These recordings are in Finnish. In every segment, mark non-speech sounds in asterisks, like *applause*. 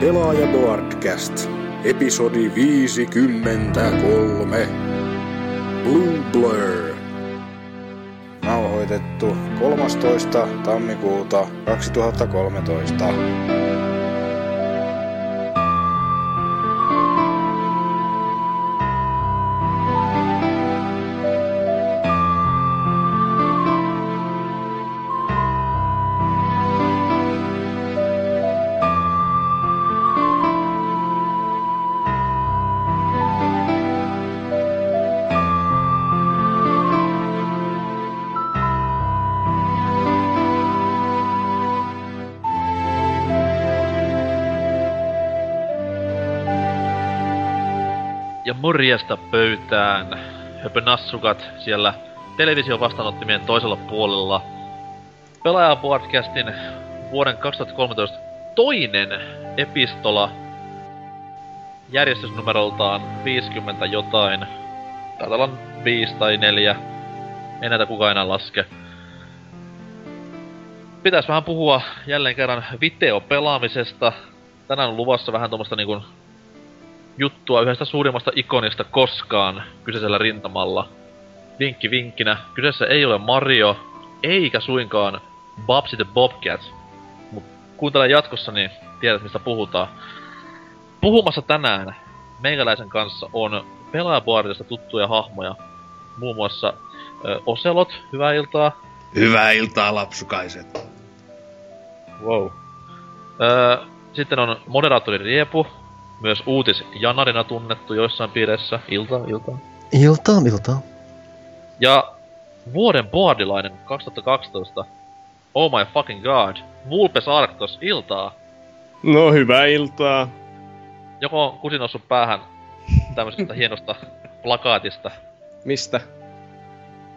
Pelaaja Boardcast. Episodi 53. Blue Blur. Nauhoitettu 13. tammikuuta 2013. morjesta pöytään. Höpö nassukat siellä television vastaanottimien toisella puolella. Pelaaja podcastin vuoden 2013 toinen epistola järjestysnumeroltaan 50 jotain. Taitaa olla 5 tai 4. Ei näitä kukaan enää laske. Pitäis vähän puhua jälleen kerran videopelaamisesta. Tänään on luvassa vähän tuommoista niinku juttua yhdestä suurimmasta ikonista koskaan kyseisellä rintamalla. Vinkki vinkkinä, kyseessä ei ole Mario, eikä suinkaan Babsy the Bobcat. Mut kuuntele jatkossa, niin tiedät mistä puhutaan. Puhumassa tänään meikäläisen kanssa on pelaajapuolista tuttuja hahmoja. Muun muassa ö, Oselot, hyvää iltaa. Hyvää iltaa, lapsukaiset. Wow. Öö, sitten on moderaattori Riepu, myös uutis Janarina tunnettu joissain piireissä. Ilta, ilta. Iltaa, iltaa. Ja vuoden boardilainen 2012. Oh my fucking god. Vulpes Arctos, iltaa. No, hyvää iltaa. Joko on kusin noussut päähän tämmöisestä hienosta *laughs* plakaatista. Mistä?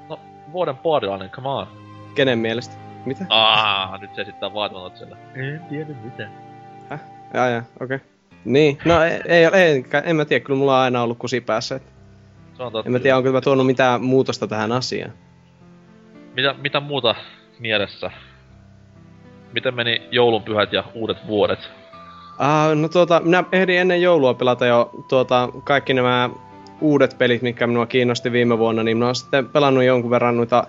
No, vuoden boardilainen, come on. Kenen mielestä? Mitä? Ah, nyt se esittää vaatimatot siellä. En tiedä mitä. Jaa, jaa, okei. Okay. Niin, no ei, ei, ei, en mä tiedä, kyllä mulla on aina ollut kusi päässä. Et Se on totta. en mä tiedä, onko mä tuonut mitään muutosta tähän asiaan. Mitä, mitä muuta mielessä? Miten meni joulunpyhät ja uudet vuodet? Ah, no tuota, minä ehdin ennen joulua pelata jo tuota, kaikki nämä uudet pelit, mitkä minua kiinnosti viime vuonna, niin minä olen sitten pelannut jonkun verran noita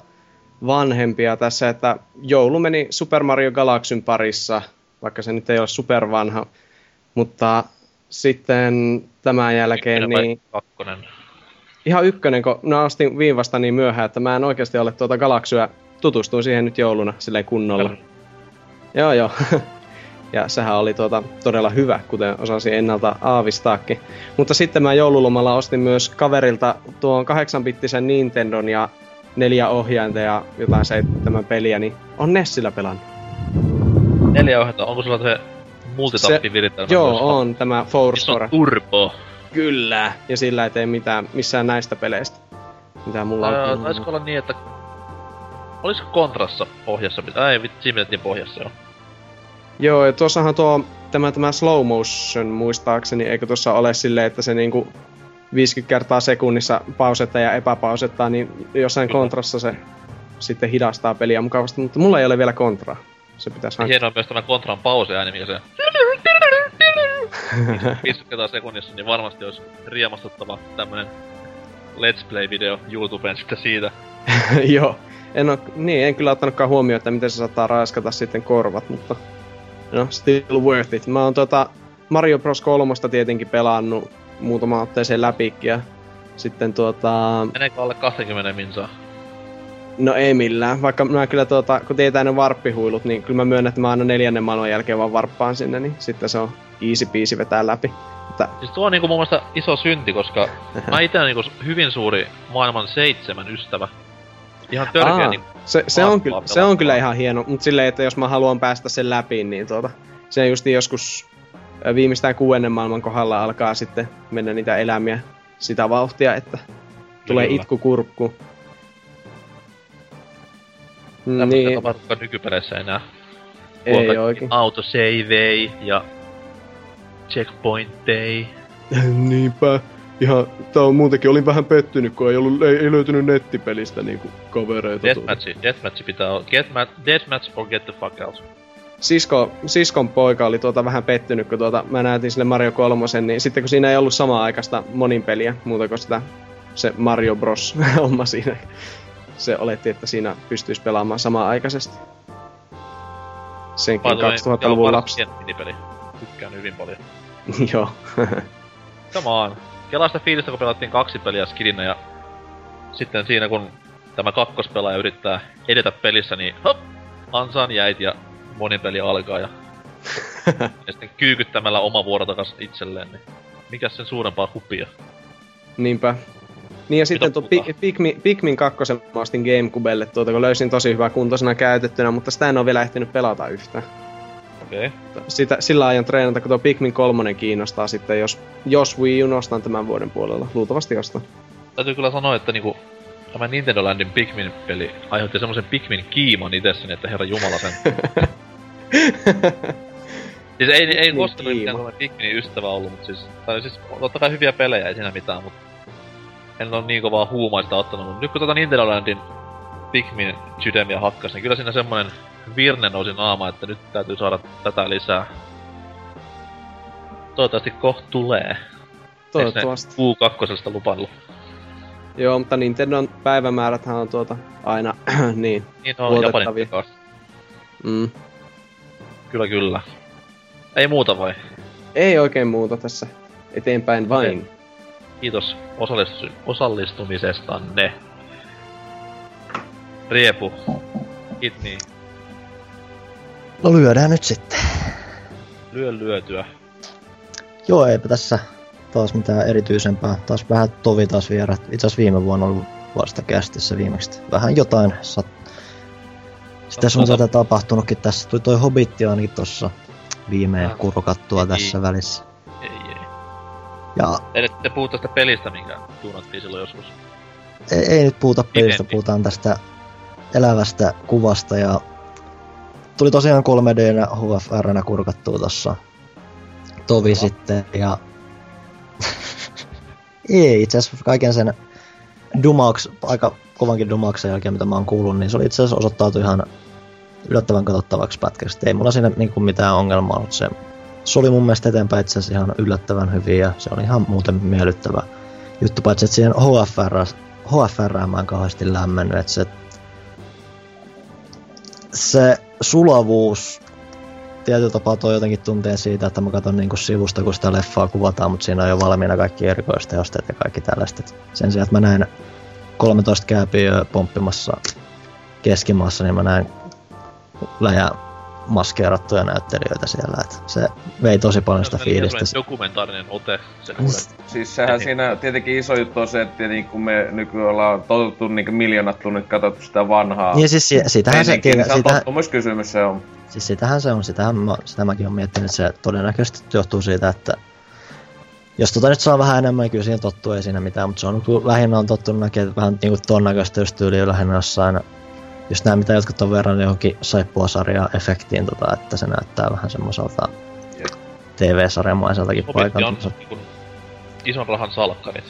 vanhempia tässä, että joulu meni Super Mario Galaxyn parissa, vaikka se nyt ei ole super vanha, mutta sitten tämän jälkeen Ykkönen niin Kakkonen. ihan ykkönen, kun minä ostin viivasta niin myöhään, että mä en oikeasti ole tuota Galaxyä, tutustuin siihen nyt jouluna silleen kunnolla. Joo, joo. *laughs* ja sehän oli tuota, todella hyvä, kuten osasin ennalta aavistaakin. Mutta sitten mä joululomalla ostin myös kaverilta tuon 8-bittisen Nintendon ja neljä ohjainta ja jotain seitsemän peliä, niin on Nessillä pelannut. Neljä ohjata, onko sulla se multitappiviritelmä? Joo, myös? on tämä on Store. turbo? Kyllä. Ja sillä ei tee mitään, missään näistä peleistä. Mitä mulla Öö, on. taisiko olla niin, että... Olisiko kontrassa pohjassa? mitä- Ei, vitsi, siinä pidettiin pohjassa jo. Joo, ja tuossahan tuo, tämä, tämä slow motion muistaakseni, eikö tuossa ole silleen, että se niinku 50 kertaa sekunnissa pausettaa ja epäpausettaa, niin jossain kontrassa se sitten hidastaa peliä mukavasti, mutta mulla ei ole vielä kontraa. Se pitäisi hankkia. Hienoa myös tämä kontran pauseääni, mikä se... *laughs* 50 kertaa sekunnissa, niin varmasti olisi riemastuttava tämmönen Let's Play-video YouTubeen sitten siitä. *laughs* Joo. En oo, niin, en kyllä ottanutkaan huomioon, että miten se saattaa raiskata sitten korvat, mutta no, still worth it. Mä oon tota Mario Bros. 3 tietenkin pelannut muutama otteeseen läpikin ja sitten tuota, Meneekö alle 20 minsaa? No ei millään, vaikka mä kyllä tuota, kun tietää ne varppihuilut, niin kyllä mä myönnän, että mä aina neljännen maailman jälkeen vaan varppaan sinne, niin sitten se on easy peasy vetää läpi. Mutta, Siis tuo on niinku mun mielestä iso synti, koska *laughs* mä itse niinku hyvin suuri maailman seitsemän ystävä. Ihan törkeä Aa, niinku... se, se, on kyllä, se on kyllä ihan hieno, mutta silleen, että jos mä haluan päästä sen läpi, niin tuota, se just joskus ö, viimeistään kuudennen maailman kohdalla alkaa sitten mennä niitä elämiä sitä vauhtia, että tulee Kyllä. itku kurkku. Tämmöistä Niin, tapahtukaan nykypeleissä enää. ei oikein. Autosavei ja checkpointei. *laughs* Niinpä. Ihan, tää on muutenkin, olin vähän pettynyt, kun ei, ollut, ei, ei löytynyt nettipelistä niinku kavereita. Deathmatch, deathmatch pitää olla. Get ma- deathmatch or get the fuck out. sisko, siskon poika oli tuota vähän pettynyt, kun tuota, mä näytin sille Mario 3, niin sitten kun siinä ei ollut samaa aikaista monin peliä, muuta kuin sitä se Mario Bros. *laughs* homma siinä. Se oletti, että siinä pystyisi pelaamaan samaan aikaisesti. Senkin 2000-luvun lapsi. minipeli. Tykkään hyvin paljon. *laughs* Joo. Come on. Kelaa sitä fiilistä, kun pelattiin kaksi peliä skidinä ja sitten siinä kun tämä kakkospelaaja yrittää edetä pelissä, niin hop, ansaan jäit ja monin peli alkaa ja, *laughs* ja sitten kyykyttämällä oma vuoro takas itselleen, niin mikä sen suurempaa hupia. Niinpä. Niin ja sitten tuo Pikmin, Pikmin 2 mä ostin Gamecubelle, tuota, kun löysin tosi hyvää kuntoisena käytettynä, mutta sitä en ole vielä ehtinyt pelata yhtään. Okei. Okay. Sitä, sillä ajan treenata, kun tuo Pikmin 3 kiinnostaa sitten, jos, jos Wii U ostan tämän vuoden puolella. Luultavasti ostan. Täytyy kyllä sanoa, että niinku, tämä Nintendo Landin Pikmin-peli aiheutti semmoisen Pikmin-kiiman itsessäni, että herra jumala sen. *laughs* siis ei, ei koskaan sellainen Pikminin ystävä ollut, mutta siis, tai siis totta kai hyviä pelejä, ei siinä mitään, mutta en ole niin kovaa huumaista ottanut, mutta nyt kun tota Nintendo Landin Pikmin sydämiä hakkas, niin kyllä siinä semmonen virne nousi naama, että nyt täytyy saada tätä lisää. Toivottavasti koht tulee. Toivottavasti. U2 lupannut. Joo, mutta Nintendon päivämääräthän on tuota aina *clears throat* niin Niin on Japanin Mm. Kyllä, kyllä. Ei muuta vai? Ei oikein muuta tässä. Eteenpäin vain. Okay. Kiitos osallistu- osallistumisestanne. Riepu. Hit niin. No lyödään nyt sitten. Lyö lyötyä. Joo, eipä tässä taas mitään erityisempää. Taas vähän tovi taas vierat. Itse asiassa viime vuonna ollut vasta kästissä viimeksi. Vähän jotain sat... Sitä sun tätä tapahtunutkin tässä. Tuli toi Hobbitti ainakin tossa viimein äh, kurkattua tässä välissä. Ja... Ette puhu tästä pelistä, minkä tuunattiin silloin joskus. Ei, ei nyt puhuta pelistä, Eventi. puhutaan tästä elävästä kuvasta ja tuli tosiaan 3D HFR kurkattua tossa tovi no. sitten ja *laughs* ei itse asiassa kaiken sen dumaks, aika kovankin dumaksen jälkeen mitä mä oon kuullut, niin se oli itse asiassa osoittautu ihan yllättävän katsottavaksi pätkäksi. Ei mulla siinä niinku mitään ongelmaa ollut se. Se oli mun mielestä eteenpäin itse asiassa ihan yllättävän hyvin ja se oli ihan muuten miellyttävä juttu, paitsi että siihen HFR, HFR mä en kauheasti lämmennyt, että se se sulavuus tietyllä tapaa toi jotenkin tunteen siitä, että mä katson niin sivusta, kun sitä leffaa kuvataan, mutta siinä on jo valmiina kaikki erikoisteosteet ja kaikki tällaiset. Sen sijaan, että mä näen 13 kääpiöä pomppimassa keskimaassa, niin mä näen läjä maskeerattuja näyttelijöitä siellä. Et se vei tosi paljon sitä fiilistä. Se dokumentaarinen ote. Se siis sehän siinä tietenkin iso juttu on se, että niin kun me nykyään ollaan totuttu niin miljoonat tunnit katsottu sitä vanhaa. Niin siis sitähän se... Niin se on tottumuskysymys se on. Siis sitähän se on, sitähän mä, sitä mäkin olen miettinyt, että se todennäköisesti johtuu siitä, että jos tota nyt saa vähän enemmän, niin kyllä siihen tottuu, ei siinä mitään, mutta se on lähinnä on tottunut näkemään vähän niinku ton näköistä just tyyliä lähinnä jossain just nämä, mitä jotkut on verran johonkin saippua efektiin, tota, että se näyttää vähän semmoiselta TV-sarjamaiseltakin paikalta. on niin ison rahan salkkarit.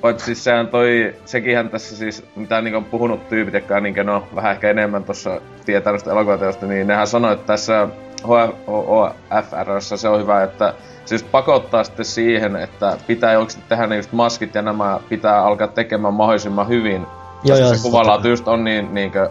Paitsi siis sehän toi, sekinhän tässä siis, mitä niin on puhunut tyypit, jotka on niin no, vähän ehkä enemmän tuossa tietää noista elokuvateosta, niin nehän sanoi, että tässä HFRssä se on hyvä, että se just pakottaa sitten siihen, että pitää oikeasti tehdä ne just maskit ja nämä pitää alkaa tekemään mahdollisimman hyvin. Joo, joo, se kuvalaatu just on niin, niinkö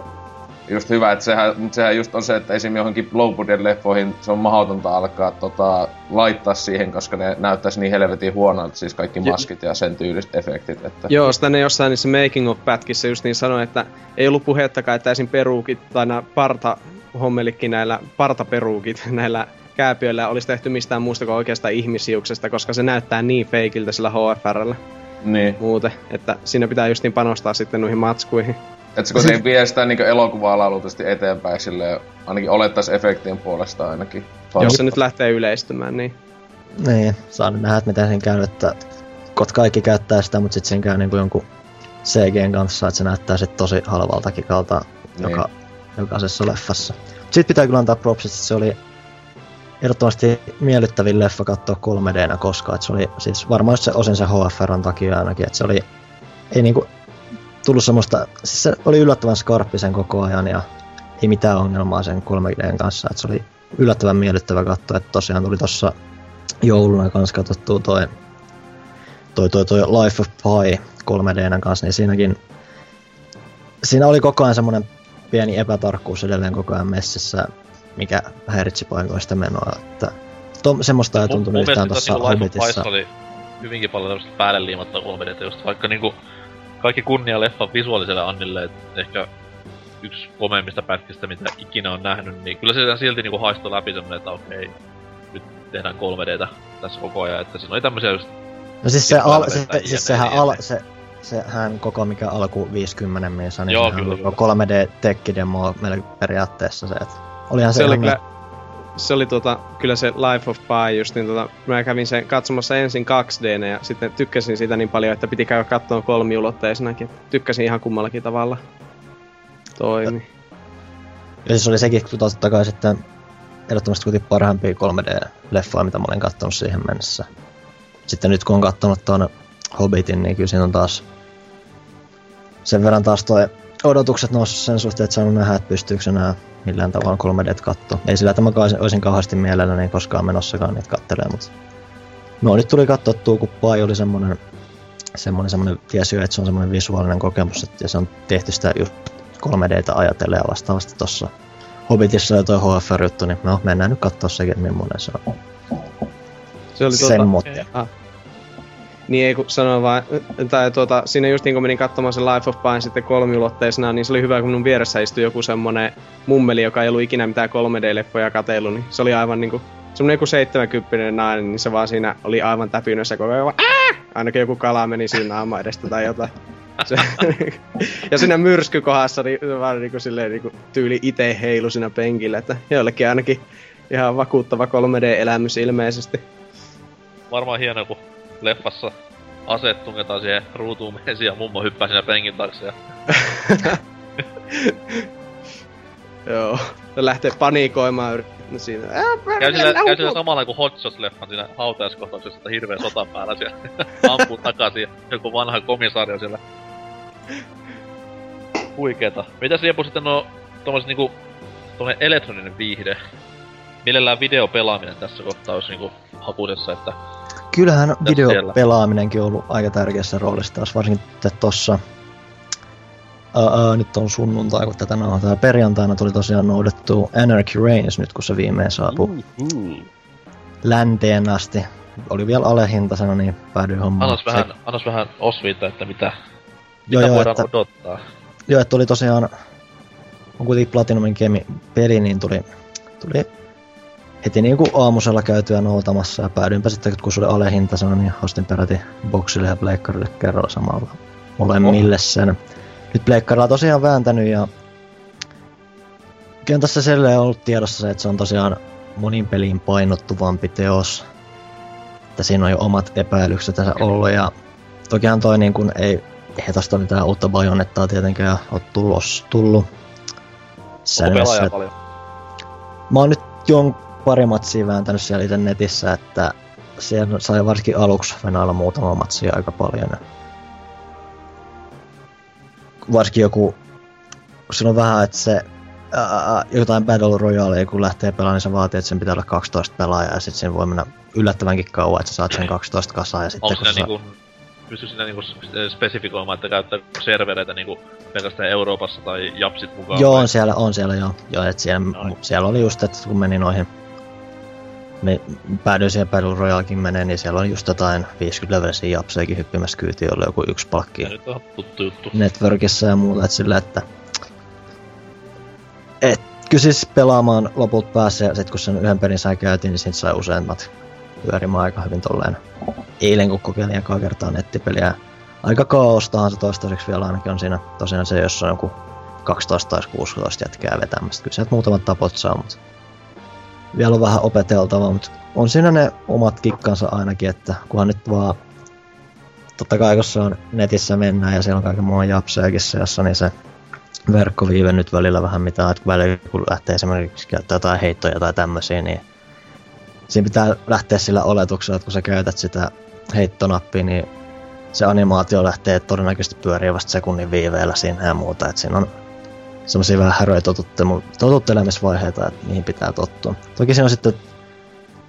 just hyvä, että sehän, sehän just on se, että esim. johonkin low leffoihin se on mahdotonta alkaa tota, laittaa siihen, koska ne näyttäisi niin helvetin huonolta, siis kaikki maskit ja, sen tyyliset efektit. Että... Joo, sitä ne jossain niissä making of pätkissä just niin sanoi, että ei ollut puhettakaan, että esim. peruukit tai nämä parta hommelikki näillä partaperuukit *laughs* näillä kääpiöillä olisi tehty mistään muusta kuin oikeastaan ihmisiuksesta, koska se näyttää niin feikiltä sillä HFRllä. Niin. Muuten, että siinä pitää justiin panostaa sitten noihin matskuihin. Et se kuitenkin vie sitä niin elokuvaa luultavasti eteenpäin silleen, ainakin olettais efektien puolesta ainakin. Jos se nyt lähtee yleistymään, niin... Niin, saa nähdä, että miten sen käy, että kot kaikki käyttää sitä, mutta sitten sen käy niin kuin jonkun CGn kanssa, että se näyttää sitten tosi halvaltakin kalta niin. joka, jokaisessa leffassa. Sitten pitää kyllä antaa propsit, että se oli ehdottomasti miellyttävin leffa katsoa 3Dnä koskaan. Että se oli siis varmaan se osin se HFRn takia ainakin, että se oli ei niinku tullut semmoista, siis se oli yllättävän skarppisen koko ajan ja ei mitään ongelmaa sen 3 d kanssa, että se oli yllättävän miellyttävä katsoa, että tosiaan tuli tossa jouluna kanssa katsottua toi, toi, toi, toi Life of Pi 3 d kanssa, niin siinäkin siinä oli koko ajan semmoinen pieni epätarkkuus edelleen koko ajan messissä, mikä häiritsi paikoista menoa. Että to, semmoista ei tuntunut yhtään tuossa Hobbitissa. oli hyvinkin paljon tämmöistä päälle liimattua 3 just vaikka niinku kaikki kunnia leffan visuaaliselle Annille, että ehkä yksi komeimmista pätkistä, mitä ikinä on nähnyt, niin kyllä se silti niinku haistoi läpi semmonen, että okei, nyt tehdään 3Dtä tässä koko ajan, että siinä oli tämmösiä just... No siis, se al, se, siis sehän al, se, sehän koko mikä alku 50 missä, niin Joo, kyllä, kyllä. 3D tekkidemo meillä periaatteessa se, että olihan se, se oli kyllä, se oli tota, kyllä se Life of Pi just niin tota, mä kävin sen katsomassa ensin 2 d ja sitten tykkäsin sitä niin paljon, että piti käydä katsomaan kolmiulotteisenakin. Tykkäsin ihan kummallakin tavalla. Toimi. Ja siis oli sekin totta kai sitten ehdottomasti kuitenkin parhaimpia 3D-leffoja, mitä mä olen katsonut siihen mennessä. Sitten nyt kun on katsonut tuon Hobbitin, niin kyllä siinä on taas sen verran taas toi odotukset noussut sen suhteen, että saanut nähdä, että pystyykö se nää millään tavalla 3D katto. Ei sillä, että mä olisin kauheasti mielelläni koskaan menossakaan niitä kattelee, mutta no nyt tuli katsottua, kun Pai oli semmonen, semmonen, semmonen, tiesi jo, että se on semmonen visuaalinen kokemus, että se on tehty sitä just 3Dtä ajatellen ja vastaavasti tossa Hobbitissa ja toi HFR-juttu, niin no mennään nyt katsoa sekin, millainen se on. Se oli tuota, okay. ah. Niin ei kun sanoa vaan, tai tuota, siinä just niin kun menin katsomaan se Life of Pine sitten kolmiulotteisena, niin se oli hyvä, kun minun vieressä istui joku semmonen mummeli, joka ei ollut ikinä mitään 3D-leffoja katsellut, niin se oli aivan niinku, semmonen joku 70 nainen, niin se vaan siinä oli aivan täpinössä koko ajan, ainakin joku kala meni siinä naama edestä tai jotain. Se, *laughs* ja siinä myrskykohdassa niin, vaan niinku silleen niinku tyyli itse heilu siinä penkillä, että joillekin ainakin ihan vakuuttava 3D-elämys ilmeisesti. Varmaan hieno, kun leffassa aseet tungetaan siihen ruutuun mesi ja mummo hyppää siinä penkin taakse ja... *laughs* Joo. Se lähtee panikoimaan siinä. Käy sillä, käy sillä samalla kuin Hot Shots-leffan siinä hautajaiskohtauksessa, että hirveä sota päällä siellä. *laughs* Ampuu takaisin joku vanha komisario siellä. Huikeeta. Mitäs Jepu sitten no tommoset niinku tommonen elektroninen viihde? Mielellään videopelaaminen tässä kohtaa olisi niinku hakusessa, että kyllähän videopelaaminenkin on ollut aika tärkeässä roolissa taas, varsinkin tossa Uh, uh, nyt on sunnuntai, kun tätä nauhoitetaan. Perjantaina tuli tosiaan noudettu Anarchy Reigns nyt, kun se viimein saapui mm-hmm. länteen asti. Oli vielä alehintaisena, niin päädyin hommaan. Annas vähän, se... annas vähän osviita, että mitä, joo, mitä joo, voidaan että, odottaa. Joo, että oli tosiaan, on kuitenkin Platinumin kemi peli, niin tuli, tuli heti niinku aamusella käytyä noutamassa ja päädyinpä sitten, kun se oli alehintaisena, niin ostin peräti boksille ja pleikkarille kerralla samalla molemmille sen. Nyt pleikkarilla on tosiaan vääntänyt ja kyllä tässä selleen ollut tiedossa se, että se on tosiaan monin peliin painottuvampi teos. Että siinä on jo omat epäilykset tässä ollut ja tokihan toi niin kun ei eihän tosta mitään uutta bajonettaa tietenkään ole tullut. tullut. Onko paljon? Mä oon nyt jon, pari matsia vääntänyt siellä itse netissä, että siellä sai varsinkin aluksi venailla muutama matsia aika paljon. Varsinkin joku, kun on vähän, että se ää, jotain Battle Royale, kun lähtee pelaamaan, niin se vaatii, että sen pitää olla 12 pelaajaa ja sitten sen voi mennä yllättävänkin kauan, että sä saat sen 12 kasaan ja sitten kun sä... Niinku, pysty sinä niinku spesifikoimaan, että käyttää servereitä niinku pelkästään Euroopassa tai Japsit mukaan? Joo, on siellä, on siellä joo. joo että siellä, no. siellä oli just, että kun meni noihin me päädyin siihen Battle Royalekin menee, niin siellä on just jotain 50 levelisiä japseekin hyppimässä kyytiin, oli joku yksi palkki. tuttu juttu. Networkissa ja muuta, että sillä, että... Et, kyllä siis pelaamaan loput päässä ja sit kun sen yhden perin sai käytiin, niin siitä sai useimmat pyörimään aika hyvin tolleen. Eilen kun kokeilin ekaa kertaa nettipeliä. Aika kaostahan se toistaiseksi vielä ainakin on siinä tosiaan se, jos on joku 12 tai 16 jätkää vetämästä. Kyllä sieltä muutamat tapot saa, mutta vielä on vähän opeteltava, mutta on siinä ne omat kikkansa ainakin, että kunhan nyt vaan totta kai kun se on netissä mennään ja siellä on kaiken muun japsejakin seassa, niin se verkkoviive nyt välillä vähän mitään, että välillä kun lähtee esimerkiksi käyttää jotain heittoja tai tämmöisiä, niin siinä pitää lähteä sillä oletuksella, että kun sä käytät sitä heittonappia, niin se animaatio lähtee todennäköisesti pyöriä vasta sekunnin viiveellä siinä ja muuta, että siinä on semmoisia vähän häröjä totuttelemisvaiheita, että niihin pitää tottua. Toki siinä on sitten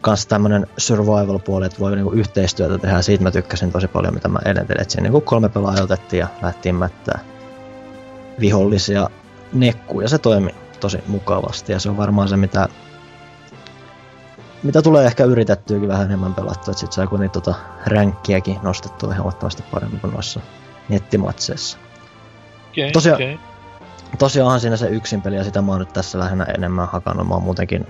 kans tämmönen survival-puoli, että voi niinku yhteistyötä tehdä. Siitä mä tykkäsin tosi paljon, mitä mä edentelin. Että siinä niinku kolme pelaajaa otettiin ja lähtiin mättää vihollisia nekkuun. Ja se toimi tosi mukavasti. Ja se on varmaan se, mitä, mitä tulee ehkä yritettyäkin vähän enemmän pelattua. Että sit saa kuitenkin tota ränkkiäkin nostettua huomattavasti paremmin kuin noissa nettimatseissa. Okay, Tosiaan- okay. Tosiaan siinä se yksin peli ja sitä mä oon nyt tässä lähinnä enemmän hakannut. Mä oon muutenkin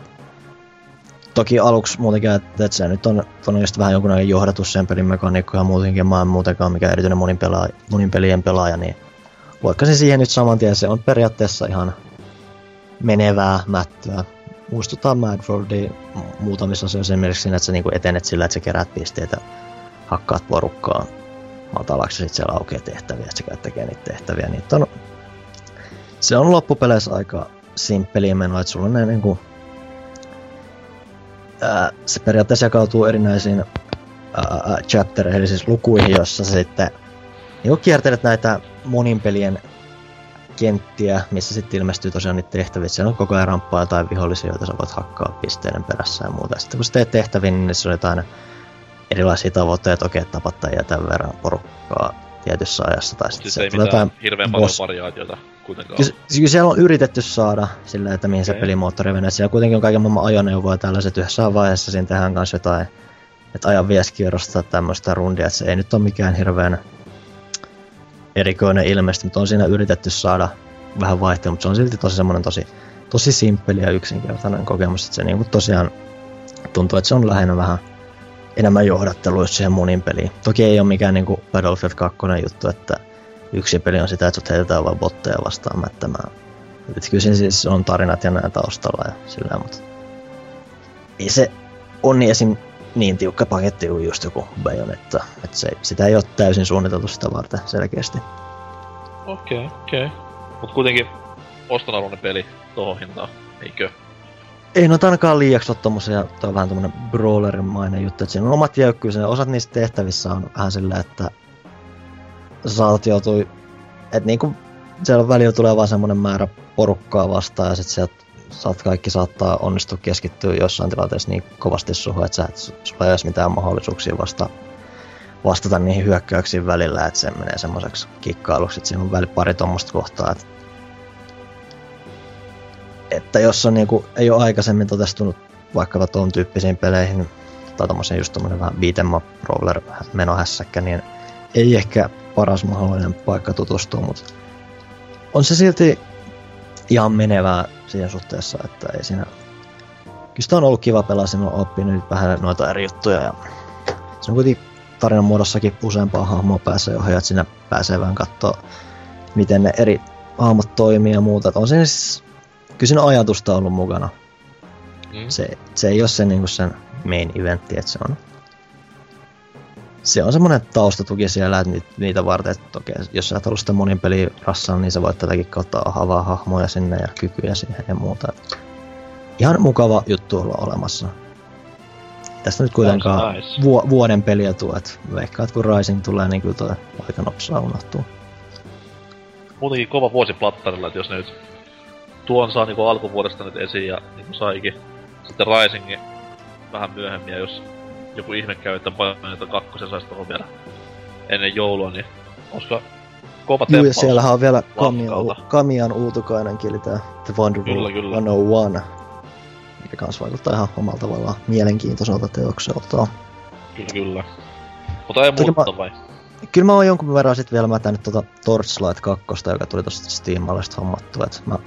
Toki aluksi muutenkin että että se nyt on todennäköisesti vähän jonkunlainen johdatus sen pelin mekaniikko ja muutenkin mä en muutenkaan mikä erityinen monin, pelaaja, monin pelien pelaaja, niin voikkasin siihen nyt saman tien. Se on periaatteessa ihan menevää mättöä. Muistuttaa Madworldia muutamissa asioissa esimerkiksi siinä, että sä niinku etenet sillä, että sä keräät pisteitä, hakkaat porukkaa matalaksi ja sit siellä aukeaa tehtäviä, että sä käyt tekemään niitä tehtäviä. Niitä on, se on loppupeleissä aika simppeliä menoa, että sulla on ne niinku ää, se periaatteessa jakautuu erinäisiin ää, chaptereihin, eli siis lukuihin, jossa sä sitten niin kiertelet näitä monin pelien kenttiä, missä sitten ilmestyy tosiaan niitä tehtäviä. Siellä on koko ajan ramppaa tai vihollisia, joita sä voit hakkaa pisteiden perässä ja muuta. Sitten kun sä teet tehtäviä, niin niissä on jotain erilaisia tavoitteita, okei, tapattaa ja tämän verran porukkaa tietyssä ajassa. Tai sitten Siis ei mitään hirveän paljon boss- variaatiota kuitenkaan. Kyllä, kyllä siellä on yritetty saada sillä, että mihin se Okei. pelimoottori menee. Siellä kuitenkin on kaiken maailman ajoneuvoja tällaiset yhdessä vaiheessa siinä tehdään kanssa jotain, että ajan vieskierrosta tämmöistä rundia, että se ei nyt ole mikään hirveän erikoinen ilmeisesti, mutta on siinä yritetty saada vähän vaihtelua, mutta se on silti tosi semmoinen tosi, tosi simppeli ja yksinkertainen kokemus, että se niinku tosiaan tuntuu, että se on lähinnä vähän enemmän johdattelu just siihen monin peliin. Toki ei ole mikään niinku Battlefield 2 juttu, että yksi peli on sitä, että sut heitetään vaan botteja vastaan mättämään. Et kyllä siinä siis on tarinat ja näin taustalla ja sillä mutta ei se on niin esim. niin tiukka paketti kuin just joku Bayonetta. Että se, sitä ei ole täysin suunniteltu sitä varten selkeästi. Okei, okay, okei. Okay. Mut kuitenkin ostonarvoinen peli tohon hintaan, eikö? Ei noita ainakaan liiaksi ole tommosia, toi on vähän tommonen brawlerimainen juttu, että siinä on omat jäykkyys, ja osat niistä tehtävissä on vähän silleen, että joutua, että niinku siellä välillä tulee vaan semmonen määrä porukkaa vastaan, ja sit sieltä saat kaikki saattaa onnistua keskittyä jossain tilanteessa niin kovasti suhun, että sä et, sulla ei edes mitään mahdollisuuksia vasta, vastata niihin hyökkäyksiin välillä, että se menee semmoiseksi kikkailuksi, että siinä on väli pari tuommoista kohtaa, että että jos on niinku, ei ole aikaisemmin totestunut vaikka tuon tyyppisiin peleihin, tai tommoseen just tommonen vähän beat'em up roller menohässäkkä, niin ei ehkä paras mahdollinen paikka tutustua, mutta on se silti ihan menevää siinä suhteessa, että ei siinä... Kyllä sitä on ollut kiva pelaa, siinä on oppinut vähän noita eri juttuja ja se on kuitenkin tarinan muodossakin useampaa hahmoa pääsee ohjaa, että siinä pääsee vähän katsoa, miten ne eri hahmot toimii ja muuta. Et on siinä siis, kyllä siinä ajatusta ollut mukana. Mm. Se, se ei ole se niinku sen main eventti, että se on se on semmoinen taustatuki siellä, että niitä, varten, että okei, jos sä et halua sitä monin peliä rassalla, niin sä voit tätäkin kautta havaa hahmoja sinne ja kykyjä siihen ja muuta. Ihan mukava juttu olla olemassa. Tästä nyt kuitenkaan nice. vu- vuoden peliä tuo, että veikkaa, että kun Rising tulee, niin kyllä toi aika nopsaa unohtuu. Muutenkin kova vuosi plattarilla, että jos ne nyt tuon saa niinku alkuvuodesta nyt esiin ja niinku saikin. Sitten Risingin vähän myöhemmin ja jos joku ihme käy, että Bayonetta 2 saisi tuohon vielä ennen joulua, niin olisiko kova Juu, ja siellähän on vielä Kamian. Kamian uutukainenkin, eli tää The Wonderful Kyllä, kyllä. 101, mikä kans vaikuttaa ihan omalla tavallaan mielenkiintoiselta teokselta. Kyllä, kyllä. Mutta ei muuta mä- vai? Kyllä mä oon jonkun verran sit vielä mätänyt tota Torchlight 2, joka tuli tosta Steamalla sit hommattua, et mä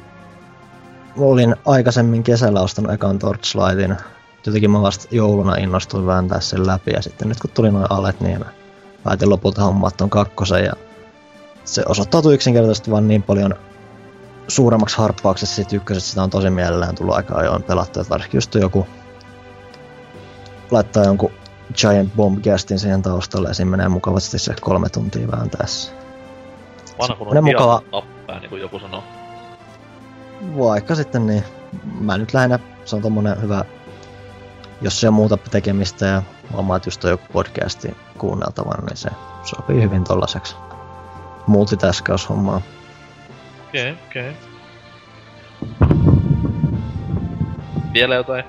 olin aikaisemmin kesällä ostanut ekan Torchlightin. Jotenkin mä vasta jouluna innostuin vääntää sen läpi ja sitten nyt kun tuli noin alet, niin mä päätin lopulta hommaa ton kakkosen ja se osoittautui yksinkertaisesti vaan niin paljon suuremmaksi harppauksessa sit ykkösestä sitä on tosi mielellään tullut aika ajoin pelattu, että varsinkin just joku laittaa jonkun Giant Bomb Gastin siihen taustalle ja siinä menee mukavasti se kolme tuntia vääntäessä. Vanha kun on mukava- tappää, niin kuin joku sanoo. Vaikka sitten niin, mä nyt lähinnä, se on tommonen hyvä, jos ei ole muuta tekemistä ja omaat just on joku podcasti kuunneltavana, niin se sopii hyvin tollaseksi multitaskaushommaa. Okei, okay, okei. Okay. Vielä jotain?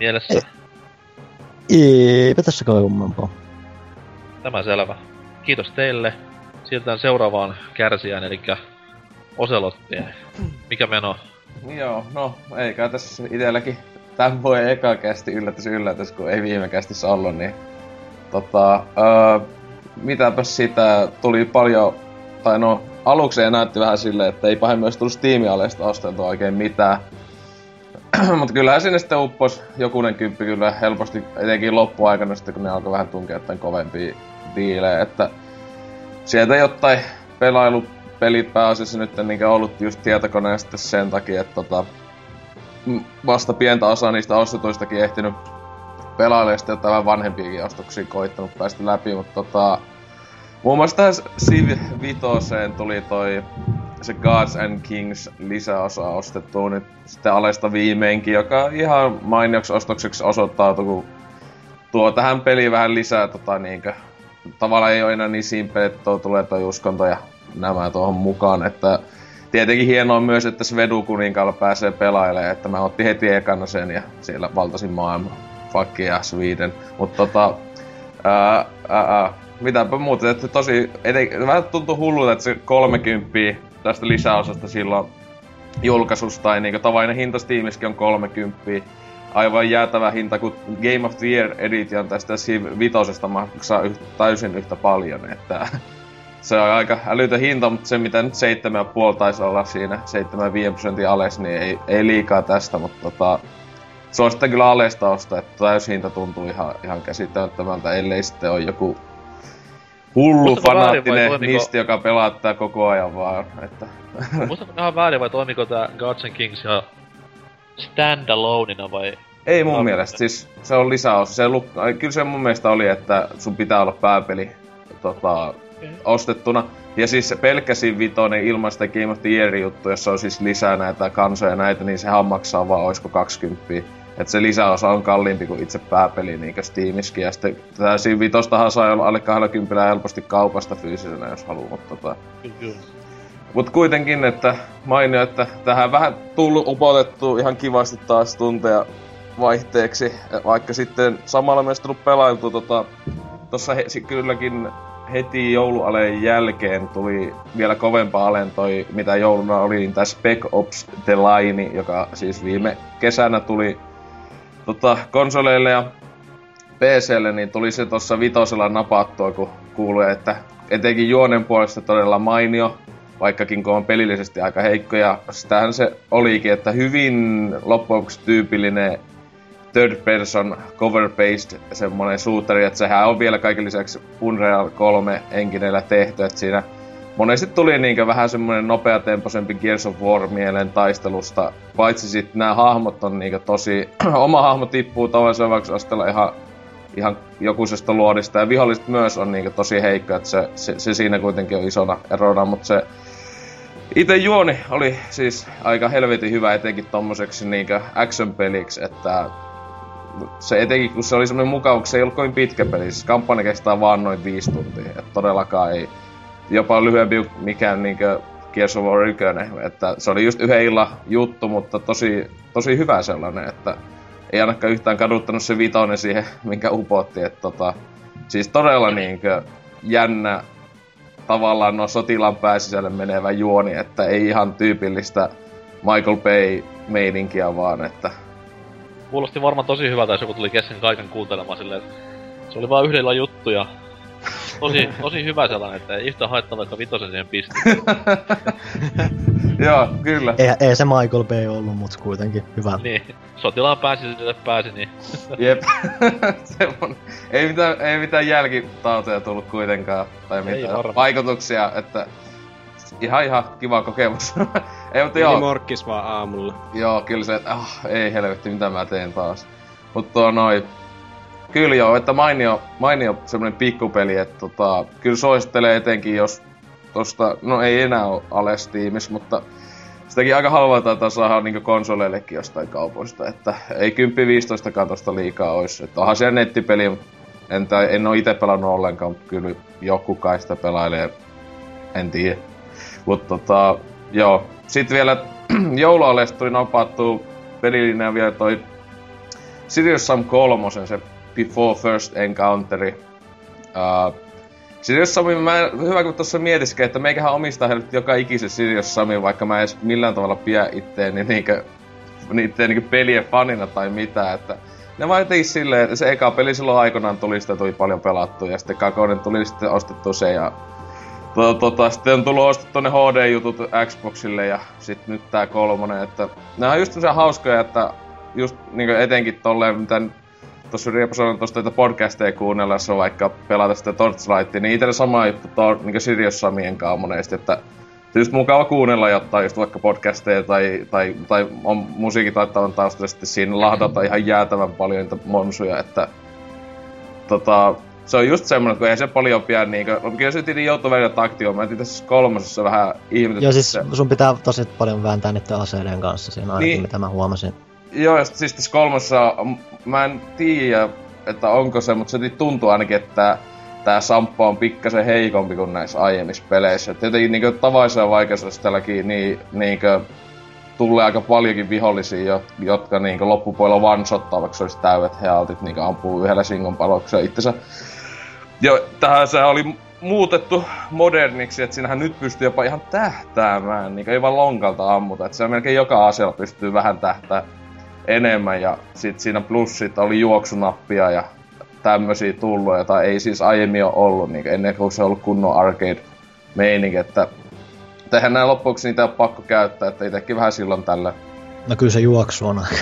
Mielessä? Ei. Eipä tässä kai kummempaa. Tämä selvä. Kiitos teille. Siirrytään seuraavaan kärsijään, eli Oselottiin. Mikä meno? Joo, no eikä tässä itselläkin tämän voi eka kästi yllätys yllätys, kun ei viime kästissä ollut, niin tota, öö, mitäpäs sitä tuli paljon, tai no aluksi näytti vähän silleen, että ei pahemmin olisi tullut Steam-aleista osteltua oikein mitään. *clears throat* Mutta kyllähän sinne sitten uppos jokunen kymppi kyllä helposti, etenkin loppuaikana sitten, kun ne alkoi vähän tunkea jotain kovempia diilejä, että sieltä jotain pelailupelit pääasiassa nyt niin ollut just tietokoneesta sen takia, että tota, vasta pientä osaa niistä ostetuistakin ehtinyt pelailemaan sitten jotain vanhempiakin ostoksia koittanut päästä läpi, mutta tota, muun muassa tähän Civ 5 tuli toi se Gods and Kings lisäosa ostettu nyt sitten alesta viimeinkin, joka ihan mainioksi ostokseksi osoittautui, kun tuo tähän peliin vähän lisää tota niinkö, tavallaan ei ole enää niin simppeli, että tuo tulee toi uskonto ja nämä tuohon mukaan, että tietenkin hienoa myös, että Svedu kuninkaalla pääsee pelailemaan, että mä otti heti ekana sen ja siellä valtasin maailma. Fuck yeah, Sweden. Mutta tota, ää, ää, ää, mitäpä muuta, että tosi, eten, vähän tuntuu hullulta, että se 30 tästä lisäosasta silloin julkaisusta, tai niinku tavallinen hinta Steamiskin on 30 aivan jäätävä hinta, kun Game of the Year Edition tästä Civ 5 maksaa yh, täysin yhtä paljon, että se on aika älytön hinta, mutta se mitä nyt 7,5 taisi olla siinä, 7,5 prosentin ales, niin ei, ei liikaa tästä, mutta tota, se on sitten kyllä alesta ostaa, että täyshinta tuntuu ihan, ihan käsittämättömältä, ellei sitten ole joku hullu Muistatko fanaattinen toimiko... nisti, joka pelaa koko ajan vaan. Että... Muistatko ihan väärin vai toimiko tää Gods and Kings ja standaloneina vai? Ei mun mielestä, siis se on lisäosa. Se luk... Kyllä se mun mielestä oli, että sun pitää olla pääpeli tota. Ostettuna. Ja siis se Civ 5 ilman sitä Game of the Year juttu, jossa on siis lisää näitä kansoja näitä, niin sehän maksaa vaan oisko 20 että se lisäosa on kalliimpi kuin itse pääpeli niin Steamiskin. Ja sitten tätä Civ 5 saa olla alle 20 helposti kaupasta fyysisenä, jos haluaa. Mutta tota... Mut kuitenkin, että mainio, että tähän vähän tullut upotettu ihan kivasti taas tunteja vaihteeksi, vaikka sitten samalla myös tullut pelailtu tota, tossa he, kylläkin heti joulualeen jälkeen tuli vielä kovempaa alen toi, mitä jouluna oli, niin tämä Spec Ops The Line, joka siis viime kesänä tuli tota, konsoleille ja PClle, niin tuli se tuossa vitosella napattua, kun kuului, että etenkin juonen puolesta todella mainio, vaikkakin kun on pelillisesti aika heikko. Ja sitähän se olikin, että hyvin loppujen tyypillinen third person cover-based semmonen suutari, että sehän on vielä kaiken lisäksi Unreal 3 enkineellä tehty, että siinä monesti tuli niinkö vähän semmonen nopeatempoisempi Gears of War mielen taistelusta, paitsi sitten nämä hahmot on niinkö tosi, *clears throat* oma hahmo tippuu tavallisella astella ihan ihan jokusesta luodista, ja viholliset myös on niinkö tosi heikko, että se, se, se, siinä kuitenkin on isona erona, mutta se itse juoni oli siis aika helvetin hyvä etenkin tommoseksi niinkö action-peliksi, että se etenkin, kun se oli semmoinen mukava, kun se ei ollut kovin pitkä peli. Siis kampanja kestää vaan noin viisi tuntia. Että todellakaan ei, jopa lyhyempi kuin mikään niinkö Gears of War 1. Että se oli just yhden illan juttu, mutta tosi, tosi hyvä sellainen, että ei ainakaan yhtään kaduttanut se vitonen siihen, *laughs* minkä upotti. Että tota, siis todella niinkö jännä tavallaan no sotilaan pääsisälle menevä juoni, että ei ihan tyypillistä Michael Bay meininkiä vaan, että kuulosti varmaan tosi hyvältä, jos joku tuli kesken kaiken kuuntelemaan silleen, että se oli vaan yhdellä juttu ja tosi, *laughs* tosi hyvä sellainen, että ei yhtä haittaa vaikka vitosen siihen pisti. *laughs* Joo, kyllä. Ei, ei se Michael Bay ollut, mutta kuitenkin hyvä. Niin, sotilaan pääsi sinne pääsi, niin... *laughs* Jep. Semmonen. Ei mitään, ei mitään jälkitauteja tullut kuitenkaan, tai mitään vaikutuksia, että ihan ihan kiva kokemus. *laughs* ei, mutta joo. morkkis vaan aamulla. Joo, kyllä se, että ah, ei helvetti, mitä mä teen taas. Mutta tuo noin, kyllä joo, että mainio, mainio semmonen pikkupeli, että tota, kyllä suosittelee etenkin, jos tosta, no ei enää ole Steamis, mutta sitäkin aika halvaa taitaa saada niin konsoleillekin jostain kaupoista, että ei 10-15 tosta liikaa olisi. Että onhan se nettipeli, en, en ole itse pelannut ollenkaan, mutta kyllä joku kai sitä pelailee, en tiedä. Mutta tota, joo. Sitten vielä *clears throat* joulualeesta tuli napattu pelilinja vielä toi Sirius Sam 3, se Before First Encounteri. Uh, Sirius Sami, mä hyvä kun tuossa mietiskin, että meikähän omistaa heille joka ikisen Sirius Sami, vaikka mä en edes millään tavalla pidä itteeni niinkö, niitten niinkö pelien fanina tai mitä, että ne vaan jotenkin silleen, että se eka peli silloin aikanaan tuli, sitä tuli paljon pelattu, ja sitten kakonen tuli sitten ostettu se, ja tota, tota, sitten on tullut ostettu ne HD-jutut Xboxille, ja sitten nyt tää kolmonen, että nämä on just hauskoja, että just niin etenkin tolleen, mitä tuossa Rieposonen tuosta että podcasteja kuunnellessa vaikka pelata sitä Torchlightia, niin itsellä sama juttu tuo niin Sirius Samien kanssa monesti, että just mukava kuunnella jotain just vaikka podcasteja tai, tai, tai on musiikit laittavan taustalla sitten siinä lahdata ihan jäätävän paljon niitä monsuja, että tota, se on just semmoinen, kun ei se paljon pian niinkö, kyllä se tili joutuu välillä taktioon, mä tässä kolmosessa vähän ihmetytti. Joo siis sun pitää tosi paljon vääntää niiden aseiden kanssa siinä ainakin, niin, mitä mä huomasin. Joo, ja siis tässä kolmossa, mä en tiedä, että onko se, mutta se tuntuu ainakin, että tämä Samppa on pikkasen heikompi kuin näissä aiemmissa peleissä. Et jotenkin niin tavaisella vaikeusasteellakin niin, niin tulee aika paljonkin vihollisia, jotka niin loppupuolella one-shottaa, vaikka se olisi täydet healtit, niin ampuu yhdellä singon paloksella itsensä. Jo, tähän se oli muutettu moderniksi, että siinähän nyt pystyy jopa ihan tähtäämään, niin ei vaan lonkalta ammuta. Että se melkein joka aseella pystyy vähän tähtää enemmän ja sit siinä plussit oli juoksunappia ja tämmösiä tullut, jota ei siis aiemmin ole ollut, niin ennen kuin se on ollut kunnon arcade meininki, että tehän näin loppuksi niitä on pakko käyttää, että itsekin vähän silloin tällä. No kyllä se juoksu on aika.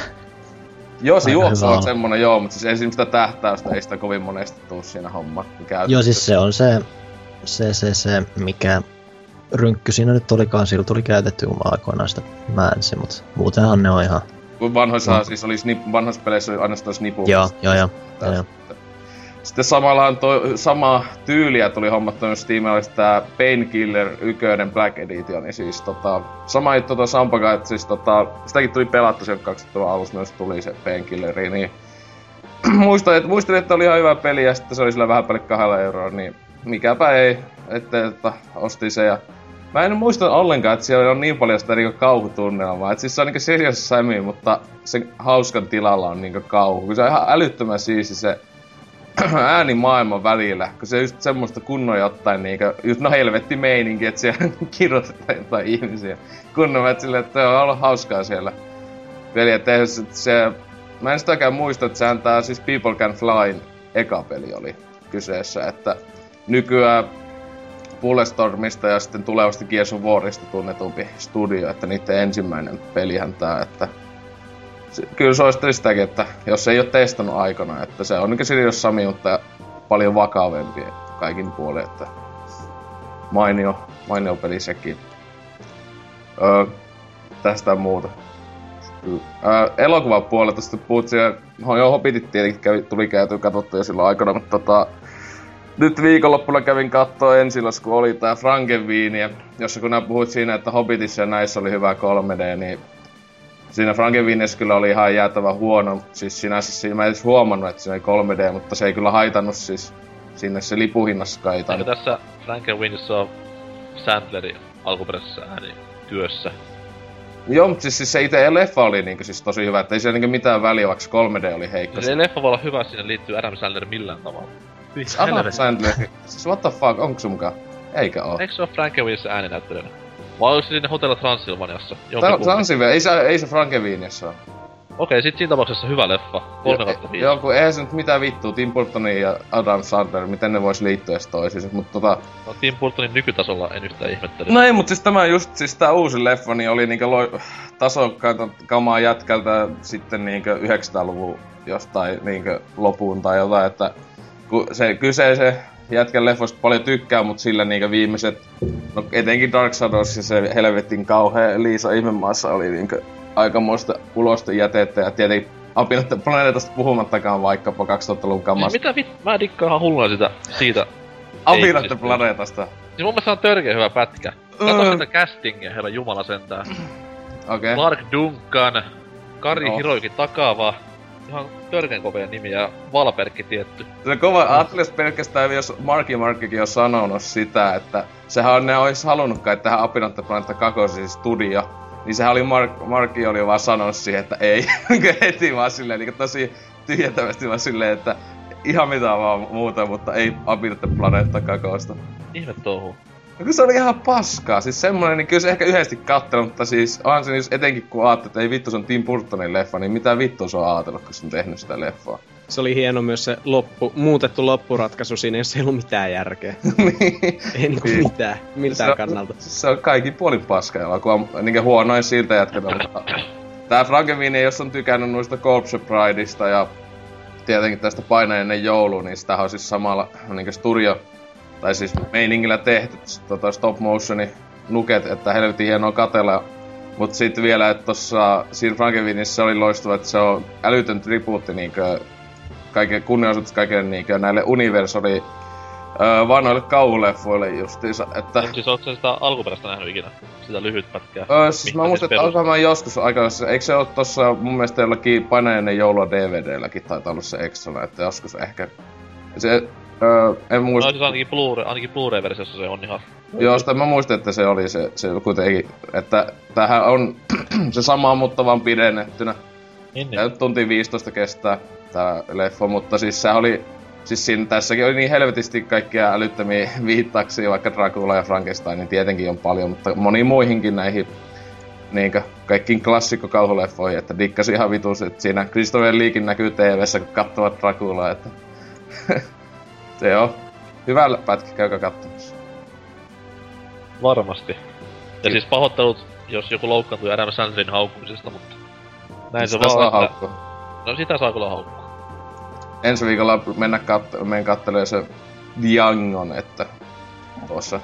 Joo, se juoksu on semmonen, joo, mutta siis esimerkiksi sitä tähtäystä ei sitä kovin monesti tuu siinä homma Joo, siis se on se, se, se, se mikä rynkky siinä nyt olikaan, sillä tuli käytetty, kun mä aikoinaan sitä määnsin, mutta muutenhan ne on ihan kun vanhoissa no. siis oli snip, vanhoissa peleissä oli ainoastaan snipu. Joo, joo, joo. joo. Sitten samalla to, sama tyyliä tuli hommattu myös Steamilla, tää Painkiller 1 Black Edition, niin siis tota, sama juttu tuo Sampaka, että siis tota, sitäkin tuli pelattu sen 2000 alussa myös tuli se Painkilleri, niin muistan, että, muistin, että oli ihan hyvä peli ja sitten se oli sillä vähän päälle kahdella euroa, niin mikäpä ei, että, että ostin se ja Mä en muista ollenkaan, että siellä on niin paljon sitä niinku kauhutunnelmaa. Et siis se on niinku Serious Sammy, mutta se hauskan tilalla on niinku kauhu. Kun se on ihan älyttömän siisti se *clears throat* ääni maailman välillä, kun se just semmoista kunnon jotain niinku, just no helvetti meininki, että siellä *laughs* kirjoitetaan jotain ihmisiä. Kunnon, että silleen, että on ollut hauskaa siellä peli, että se, se, mä en sitäkään muista, että sehän tää siis People Can Fly eka peli oli kyseessä, että nykyään Bulletstormista ja sitten tulevasti Gears of Warista tunnetumpi studio, että niiden ensimmäinen pelihän tää, että kyllä suosittelen sitäkin, että jos ei ole testannut aikana, että se on niin Sirius Sami, mutta paljon vakavempi kaikin puolin, että mainio, mainio peli sekin. Öö, tästä muuta. Öö, elokuvan puolelta sitten puhut siellä, joo, Hobbitit tietenkin kävi, tuli käyty katsottu jo silloin aikana, mutta tota, nyt viikonloppuna kävin kattoo ensilas, kun oli tää Frankenviini, jossa kun nää puhuit siinä, että Hobbitissa ja näissä oli hyvä 3D, niin siinä Frankenviinissä kyllä oli ihan jäätävä huono. Siis sinänsä siinä mä en edes huomannut, että siinä oli 3D, mutta se ei kyllä haitannut siis sinne se lipuhinnassa ei Eikö tässä Frankenweenissä on Sandlerin alkuperäisessä ääni työssä? Joo, mutta siis, siis se itse leffa oli niinku siis tosi hyvä, että ei siellä niinku mitään väliä, vaikka 3D oli heikko. Se leffa voi olla hyvä, sinne liittyy Adam Sandler millään tavalla. Siis Adam Sandler. Siis what the fuck, onko se mukaan? Eikä oo. Eikö se oo Frankenweenissä ääninäyttelijänä? Vai onko se siinä Hotel Transylvaniassa? Transylvania, ei se, ei se Frankenweeniassa oo. Okei, sit siinä tapauksessa hyvä leffa. 3 kautta 5. Joo, kun eihän se nyt mitään vittua, Tim Burtonin ja Adam Sandler, miten ne vois liittyä edes toisiinsa, mutta tota... No Tim Burtonin nykytasolla en yhtään ihmettele. No ei, mut siis tämä just, siis tää uusi leffa, niin oli niinkö loi... tasokkaita kamaa jätkältä sitten niinkö 900-luvun jostain niinkö lopuun tai jotain, että kun se kyseisen jätkän leffoista paljon tykkää, mutta sillä niinkö viimeiset, no etenkin Dark Shadows ja se helvetin kauhea Liisa Ihmemaassa oli niinkö aikamoista ulosta jätettä ja tietenkin Apinotta planeetasta puhumattakaan vaikkapa 2000-luvun kamasta. Mitä vit... Mä dikkaan ihan hullua sitä, siitä. Apinotta planeetasta. Niin mun mielestä on törkeä hyvä pätkä. Kato uh. sitä castingia, herra jumala sentään. Okei. Okay. Mark Duncan, Kari no. Hiroiki Takava, ihan törkeen kovia nimi ja Valperkki tietty. Se kova, ajattelis pelkästään, jos Marki Markkikin on sanonut sitä, että sehän on, ne olisi halunnut kai tähän Apinotta Planetta 2 studio, Niin sehän oli Mark, Markki oli vaan sanonut siihen, että ei. *laughs* heti vaan silleen, niin tosi tyhjentävästi vaan silleen, että ihan mitä vaan muuta, mutta ei Abirte Planeetta kakoosta. Ihme touhu. No se oli ihan paskaa, siis semmonen, niin kyllä se ehkä yhdesti katsonut, mutta siis onhan se etenkin kun ajattelee, että ei vittu se on Tim Burtonin leffa, niin mitä vittu se on ajatellut, kun se on tehnyt sitä leffaa. Se oli hieno myös se loppu, muutettu loppuratkaisu siinä, jos ei ollut mitään järkeä. *laughs* niin. Ei niinku Niin. mitään, miltään se on, kannalta. Se on kaikki puolin paska elokuva, niin huonoin siltä mutta tää Frankenweenie, jos on tykännyt noista Corpse Prideista ja tietenkin tästä paina ennen joulua, niin sitä on siis samalla niin studio, tai siis meiningillä tehty tota stop motioni nuket, että helvetin hienoa katella. Mut sitten vielä, että tossa siinä Frankenweenissä oli loistava, että se on älytön tribuutti niinkö kaiken kunnianosoitus kaikille niinkö näille universali öö, vanhoille kauhuleffoille justiinsa, että... Siis ootko sitä alkuperäistä nähnyt ikinä? Sitä lyhyt pätkää? Öö, siis mä muistan, että alkaa mä joskus aikanaan, eikö se oo tossa mun mielestä jollakin painajainen joulua DVDlläkin taitaa olla se extra, että joskus ehkä. Se, öö, en muista, No siis ainakin Blu-ray, ainakin Blu-ray-versiossa se on ihan... joo, sitä mä muistan, että se oli se, se kuitenkin, että tämähän on *clears throat* se sama, mutta vaan pidennettynä. Niin, niin. tunti 15 kestää tää leffa, mutta siis se oli, siis siinä, tässäkin oli niin helvetisti kaikkia älyttömiä *laughs* viittauksia, vaikka Dracula ja Frankenstein, niin tietenkin on paljon, mutta moniin muihinkin näihin niinkö, kaikkiin klassikkokauhuleffoihin, että dikkasin ihan vitus, että siinä Christopher Leakin näkyy TV-ssä, kun katsovat Draculaa, että *laughs* se on hyvä pätkä, käykää katsomassa. Varmasti. Ja siis pahoittelut, jos joku loukkaantui Adam Sandlerin haukkumisesta, mutta... Näin se Sitä saa vaan, että... haukkua. No sitä saa kyllä haukkua. Ensi viikolla mennä kat- menen kattelemaan se Diangon, että tuossa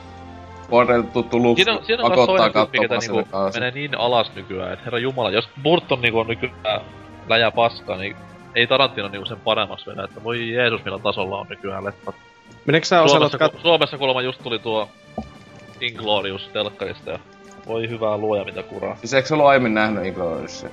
on tuttu Siinä siinä on pakottaa ketä katsomaan niinku menee niin alas nykyään, että herra jumala, jos Burton niinku on nykyään läjä paskaa, niin ei Tarantino niinku sen paremmaksi vedä, että voi Jeesus millä tasolla on nykyään leffat. Meneekö sä Oselot Suomessa, kat... ku, Suomessa kuulemma just tuli tuo Inglorious telkkarista ja voi hyvää luoja mitä kuraa. Siis eikö se ollut aiemmin nähnyt Inglourioussia?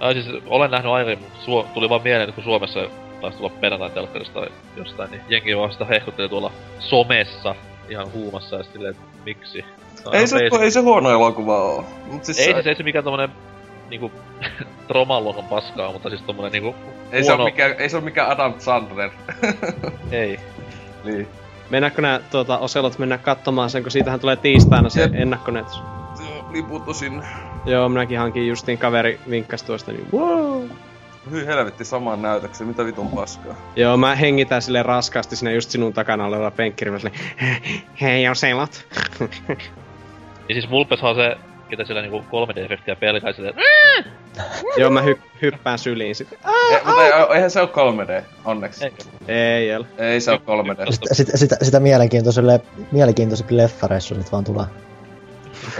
Ai siis olen nähnyt aiemmin, mutta Suo, tuli vaan mieleen, että kun Suomessa taisi tulla perjantai telkkarista tai jostain, niin jengi vaan sitä hehkutteli tuolla somessa ihan huumassa ja silleen, että miksi. On Ei se, ei se huono elokuva oo. Mut siis Ei se, siis ei se mikään tommonen niinku *laughs* tromaluokan paskaa, mutta siis tommonen niinku ei, se huono... ole mikään, ei se ole mikään Adam Sandler. *laughs* Ei. niin. Mennäänkö nää tuota, Oselot mennä katsomaan sen, kun siitähän tulee tiistaina se Jep. ennakkonetus. Joo, Liputtu sinne. Joo, minäkin hankin justiin kaveri vinkkas tuosta, niin wow. Hyi helvetti samaan näytökseen, mitä vitun paskaa. Joo, mä hengitän sille raskaasti sinne just sinun takana oleva penkkirivä silleen, *laughs* hei Oselot. Ja siis Vulpeshan on se, ketä sillä niinku 3D-efektiä pelkää silleen, Joo, mä hy- hyppään syliin sit. Mutta ei, eihän se ole 3D, onneksi. Eikö? Ei, ole. Ei se ole 3D. Tosta- Sitä, sitä, sitä mielenkiintoiselle, mielenkiintoisempi leffareissu nyt vaan tulee.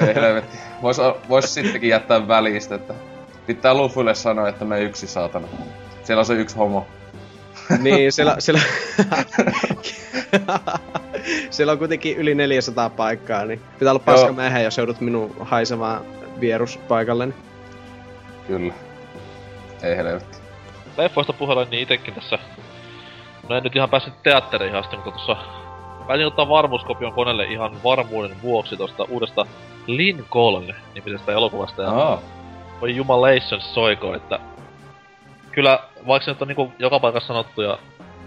Ei helvetti. Vois, vois sittenkin jättää välistä, että pitää Luffylle sanoa, että me yksi saatana. Siellä on se yksi homo. Niin, siellä, siellä... *laughs* siellä on kuitenkin yli 400 paikkaa, niin pitää olla paska mehän, jos joudut minun haisemaan vieruspaikalle. Kyllä. Ei helvetti. leffoista puheella, niin itekin tässä... No en nyt ihan päässyt teattereihin asti, mutta tossa... Päätin ottaa varmuuskopion koneelle ihan varmuuden vuoksi tosta uudesta Lincoln nimisestä elokuvasta. Ja Aa, voi jumalations soiko, että... Kyllä, vaikka se nyt on niinku joka paikassa sanottu ja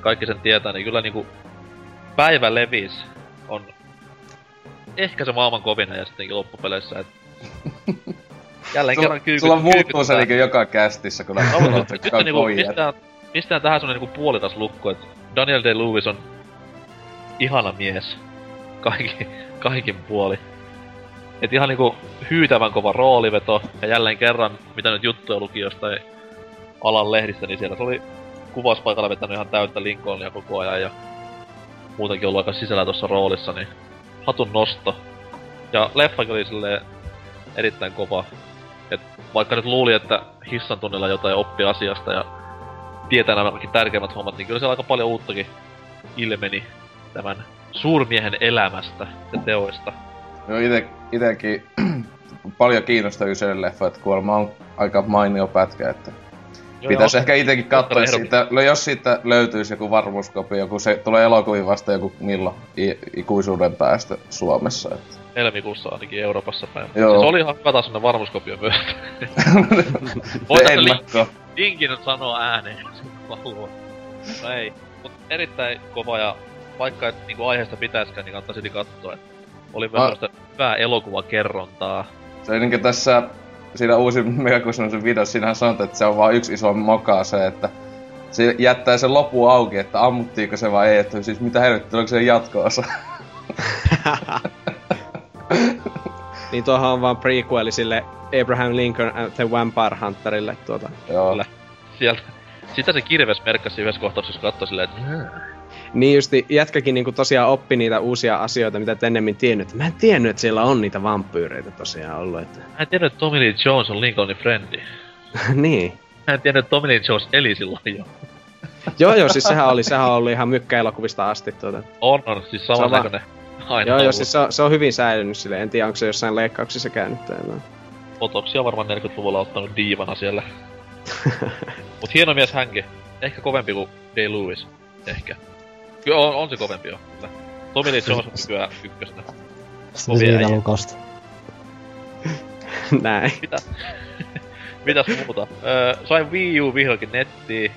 kaikki sen tietää, niin kyllä niinku... Päivä levis on ehkä se maailman kovina ja sittenkin loppupeleissä, et... *laughs* Jälleen sulla, kerran kyykkyt, sulla muuttuu se niinku joka kästissä, kun No, mutta sanottu, nyt on niinku, kovia. pistetään, pistetään tähän semmonen niinku puolikas lukko, että Daniel Day-Lewis on ihana mies. Kaikki, kaikin puoli. Et ihan niinku hyytävän kova rooliveto, ja jälleen kerran, mitä nyt juttuja luki jostain alan lehdistä, niin siellä se oli kuvauspaikalla vetänyt ihan täyttä Lincolnia koko ajan, ja muutenkin ollut aika sisällä tuossa roolissa, niin hatun nosto. Ja leffakin oli silleen erittäin kova. Et vaikka nyt luuli, että hissan tunnilla jotain oppi asiasta ja tietää nämä kaikki tärkeimmät hommat, niin kyllä siellä aika paljon uuttakin ilmeni tämän suurmiehen elämästä ja teoista. Joo, ite, itekin *clears throat* paljon kiinnostaa Yselle leffa, että kuulemma on aika mainio pätkä, että Joo, pitäisi ja ehkä itekin katsoa, siitä, no jos siitä löytyisi joku varmuuskopio, kun se tulee elokuviin vasta joku milloin i, ikuisuuden päästä Suomessa. Että. helmikuussa ainakin Euroopassa päin. Joo. Siis oli ihan hyvä taas varmuuskopio myös. *laughs* Se tässä li- linkin sanoa ääneen, *laughs* jos haluaa. No ei. Mut erittäin kova ja vaikka et niinku aiheesta pitäiskään, niin kannattaa silti katsoa. Et oli myös semmoista hyvää elokuvakerrontaa. Se niinkö tässä siinä uusi Megakustosen videossa, siinähän sanotaan, että se on vaan yksi iso moka se, että se jättää sen lopu auki, että ammuttiiko se vai ei, että siis mitä helvettiä, oliko se jatko-osa? *laughs* Niin tuohon on vaan prequeli sille Abraham Lincoln and the Vampire Hunterille tuota. Joo. Kyllä. Sieltä. Sitä se kirves merkkasi yhdessä kohtauksessa katsoi silleen, että Niin justi jätkäkin niinku tosiaan oppi niitä uusia asioita, mitä et ennemmin tiennyt. Mä en tiennyt, että siellä on niitä vampyyreitä tosiaan ollut. Että... Mä en tiennyt, että Tommy Lee Jones on Lincolnin frendi. *laughs* niin. Mä en tiennyt, että Tommy Lee Jones eli silloin jo. *laughs* Joo joo, siis sehän oli, sehän oli ihan mykkäelokuvista asti tuota. On, on, siis saman näköinen. Aina Joo joo, ollut. siis se on, se on hyvin säilynyt sille. En tiedä, onko se jossain leikkauksissa käynyt tai. Otoksia varmaan 40-luvulla ottanut diivana siellä. *laughs* Mut hieno mies hänkin. Ehkä kovempi kuin Day Lewis. Ehkä. Kyllä on, on se kovempi jo. Kyllä. Tommy Lee Jones on *laughs* nykyään siitä äijä. lukosta. Näin. Mitä? *laughs* Mitäs muuta? Öö, sain Wii U vihdoinkin nettiin.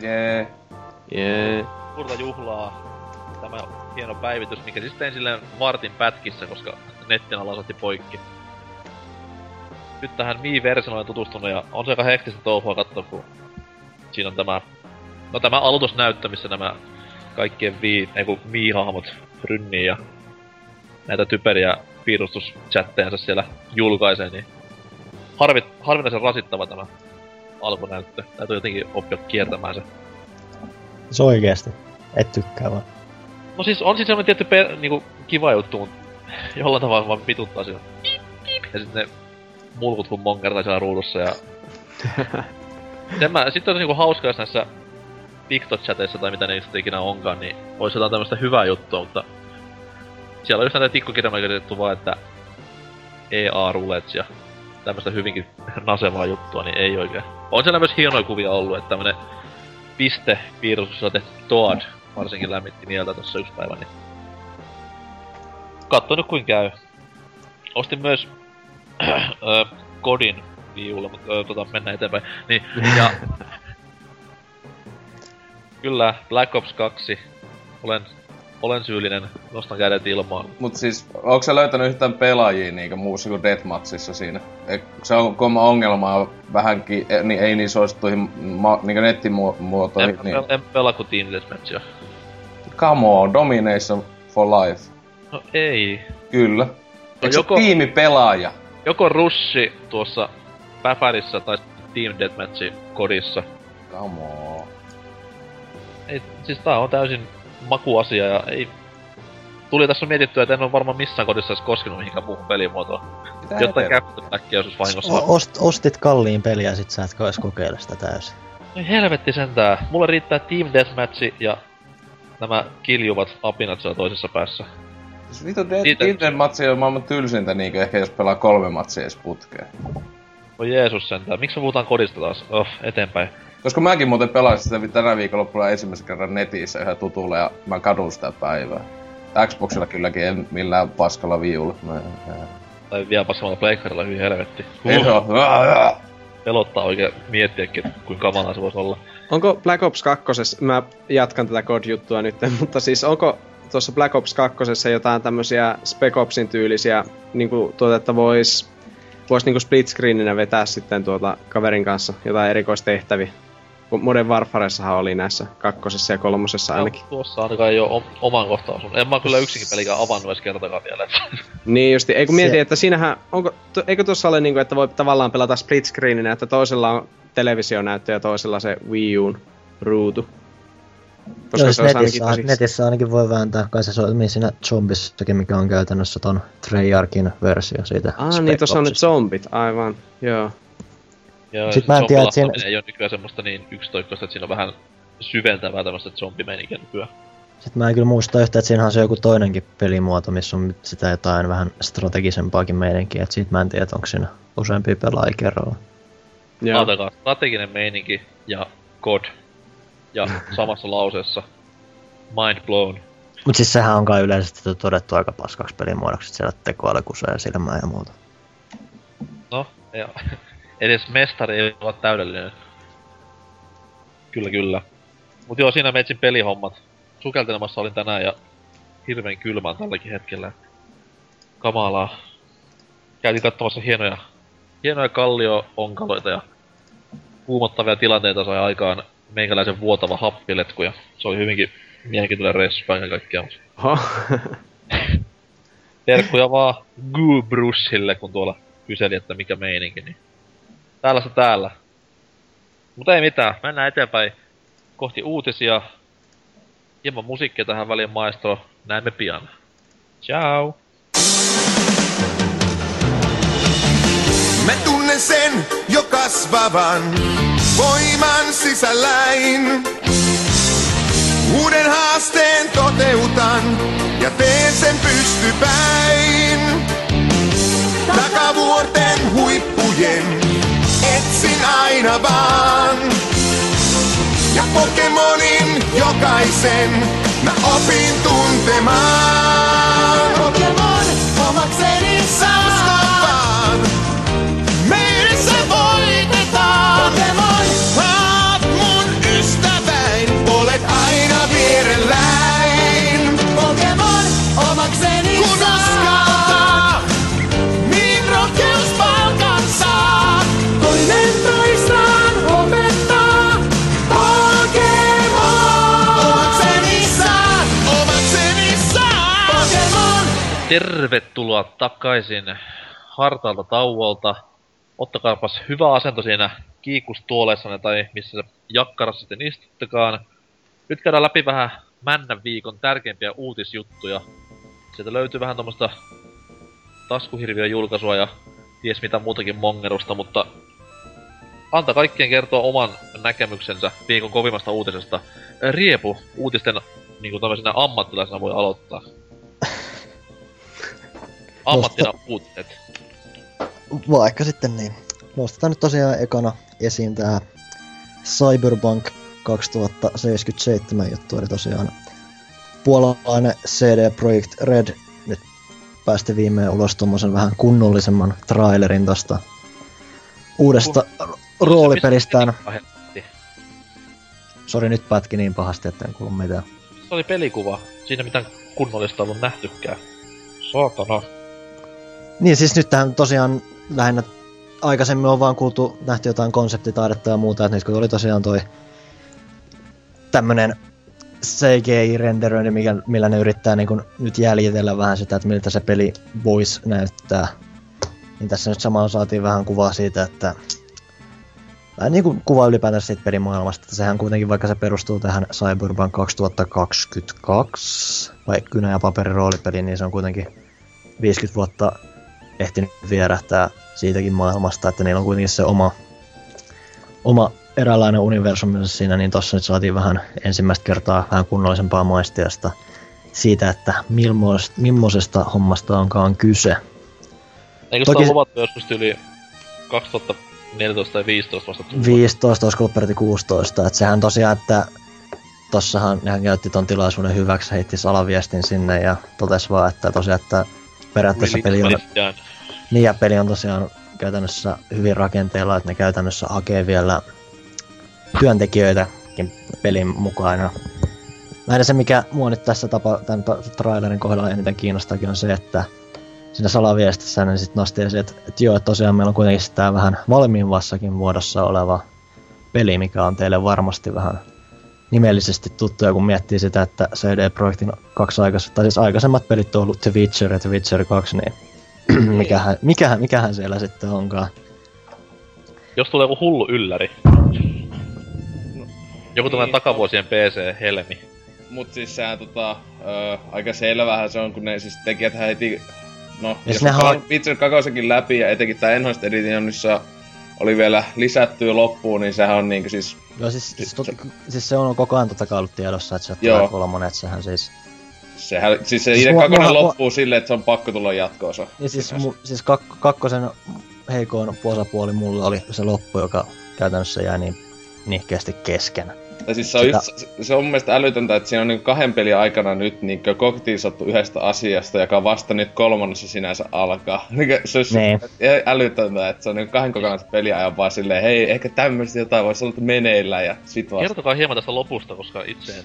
Jee. Jee. Suurta juhlaa. Tämä hieno päivitys, mikä siis tein silleen vartin pätkissä, koska nettin ala saatti poikki. Nyt tähän Mii-versioon olen tutustunut ja on se aika hektistä touhua katsoa, kun siinä on tämä... No tämä aloitusnäyttö, missä nämä kaikkien Wii, ei kun Mii-hahmot rynnii ja näitä typeriä piirustuschattejansa siellä julkaisee, niin harvit, harvinaisen rasittava tämä alkunäyttö. Täytyy jotenkin oppia kiertämään se. Se oikeesti. Et tykkää vaan. No siis on siis semmonen tietty per, niinku, kiva juttu, mut *laughs* jollain tavalla vaan. Piip, piip. Ja sitten ne mulkut kun monkertaa siellä ruudussa ja... *laughs* Sen mä, sitten on niinku hauska, jos näissä TikTok-chateissa tai mitä ne sitten ikinä onkaan, niin olisi jotain tämmöistä hyvää juttua, mutta... Siellä on just näitä tikkukirjelmää kirjoitettu vaan, että EA Roulets ja tämmöistä hyvinkin nasevaa juttua, niin ei oikein. On siellä myös hienoja kuvia ollut, että tämmönen piste piirustus on tehty Toad varsinkin lämmitti mieltä tossa yksi päivä, niin... Katso nyt kuin käy. Ostin myös *clears throat* kodin viulla, mutta tota, mennään eteenpäin. Niin, ja... *laughs* Kyllä, Black Ops 2. Olen, olen syyllinen, nostan kädet ilmaan. Mut siis, onko sä löytänyt yhtään pelaajia niinku muussa kuin Deathmatchissa siinä? Eikö se on koma ongelmaa vähänkin, e, niin ei niin suosittuihin ma, niinku nettimuotoihin, En, niin... en, pelaa kuin Team Deathmatchia. Come on, Domination for life. No ei. Kyllä. Eikö joko- joko... tiimipelaaja? Joko Rushi tuossa Päfärissä tai Team Deathmatchi kodissa. Come on. Ei, siis tää on täysin makuasia ja ei... Tuli tässä mietittyä, että en ole varmaan missään kodissa edes koskenut mihinkään muuhun pelimuotoon. Jotain Backia joskus vahingossa. O- ost, ostit kalliin peliä, sit sä et edes kokeile sitä täysin. Ei helvetti sentään. Mulle riittää Team Deathmatch ja nämä kiljuvat apinat siellä toisessa päässä. Siis Dead, Siitä- Dead matsi on maailman tylsintä niinkö ehkä jos pelaa kolme matsia edes putkeen. Voi Jeesus sentään. Miksi me puhutaan kodista taas? Oh, eteenpäin. Koska mäkin muuten pelasin sitä tänä viikonloppuna ensimmäisen kerran netissä yhä tutulle ja mä kadun sitä päivää. Xboxilla kylläkin en millään paskalla viulla. Mä. Tai vielä passamalla pleikkarilla hyvin helvetti. Aa. Pelottaa oikein miettiäkin, kuinka kamalaa se voisi olla. Onko Black Ops 2, mä jatkan tätä COD-juttua nyt, *laughs* mutta siis onko tuossa Black Ops 2 jotain tämmösiä Spec Opsin tyylisiä, niinku tuota, että vois, vois niinku split screeninä vetää sitten tuota kaverin kanssa jotain erikoistehtäviä? Kun Modern Warfareissahan oli näissä kakkosessa ja kolmosessa ainakin. No, tuossa ainakaan ei om- oman kohtaan osunut. En mä kyllä yksinkin pelikään avannut edes kertakaan vielä. *laughs* Niin justi, ei kun mietin, Se- että siinähän, onko, to, eikö tuossa ole niinku, että voi tavallaan pelata split screeninä, että toisella on televisionäyttö ja toisella se Wii U'n ruutu. Joo, siis se olisi netissä, ainakin netissä ainakin voi vääntää, kai se toimii siinä Zombissakin, mikä on käytännössä ton Treyarchin versio siitä. Ah, Spec niin tuossa on nyt Opsista. zombit, aivan, joo. Ja Sit mä en tiedä, että siinä- ei ole nykyään semmoista niin yksitoikkoista, että siinä on vähän syventävää tämmöistä zombimeininkiä nykyään. Sitten mä en kyllä muista yhtä, että siinähän on se joku toinenkin pelimuoto, missä on sitä jotain vähän strategisempaakin meininkiä, että siitä mä en tiedä, että onko siinä useampia pelaajia kerralla. joo. Ajatelkaa, strateginen meininki ja God. Ja *laughs* samassa lauseessa. Mind blown. Mut siis sehän on kai yleisesti todettu aika paskaksi pelimuodoksi, siellä tekoäly kusee silmää ja muuta. No, joo. *laughs* Edes mestari ei ole täydellinen. Kyllä, kyllä. Mut joo, siinä meitsin pelihommat. Sukeltelemassa olin tänään ja hirveän kylmään tälläkin hetkellä. Kamalaa. Käytiin katsomassa hienoja, hienoja kallio-onkaloita ja kuumottavia tilanteita sai aikaan meikäläisen vuotava happiletku ja se oli hyvinkin mielenkiintoinen reissu kaiken kaikkiaan. *laughs* Terkkuja vaan Gubrusille, kun tuolla kyseli, että mikä meininki, niin se täällä. Mutta ei mitään, mennään eteenpäin kohti uutisia. Hieman musiikkia tähän väliin maestro. Näemme pian. Ciao! Mä tunnen sen jo kasvavan voiman sisälläin. Uuden haasteen toteutan ja teen sen pystypäin. Takavuorten huippujen etsin aina vaan. Ja Pokemonin jokaisen mä opin tuntemaan. Tervetuloa takaisin hartaalta tauolta. Ottakaapas hyvä asento siinä kiikustuoleessanne tai missä se jakkarassa sitten istuttekaan. Nyt käydään läpi vähän männän viikon tärkeimpiä uutisjuttuja. Sieltä löytyy vähän tommoista taskuhirviö julkaisua ja ties mitä muutakin mongerusta, mutta anta kaikkien kertoa oman näkemyksensä viikon kovimmasta uutisesta. Riepu uutisten niin kuin ammattilaisena voi aloittaa. Ammattina uutiset. Vaikka sitten niin. Nostetaan nyt tosiaan ekana esiin tää Cyberpunk 2077 juttu, eli tosiaan puolalainen CD Projekt Red nyt päästi viimein ulos tommosen vähän kunnollisemman trailerin tosta uudesta roolipelistään. Helvetti. Sori, nyt pätki niin pahasti, että en kuulu mitään. Se oli pelikuva. Siinä mitään kunnollista ollut nähtykään. Saatana. Niin siis nyt tähän tosiaan lähinnä aikaisemmin on vaan kuultu, nähty jotain konseptitaidetta ja muuta, että nyt kun oli tosiaan toi tämmönen CGI-renderöinti, mikä, millä ne yrittää niin kun nyt jäljitellä vähän sitä, että miltä se peli voisi näyttää. Niin tässä nyt samalla saatiin vähän kuvaa siitä, että vähän niin kuin kuva ylipäätään siitä pelimaailmasta, että sehän kuitenkin, vaikka se perustuu tähän Cyberpunk 2022, vai kynä- ja paperiroolipeliin, niin se on kuitenkin 50 vuotta ehtinyt vierähtää siitäkin maailmasta, että niillä on kuitenkin se oma, oma eräänlainen universumi siinä, niin tossa nyt saatiin vähän ensimmäistä kertaa vähän kunnollisempaa maistiasta siitä, että millaisesta, millaisesta hommasta onkaan kyse. Eikö Toki- sitä luvattu joskus yli 2014 tai 15 vasta tullut? 15, olisiko ollut peräti 16, että sehän tosiaan, että tossahan nehän käytti ton tilaisuuden hyväksi, heitti salaviestin sinne ja totesi vaan, että tosiaan, että periaatteessa peli on, niin ja peli on tosiaan käytännössä hyvin rakenteella, että ne käytännössä hakee vielä työntekijöitäkin pelin mukaan. Ja lähinnä se, mikä mua nyt tässä tapa, tämän trailerin kohdalla eniten kiinnostaakin on se, että siinä salaviestissä ne sitten nosti esiin, että, että joo, että tosiaan meillä on kuitenkin sitä vähän valmiimmassa muodossa oleva peli, mikä on teille varmasti vähän nimellisesti tuttu, ja kun miettii sitä, että CD Projektin kaksi aikaisemmasta, tai siis aikaisemmat pelit on ollut The Witcher ja The Witcher 2, niin *clears throat* mikähän, mikähän, mikähän siellä sitten onkaan. Jos tulee joku hullu ylläri. Joku tämmönen takavuosien PC-helmi. Mut siis sehän tota, ö, aika selvähän se on, kun ne siis tekijät heti... No, Jos jos ne ne ha- Witcher 2 läpi ja etenkin tää Enhanced Editionissa oli vielä lisättyä loppuun, niin sehän on niinku siis... Joo, siis, siis, Se- tot, siis se on koko ajan totta kai ollut tiedossa, että se tulee kolmonen, että sehän siis... Sehän, siis se Siis mua- kakkonen mua- loppuu silleen, että se on pakko tulla jatkoosa. Niin siis, mu, siis kak, kakkosen heikoin osapuoli mulla oli se loppu, joka käytännössä jäi niin nihkeästi kesken. Tai siis se on, Sitä- just, se on mun mielestä älytöntä, että siinä on niin kahden pelin aikana nyt niin koktiisattu yhdestä asiasta, joka vasta nyt kolmannessa sinänsä alkaa. *laughs* Niin se olisi Niin. älytöntä, että se on niin kahden kokonaisen peliajan vaan silleen, hei, ehkä tämmöistä jotain voisi olla meneillä ja sit vasta. Kertokaa hieman tästä lopusta, koska itse en...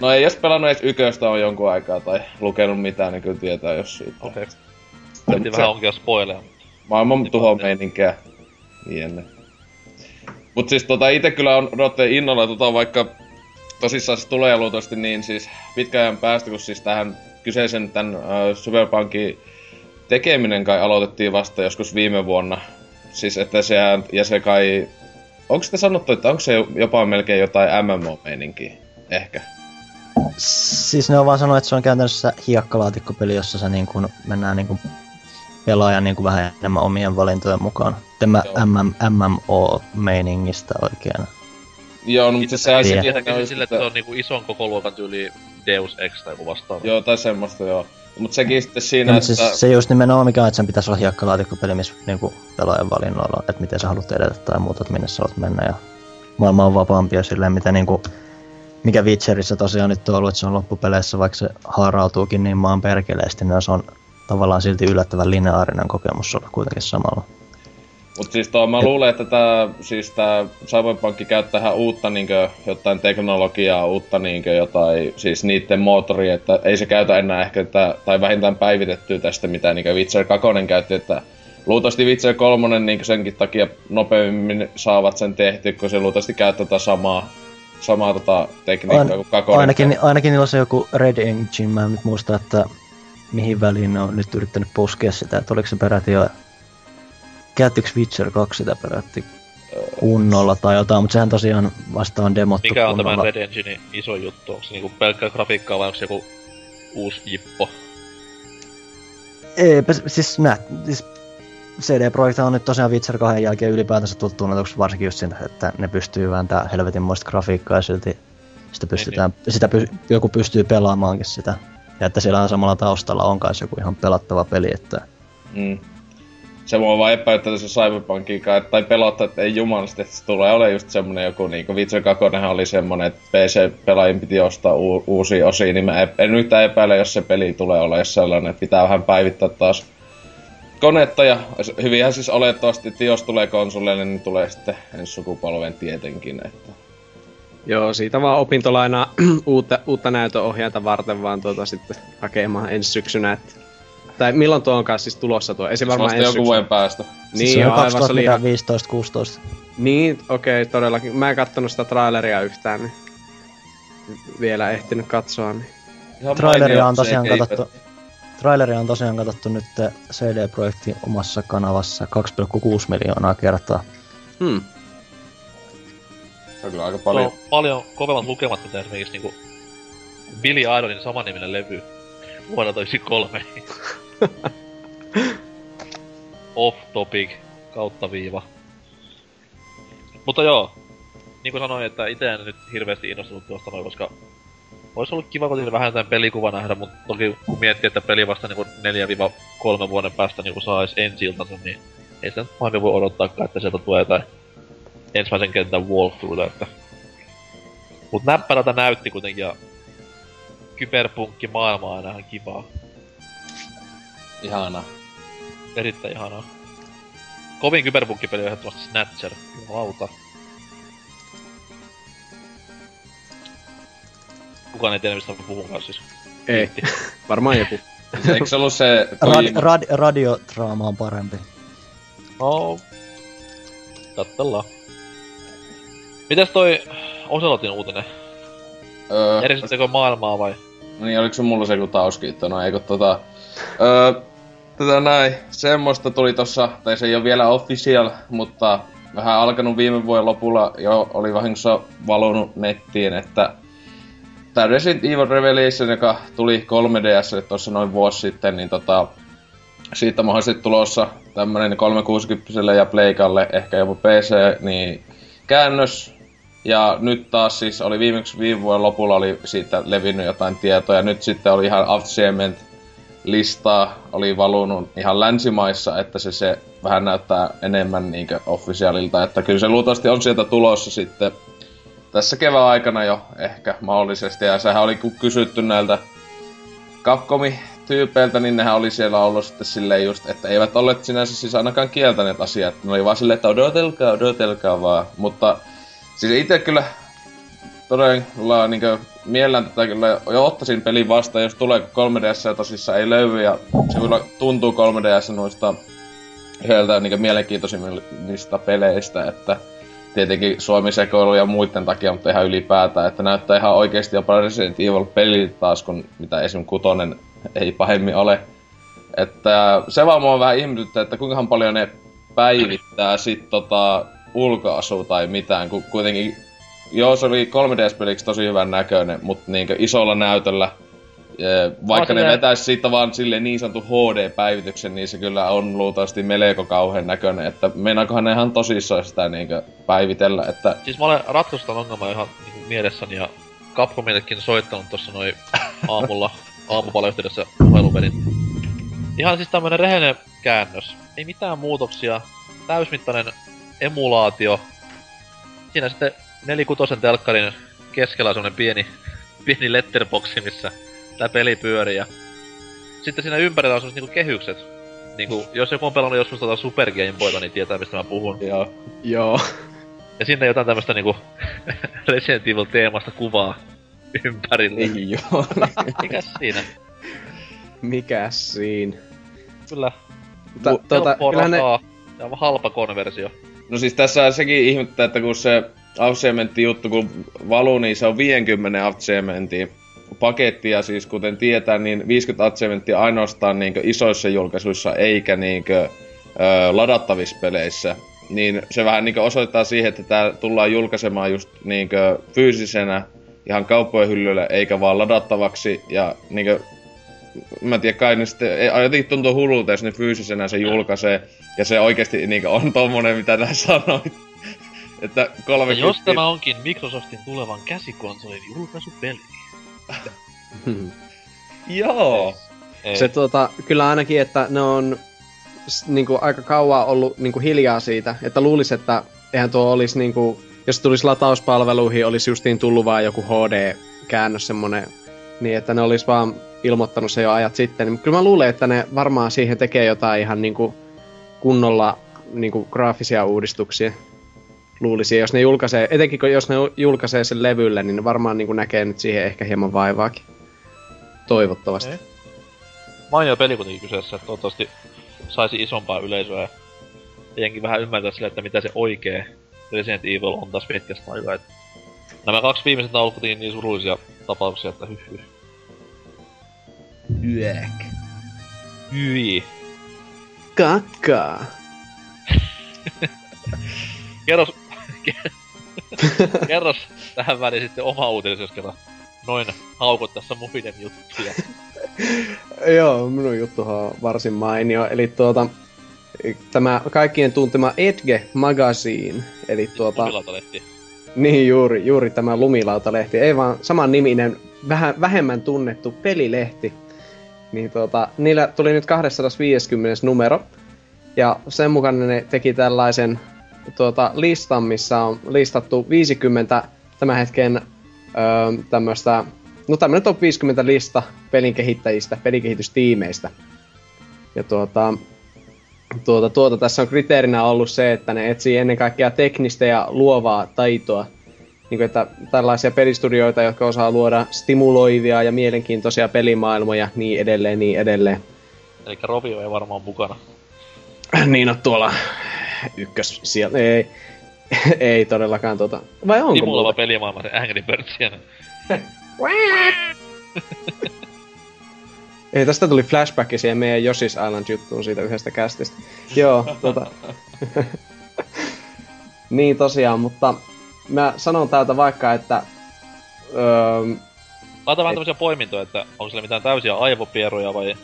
No ei jos pelannut edes yköstä on jonkun aikaa tai lukenut mitään, niin kyllä tietää jos siitä. Okei. Se- Piti vähän onkin jo spoileja. maailman tuho meininkiä. Jenne. Mut siis tota ite kyllä on odotte innolla tota vaikka tosissaan se tulee luultavasti niin siis pitkän ajan päästä, kun siis tähän kyseisen tän äh, Superpunkin tekeminen kai aloitettiin vasta joskus viime vuonna. Siis että sehän, ja se kai, onko sitä sanottu, että onko se jopa melkein jotain MMO-meininkiä? Ehkä. Siis ne on vaan sanonut, että se on käytännössä hiekkalaatikkopeli, jossa se niin kuin mennään niin kuin pelaajan niin kuin vähän enemmän omien valintojen mukaan. Tämä. MM, MMO-meiningistä oikein. Joo, no, mutta Tiedätkö on se just, sille, että se on niinku ison koko luokan tyyli Deus Ex tai joku vastaava? Joo, tai semmoista joo. Mut sekin sitten siinä, No, että... mutta siis se just nimenomaan mikä on, että sen pitäisi olla hiekkalaatikkopeli, missä niinku pelaajan valinnoilla, että miten sä haluat edetä tai muuta, että minne sä haluat mennä. Ja maailma on vapaampi ja silleen, mitä niinku, mikä Witcherissä tosiaan nyt on ollut, että se on loppupeleissä, vaikka se haarautuukin niin maan perkeleesti, niin se on tavallaan silti yllättävän lineaarinen kokemus olla kuitenkin samalla. Mut siis tuo, mä luulen, että tää, siis tää Cyberpunk käyttää uutta niinkö, jotain teknologiaa, uutta niinkö jotain, siis niitten moottori, että ei se käytä enää ehkä tätä, tai vähintään päivitettyä tästä, mitä niinkö Witcher 2 käytti, että luultavasti Witcher 3 niinkö senkin takia nopeammin saavat sen tehty, kun se luultavasti käyttää tätä samaa, samaa tota tekniikkaa Ain- kuin Kakonen. Ainakin, ainakin niillä on se joku Red Engine, mä en nyt muista, että mihin väliin ne on nyt yrittänyt puskea sitä, että oliko se peräti jo... Käyttikö Witcher 2 sitä peräti kunnolla tai jotain, mutta sehän tosiaan vasta on demottu Mikä on tämän kunnolla. Red Enginein iso juttu? Onko se niinku pelkkää grafiikkaa vai onko se joku uusi jippo? Eipä, siis nää, siis CD Projekt on nyt tosiaan Witcher 2 jälkeen ylipäätänsä tullut tunnetuksi varsinkin just siitä, että ne pystyy vääntämään helvetinmoista grafiikkaa ja silti sitä pystytään, sitä py, joku pystyy pelaamaankin sitä. Ja että siellä samalla taustalla on kai joku ihan pelattava peli, että Mm. Se mua vaan epäyttää se Cyberpunkiinkaan, tai pelottaa, että ei jumalasti, että se tulee ole just semmonen joku, niinku Witcher 2 oli semmonen, että PC-pelaajien piti ostaa u- uusia osia, niin mä en yhtään epäile, jos se peli tulee olemaan sellainen, että pitää vähän päivittää taas konetta, ja hyvinhän siis olettavasti, että jos tulee konsoleille, niin tulee sitten ensi sukupolven tietenkin, että Joo, siitä vaan opintolainaa *clears throat* uutta, uutta näytönohjainta varten vaan tuota sitten hakemaan ensi syksynä. Että... Tai milloin tuo onkaan siis tulossa tuo? Ei se varmaan vasta ensi joku syksynä. vuoden päästä. Niin, se on aivan, se oli ihan... 2015-16. Niin, okei, okay, todellakin. Mä en kattonut sitä traileria yhtään, niin vielä ehtinyt katsoa, niin... Ihan Traileria on tosiaan katsottu, traileria on tosiaan katsottu nyt CD-projektin omassa kanavassa 2,6 miljoonaa kertaa. Hmm. Se on kyllä aika Paljon, paljon. no, paljon kovemmat lukemat, kuten esimerkiksi niinku Billy Idonin samanniminen levy vuodelta 93. *laughs* Off topic kautta viiva. Mutta joo, niin kuin sanoin, että itse en nyt hirveästi innostunut tuosta noin, koska olisi ollut kiva kuitenkin vähän jotain pelikuva nähdä, mutta toki kun miettii, että peli vasta niinku 4-3 vuoden päästä niinku edes ensi iltansa, niin ei sitä nyt voi odottaakaan, että sieltä tulee jotain ensimmäisen kentän walkthroughta, että... Mut näppärältä näytti kuitenkin ja kyberpunkki maailma on aina ihan kivaa. Ihana. Erittäin ihanaa. Kovin kyberpunkkipeli on ehdottomasti Snatcher. Jumalauta. Kukaan ei tiedä mistä mä puhunkaan siis. Ei, *laughs* varmaan joku. Eikö se ollut se Rad, rad, radiodraama on parempi. No... Kattellaan. Mitäs toi Oselotin uutinen? Öö, Järjestettekö maailmaa vai? No niin, oliko se mulla se tauskiitto? No eikö tota... Öö, tätä näin, semmoista tuli tossa, tai se ei ole vielä official, mutta vähän alkanut viime vuoden lopulla jo oli vahingossa valunut nettiin, että tää Resident Evil Revelation, joka tuli 3DSlle tuossa noin vuosi sitten, niin tota, siitä mahdollisesti tulossa tämmönen 360 ja Pleikalle, ehkä jopa PC, niin käännös. Ja nyt taas siis oli viimeksi viime vuoden lopulla oli siitä levinnyt jotain tietoa, ja nyt sitten oli ihan Achievement listaa oli valunut ihan länsimaissa, että se, se vähän näyttää enemmän niinkö officialilta, että kyllä se luultavasti on sieltä tulossa sitten tässä kevään aikana jo ehkä mahdollisesti. Ja sehän oli kysytty näiltä Capcomi tyypeiltä, niin nehän oli siellä ollut sitten silleen just, että eivät olleet sinänsä siis ainakaan kieltäneet asiat. Ne oli vaan silleen, että odotelkaa, odotelkaa vaan. Mutta siis itse kyllä todella niinkö mielellään tätä kyllä jo ottaisin pelin vastaan, jos tulee 3DS ja tosissaan ei löydy ja se kyllä tuntuu 3DS noista yhdeltä niin mielenkiintoisimmista peleistä, että tietenkin Suomi sekoilu ja muiden takia, mutta ihan ylipäätään, että näyttää ihan oikeasti jopa Resident Evil peli taas, kun mitä esim. kutonen ei pahemmin ole. Että se vaan mua vähän ihmetyttää, että kuinka paljon ne päivittää sit tota ulkoasu tai mitään, kun kuitenkin Joo, se oli 3DS-peliksi tosi hyvän näköinen, mutta niinkö isolla näytöllä vaikka ne vetäis siitä vaan sille niin sanottu HD-päivityksen, niin se kyllä on luultavasti melko kauhean näköinen, että meinaakohan ne ihan tosissaan sitä niinkö päivitellä, että... Siis mä olen ratkaistanut tämän ongelman ihan niin mielessäni ja Capcomillekin soittanut tuossa noin aamulla *laughs* aamupaleyhteydessä puhelupelin. Ihan siis tämmönen rehellinen käännös. Ei mitään muutoksia. Täysmittainen emulaatio. Siinä sitten nelikutosen telkkarin keskellä on semmonen pieni, pieni letterboxi, missä tää peli pyörii ja... Sitten siinä ympärillä on semmoset niinku kehykset. Niinku, jos joku on pelannut joskus tota Super Game Boyta, niin tietää mistä mä puhun. Joo. Joo. Ja sinne jotain tämmöstä niinku *laughs* Resident Evil teemasta kuvaa ympärillä. Ei joo. *laughs* Mikäs siinä? Mikäs siinä? Kyllä. Tota, helppoa kyllähän ne, ja halpa konversio. No siis tässä sekin ihmettää, että kun se Avsementti juttu kun valuu, niin se on 50 Avsementin pakettia, siis kuten tietää, niin 50 Avsementtia ainoastaan niin isoissa julkaisuissa eikä niin kuin, ö, ladattavissa peleissä. Niin se vähän niin osoittaa siihen, että tämä tullaan julkaisemaan just niin fyysisenä ihan kauppojen hyllylle, eikä vaan ladattavaksi. Ja niin kuin, mä en tiedä, kai ne sitten, jotenkin tuntuu hullulta, jos ne fyysisenä se julkaisee, ja se oikeasti niin on tommonen, mitä nää sanoit. että 30... Ja jos tämä onkin Microsoftin tulevan käsikonsolin julkaisupeli. *laughs* Joo. Ei. se tuota, kyllä ainakin, että ne on s- niinku, aika kauan ollut niinku, hiljaa siitä, että luulisi, että eihän tuo olisi niinku, jos tulisi latauspalveluihin, olisi justiin tullut vaan joku HD-käännös semmonen, niin että ne olisi vaan ilmoittanut se jo ajat sitten. Niin kyllä mä luulen, että ne varmaan siihen tekee jotain ihan niinku kunnolla niinku graafisia uudistuksia. Luulisin, jos ne julkaisee, etenkin kun jos ne julkaisee sen levylle, niin ne varmaan niinku näkee nyt siihen ehkä hieman vaivaakin. Toivottavasti. Ei. Mainio peli kuitenkin kyseessä, että toivottavasti saisi isompaa yleisöä ja jenkin vähän ymmärtää sille, että mitä se oikee Resident Evil on taas pitkästä aikaa. Nämä kaksi viimeisintä on ollut kuitenkin niin surullisia tapauksia, että hyh hyh. Yäk. Hyi. Kakkaa. *laughs* Kerros... *laughs* Kerros tähän väliin sitten oma uutisi, jos kerran noin haukot tässä muiden juttuja. *laughs* Joo, minun juttuhan on varsin mainio. Eli tuota, tämä kaikkien tuntema Edge Magazine, eli tuota, Lumilautalehti. niin juuri, juuri tämä lumilautalehti, ei vaan saman niminen, vähän vähemmän tunnettu pelilehti. Niin tuota, niillä tuli nyt 250 numero, ja sen mukaan ne teki tällaisen tuota, listan, missä on listattu 50 tämän hetken öö, tämmöistä, no tämmönen top 50 lista pelin kehittäjistä, pelikehitystiimeistä. Ja tuota, tuota, tuota, tässä on kriteerinä ollut se, että ne etsii ennen kaikkea teknistä ja luovaa taitoa. Niin kuin, että tällaisia pelistudioita, jotka osaa luoda stimuloivia ja mielenkiintoisia pelimaailmoja, niin edelleen, niin edelleen. Eli Rovio ei varmaan mukana. *clears throat* niin on tuolla ykkös siellä. Ei, *laughs* ei todellakaan tota. Vai onko Stimuloiva muuten? pelimaailma, se Angry Birdsien. *laughs* Ei, tästä tuli flashback siihen meidän Yoshi's Island juttuun siitä yhdestä kästistä. Joo, tota. *laughs* niin tosiaan, mutta mä sanon täältä vaikka, että öö, Laita vähän Ei. tämmösiä poimintoja, että onko siellä mitään täysiä aivopieruja vai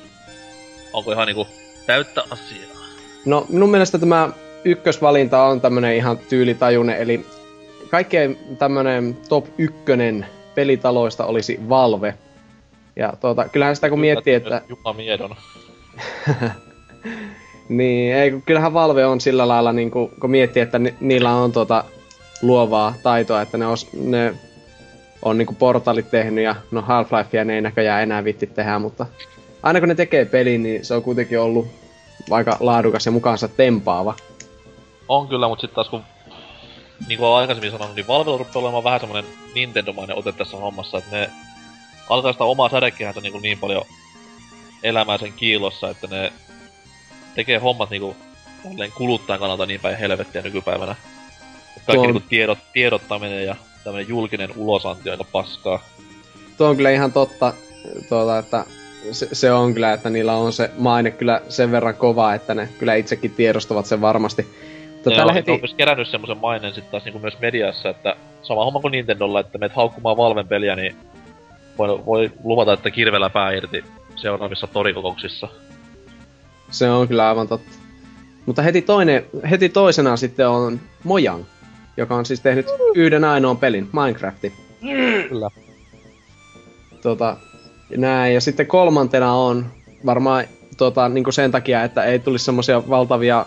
onko ihan niinku täyttä asiaa. No, minun mielestä tämä ykkösvalinta on tämmönen ihan tyylitajunen, eli kaikkein tämmönen top ykkönen pelitaloista olisi Valve. Ja tuota, kyllähän sitä kun miettii, että... Jukka Miedon. *laughs* Niin, ei, kyllähän Valve on sillä lailla, niin kun, kun miettii, että ni, niillä on tota, luovaa taitoa, että ne, os, ne on niinku portalit tehnyt ja no Half-Lifea ne ei näköjään enää vitti tehdä, mutta aina kun ne tekee pelin, niin se on kuitenkin ollut aika laadukas ja mukaansa tempaava. On kyllä, mutta sitten taas kun niin kuin aikaisemmin sanonut, niin Valve rupeaa olemaan vähän semmonen Nintendo-mainen ote tässä hommassa, että ne alkaa sitä omaa sädekehänsä niin, niin paljon elämää sen kiilossa, että ne tekee hommat niinku kuluttajan kannalta niin päin helvettiä nykypäivänä. Kaikki niinku tiedot, tiedottaminen ja tämmönen julkinen ulosanti on aika paskaa. Tuo on kyllä ihan totta, tuota, että se, se, on kyllä, että niillä on se maine kyllä sen verran kova, että ne kyllä itsekin tiedostavat sen varmasti. Mutta tällä heti... on myös kerännyt semmoisen maineen sitten taas niinku myös mediassa, että sama homma kuin Nintendolla, että meet haukkumaan Valven peliä, niin voi, voi luvata, että kirvellä pää irti seuraavissa torikokouksissa. Se on kyllä aivan totta. Mutta heti, toinen, heti toisena sitten on Mojang, joka on siis tehnyt yhden ainoan pelin, Minecrafti. Kyllä. Tota, näin. Ja sitten kolmantena on varmaan tota, niin sen takia, että ei tulisi semmoisia valtavia,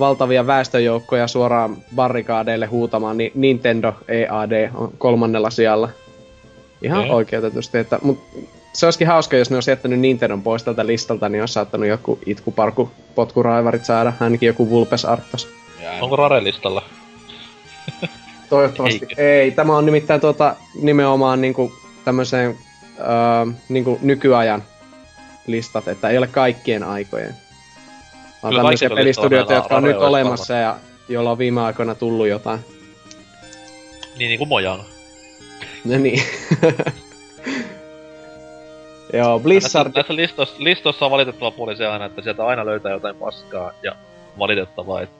valtavia väestöjoukkoja suoraan barrikaadeille huutamaan, niin Nintendo EAD on kolmannella sijalla. Ihan okay. oikeutetusti, että, mut se olisikin hauska, jos ne olisi jättänyt Nintendon pois tältä listalta, niin olisi saattanut joku itkuparku potkuraivarit saada, ainakin joku Vulpes Arctos. Onko Rare listalla? Toivottavasti ei. ei. Tämä on nimittäin tuota, nimenomaan niinku tämmöiseen öö, niinku nykyajan listat, että ei ole kaikkien aikojen. Vaan Kyllä tämmöisiä pelistudioita, jotka on nyt olemassa ja joilla on viime aikoina tullut jotain. Niin, niin kuin Mojang. No niin. *laughs* Joo, Blizzard... Näissä, näissä listossa, listossa on valitettava puoli se aina, että sieltä aina löytää jotain paskaa ja valitettavaa, että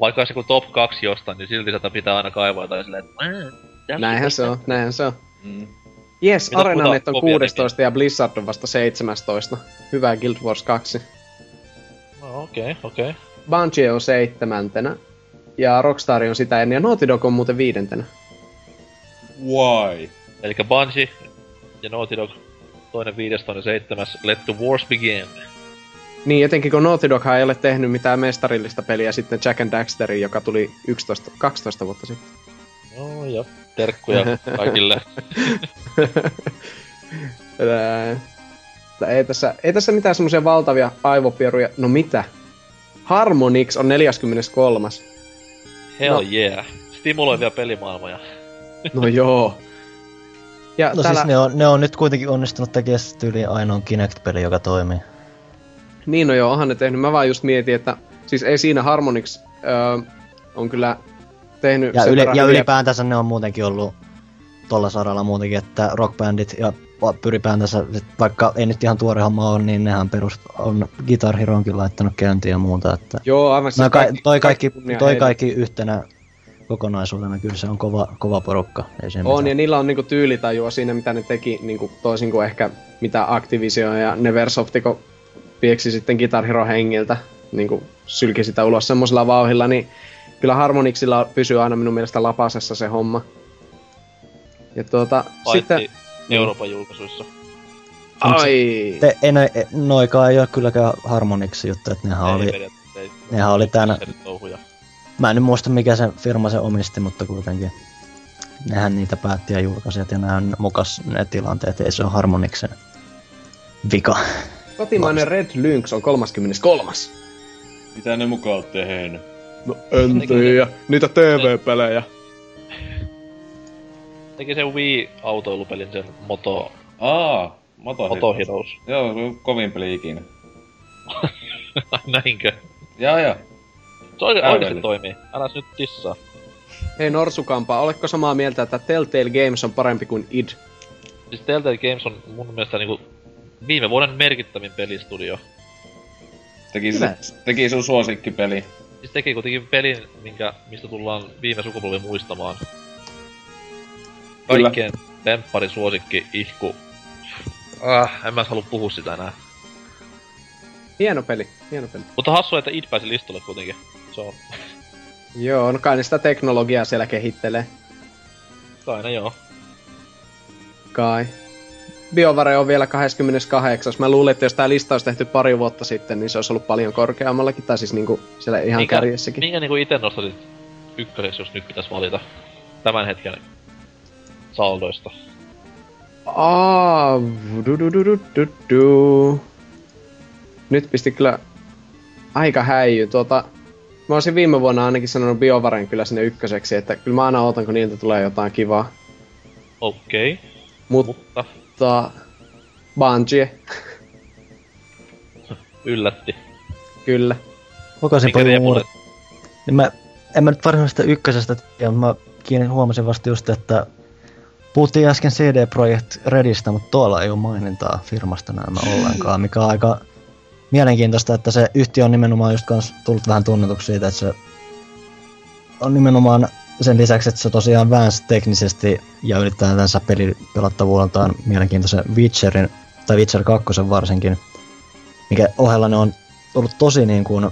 vaikka olisi joku top 2 jostain, niin silti sieltä pitää aina kaivaa jotain silleen, että Näinhän se on, näinhän se on. Mm. Yes, Arenanet on 16 ja Blizzard on vasta 17. Hyvä Guild Wars 2. No okei, okay, okei. Okay. Bungie on seitsemäntenä. Ja Rockstar on sitä ennen ja Naughty Dog on muuten viidentenä. Why? Eli Bungie ja Naughty Dog toinen viides, toinen seitsemäs, Let the Wars Begin. Niin, etenkin kun Naughty Dog ei ole tehnyt mitään mestarillista peliä sitten Jack and Daxterin, joka tuli 11, 12 vuotta sitten. No ja terkkuja *laughs* kaikille. *laughs* ei, tässä, ei tässä mitään semmoisia valtavia aivopieruja. No mitä? Harmonix on 43. Hell no. yeah. Stimuloivia pelimaailmoja. no joo. Ja no täällä... siis ne on, ne on nyt kuitenkin onnistunut tekemään tyyliin ainoan Kinect-peli, joka toimii. Niin no joo, onhan ne tehnyt. Mä vaan just mietin, että siis ei siinä Harmonix öö, on kyllä tehnyt... Ja, yli, ja ylipäätänsä ne on muutenkin ollut tuolla saralla muutenkin, että rockbandit ja pyripäätänsä, vaikka ei nyt ihan tuore homma ole, niin nehän perust on Guitar Heroonkin laittanut käyntiin ja muuta. Että Joo, aivan no, ka- toi, kaikki, toi kaikki yhtenä kokonaisuutena kyllä se on kova, kova porukka. Ei on, mitään. ja niillä on niinku tyylitajua siinä, mitä ne teki niinku, toisin kuin ehkä mitä Activision ja Neversoftiko pieksi sitten Guitar Hero hengiltä, niinku sylki sitä ulos semmoisella vauhilla, niin kyllä Harmonixilla pysyy aina minun mielestä lapasessa se homma. Ja tuota, Paitsi sitten... Euroopan julkaisuissa. Ai! Te, ei, noikaan ei ole kylläkään Harmonix juttu, että nehän ei, oli, ei, nehän oli täällä... Mä en nyt muista mikä se firma se omisti, mutta kuitenkin. Nehän niitä päätti ja julkaisijat ja nämä on mukas ne tilanteet, ei se ole Harmonixen vika. Kotimainen Red Lynx on 33. Mitä ne mukaan tehnyt? No en tiedä. Niitä TV-pelejä. Teki se Wii-autoilupelin sen Moto... Aa, Moto, Moto Heroes. Joo, se on kovin peli ikinä. *laughs* Näinkö? Joo, joo. Se oikein, oikeesti toimii. Älä nyt tissaa. Hei Norsukampa, oletko samaa mieltä, että Telltale Games on parempi kuin id? Siis Telltale Games on mun mielestä niinku viime vuoden merkittävin pelistudio. Teki, su, teki sun suosikkipeli. Siis teki kuitenkin pelin, minkä, mistä tullaan viime sukupolvi muistamaan. Kaikkien temppari suosikki ihku. Ah, en mä halua puhua sitä enää. Hieno peli, hieno peli. Mutta hassua, että id pääsi listalle kuitenkin. Se on... *laughs* Joo, no kai ne sitä teknologiaa siellä kehittelee. Kai ne joo. Kai. BioVare on vielä 28. Mä luulen, että jos tää lista olisi tehty pari vuotta sitten, niin se olisi ollut paljon korkeammallakin, tai siis niinku siellä ihan minkä, kärjessäkin. Minkä niinku ite nostasit ykköseksi, jos nyt pitäisi valita tämän hetken saldoista? Aa, du, du, du, du, du, du. Nyt pisti kyllä aika häijy. Tuota, mä olisin viime vuonna ainakin sanonut BioVaren kyllä sinne ykköseksi, että kyllä mä aina otan, kun niiltä tulee jotain kivaa. Okei, okay. Mutta mutta Bungie, yllätti. kyllä. Paljon Riepule? muuta. Niin mä, en mä nyt varsinaisesta ykkösestä tiedä, mutta mä kiinnin huomasin vasta just, että puhuttiin äsken CD Projekt Redistä, mutta tuolla ei ole mainintaa firmasta näemmä ollenkaan, mikä on aika mielenkiintoista, että se yhtiö on nimenomaan just kans tullut vähän tunnetuksi siitä, että se on nimenomaan sen lisäksi, että se tosiaan väänsi teknisesti ja ylipäätänsä pelipelattavuudeltaan mielenkiintoisen Witcherin, tai Witcher 2 varsinkin, mikä ohella ne on ollut tosi niin kuin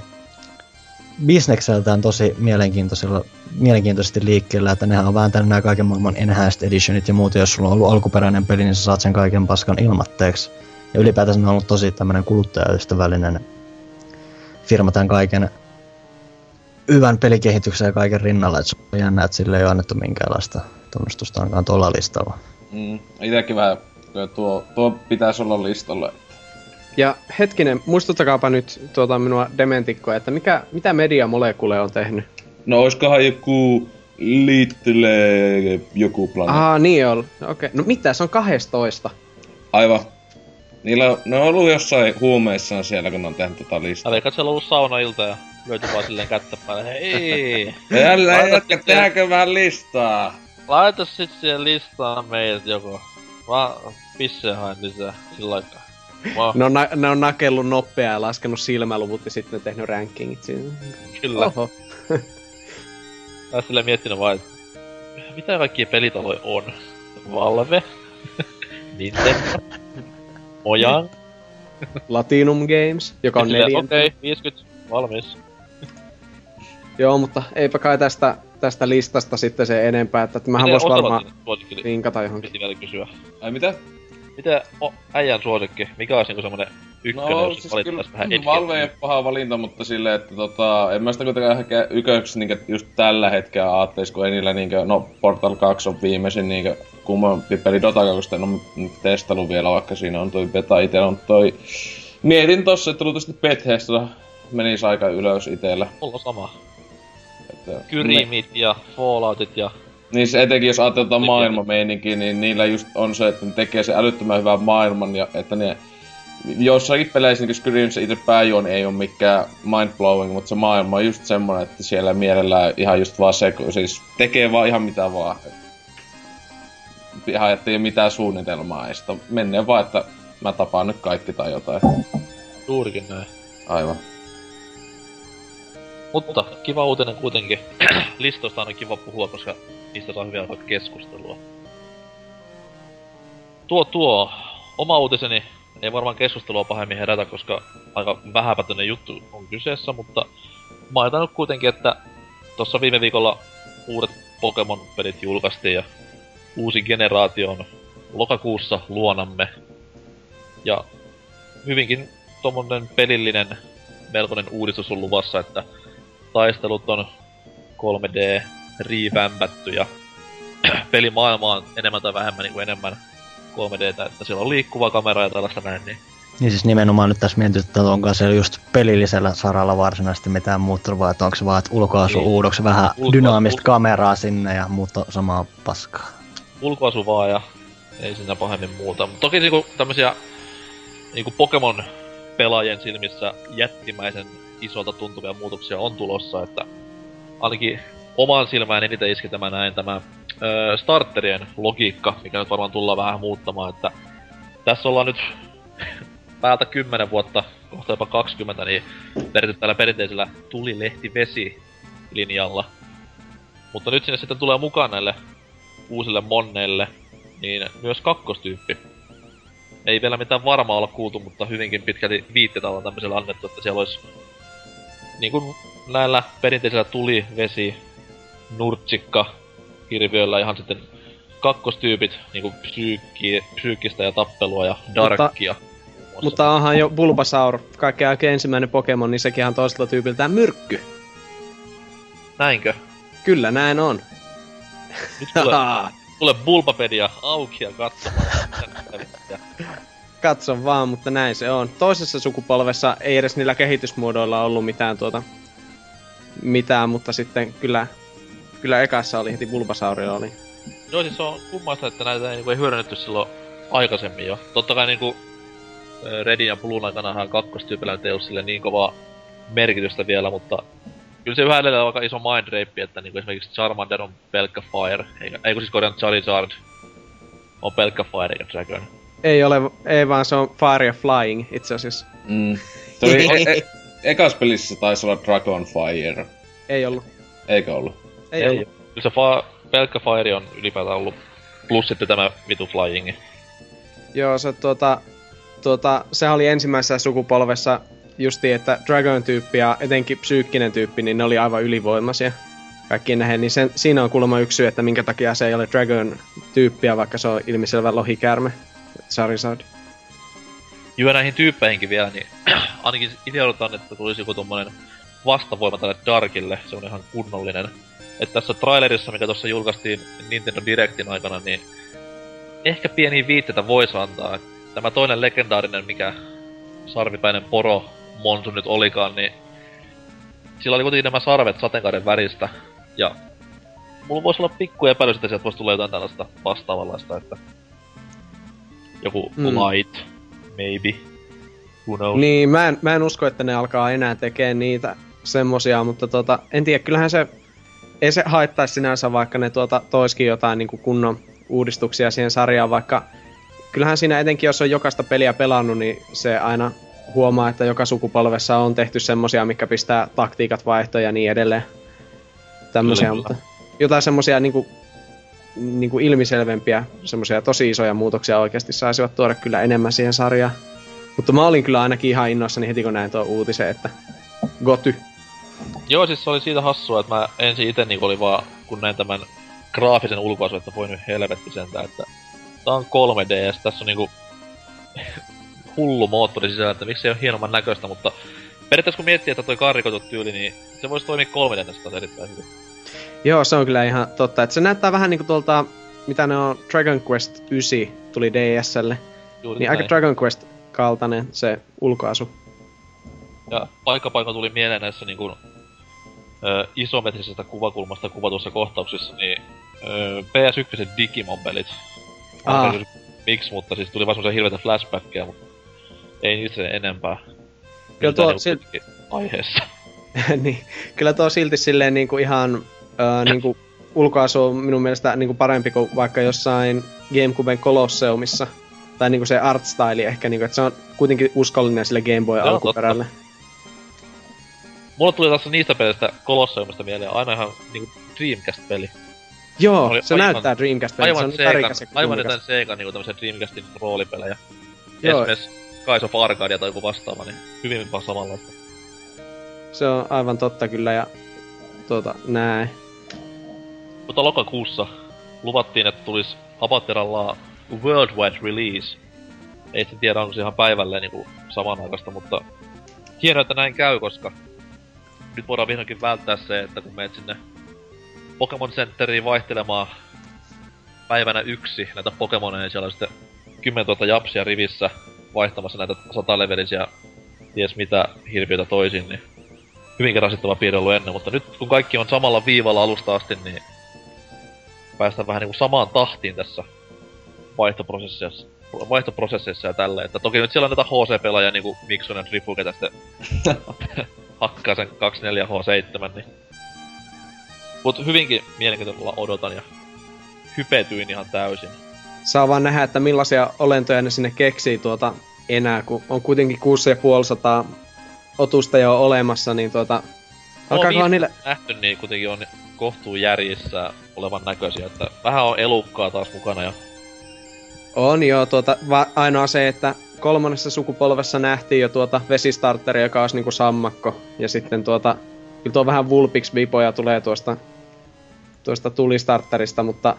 bisnekseltään tosi mielenkiintoisella, mielenkiintoisesti liikkeellä, että nehän on vääntänyt nämä kaiken maailman Enhanced Editionit ja muuta, jos sulla on ollut alkuperäinen peli, niin sä saat sen kaiken paskan ilmatteeksi. Ja ylipäätänsä ne on ollut tosi tämmöinen kuluttajaystävällinen firma tämän kaiken hyvän pelikehityksen ja kaiken rinnalla, että se on jännä, että sille ei ole annettu minkäänlaista tunnustusta ainakaan tuolla listalla. Mm, itekin vähän, kyllä tuo, tuo pitäisi olla listalla. Ja hetkinen, muistuttakaapa nyt tuota minua dementikkoa, että mikä, mitä Media Molecule on tehnyt? No oiskohan joku Little joku planeetta. Aa, niin on. Okei. Okay. No mitä, se on 12. Aivan. Niillä on, ne on ollut jossain huumeissaan siellä, kun ne on tehnyt tota listaa. Että siellä on ollut saunailta ja löytyi vaan silleen kättä päälle. Hei! Jätkä, sitten- tehdäänkö vähän listaa? Laita sit siihen listaan meidät joko. Mä pisseen haen lisää sillä aikaa. Mä, Ne on, na- ne on nakellut nopeaa ja laskenut silmäluvut ja sitten ne tehnyt rankingit siinä. kyllä. Oho. *laughs* Mä oon silleen miettinyt vaan, että mitä kaikkia pelitaloja on? Valve, *laughs* Nintendo, Mojang. Latinum Games, joka on neljän. Okei, okay, 50, valmis. Joo, mutta eipä kai tästä, tästä listasta sitten se enempää, että mähän vois varmaan vinkata johonkin. piti vielä kysyä. Ai mitä? Mitä o, äijän suosikki? Mikä olisi niinku semmonen ykkönen, No jos siis kyllä vähän edgiä? Valve ei ole paha valinta, mutta silleen, että tota, en mä sitä kuitenkaan ehkä yköksi niinkö just tällä hetkellä aatteis, kun ei niillä niinkö, no Portal 2 on viimeisin niinkö kummempi peli Dota 2, en nyt testailu vielä, vaikka siinä on toi beta itellä, mutta toi... Mietin tossa, että luultavasti Bethesda menis aika ylös itellä. Mulla on sama. Että Kyrimit ja Falloutit ja... Niin se etenkin jos ajatellaan maailmameininkiä, niin niillä just on se, että ne tekee se älyttömän hyvän maailman ja että ne Jossakin peleissä niin se itse pääjuoni ei ole mikään mindblowing, mutta se maailma on just semmonen, että siellä mielellään ihan just vaan se, siis tekee vaan ihan mitä vaan. Ihan ettei mitään suunnitelmaa, ei sitä menee vaan, että mä tapaan nyt kaikki tai jotain. Juurikin näin. Aivan. Mutta kiva uutinen kuitenkin. *clears throat* Listoista on kiva puhua, koska niistä saa hyviä keskustelua. Tuo tuo. Oma uutiseni ei varmaan keskustelua pahemmin herätä, koska aika vähäpätöinen juttu on kyseessä, mutta mainitan nyt kuitenkin, että tuossa viime viikolla uudet Pokemon-pelit julkaistiin ja uusi generaatio on lokakuussa luonamme. Ja hyvinkin tommonen pelillinen melkoinen uudistus on luvassa, että taistelut on 3D revampattu ja *clears throat* pelimaailma on enemmän tai vähemmän niin kuin enemmän 3Dtä, että siellä on liikkuva kamera ja tällaista näin, niin Niin siis nimenomaan nyt tässä mietin, että onko se just pelillisellä saralla varsinaisesti mitään muuttunut, vai että onko se vaan, että ulkoasu Niin. uudoksi vähän Ulkoasu- dynaamista ul- kameraa sinne ja muuta samaa paskaa. ulkoasu vaan ja ei siinä pahemmin muuta. Mutta toki niinku tämmösiä niinku Pokemon pelaajien silmissä jättimäisen isolta tuntuvia muutoksia on tulossa, että ainakin omaan silmään eniten iski tämä näin tämä öö, starterien logiikka, mikä nyt varmaan tullaan vähän muuttamaan, että tässä ollaan nyt *laughs* päältä 10 vuotta, kohta jopa 20, niin vedetty tällä perinteisellä tuli-lehti-vesi-linjalla. Mutta nyt sinne sitten tulee mukaan näille uusille monneille, niin myös kakkostyyppi. Ei vielä mitään varmaa olla kuultu, mutta hyvinkin pitkälti viitteitä ollaan tämmöisellä annettu, että siellä olisi niin kuin näillä perinteisillä tuli, vesi, nurtsikka, hirviöillä ihan sitten kakkostyypit, niinku psyykki, psyykkistä ja tappelua ja darkkia. muassa. Mutta onhan jo Bulbasaur, kaikkein aika ensimmäinen Pokemon, niin sekin on toiselta tyypiltään myrkky. Näinkö? Kyllä näin on. Nyt tulee, tulee Bulbapedia auki ja katsomaan. Katso vaan, mutta näin se on. Toisessa sukupolvessa ei edes niillä kehitysmuodoilla ollut mitään tuota... Mitään, mutta sitten kyllä... Kyllä ekassa oli heti Bulbasauria oli. Joo, siis se on kummasta, että näitä ei, niinku, ei hyödynnetty silloin aikaisemmin jo. Totta kai niinku Redin ja Bluun aikanahan kakkostyypillä ei ollut sille niin kovaa merkitystä vielä, mutta kyllä se yhä edelleen on aika iso mind rape, että niinku esimerkiksi Charmander on pelkkä Fire, eikä, ei kun siis korjaan Charizard on pelkkä Fire eikä Dragon. Ei ole, ei vaan se on Fire ja Flying itse asiassa. Mm. Toi, e- e- ekas pelissä taisi olla Dragon Fire. Ei ollut. Eikö ollut? Ei, ei ollut. Kyllä se fa- pelkkä Fire on ylipäätään ollut, plus sitten tämä vitu Flying. Joo, se tuota, tuota, se oli ensimmäisessä sukupolvessa justi, että Dragon-tyyppi ja etenkin psyykkinen tyyppi, niin ne oli aivan ylivoimaisia. Kaikkiin nähden, niin sen, siinä on kuulemma yksi syy, että minkä takia se ei ole Dragon-tyyppiä, vaikka se on ilmiselvä lohikärme, Charizard. Joo, näihin tyyppeihinkin vielä, niin *clears throat* ainakin itse odotan, että tulisi joku tommonen vastavoima tälle Darkille, se on ihan kunnollinen. Että tässä trailerissa, mikä tuossa julkaistiin Nintendo Directin aikana, niin ehkä pieni viitteitä voisi antaa. Tämä toinen legendaarinen, mikä sarvipäinen poro Monsu nyt olikaan, niin sillä oli kuitenkin nämä sarvet sateenkaaren väristä. Ja mulla voisi olla pikku epäilys, että sieltä voisi tulla jotain tällaista vastaavanlaista, että joku mm. light, maybe, who knows. Niin, mä en, mä en usko, että ne alkaa enää tekemään niitä semmosia, mutta tota, en tiedä, kyllähän se, ei se haittaisi sinänsä, vaikka ne tuota, toiskin jotain niin kuin kunnon uudistuksia siihen sarjaan, vaikka kyllähän siinä etenkin, jos on jokaista peliä pelannut, niin se aina huomaa, että joka sukupolvessa on tehty semmosia, mikä pistää taktiikat vaihtoja ja niin edelleen. Tämmösiä, Kyllä, mutta jotain semmosia niinku, niinku ilmiselvempiä, semmosia tosi isoja muutoksia oikeasti saisivat tuoda kyllä enemmän siihen sarjaan. Mutta mä olin kyllä ainakin ihan innoissani heti kun näin tuon uutisen, että goty. Joo, siis se oli siitä hassua, että mä ensin itse niin oli vaan, kun näin tämän graafisen ulkoasun, että voi nyt helvetti sentään, että tää on 3DS, tässä on niinku *laughs* hullu moottori sisällä, että miksi se ei ole hienomman näköistä, mutta periaatteessa kun miettii, että toi karrikoitu tyyli, niin se voisi toimia 3DS taas erittäin hyvin. Joo, se on kyllä ihan totta. Että se näyttää vähän niinku tuolta, mitä ne on, Dragon Quest 9 tuli DSlle. Juuri Niin näin. aika Dragon Quest kaltainen se ulkoasu. Ja paikka paikka tuli mieleen näissä niinku ö, isometrisestä kuvakulmasta kuvatuissa kohtauksissa, niin ö, PS1 Digimon-pelit. Ah. Miksi, mutta siis tuli vaan semmosia hirveitä flashbackkejä, mutta ei niistä sen enempää. Kyllä tuo niinku sil- kuitenkin aiheessa. *laughs* niin, kyllä tuo silti silleen niinku ihan ö, niinku ulkoasu on minun mielestä niinku parempi kuin vaikka jossain Gamecuben Colosseumissa. Tai niinku se art style ehkä, niinku, että se on kuitenkin uskollinen sille Game Boy alkuperälle. Mulla tuli taas niistä pelistä Colosseumista mieleen aina ihan niinku Dreamcast-peli. Joo, Oli se aivan- näyttää Dreamcast se Aivan on Segan, värikäs ja aivan jotain Segan niinku tämmösen Dreamcastin roolipelejä. Joo. Esimerkiksi of Arcadia tai joku vastaava, niin hyvin vaan samanlaista. Se on aivan totta kyllä ja tuota, näin. Mutta lokakuussa luvattiin, että tulisi Abateralla worldwide release. Ei sitten tiedä, onko se ihan päivälleen niinku samanaikaista, mutta hienoa, että näin käy, koska nyt voidaan vihdoinkin välttää se, että kun meet sinne Pokemon Centeriin vaihtelemaan päivänä yksi näitä Pokemoneja, niin siellä on sitten 10 000 japsia rivissä vaihtamassa näitä satalevelisiä ties mitä hirviötä toisin, niin hyvinkin rasittava piirre ollut ennen, mutta nyt kun kaikki on samalla viivalla alusta asti, niin päästään vähän niinku samaan tahtiin tässä vaihtoprosessissa, vaihtoprosesseissa ja tälleen. Että toki nyt siellä on näitä HC-pelaajia niinku Miksonen Rifu, ketä sitten hakkaa sen 24H7, niin... Mut hyvinkin mielenkiintoisella odotan ja hypetyin ihan täysin. Saa vaan nähdä, että millaisia olentoja ne sinne keksii tuota enää, kun on kuitenkin 6500 otusta jo olemassa, niin tuota... Alkaakohan niille... nähty, niin kuitenkin on kohtuu järjissä olevan näköisiä, että vähän on elukkaa taas mukana ja On joo, tuota, va- ainoa se, että kolmannessa sukupolvessa nähtiin jo tuota vesistarteri, joka olisi niinku sammakko. Ja sitten tuota, kyllä tuo vähän Vulpix vipoja tulee tuosta, tuosta tulistarterista, mutta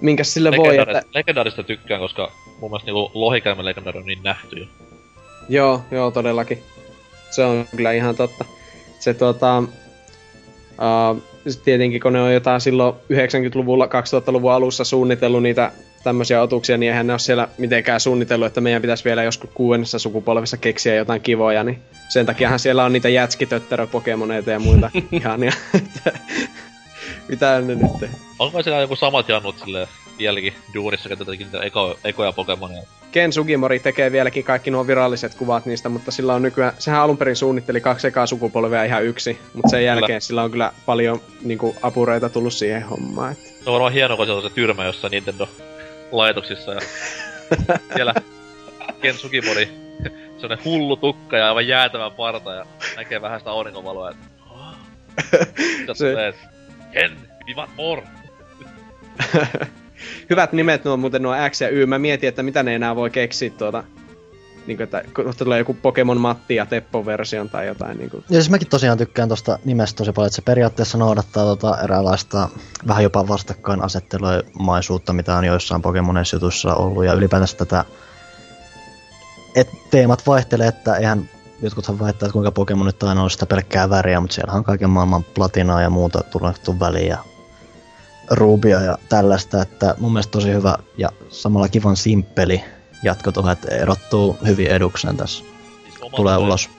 minkäs sille voi, että... legendaarista tykkään, koska mun mielestä niinku lohikäymän legendaari on niin nähty jo. Joo, joo, todellakin. Se on kyllä ihan totta. Se tuota... Uh, tietenkin kun ne on jotain silloin 90-luvulla, 2000-luvun alussa suunnitellut niitä tämmöisiä otuksia, niin eihän ne ole siellä mitenkään suunnitellut, että meidän pitäisi vielä joskus kuudennessa sukupolvessa keksiä jotain kivoja, niin sen takiahan siellä on niitä jätskitötterö Pokemoneita ja muita *laughs* ihania. *laughs* Mitä ne nyt te? Onko siellä joku samat jannut silleen vieläkin duunissa, ketä teki niitä eko, ekoja Pokemonia? Ken Sugimori tekee vieläkin kaikki nuo viralliset kuvat niistä, mutta sillä on nykyään, sehän alun perin suunnitteli kaksi ekaa sukupolvea ihan yksi, mutta sen jälkeen kyllä. sillä on kyllä paljon niinku, apureita tullut siihen hommaan. Että. Se on varmaan hienoa, kun se on se tyrmä jossain Nintendo-laitoksissa ja *laughs* siellä Ken Sugimori, se on hullu tukka ja aivan jäätävä parta ja näkee vähän sitä aurinkovaloa, että *laughs* se... tulee, Ken, we want more! Hyvät nimet nuo muuten nuo X ja Y. Mä mietin, että mitä ne enää voi keksiä tuota niin kuin, että kohta tulee joku Pokemon Matti ja Teppo-version tai jotain. Niin kuin. Ja siis mäkin tosiaan tykkään tuosta nimestä tosi paljon, että se periaatteessa noudattaa tota eräänlaista vähän jopa vastakkainasettelumaisuutta, mitä on joissain Pokemoneissa jutuissa ollut, ja ylipäätänsä tätä, että teemat vaihtelee, että eihän jotkuthan väittää, että kuinka Pokemon nyt aina on sitä pelkkää väriä, mutta siellä on kaiken maailman platinaa ja muuta tullut väliin ja Rubia ja tällaista, että mun mielestä tosi hyvä ja samalla kivan simppeli jatko tuohon, että erottuu hyvin eduksen tässä. Siis Tulee tämmönen, ulos.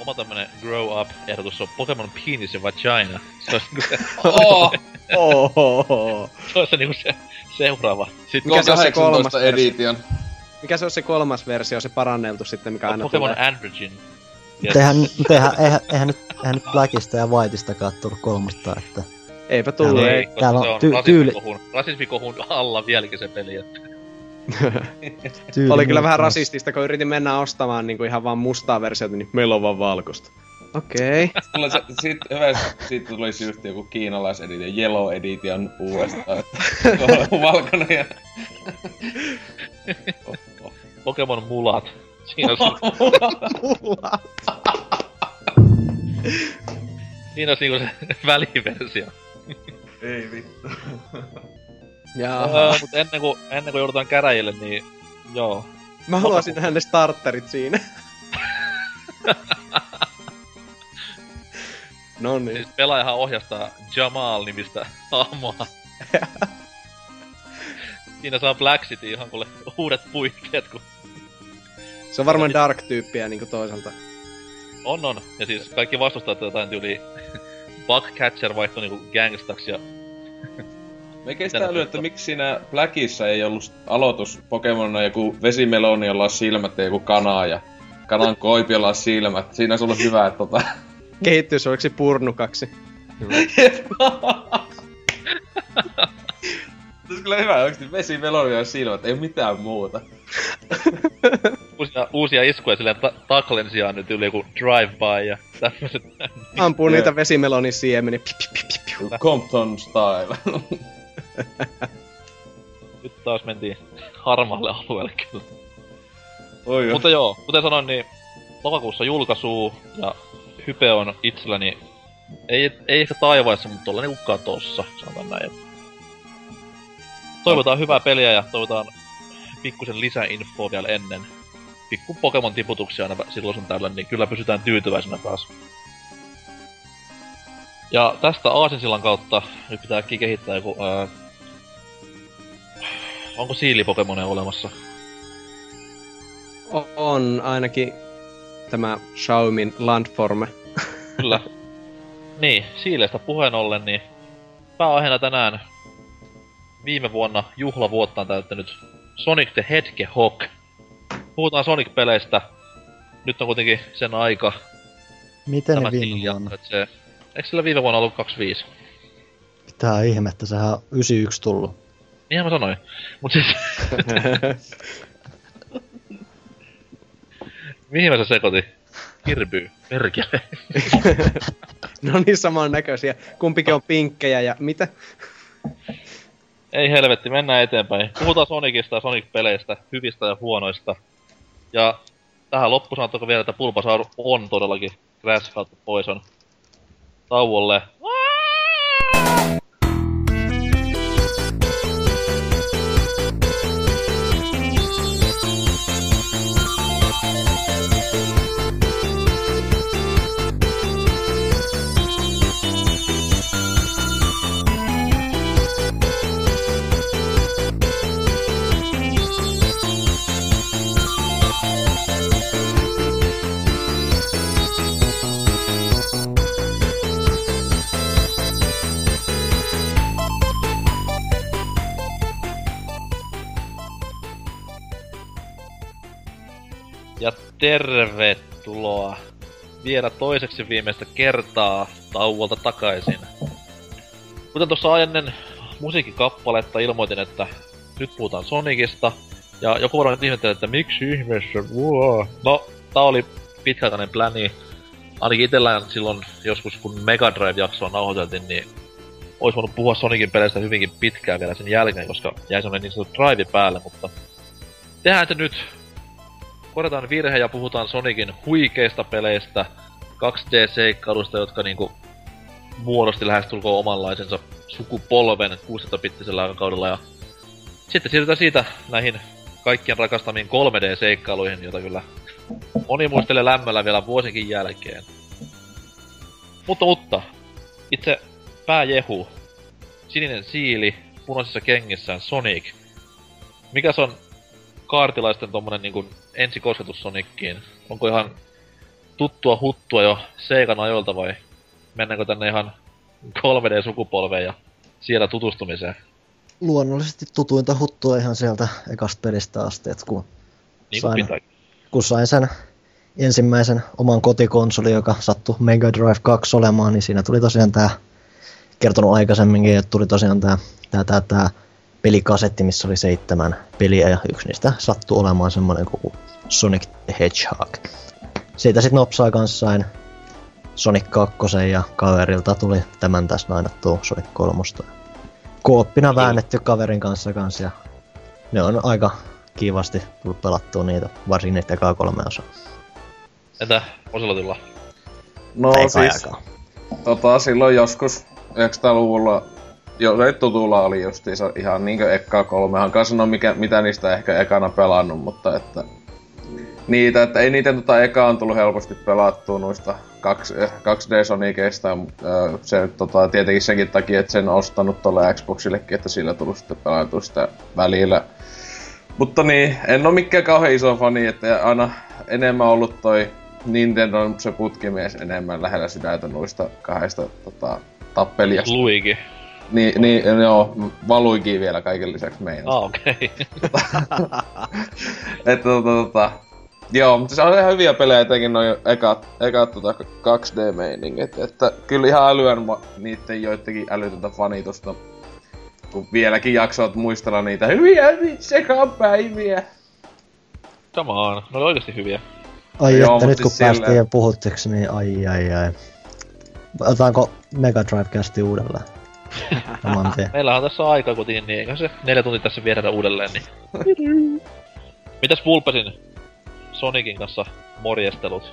Oma tämmönen grow up ehdotus on Pokemon Penis ja Vagina. Se olisi niinku *laughs* se... oh, oh, oh, oh. se niinku se seuraava. Sitten mikä se on se kolmas edition? Mikä se on se kolmas versio, se paranneltu sitten, mikä aina Pokemon tulee? Androgen. Yes. Eihän, eihän, eihän, eihän, nyt, eihän nyt Blackista ja Whiteista tullut kolmosta, että... Eipä tullut, ei. Täällä on, se on ty- rasismikohun, rasismikohun alla vieläkin se peli, että... *laughs* Oli kyllä vähän rasistista, kun yritin mennä ostamaan niinku ihan vaan mustaa versiota, niin meillä on vaan valkoista. Okei. *laughs* Okay. Sitten hyvä, siitä tulisi just joku kiinalaiseditio, Yellow Edition uudestaan, *laughs* että valkoinen ja... Pokemon mulat. Siinä mulat. Siinä olisi niinku se väliversio. Ei vittu. Jaa. mutta ennen kuin, ennen kuin joudutaan käräjille, niin joo. Mä haluaisin nähdä ne starterit siinä. *laughs* no niin. Siis pelaajahan ohjastaa Jamal-nimistä hahmoa. *laughs* Siinä saa Black City ihan kuule uudet puitteet, kun... Se on varmaan Dark-tyyppiä niinku toisaalta. On, on. Ja siis kaikki vastustajat jotain tyyli *laughs* Bugcatcher vaihtoi niinku gangstaksi ja me kestää äly, että miksi siinä Blackissa ei ollut aloitus Pokemonina joku vesimeloni, jolla on silmät ja joku kana ja kanan koipi, jolla on silmät. Siinä olisi ollut hyvä, että tota... *laughs* Kehittyys *laughs* olisi purnukaksi. Tässä kyllä hyvä, oikeesti vesimeloni ja silmät, ei mitään muuta. *laughs* uusia, uusia iskuja silleen ta- taklen sijaan nyt yli joku drive-by ja tämmöset. Ampuu niitä vesimelonin siemeni. Compton style. *laughs* Nyt taas mentiin harmaalle alueelle kyllä. Oi jo. Mutta joo, kuten sanoin, niin lokakuussa julkaisu ja hype on itselläni ei, ei ehkä taivaissa, mutta tuolla niinku katossa, sanotaan näin. Toivotaan hyvää peliä ja toivotaan pikkusen lisäinfoa vielä ennen. Pikku Pokemon tiputuksia aina silloin sun tällä, niin kyllä pysytään tyytyväisenä taas. Ja tästä Aasinsillan kautta nyt pitää kehittää joku ää, Onko siilipokemoneja olemassa? On ainakin tämä Xiaomin Landforme. Kyllä. niin, siileistä puheen ollen, niin pääaiheena tänään viime vuonna juhlavuottaan täyttänyt Sonic the Hedgehog. Puhutaan Sonic-peleistä. Nyt on kuitenkin sen aika. Miten ne viime vuonna? Se, eikö sillä viime vuonna ollut 25? Mitä ihmettä, sehän on 91 tullut. Niinhän mä sanoin. Mut siis... *laughs* Mihin mä se sekoitin? Kirby, perkele. *laughs* no niin saman näköisiä. Kumpikin on pinkkejä ja mitä? Ei helvetti, mennään eteenpäin. Puhutaan Sonicista ja Sonic-peleistä, hyvistä ja huonoista. Ja tähän loppu sanottaako vielä, että Bulbasaur on todellakin Crash kautta Poison tauolle. ja tervetuloa vielä toiseksi viimeistä kertaa tauolta takaisin. Kuten tuossa ennen musiikkikappaletta ilmoitin, että nyt puhutaan Sonicista, ja joku varmaan nyt ihmettelee, että miksi ihmeessä, wow. No, tää oli pitkäaikainen pläni. Ainakin itellään silloin joskus, kun Mega Drive-jaksoa nauhoiteltiin, niin olisi voinut puhua Sonicin peleistä hyvinkin pitkään vielä sen jälkeen, koska jäi semmonen niin sanottu drive päälle, mutta tehdään se nyt. Korjataan virhe ja puhutaan Sonicin huikeista peleistä, 2D-seikkailuista, jotka niinku muodosti lähestulkoon omanlaisensa sukupolven 16-bittisellä aikakaudella ja sitten siirrytään siitä näihin kaikkien rakastamiin 3D-seikkailuihin, joita kyllä moni muistelee lämmöllä vielä vuosinkin jälkeen. Mutta, mutta, itse pääjehu, sininen siili, punaisissa kengissään Sonic. Mikä on kaartilaisten tommonen niinku ensikosketus Sonickiin? Onko ihan tuttua huttua jo Seikan ajoilta vai mennäänkö tänne ihan 3D-sukupolveen ja siellä tutustumiseen? Luonnollisesti tutuinta huttua ihan sieltä ekasta pelistä asti, että kun, Niin sain, pitää. kun sain sen ensimmäisen oman kotikonsoli, joka sattui Mega Drive 2 olemaan, niin siinä tuli tosiaan tää, kertonut aikaisemminkin, että tuli tosiaan tää, tää, tää, tää pelikasetti, missä oli seitsemän peliä ja yksi niistä sattui olemaan semmonen kuin Sonic the Hedgehog. Siitä sitten nopsaa kanssa sain Sonic 2 ja kaverilta tuli tämän tässä lainattua Sonic 3. Kooppina väännetty kaverin kanssa kanssa ja ne on aika kivasti tullut pelattua niitä, varsinkin niitä ekaa kolme osaa. Entä Oselotilla? No Tai siis, aikaa. tota, silloin joskus 900-luvulla, jo ei tutulla oli justiinsa ihan niinkö ekkaa kolme. Hankaa sanoa, mikä, mitä niistä ehkä ekana pelannut, mutta että niitä, että ei niitä tota ekaan tullut helposti pelattua noista 2, 2D Soniceista. ö, Se nyt tota, tietenkin senkin takia, että sen on ostanut tuolle Xboxillekin, että sillä tullut sitten pelattua sitä välillä. Mutta niin, en ole mikään kauhean iso fani, että aina enemmän ollut toi Nintendo se putkimies enemmän lähellä sydäntä noista kahdesta tota, tappelijasta. Luigi. Niin, niin, joo, valuikin vielä kaiken lisäksi meidän. Ah, okei. *laughs* Että tota, tota, joo, mutta se on ihan hyviä pelejä, etenkin noin ekat, ekat tota 2D-meiningit. Että kyllä ihan älyän ma- niitten joidenkin älytöntä fanitusta. Kun vieläkin jaksoit muistella niitä hyviä sekaan päiviä. Come on, ne oli oikeesti hyviä. Ai Joo, että nyt kun siis päästiin silleen- jo puhutteeksi, niin ai ai ai. Otetaanko Mega Drive kästi uudelleen? Saman tien. Meillähän on tässä aikaa kuitenkin, niin eikä se neljä tuntia tässä viedä uudelleen, niin... Mitäs Vulpesin Sonicin kanssa morjestelut?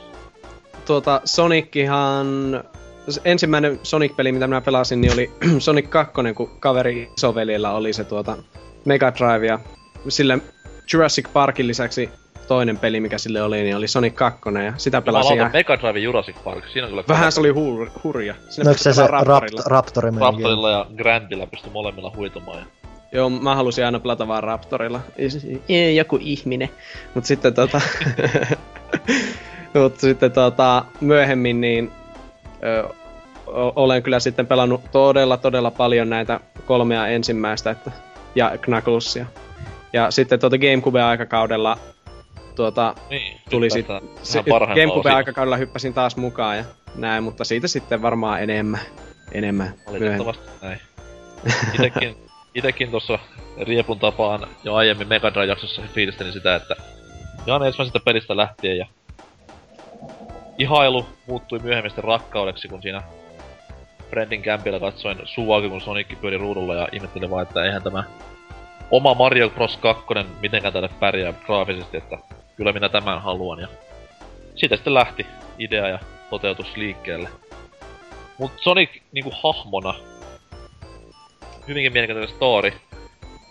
Tuota, Sonicihan... s- Ensimmäinen Sonic-peli, mitä minä pelasin, niin oli *clears throat* Sonic 2, kun kaveri isoveljellä oli se tuota Mega Drive. Ja sille Jurassic Parkin lisäksi toinen peli, mikä sille oli, niin oli Sonic 2. Ja sitä pelasin Mä ihan... Mega Drive Jurassic Park, siinä kyllä... Vähän se oli hur, hurja. Sinne No, se se Raptorilla. rapt, Raptori Raptorilla ja Grandilla pystyi molemmilla huitomaan. Ja... Joo, mä halusin aina pelata vaan Raptorilla. Ei, joku ihminen. Mut sitten tota... *laughs* Mut sitten tota, myöhemmin niin... Ö, olen kyllä sitten pelannut todella, todella paljon näitä kolmea ensimmäistä, että, ja Knucklesia. Ja sitten tuota Gamecube-aikakaudella tuota, Niin, tuli sitten... parhaimpaan osioon. Gamecube-aikakaudella hyppäsin taas mukaan ja näin, mutta siitä sitten varmaan enemmän. Enemmän. myöhemmin. Valitettavasti näin. Itekin, itekin tuossa Riepun tapaan jo aiemmin Mega Drive-jaksossa fiilistelin sitä, että ihan ensimmäisestä pelistä lähtien ja ihailu muuttui myöhemmin sitten rakkaudeksi, kun siinä Friendin kämpillä katsoin Suaki, kun Sonic pyöri ruudulla ja ihmettelin vaan, että eihän tämä oma Mario Bros 2 mitenkään tälle pärjää graafisesti, että kyllä minä tämän haluan. Ja siitä sitten lähti idea ja toteutus liikkeelle. Mut Sonic niinku hahmona, hyvinkin mielenkiintoinen story,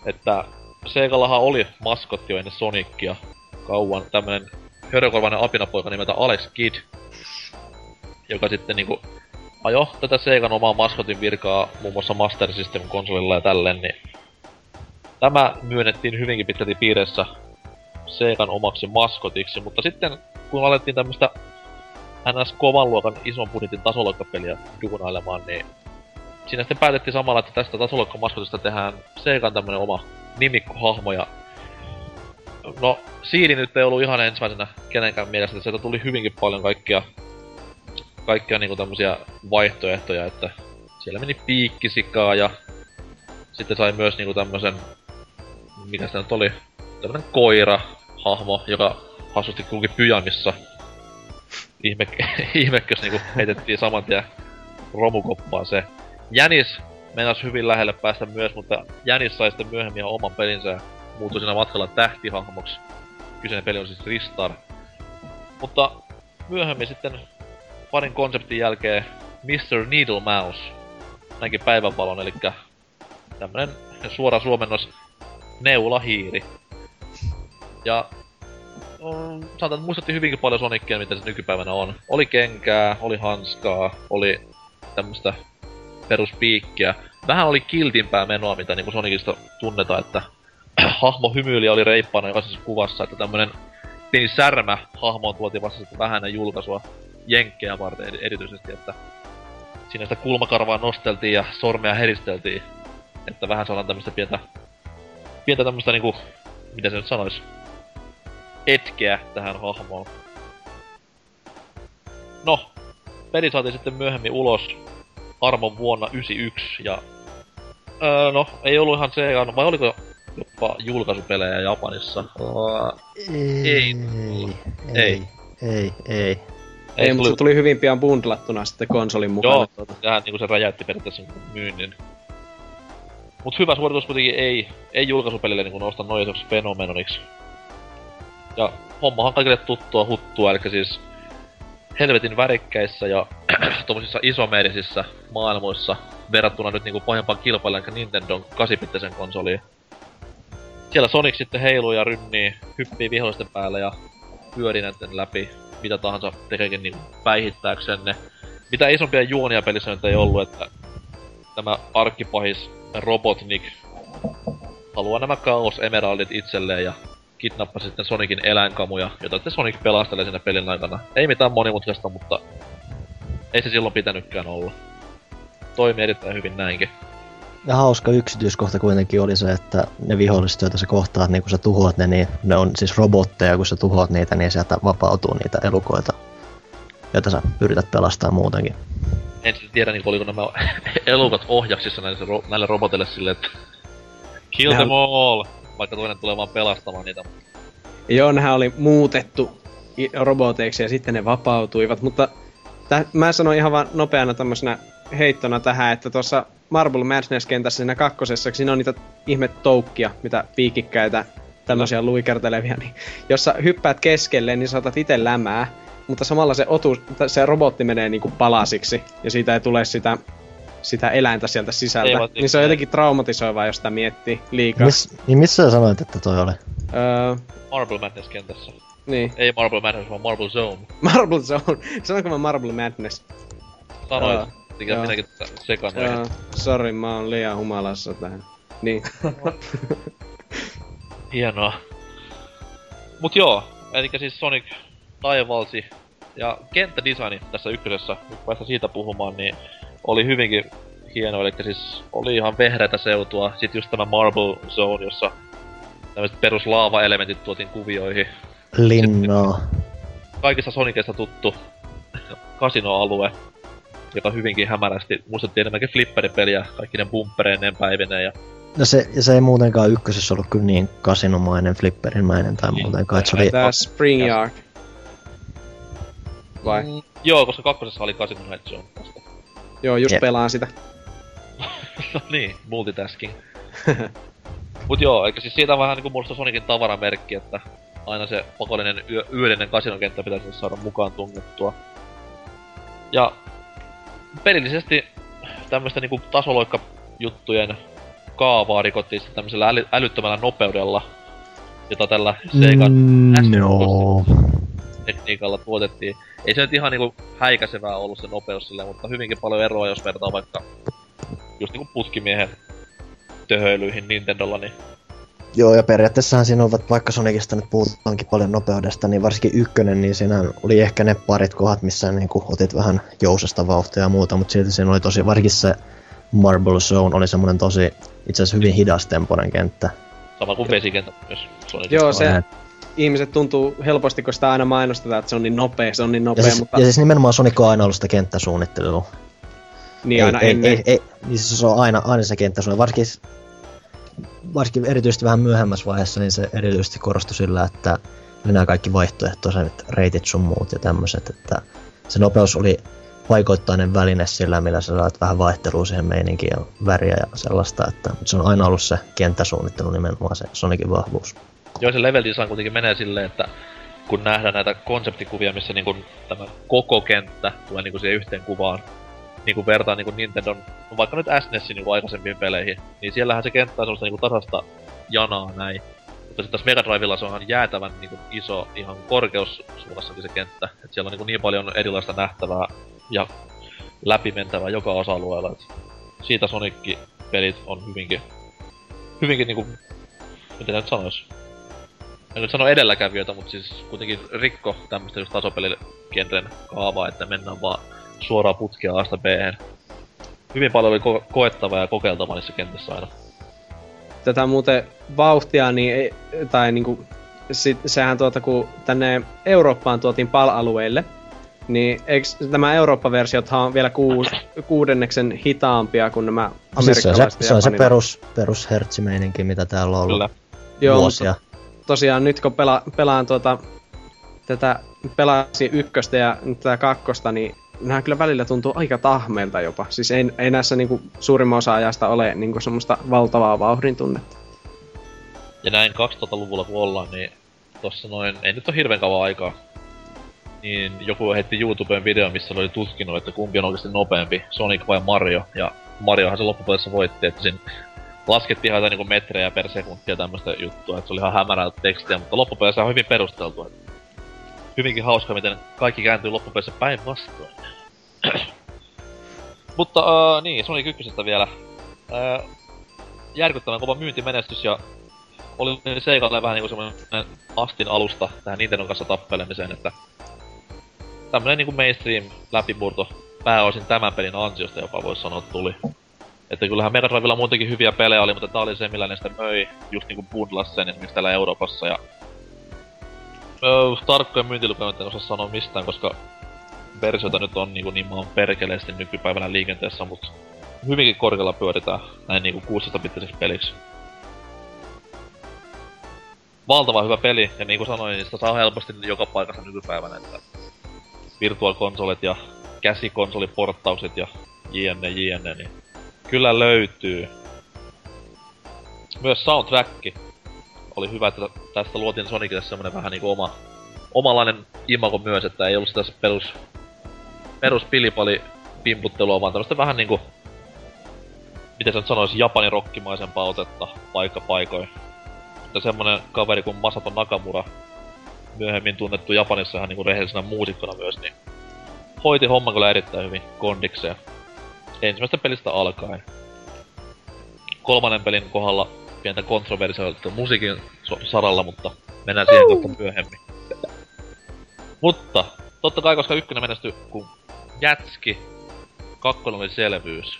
että Segallahan oli maskotti jo ennen Sonicia kauan, tämmönen hörökorvainen apinapoika nimeltä Alex Kidd, joka sitten niinku ajo tätä Segan omaa maskotin virkaa muun muassa Master System konsolilla ja tälleen, niin tämä myönnettiin hyvinkin pitkälti piirissä Segan omaksi maskotiksi, mutta sitten kun alettiin tämmöstä NS kovan luokan ison budjetin tasoloikkapeliä duunailemaan, niin siinä sitten päätettiin samalla, että tästä tasoloikkamaskotista tehdään Seikan tämmönen oma nimikkohahmo ja no, Siiri nyt ei ollut ihan ensimmäisenä kenenkään mielestä, sieltä tuli hyvinkin paljon kaikkia, kaikkia niinku tämmösiä vaihtoehtoja, että siellä meni piikkisikaa ja sitten sai myös niinku tämmösen, mikä se nyt oli, tämmönen koira, hahmo, joka hassusti kulki pyjamissa. Ihme, *laughs* ihmekkös niinku heitettiin saman tien romukoppaan se. Jänis meinas hyvin lähelle päästä myös, mutta Jänis sai sitten myöhemmin ihan oman pelinsä ja muuttui siinä matkalla tähtihahmoksi. Kyseinen peli on siis Ristar. Mutta myöhemmin sitten parin konseptin jälkeen Mr. Needle Mouse näinkin päivänvalon, eli tämmönen suora suomennos neulahiiri. Ja mm, sanotaan, muistutti hyvinkin paljon Sonicia, mitä se nykypäivänä on. Oli kenkää, oli hanskaa, oli tämmöstä peruspiikkiä. Vähän oli kiltimpää menoa, mitä niinku Sonicista tunnetaan, että *clears throat* hahmo hymyili oli reippaana jokaisessa kuvassa, että tämmönen pieni särmä hahmoon tuotiin vasta sitten vähän ennen julkaisua jenkkejä varten erityisesti, että siinä sitä kulmakarvaa nosteltiin ja sormea heristeltiin, että vähän saadaan tämmöstä pientä, pientä tämmöstä niinku, mitä se nyt sanois, etkeä tähän hahmoon. No, peli saatiin sitten myöhemmin ulos armon vuonna 91 ja öö, no, ei ollut ihan se, vai oliko jopa julkaisupelejä Japanissa? Ei. Ei. Ei. Ei. Ei. Ei, mutta se tuli hyvin pian bundlattuna sitten konsolin mukana. Joo, tähän niinku se räjäytti periaatteessa myynnin. Mut hyvä suoritus kuitenkin ei, ei julkaisupelille niinku nosta noiseksi fenomenoniksi. Ja hommahan kaikille tuttua huttua, eli siis helvetin värikkäissä ja *clears throat* tommosissa isomerisissä maailmoissa verrattuna nyt niinku pohjampaan kilpailijan Nintendo 8 konsoliin. Siellä Sonic sitten heiluu ja rynnii, hyppii vihollisten päälle ja pyörii näiden läpi mitä tahansa tekeekin niin päihittääkseen ne. Mitä isompia juonia pelissä nyt ei ollut, että tämä arkkipahis Robotnik haluaa nämä Chaos Emeraldit itselleen ja kidnappaa sitten Sonicin eläinkamuja, jota sitten Sonic pelastelee siinä pelin aikana. Ei mitään monimutkaista, mutta ei se silloin pitänytkään olla. Toimii erittäin hyvin näinkin. Ja hauska yksityiskohta kuitenkin oli se, että ne viholliset, joita sä kohtaat, niin kun sä tuhoat ne, niin ne on siis robotteja, kun sä tuhoat niitä, niin sieltä vapautuu niitä elukoita, joita sä yrität pelastaa muutenkin. En sitten tiedä, niin oliko nämä *laughs* elukat ohjaksissa näille, ro- näille roboteille silleen, että kill them all, vaikka toinen tulee vaan pelastamaan niitä. Joo, nehän oli muutettu roboteiksi ja sitten ne vapautuivat, mutta täh, mä sanoin ihan vaan nopeana tämmöisenä heittona tähän, että tuossa Marble Madness-kentässä siinä kakkosessa, siinä on niitä ihme toukkia, mitä piikikkäitä tämmöisiä luikertelevia, niin jos sä hyppäät keskelle, niin saatat itse lämää, mutta samalla se, otu, se robotti menee niinku palasiksi, ja siitä ei tule sitä, sitä eläintä sieltä sisältä. Ei, niin se on jotenkin traumatisoivaa, jos sitä miettii liikaa. Mis, niin missä sä sanoit, että toi oli? Öö, Marble Madness-kentässä. niin. Ei Marble Madness, vaan Marble Zone. *laughs* Marble Zone. Sanoinko mä Marble Madness? Sanoin, Joo. mikä Joo. minäkin tätä sekanoin. Joo, sori, mä oon liian humalassa tähän. Niin. *laughs* Hienoa. Mut joo, eli siis Sonic taivalsi. Ja kenttädesigni tässä ykkösessä, nyt päästä siitä puhumaan, niin oli hyvinkin hieno. Eli siis oli ihan vehreätä seutua. Sitten just tämä Marble Zone, jossa tämmöiset peruslaava-elementit tuotiin kuvioihin. Linnaa. Kaikista Soniceista tuttu *laughs* kasinoalue, joka hyvinkin hämärästi muistettiin enemmänkin flipperipeliä, kaikki ne bumpereineen päivineen ja No se, ja se ei muutenkaan ykkösessä ollut kyllä niin kasinomainen, flipperimäinen tai Niin. muutenkaan, että se oli... Tää Spring Yard. Vai? Mm, joo, koska kakkosessa oli Casino Head Zone vasta. Joo, just Jep. pelaan sitä. *laughs* no niin, multitasking. *laughs* Mut joo, eikä siis siitä vähän niinku muodostaa Sonicin tavaramerkki, että aina se pakollinen yö, yöllinen kasinokenttä pitäisi saada mukaan tungettua. Ja pelillisesti tämmöistä niinku tasoloikkajuttujen kaavaa rikottiin sitten tämmöisellä äly, älyttömällä nopeudella, jota tällä Segan Mm, no. Tekniikalla tuotettiin. Ei se nyt ihan niinku häikäisevää ollut se nopeus silleen, mutta hyvinkin paljon eroa, jos vertaa vaikka just niinku putkimiehen töhöilyihin Nintendolla, niin Joo, ja periaatteessahan siinä on, vaikka Sonicista nyt puhutaankin paljon nopeudesta, niin varsinkin ykkönen, niin siinä oli ehkä ne parit kohdat, missä niin otit vähän jousesta vauhtia ja muuta, mutta silti siinä oli tosi, varsinkin se Marble Zone oli semmoinen tosi, itse asiassa hyvin hidastempoinen kenttä. Sama kuin vesikenttä myös. Sonicissa. Joo, se. Ihmiset tuntuu helposti, kun sitä aina mainostetaan, että se on niin nopea, se on niin Ja nopea, siis, mutta ja siis nimenomaan Sonic on aina ollut sitä kenttäsuunnittelua. niin aina ei, ennen. ei, ei, niin siis se on aina, aina se kenttäsuunnittelu. Varsinkin, varsinkin erityisesti vähän myöhemmässä vaiheessa, niin se erityisesti korostui sillä, että nämä kaikki vaihtoehtoiset reitit sun muut ja tämmöiset, että se nopeus oli vaikoittainen väline sillä, millä sä saat vähän vaihtelua siihen meininkiin ja väriä ja sellaista, että se on aina ollut se kenttäsuunnittelu nimenomaan se Sonicin vahvuus. Joo, se level design kuitenkin menee silleen, että kun nähdään näitä konseptikuvia, missä niinku tämä koko kenttä tulee niinku siihen yhteen kuvaan, niinku vertaa niinku Nintendon, no vaikka nyt SNESin niinku aikaisempiin peleihin, niin siellähän se kenttä on sellaista niinku tasasta janaa näin. Mutta sitten taas Mega Drivella se on ihan jäätävän niinku iso ihan korkeussuunnassakin se kenttä. Et siellä on niinku niin paljon erilaista nähtävää ja läpimentävää joka osa-alueella. Et siitä Sonic-pelit on hyvinkin, hyvinkin niinku, miten nyt sanois, en nyt sano edelläkävijöitä, mutta siis kuitenkin rikko tämmöistä just tasopeligenren kaavaa, että mennään vaan suoraan putkea A-sta b Hyvin paljon oli ko- koettavaa ja kokeiltavaa niissä kentissä aina. tätä muuten vauhtia, niin ei, tai niinku, sit, sehän tuota, kun tänne Eurooppaan tuotiin PAL-alueille, niin eikö tämä Eurooppa-versiothan on vielä kuus, kuudenneksen hitaampia kuin nämä Siis se on se, amerikkalaiset se, on se perus, perus mitä täällä on ollut Kyllä. Joo, vuosia. Tosiaan nyt kun pela, pelaan tuota, tätä pelasin ykköstä ja nyt tätä kakkosta, niin nämä kyllä välillä tuntuu aika tahmeilta jopa. Siis ei, ei näissä niinku suurimman osa ajasta ole niinku semmoista valtavaa vauhdin tunnetta. Ja näin 2000-luvulla kun ollaan, niin tossa noin, ei nyt ole hirveän kauan aikaa, niin joku heitti YouTubeen video, missä oli tutkinut, että kumpi on oikeasti nopeampi, Sonic vai Mario. Ja Mariohan se loppupeleissä voitti, että siinä laskettiin ihan niinku metrejä per sekuntia tämmöistä juttua, että se oli ihan hämärää tekstiä, mutta loppupeleissä on hyvin perusteltu. Hyvinkin hauska, miten kaikki kääntyy loppupeleissä päinvastoin. *clears throat* mutta uh, niin, Sonic 1 vielä. Uh, järkyttävän kova myyntimenestys ja oli Seikalle vähän niinku semmonen astin alusta tähän Nintendon kanssa tappelemiseen, että tämmönen niinku mainstream läpimurto pääosin tämän pelin ansiosta jopa voisi sanoa tuli. Että kyllähän Mega Drivella muutenkin hyviä pelejä oli, mutta tää oli se, millä ne sitä möi, just niinku bundlas sen esimerkiksi täällä Euroopassa ja... Öö, tarkkoja myyntilukuja en osaa sanoa mistään, koska versioita nyt on niinku niin maan perkeleesti nykypäivänä liikenteessä, mutta hyvinkin korkealla pyöritään näin niinku 16-bittiseksi peliksi. Valtavan hyvä peli, ja niin kuin sanoin, sitä saa helposti joka paikassa nykypäivänä, että virtuaalikonsolit ja käsikonsoliporttaukset ja jne jne, niin kyllä löytyy. Myös soundtrack oli hyvä, että tästä luotiin Sonicille semmonen vähän niinku oma, omanlainen imago myös, että ei ollut sitä perus, perus pilipali pimputtelua, vaan tämmöstä vähän niinku, miten se nyt sanoisi, Japanin rokkimaisempaa otetta paikka paikoin mutta semmonen kaveri kuin Masato Nakamura, myöhemmin tunnettu Japanissa ihan niinku rehellisenä muusikkona myös, niin hoiti homman kyllä erittäin hyvin kondikseen. Ensimmäisestä pelistä alkaen. Kolmannen pelin kohdalla pientä kontroversiota musiikin saralla, mutta mennään siihen kohta myöhemmin. Mutta, totta kai koska ykkönen menestyi kun jätski, kakkonen oli selvyys.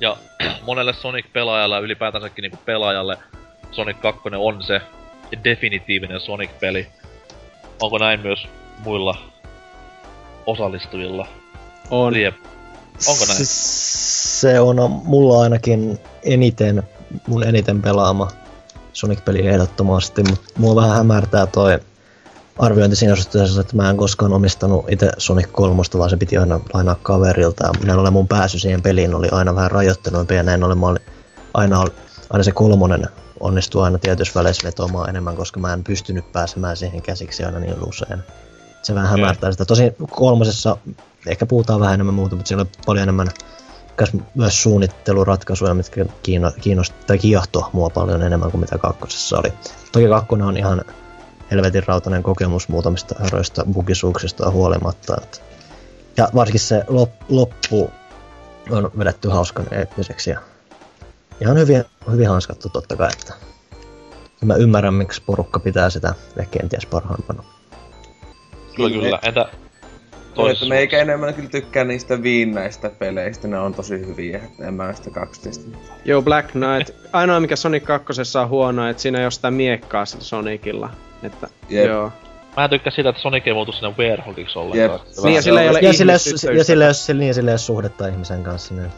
Ja *clears throat* monelle Sonic-pelaajalle ja ylipäätänsäkin niinku pelaajalle Sonic 2 on se definitiivinen Sonic-peli. Onko näin myös muilla osallistujilla? On. Liep. Onko näin? Se on mulla ainakin eniten, mun eniten pelaama Sonic-peli ehdottomasti, mutta mua vähän hämärtää toi arviointi siinä suhteessa, että mä en koskaan omistanut itse Sonic 3, vaan se piti aina lainaa kaverilta. Ja näin ollen mun pääsy siihen peliin oli aina vähän rajoittuneempi ja näin ollen mä olin, aina, aina se kolmonen onnistui aina tietyissä väleissä vetoamaan enemmän, koska mä en pystynyt pääsemään siihen käsiksi aina niin usein. Se vähän hämärtää sitä. Tosi kolmosessa ehkä puhutaan vähän enemmän muuta, mutta siinä oli paljon enemmän myös suunnitteluratkaisuja, mitkä kiino, kiinnost, tai kiehtoi mua paljon enemmän kuin mitä kakkosessa oli. Toki kakkonen on ihan helvetin rautainen kokemus muutamista höröistä bugisuuksista huolimatta. Ja varsinkin se lop, loppu on vedetty hauskan eeppiseksi ja ihan hyvin, hyvin hanskattu totta kai, että mä ymmärrän, miksi porukka pitää sitä kenties parhaimpana. Kyllä, kyllä. Entä Toisessa meikä enemmän kyllä tykkää niistä viinnäistä peleistä, ne on tosi hyviä, että en mä sitä kaksi testinyt. Joo, Black Knight. Ainoa mikä Sonic 2 on huono, että siinä ei ole sitä miekkaa sillä Sonicilla. Että, Jep. joo. Mä en tykkää siitä, että Sonic ei muutu sinne Werehogiksi ollenkaan. Jep. Se Niin, ja sillä ei ole Ja sillä, ja sillä, jos, niin, sillä ei ole suhdetta ihmisen kanssa, niin...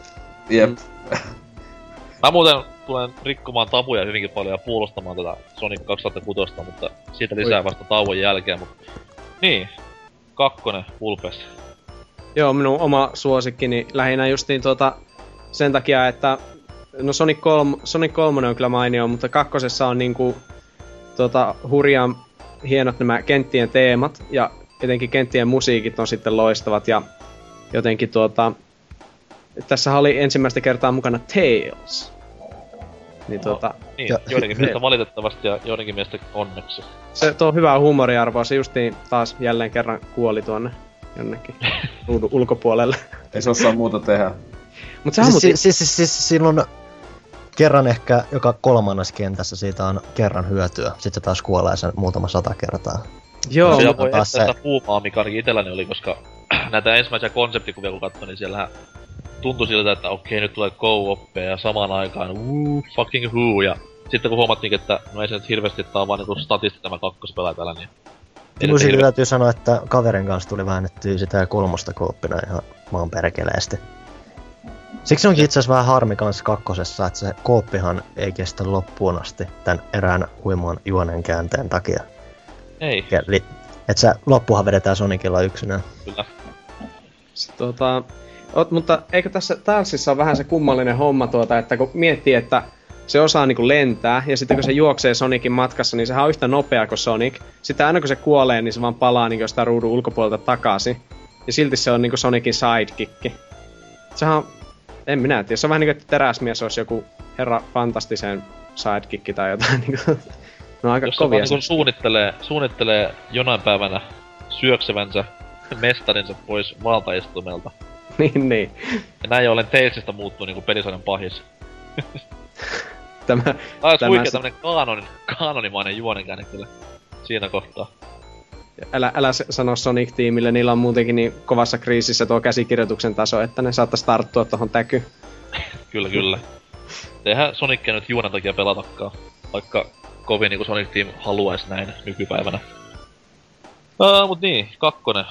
Jep. Mä muuten tulen rikkomaan tabuja hyvinkin paljon ja puolustamaan tätä Sonic 2006, mutta siitä lisää vasta tauon jälkeen. Mutta... Niin, kakkonen, Pulpes. Joo, minun oma suosikkini lähinnä justiin tuota sen takia, että no Sonic 3, Sonic 3 on kyllä mainio, mutta kakkosessa on niinku tota, hurjan hienot nämä kenttien teemat ja etenkin kenttien musiikit on sitten loistavat ja jotenkin tuota, tässä oli ensimmäistä kertaa mukana Tails. Niin tuota, Niin, Ja- joidenkin mielestä *laughs* valitettavasti ja joidenkin mielestä onneksi. se tuo hyvää huumoriarvoa, se justiin taas jälleen kerran kuoli tuonne jonnekin *laughs* ruudun ulkopuolelle. Ei se osaa muuta tehdä. On Siis, muuten siis, siis, siis, silloin kerran ehkä joka kolmannes kentässä siitä on kerran hyötyä. Sitten se taas kuolee sen muutama sata kertaa. Joo, Siellä mutta voi taas se- sitä puumaa, mikä ainakin itselläni oli, koska *clears throat* näitä ensimmäisiä konseptikuvia kun katsoin, niin siellähän tuntui siltä, että okei, nyt tulee go ja samaan aikaan woo, fucking who, ja sitten kun huomattiin, että no ei se nyt hirveästi, että on vaan niinku statisti tämä kakkospelaaja täällä, niin... Mun silti täytyy sanoa, että kaverin kanssa tuli väännettyä sitä kolmosta kooppina ihan maan perkeleesti. Siksi onkin itse asiassa vähän harmi kanssa kakkosessa, että se kooppihan ei kestä loppuun asti tämän erään huimaan juonen käänteen takia. Ei, Eli, että se loppuhan vedetään Sonicilla yksinään. kyllä. S- Tota, ot, mutta eikö tässä Talsissa on vähän se kummallinen homma tuota, että kun miettii, että se osaa niinku lentää, ja sitten kun se juoksee Sonicin matkassa, niin sehän on yhtä nopea kuin Sonic. Sitten aina kun se kuolee, niin se vaan palaa niinku jostain ruudun ulkopuolelta takaisin. Ja silti se on niinku Sonicin sidekick. Sehän on, en minä tiedä, se on vähän niinku, että teräsmies olisi joku herra fantastisen sidekick tai jotain niinku. *laughs* No aika Jos kovia. niinku suunnittelee, suunnittelee jonain päivänä syöksevänsä mestarinsa pois valtaistumelta. *laughs* niin, niin. Ja näin ollen Talesista muuttuu niinku pelisarjan pahis. *laughs* Tämä, Tää olisi Tämä huikea sit- tämmönen kaanonin, kaanonimainen juonenkäänne kyllä siinä kohtaa. älä, älä se- sano Sonic-tiimille, niillä on muutenkin niin kovassa kriisissä tuo käsikirjoituksen taso, että ne saattaisi tarttua tuohon täky. *laughs* Kyllä, kyllä. Eihän Sonicia nyt juonen takia pelatakaan, vaikka kovin niinku Sonic Team haluaisi näin nykypäivänä. Uh, mut niin, kakkonen.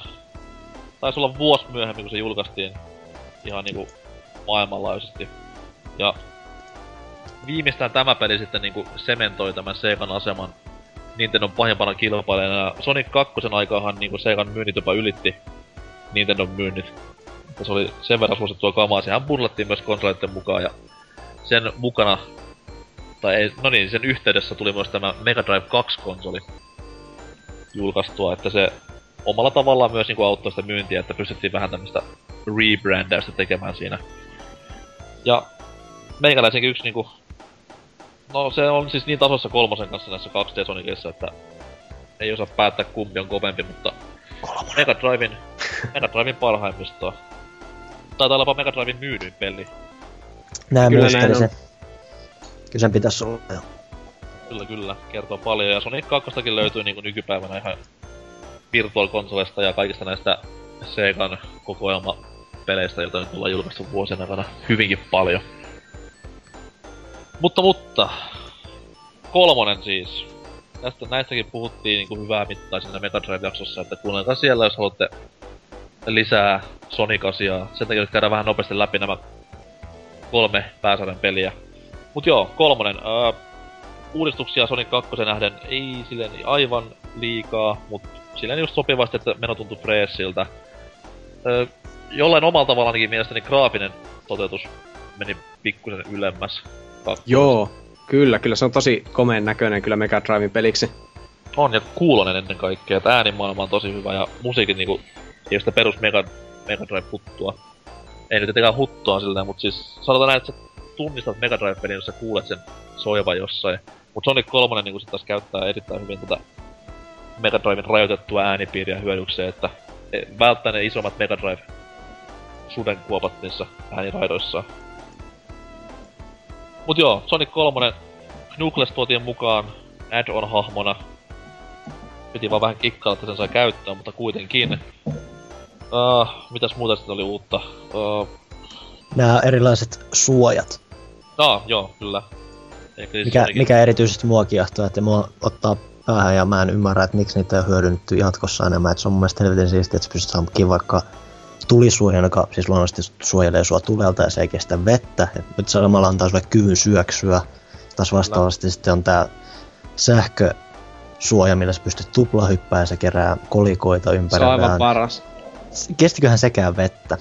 Taisi olla vuosi myöhemmin, kun se julkaistiin ihan niinku maailmanlaajuisesti. Ja viimeistään tämä peli sitten niinku sementoi tämän Segan aseman Nintendon pahimpana kilpailijana. Ja Sonic 2 aikaahan niinku Segan myynnit jopa ylitti Nintendon myynnit. Se oli sen verran suosittua kamaa. Sehän burlattiin myös konsoleiden mukaan ja sen mukana, tai ei, no niin, sen yhteydessä tuli myös tämä Mega Drive 2-konsoli julkaistua, että se omalla tavallaan myös niinku auttoi sitä myyntiä, että pystyttiin vähän tämmöistä rebrändäystä tekemään siinä. Ja meikäläisenkin yksi niinku... No se on siis niin tasossa kolmosen kanssa näissä 2D Sonicissa, että ei osaa päättää kumpi on kovempi, mutta Mega Drivein, Mega Drivein parhaimmistoa. Taitaa olla jopa Mega Drivein myydyin peli. Näin Kyllä myös näin on. se. Kyllä sen pitäisi olla jo. Kyllä, kyllä. Kertoo paljon. Ja Sonic 2 löytyy niinku nykypäivänä ihan Virtual Consolesta ja kaikista näistä Segan kokoelmapeleistä, joita nyt ollaan julkaistu vuosien aikana hyvinkin paljon. Mutta, mutta... Kolmonen siis. Tästä näistäkin puhuttiin niinku hyvää mittaa siinä Mega Drive-jaksossa, että kuunnelkaa siellä, jos haluatte lisää Sonic-asiaa. Sen takia nyt käydään vähän nopeasti läpi nämä kolme pääsarjan peliä. Mut joo, kolmonen. Öö, uudistuksia Sonic 2 nähden ei silleen aivan liikaa, mutta silleen just sopivasti, että meno tuntui freessiltä. Öö, jollain omalla tavalla ainakin mielestäni graafinen toteutus meni pikkusen ylemmäs. kakkosesta. Joo, kyllä, kyllä se on tosi komeen näköinen kyllä Mega Driven peliksi. On, ja kuulonen ennen kaikkea, että äänimaailma on tosi hyvä, ja musiikin niinku, ei sitä perus Mega, Mega Drive-huttua. Ei nyt etenkään huttua silleen, mutta siis sanotaan näin, että sä tunnistat Mega Drive-pelin, jos sä kuulet sen soivan jossain. Mut Sonic 3 niinku sit taas käyttää erittäin hyvin tätä Mega Driven rajoitettua äänipiiriä hyödykseen, että e, välttää ne isommat Mega Drive sudenkuopat niissä ääniraidoissaan. Mut joo, Sonic 3 Knuckles tuotiin mukaan add-on hahmona. Piti vaan vähän kikkailla, että sen sai käyttää, mutta kuitenkin. Uh, mitäs muuta sitten oli uutta? Uh, Nämä erilaiset suojat. no, joo, kyllä. Siis Mikä, mikä erityisesti mua kiehtoo, että mua ottaa päähän ja mä en ymmärrä, että miksi niitä ei hyödynnetty jatkossa enemmän. Että se on mun mielestä helvetin siistiä, että sä pystyt hankkimaan vaikka tulisuojan, joka siis luonnollisesti suojelee sua tulelta ja se ei kestä vettä. Et nyt samalla antaa sulle kyvyn syöksyä. Taas vastaavasti sitten on tää sähkösuoja, millä sä pystyt tuplahyppää ja se kerää kolikoita Se ympäri on aivan paras. Kestiköhän sekään vettä?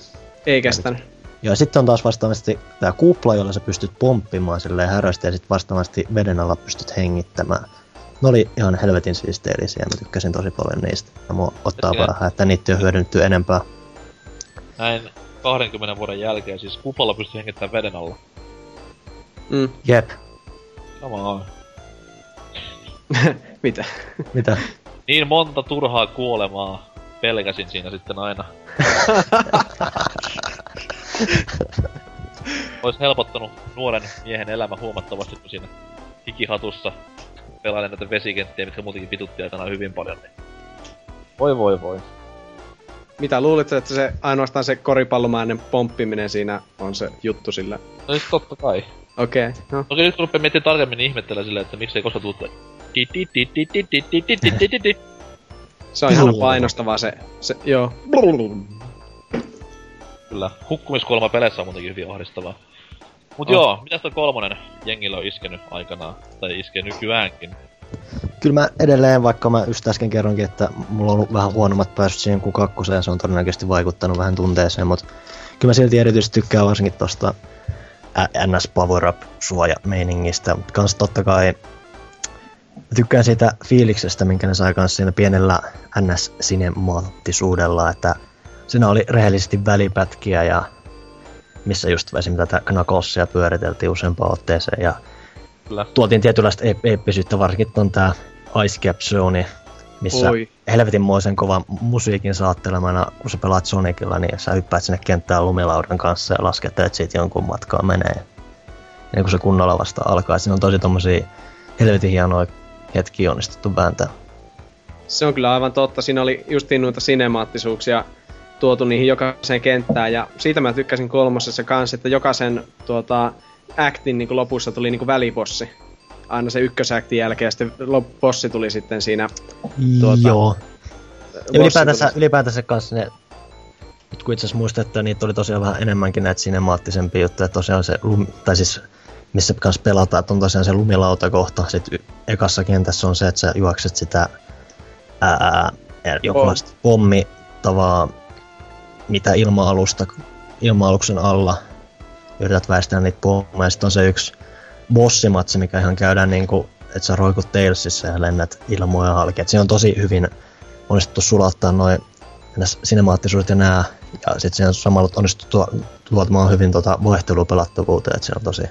Ei kestänyt. Joo, sitten on taas vastaavasti tämä kupla, jolla sä pystyt pomppimaan silleen häröstä ja sitten vastaavasti veden alla pystyt hengittämään. Ne oli ihan helvetin siisteellisiä, mä tykkäsin tosi paljon niistä. Ja mua ottaa vähän, että niitä on hyödynnetty enempää. Näin 20 vuoden jälkeen, siis kuplalla pystyy hengittämään veden alla. Mm. Jep, Sama on. *laughs* Mitä? mitä? Niin monta turhaa kuolemaa pelkäsin siinä sitten aina. *laughs* Ois helpottanut nuoren miehen elämä huomattavasti, kun siinä hikihatussa pelailen näitä vesikenttiä, mitkä muutenkin pitutti aikana hyvin paljon. Niin. Voi voi voi. Mitä luulit, että se ainoastaan se koripallomainen pomppiminen siinä on se juttu sillä? No siis totta kai. Okei, okay, no. Toki nyt kun rupeaa miettimään tarkemmin, niin ihmettelen silleen, että miksei koska tuutte... se on ihan painostavaa se, se joo. Kyllä, hukkumiskuolema peleissä on muutenkin hyvin ahdistavaa. Mut On. joo, mitäs toi kolmonen jengillä on iskenyt aikanaan? Tai iskee nykyäänkin? Kyllä mä edelleen, vaikka mä just äsken kerronkin, että mulla on ollut vähän huonommat pääsyt siihen kuin kakkoseen, ja se on todennäköisesti vaikuttanut vähän tunteeseen, mutta kyllä mä silti erityisesti tykkään varsinkin tosta NS Power Up suoja-meiningistä, mutta kans totta kai mä tykkään siitä fiiliksestä, minkä ne sai kanssa siinä pienellä NS-sinemaattisuudella, että siinä oli rehellisesti välipätkiä ja missä just esimerkiksi tätä Knucklesia pyöriteltiin useampaan otteeseen ja Kyllä. tuotiin tietynlaista eep- eeppisyyttä, varsinkin on tää Ice Cap Zone, missä Oi. helvetinmoisen kovan musiikin saattelemana, kun sä pelaat Sonicilla, niin sä hyppäät sinne kenttään lumilaudan kanssa ja laskettelet siitä jonkun matkaa menee. Ja kun se kunnolla vasta alkaa, siinä on tosi tommosia helvetin hienoja hetkiä onnistuttu vääntää. Se on kyllä aivan totta. Siinä oli justiin noita sinemaattisuuksia tuotu niihin jokaiseen kenttään. Ja siitä mä tykkäsin kolmosessa kanssa, että jokaisen tuota, actin niin lopussa tuli niin välipossi. Aina se ykkösaktin jälkeen ja sitten bossi tuli sitten siinä. Tuota, Joo. Ja ylipäätänsä, tuli- ylipäätänsä kanssa ne, nyt kun itse asiassa muistan, että niitä oli tosiaan vähän enemmänkin näitä sinemaattisempia juttuja, että tosiaan se, lum, tai siis missä kanssa pelataan, että on tosiaan se lumilautakohta, sitten ekassa kentässä on se, että sä juokset sitä ää, jonkunlaista pommitavaa, mitä ilma-alusta, ilma-aluksen alla yrität väistää niitä pommeja, sitten on se yksi bossimatsi, mikä ihan käydään niinku, että sä roikut Talesissa ja lennät ilmoja halki. Et siinä on tosi hyvin onnistuttu sulattaa noin sinemaattisuudet ja nää. Ja sit siinä on samalla onnistuttu tuo- tuottamaan hyvin tota vaihtelua pelattavuuteen, että se on tosi...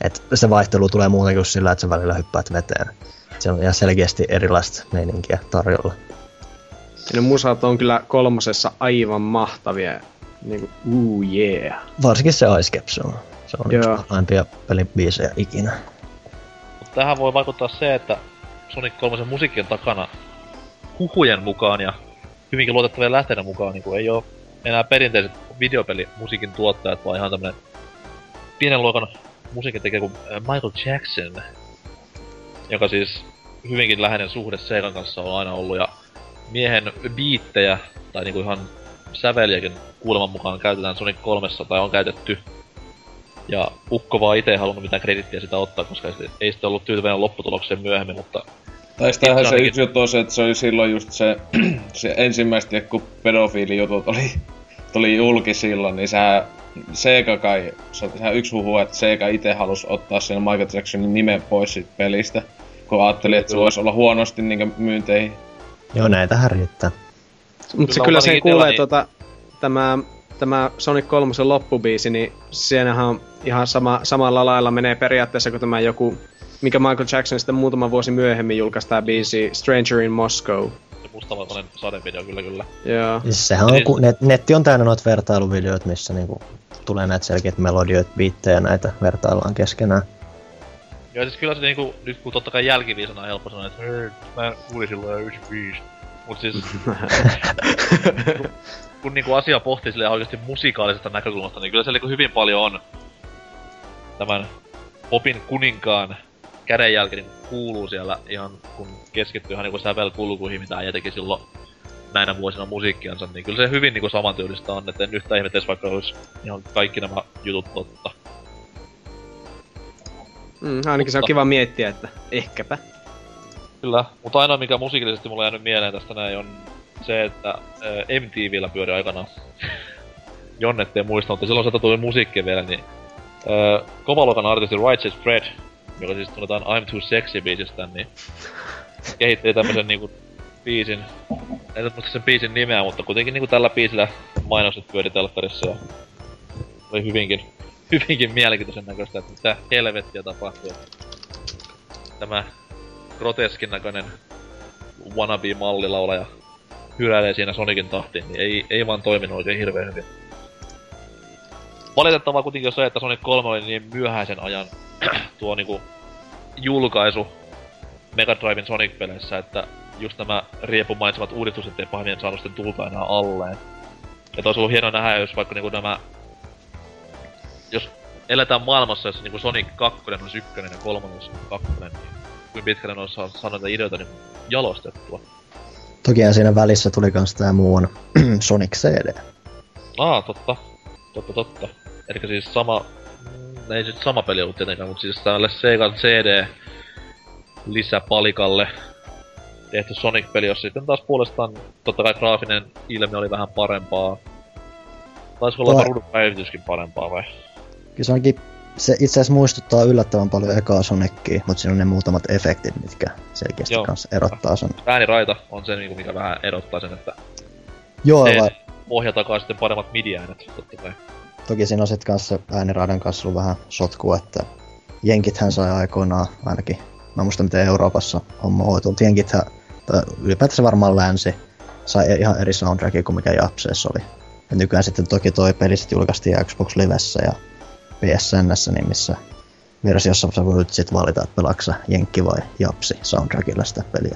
Et se vaihtelu tulee muutenkin kuin sillä, että sä välillä hyppäät veteen. Se on ihan selkeästi erilaista meininkiä tarjolla. Ja ne musat on kyllä kolmosessa aivan mahtavia. Niinku, uu yeah. Varsinkin se Ice Cap, se on, se on yksi parhaimpia pelin biisejä ikinä. Mutta tähän voi vaikuttaa se, että Sonic 3 musiikin takana huhujen mukaan ja hyvinkin luotettavien lähteiden mukaan niin ei ole enää perinteiset videopelimusiikin tuottajat, vaan ihan tämmönen pienen luokan musiikin tekijä kuin äh, Michael Jackson, joka siis hyvinkin läheinen suhde Seikan kanssa on aina ollut ja miehen biittejä tai niinku ihan säveliäkin kuuleman mukaan käytetään Sonic 3 tai on käytetty ja Ukko vaan itse ei halunnut mitään kredittiä sitä ottaa, koska ei, sit- ei sitten ollut tyytyväinen lopputulokseen myöhemmin, mutta Tai sitähän se yksi juttu on se, että se oli silloin just se, *clears throat* se ensimmäistä, kun pedofiilijutut oli, *laughs* tuli julki silloin, niin sehän Sega kai, se on sehän yksi huhu, että Sega itse halusi ottaa sen Michael Jacksonin nimen pois siitä pelistä, kun ajatteli, että se voisi olla huonosti niin myynteihin. Joo, näitähän riittää. Mutta se Kyllä ainakin kuulee tota, tämä, tämä Sonic 3 loppubiisi, niin siinähän on ihan sama, samalla lailla menee periaatteessa kuin tämä joku, mikä Michael Jackson sitten muutama vuosi myöhemmin julkaisi tämä biisi Stranger in Moscow. se mustavalkoinen sadevideo kyllä kyllä. Joo. Siis sehän on, kun net, netti on täynnä noita vertailuvideoita, missä niinku tulee näitä selkeitä melodioita, biittejä näitä vertaillaan keskenään. Joo, siis kyllä se niinku, nyt kun totta kai jälkiviisana on helppo sanoa, että hei, mä kuulin silloin jo 95. Mut siis... *laughs* kun niinku asia pohtii silleen oikeasti musikaalisesta näkökulmasta, niin kyllä se niinku hyvin paljon on tämän popin kuninkaan kädenjälki niin kuuluu siellä ihan, kun keskittyy ihan niinku sävelkulkuihin, mitä äijä teki silloin näinä vuosina musiikkiansa, niin kyllä se hyvin niinku samantyylistä on, että en yhtään ihmettä vaikka olisi ihan kaikki nämä jutut totta. Mm, ainakin se on Mutta- kiva miettiä, että ehkäpä. Kyllä, mutta ainoa mikä musiikillisesti mulla on jäänyt mieleen tästä näin on se, että äh, MTVllä pyöri aikanaan. *laughs* Jonne ettei muista, mutta silloin se tuli musiikkia vielä, niin äh, kovaluokan artisti Righteous Fred, joka siis tunnetaan I'm Too Sexy biisistä, niin kehitteli tämmösen niinku biisin, en nyt muista sen biisin nimeä, mutta kuitenkin niinku tällä biisillä mainokset pyöri telkkarissa ja oli hyvinkin, hyvinkin mielenkiintoisen näköistä, että mitä helvettiä tapahtuu. Tämä groteskin näköinen wannabe-mallilaulaja hyräilee siinä Sonicin tahtiin, niin ei, ei vaan toiminut oikein hirveän hyvin. Valitettavaa kuitenkin on se, että Sonic 3 oli niin myöhäisen ajan *clears throat* tuo niinku julkaisu Mega Driven Sonic-peleissä, että just nämä Riepu mainitsemat uudistukset ei pahemmin saanut sitten tulta enää alleen. Ja olisi ollut hienoa nähdä, jos vaikka niinku nämä... Jos eletään maailmassa, jossa niinku Sonic 2 olisi ykkönen ja kolmonen olisi kakkonen, niin kuinka pitkälle ne olisi saanut näitä ideoita niin jalostettua. Toki siinä välissä tuli kans tää muu on *clears throat* Sonic CD. Aa, totta. Totta, totta. Eli siis sama... mm, Ei nyt sama peli ollut tietenkään, mutta siis tälle Sega CD lisäpalikalle tehty Sonic-peli, jossa sitten taas puolestaan totta kai graafinen ilme oli vähän parempaa. Taisi olla Tuo... ruudun päivityskin parempaa vai? Kyllä se onkin, se itse asiassa muistuttaa yllättävän paljon ekaa Sonicia, mutta siinä on ne muutamat efektit, mitkä selkeästi Joo. kanssa erottaa sen. Ääniraita on se, niinku, mikä vähän erottaa sen, että Joo, se vai, pohja takaa sitten paremmat midi-äänet, totta kai. toki siinä on sit kanssa ääniraidan kanssa ollut vähän sotkua, että jenkithän sai aikoinaan ainakin, mä muistan miten Euroopassa homma hoituu, mutta jenkithän, tai ylipäätänsä varmaan länsi, sai ihan eri soundtrackia kuin mikä Japseessa oli. Ja nykyään sitten toki toi peli sit julkaistiin Xbox Livessä ja PSNssä, niin missä versiossa sä voit sit valita, että pelaatko sä jenkki vai japsi soundtrackilla sitä peliä.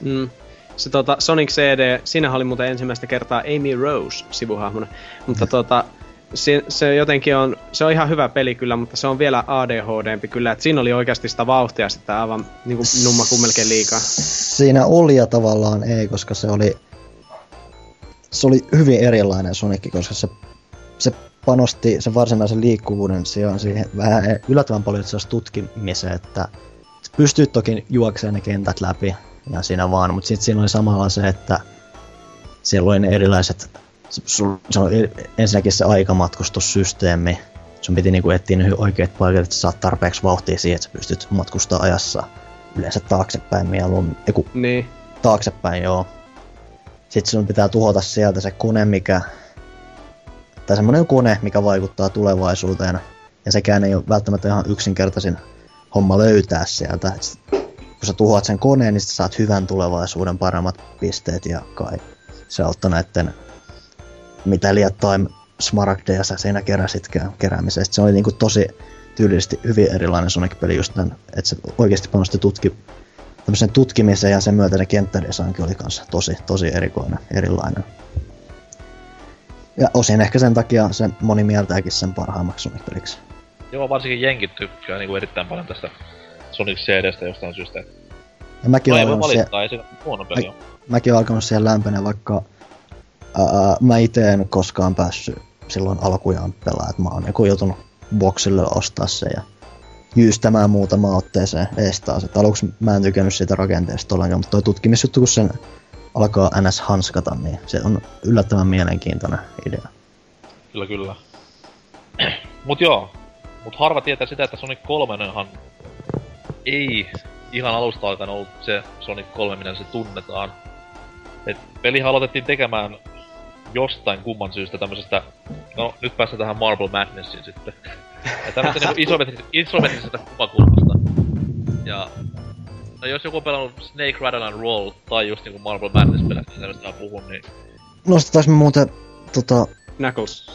Mm. Se tota, Sonic CD, siinä oli muuten ensimmäistä kertaa Amy Rose sivuhahmona. Mutta tota, se, se jotenkin on, se on ihan hyvä peli kyllä, mutta se on vielä ADHDmpi kyllä. Et siinä oli oikeasti sitä vauhtia sitten aivan niinku numma kummelkein liikaa. Siinä oli ja tavallaan ei, koska se oli, se oli hyvin erilainen Sonic, koska se, se panosti sen varsinaisen liikkuvuuden sijaan siihen vähän yllättävän paljon itse asiassa tutkimiseen, että pystyt toki juokseen ne kentät läpi ja siinä vaan, mutta sitten siinä oli samalla se, että siellä oli ne erilaiset, se oli ensinnäkin se aikamatkustussysteemi, sun piti niinku etsiä ne oikeat paikat, että sä saat tarpeeksi vauhtia siihen, että sä pystyt matkustaa ajassa yleensä taaksepäin mieluummin, ei kun Niin. taaksepäin, joo. Sitten sun pitää tuhota sieltä se kone, mikä... Tai semmonen kone, mikä vaikuttaa tulevaisuuteen. Ja sekään ei ole välttämättä ihan yksinkertaisin homma löytää sieltä. Et kun sä tuhoat sen koneen, niin saat hyvän tulevaisuuden paremmat pisteet ja kai se auttaa näitten mitä liettain smaragdeja sä siinä keräsitkään keräämisestä. Se oli niinku tosi tyylisesti hyvin erilainen Sonic-peli just tämän, että se oikeasti panosti tutki, tämmöisen tutkimiseen ja sen myötä se kenttädesainkin oli kanssa tosi, tosi erikoinen, erilainen. Ja osin ehkä sen takia se moni mieltääkin sen parhaimmaksi Sonic-peliksi. Joo, varsinkin jenkit tykkää niinku erittäin paljon tästä Sonic CDstä jostain syystä. Ja mäkin No olen alkanut, valittaa, ei se huono peli ole. mäkin olen alkanut siellä lämpenä, vaikka ää, mä itse en koskaan päässyt silloin alkujaan pelaa, että mä oon joku joutunut boksille ostaa sen ja jyystämään muutamaan otteeseen ees taas. Et aluksi mä en tykännyt siitä rakenteesta ollenkaan, mutta toi tutkimisjuttu, kun sen alkaa NS hanskata, niin se on yllättävän mielenkiintoinen idea. Kyllä, kyllä. *clears throat* Mut joo. Mut harva tietää sitä, että Sonic 3 ei ihan alusta alkaen ollut se Sonic 3, minä se tunnetaan. Et pelihän aloitettiin tekemään jostain kumman syystä tämmöisestä... No, nyt päästään tähän Marble Madnessiin sitten. *laughs* Ja tämmöstä niinku isometris- isometrisestä kuvakulmasta. Ja... No jos joku on pelannut Snake Rattle and Roll tai just niinku Marble Madness-pelejä, niin tämmöstä mä puhun, niin Nostetaanko me muuten tota, Knuckles.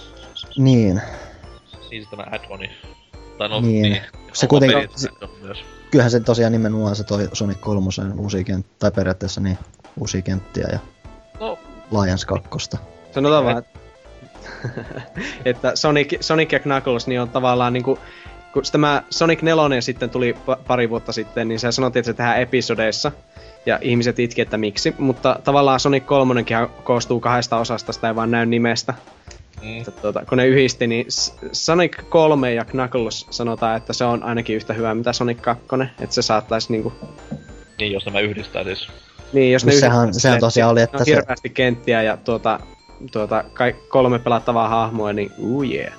niin, siis tämä add-oni. Tai no, Niin. niin. Se kuitenkin- myös. kyllähän se tosiaan nimenomaan se toi Sonic 3 uusi kenttä, tai periaatteessa niin, uusia kenttiä ja No, Lions 2. Sanotaan vaan, että, *laughs* että Sonic, Sonic ja Knuckles niin on tavallaan niinku, kun tämä Sonic 4 sitten tuli pa- pari vuotta sitten, niin se sanottiin, että se tehdään episodeissa. Ja ihmiset itki, että miksi. Mutta tavallaan Sonic 3 koostuu kahdesta osasta, sitä ei vaan näy nimestä. mm, Että, tuota, kun ne yhdisti, niin Sonic 3 ja Knuckles sanotaan, että se on ainakin yhtä hyvä mitä Sonic 2. Että se saattaisi niinku... niin jos nämä yhdistää siis. Niin, jos ne sehän- yhdistää sehän tosiaan oli, että on se- hirveästi kenttiä ja tuota, tuota, kolme pelattavaa hahmoa, niin uu yeah.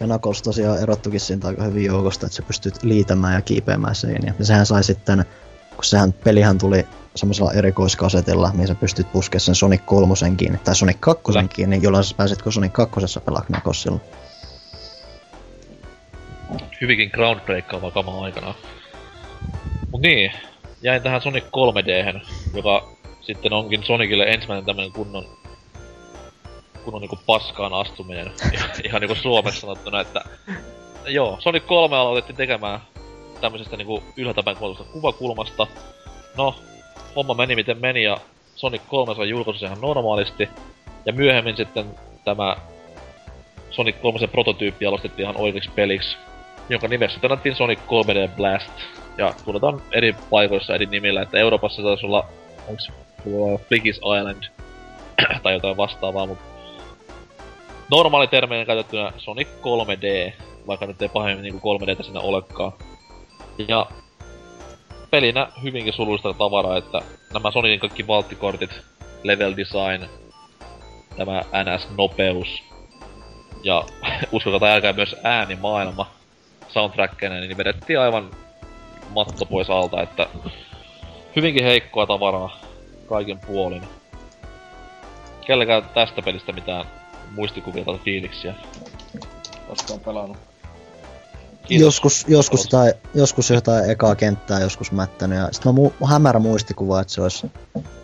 Ja Knuckles tosiaan erottukin siitä aika hyvin joukosta, että se pystyt liitämään ja kiipeämään seiniä. Ja sehän sai sitten, kun sehän pelihän tuli semmoisella erikoiskasetilla, mihin sä pystyt puskemaan sen Sonic 3 kiinni, tai Sonic 2 Kyllä. kiinni, jolloin sä pääset kun Sonic 2 pelaa Knucklesilla. hyvinkin groundbreakkaava kama aikana. Mut niin, jäin tähän Sonic 3 d joka sitten onkin Sonicille ensimmäinen tämmönen kunnon kunnon niinku paskaan astuminen. *laughs* Ihan- niinku suomeksi sanottuna, että joo, Sonic 3 aloitettiin tekemään tämmöisestä niinku ylhäältäpäin kuvatusta kuvakulmasta. No, homma meni miten meni ja Sonic 3 sai julkaisu ihan normaalisti. Ja myöhemmin sitten tämä Sonic 3 prototyyppi jalostettiin ihan oikeaksi peliksi, jonka nimessä tänättiin Sonic 3D Blast. Ja tunnetaan eri paikoissa eri nimillä, että Euroopassa taisi olla, onks tuo Flickies Island *clears throat* tai jotain vastaavaa, mutta normaali termeinen käytettynä Sonic 3D, vaikka nyt ei pahemmin niinku 3Dtä siinä olekaan. Ja pelinä hyvinkin sulullista tavaraa, että nämä Sonicin kaikki valttikortit, level design, tämä NS-nopeus ja *laughs* uskokaa tai älkää myös äänimaailma soundtrackkeinä, niin vedettiin aivan matto pois alta, että hyvinkin heikkoa tavaraa kaiken puolin. Kellekään tästä pelistä mitään muistikuvia tai fiiliksiä? Koska on pelannut. Kiitos. Joskus, joskus, jotain, joskus jotain ekaa kenttää joskus mättänyt ja sit mä mu- hämärä muistikuva, että se olisi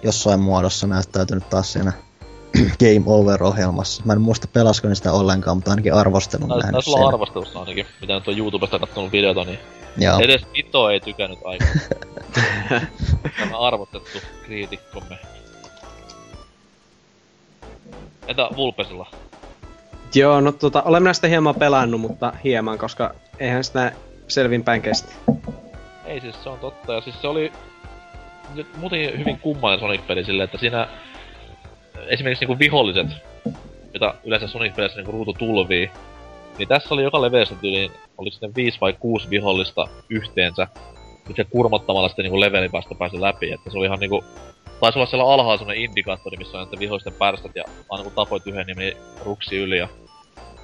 jossain muodossa näyttäytynyt taas siinä *clears throat* Game Over-ohjelmassa. Mä en muista pelasko ne sitä ollenkaan, mutta ainakin arvostelun Taisi nähnyt siellä. arvostelussa ainakin, mitä nyt on YouTubesta kattonut videota, niin Joo. edes Ito ei tykännyt aikaa. *laughs* Tämä arvostettu kriitikkomme. Entä Vulpesilla? Joo, no tota, olen minä sitä hieman pelannut, mutta hieman, koska eihän sitä selvinpäin kesti. Ei siis se on totta, ja siis se oli nyt muuten hyvin kummallinen Sonic-peli silleen, että siinä esimerkiksi niinku viholliset, joita yleensä Sonic-peleissä niinku ruutu tulvii, niin tässä oli joka leveässä tyyliin, oli sitten viisi vai kuusi vihollista yhteensä, mitkä kurmottamalla sitten niinku levelin päästä pääsi läpi, että se oli ihan niinku, taisi olla siellä alhaalla semmonen indikaattori, missä on näiden vihollisten pärstät, ja aina kun tapoit yhden, niin meni ruksi yli, ja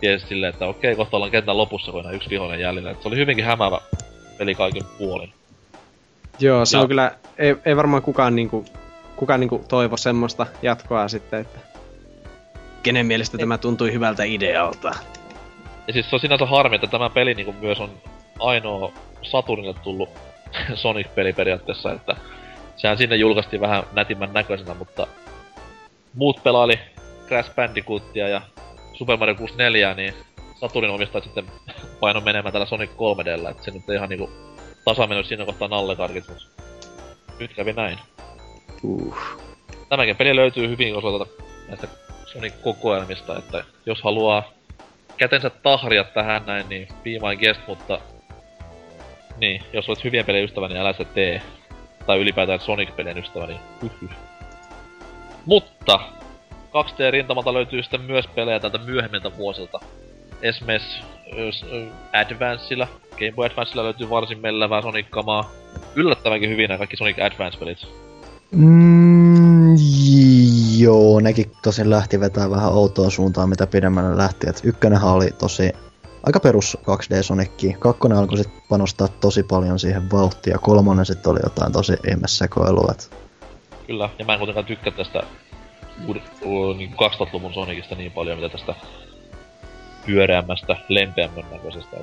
tiesi silleen, että okei, kohta ollaan kentän lopussa, kun yksi vihollinen jäljellä. Et se oli hyvinkin hämäävä peli kaikin puolin. Joo, se Ja- on kyllä, ei, ei varmaan kukaan niinku, kukaan niinku toivo semmoista jatkoa sitten, että kenen mielestä tämä tuntui hyvältä idealta. Ja siis se on sinänsä harmi, että tämä peli niinku myös on ainoa Saturnille tullut *laughs* Sonic-peli periaatteessa, että sehän sinne julkaistiin vähän nätimmän näköisenä, mutta muut pelaili Crash Bandicootia ja Super Mario 64, niin Saturnin omistajat sitten *laughs* paino menemään tällä Sonic 3Dllä, että se nyt ei ihan niinku tasamenoit siinä kohtaa nallekarkit, mutta nyt kävi näin. Uh. Tämäkin peli löytyy hyvin osoitelta näistä Sonic-kokoelmista, että jos haluaa kätensä tahria tähän näin, niin be my guest, mutta niin, jos olet hyvien pelien ystävä, niin älä sitä tee. Tai ylipäätään Sonic-pelien ystävä, niin. Mutta 2D-rintamalta löytyy sitten myös pelejä tältä myöhemmiltä vuosilta. Esimerkiksi Advancella, Game Boy Advancella löytyy varsin mellävää Sonic-kamaa. Yllättävänkin hyvin nämä kaikki Sonic Advance-pelit. Mm, joo, nekin tosin lähti vetää vähän outoa suuntaan, mitä pidemmälle lähti. Et ykkönenhän oli tosi aika perus 2D Sonicki. Kakkonen alkoi sit panostaa tosi paljon siihen vauhtiin ja kolmonen sitten oli jotain tosi ihmesekoilua. Kyllä, ja mä en kuitenkaan tykkää tästä u- niin 2000-luvun Sonicista niin paljon, mitä tästä pyöreämmästä, lempeämmän näköisestä.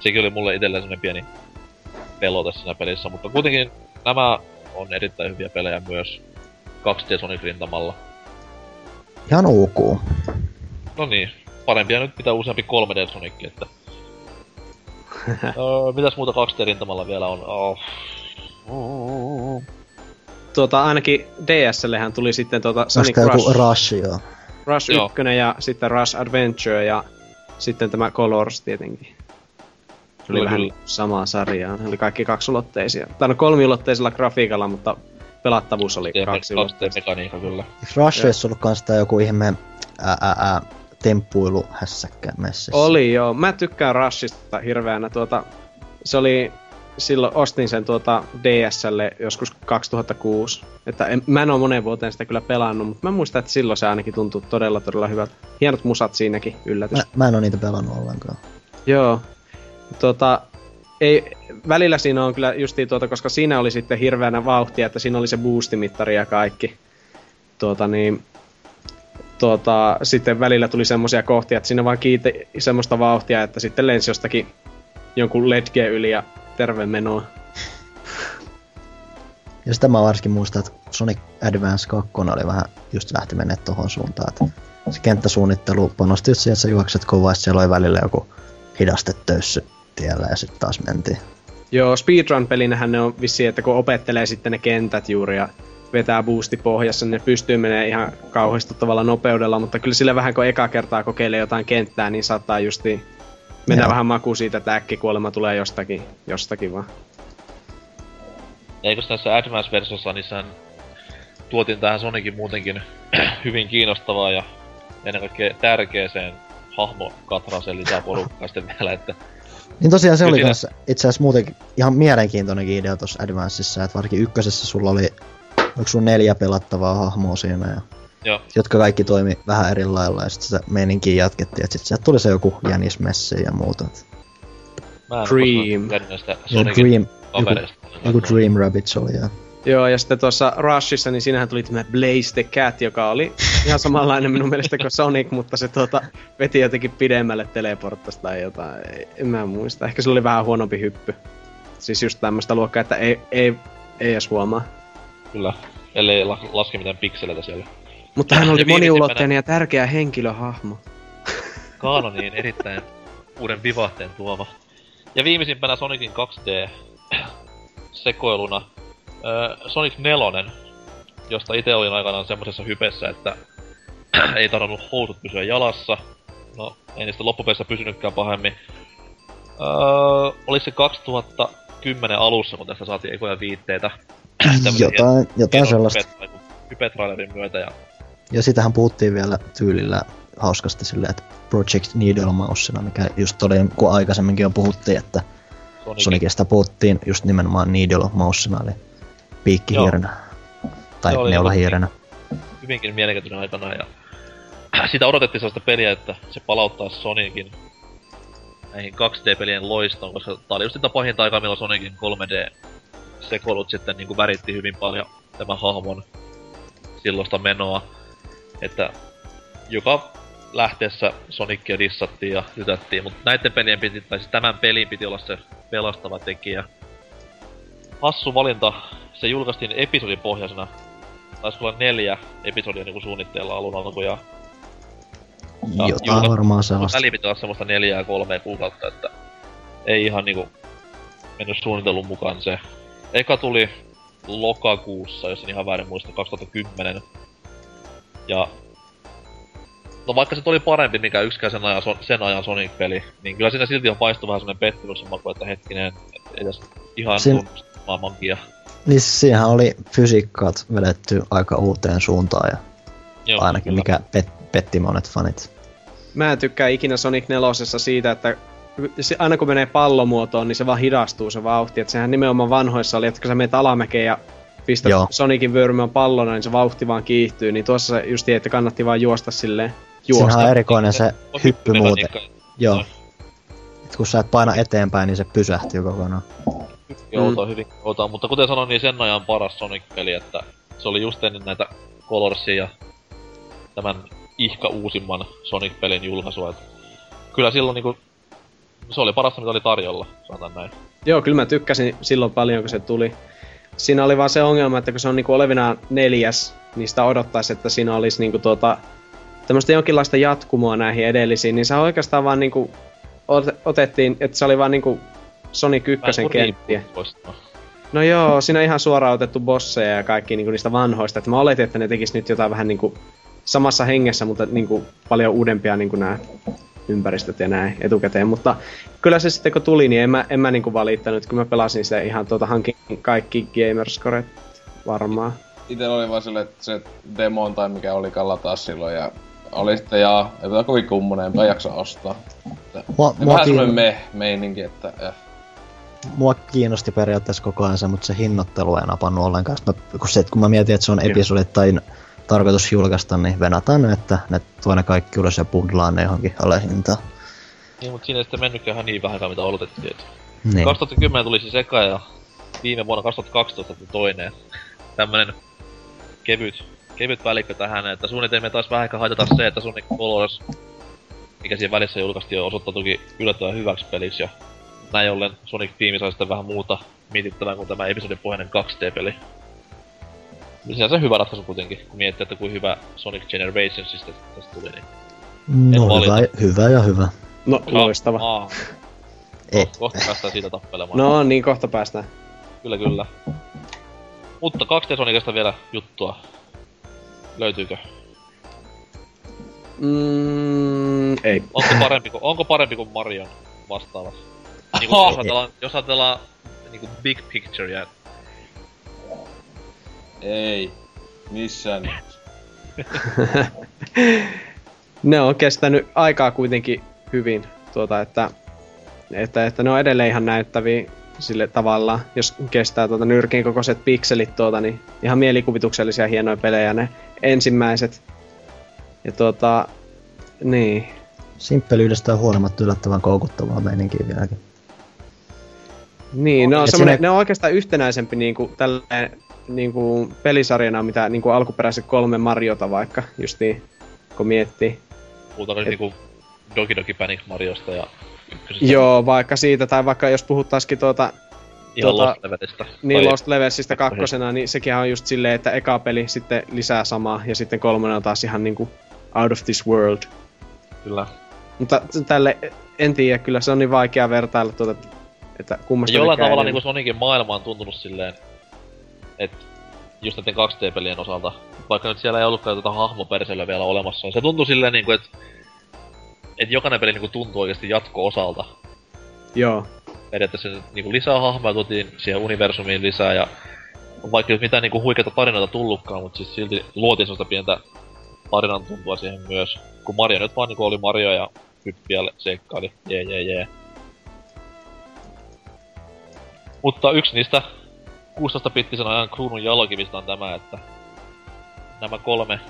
Sekin oli mulle itselleen semmonen pieni pelote siinä pelissä, mutta kuitenkin nämä on erittäin hyviä pelejä myös 2D Sonic rintamalla. ihan ok. No niin, parempia nyt pitää useampi 3D Sonic, että... *laughs* öö, mitäs muuta 2D rintamalla vielä on? Oh. tuota, ainakin DSLhän tuli sitten tuota Sonic Rush, Rush, joo. Rush Joo. 1 ja sitten Rush Adventure ja sitten tämä Colors tietenkin. Se oli Kyllä, vähän kyllä. samaa sarjaa. Ne oli kaikki kaksulotteisia. Tai no kolmiulotteisella grafiikalla, mutta pelattavuus oli Kaksi kaksiulotteista. mekaniikka kyllä. Eikö Rushissa ollut kans tää joku ihme ää, ää, ää, temppuilu hässäkkä messissä? Oli joo. Mä tykkään Rushista hirveänä. Tuota, se oli silloin ostin sen tuota DSlle joskus 2006. Että en, mä en oo moneen vuoteen sitä kyllä pelannut, mutta mä muistan, että silloin se ainakin tuntui todella todella hyvältä. Hienot musat siinäkin, yllätys. Mä, mä en oo niitä pelannut ollenkaan. Joo. Tota, ei, välillä siinä on kyllä justiin tuota, koska siinä oli sitten hirveänä vauhtia, että siinä oli se boostimittari ja kaikki. Tuota niin, tuota, sitten välillä tuli semmoisia kohtia, että siinä vaan kiite semmoista vauhtia, että sitten lensi jostakin jonkun ledge yli ja terve menoa. Ja sitä mä varsinkin muistan, että Sonic Advance 2 oli vähän just lähti mennä tohon suuntaan. Että se kenttäsuunnittelu panosti just siihen, että sä juokset kovaa, siellä oli välillä joku hidastetöyssy tiellä ja sitten taas mentiin. Joo, speedrun-pelinähän ne on vissiin, että kun opettelee sitten ne kentät juuri ja vetää boosti pohjassa, niin ne pystyy menemään ihan kauhistuttavalla nopeudella, mutta kyllä sillä vähän kun eka kertaa kokeilee jotain kenttää, niin saattaa justiin mennä Joo. vähän maku siitä, että äkkikuolema tulee jostakin, jostakin vaan. Eikös tässä Advance-versiossa, niin sehän tuotiin tähän Sonicin muutenkin *clears throat* hyvin kiinnostavaa ja ennen kaikkea tärkeeseen hahmokatraseen lisää porukkaa sitten vielä, että Niin tosiaan se Kyllä oli siinä- itse asiassa muutenkin ihan mielenkiintoinenkin idea tuossa Advanceissa, että varsinkin ykkösessä sulla oli onko sulla neljä pelattavaa hahmoa siinä, ja, joo, jotka kaikki toimi vähän eri lailla, ja sitten sitä meininkiä jatkettiin, että sitten sieltä tuli se joku jänismessi ja muuta. et mä en Dream. Sonicin Dream, joku, joku Dream Rabbit se oli, ja Joo, ja sitten tuossa Rushissa, niin siinähän tuli tämä Blaze the Cat, joka oli ihan samanlainen minun mielestä kuin Sonic, mutta se tuota, veti jotenkin pidemmälle teleporttasta tai jotain. Ei, en mä muista. Ehkä se oli vähän huonompi hyppy. Siis just tämmöistä luokkaa, että ei, ei, ei edes huomaa. Kyllä, ellei la- laske mitään pikseleitä siellä. Mutta hän oli moniulotteinen ja tärkeä henkilöhahmo. *laughs* Kaanoniin erittäin uuden vivahteen tuova. Ja viimeisimpänä Sonicin 2D sekoiluna öö, Sonic 4, josta itse olin aikanaan semmosessa hypessä, että *clears throat* ei tarvinnut housut pysyä jalassa. No, ei niistä loppupeleissä pysynytkään pahemmin. Öö, oli se 2010 alussa, kun tästä saatiin ekoja viitteitä. *clears throat* Jotain, jotain sellaista. hype- Hype-trailerin myötä ja Ja sitähän puhuttiin vielä tyylillä hauskasti silleen, että Project Needle Mousena, mikä just oli, kun aikaisemminkin jo puhuttiin, että Sonicin Sonicista puhuttiin just nimenomaan Needle Mousena, eli piikkihiirenä. Tai oli neulahiirenä. hyvinkin mielenkiintoinen aikana ja *clears throat* sitä odotettiin sellaista peliä, että se palauttaa Sonicin näihin 2D-pelien loistoon, koska tää oli just sitä pahinta aikaa, milloin Sonicin 3D-sekoilut sitten niin väritti hyvin paljon tämän hahmon silloista menoa. Että joka lähteessä Sonicia dissattiin ja lytättiin, mutta näiden pelien piti, tai siis tämän pelin piti olla se pelastava tekijä. Hassu valinta, se julkaistiin episodipohjaisena taisi olla neljä episodia niinku suunnitteilla alun alkuun ja Jotain julka- varmaan sellaista. väli piti olla semmoista neljää kolmea kuukautta, että ei ihan niinku mennyt suunnitellun mukaan se. Eka tuli lokakuussa, jos en ihan väärin muista, 2010. Ja No vaikka se oli parempi mikä yksikään sen ajan, sen ajan Sonic-peli, niin kyllä siinä silti on paistu vähän semmonen pettymyksen maku, että hetkinen, et ei tässä ihan Sin... maailmankia. Niin siinähän oli fysiikkaat vedetty aika uuteen suuntaan ja Joo, ainakin kyllä. mikä pet, petti monet fanit. Mä en tykkää ikinä Sonic 4 siitä, että se, aina kun menee pallomuotoon, niin se vaan hidastuu se vauhti. Et sehän nimenomaan vanhoissa oli, että kun sä menet alamäkeen ja pistät Joo. Sonicin vyörymään pallona, niin se vauhti vaan kiihtyy. Niin tuossa se just että kannatti vaan juosta silleen. Juosta. on erikoinen se hyppy muuten. Joo. Joo. Et kun sä et paina eteenpäin, niin se pysähtyy kokonaan. Outoa, hyvin outoa, mutta kuten sanoin, niin sen ajan paras Sonic-peli, että se oli just ennen näitä Colorsia ja tämän ihka uusimman Sonic-pelin julkaisua. Et kyllä silloin niinku, se oli parasta mitä oli tarjolla, sanotaan näin. Joo, kyllä mä tykkäsin silloin paljon, kun se tuli. Siinä oli vaan se ongelma, että kun se on niinku olevinaan neljäs, niin sitä odottaisi, että siinä olisi niinku tuota, tämmöistä jonkinlaista jatkumoa näihin edellisiin, niin se oikeastaan vaan niinku ot- otettiin, että se oli vaan niinku Sonic 1 Vähän kuin kenttiä. No joo, siinä on ihan suoraan otettu bosseja ja kaikki niinku niistä vanhoista. Et mä oletin, että ne tekis nyt jotain vähän niinku samassa hengessä, mutta niinku paljon uudempia niinku nämä ympäristöt ja näin etukäteen. Mutta kyllä se sitten kun tuli, niin en mä, en mä niinku valittanut. Kun mä pelasin se ihan tuota, hankin kaikki gamerscoret varmaan. Itellä oli vaan silleen, että se demon tai mikä oli lataa silloin ja oli sitten jaa, ei pitää kovin kummonen, enpä jaksa ostaa. Mua- vähän semmonen meh meininki, että eh. Mua kiinnosti periaatteessa koko ajan se, mutta se hinnoittelu ei napannut ollenkaan. Mä, kun, se, kun mä mietin, että se on episodittain tarkoitus julkaista, niin venataan ne, että ne tuo ne kaikki ylös ja bundlaan ne johonkin alle hintaan. Niin, mutta siinä ei sitten mennytkään ihan niin vähän mitä oletettiin. Et Niin. 2010 tuli siis eka ja viime vuonna 2012 tuli toinen. Tämmönen kevyt, kevyt välikkö tähän, että suunnitelmia taas vähän ehkä haitata se, että Sonic Colors, mikä siinä välissä julkaistiin, osoittautuikin yllättävän hyväksi peliksi ja näin ollen Sonic Team sai sitten vähän muuta mietittävää kuin tämä episodin pohjainen 2D-peli. Siinä se hyvä ratkaisu kuitenkin, kun miettii, että kuin hyvä Sonic Generationsista tästä tuli, niin... No en hyvä, hyvä ja hyvä. No, loistava. Aa, Ei. kohta päästään siitä tappelemaan. No niin, kohta päästään. Kyllä, kyllä. Mutta 2D Sonicista vielä juttua. Löytyykö? Mm, ei. Onko parempi, kuin, onko parempi kuin Marion vastaavat? Niin kuin, *laughs* jos ajatellaan, jos ajatellaan niin kuin big picturea. Ei. Missään *laughs* ne on kestänyt aikaa kuitenkin hyvin, tuota, että, että, että ne on edelleen ihan näyttäviä sille tavalla, jos kestää tuota nyrkin kokoiset pikselit tuota, niin ihan mielikuvituksellisia hienoja pelejä ne ensimmäiset. Ja tuota, niin. Simppelyydestä huolimatta yllättävän koukuttavaa meininkiä vieläkin. Niin, ne on, ne on oikeastaan yhtenäisempi niinku, tälleen, niinku, pelisarjana, mitä niinku alkuperäiset kolme Mariota vaikka, justiin, kun miettii. Puhutaanko nyt niinku Doki Doki Panic Mariosta ja Joo, vaikka siitä, tai vaikka jos puhuttaisikin tuota, ihan tuota- Lost Levelistä. niin Lost Levelsistä kakkosena, niin sekin on just silleen, että eka peli sitten lisää samaa, ja sitten kolmonen on taas ihan niinku out of this world. Kyllä. Mutta tälle, en tiedä, kyllä se on niin vaikea vertailla tuota, että kummasta jollain tavalla niinku Sonicin maailma on tuntunut silleen, että just näiden 2D-pelien osalta, vaikka nyt siellä ei ollutkaan tätä hahmopersellä vielä olemassa, niin se tuntuu silleen niinku, että et jokainen peli niinku tuntuu oikeasti jatko-osalta. Joo, Periaatteessa niinku lisää hahmoja tuotiin siihen universumiin lisää ja vaikka ei mitään niinku huikeita tarinoita tullutkaan, mutta siis silti luotiin sellaista pientä tarinan tuntua siihen myös. Kun Mario nyt vaan niinku oli Mario ja hyppi ja seikkaili, jee jee jee. Mutta yksi niistä 16-bittisen ajan kruunun jalokivistä on tämä, että nämä kolme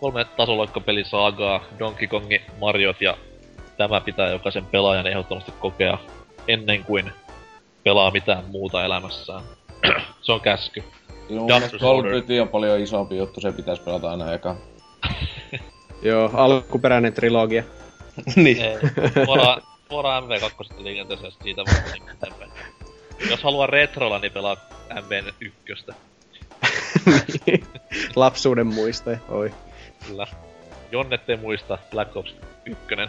kolme tasoloikkapelisagaa, Donkey Kongi, Mariot ja tämä pitää jokaisen pelaajan ehdottomasti kokea ennen kuin pelaa mitään muuta elämässään. *clears throat* se on käsky. Call of. Duty on paljon isompi juttu, se pitäisi pelata aina eka. *laughs* joo, alkuperäinen trilogia. *laughs* niin. *laughs* Ei, suoraan, suoraan MV2 liikenteeseen siitä vaan. Jos haluaa retrolla, niin pelaa MVn ykköstä. *laughs* Lapsuuden muistoja, oi. Kyllä. Jonnet ei muista Black Ops 1. *laughs*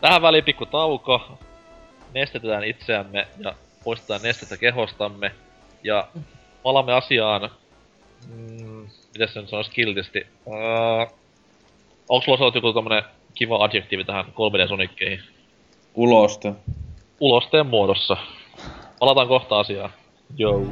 Tähän väliin pikku tauko. Nestetetään itseämme ja poistetaan nestettä kehostamme. Ja palaamme asiaan... Mm, miten se nyt sanoisi kiltisti? Uh, onks sulla joku tämmönen kiva adjektiivi tähän 3D Sonikkeihin? Uloste. Ulosteen muodossa. Palataan kohta asiaan. Joo.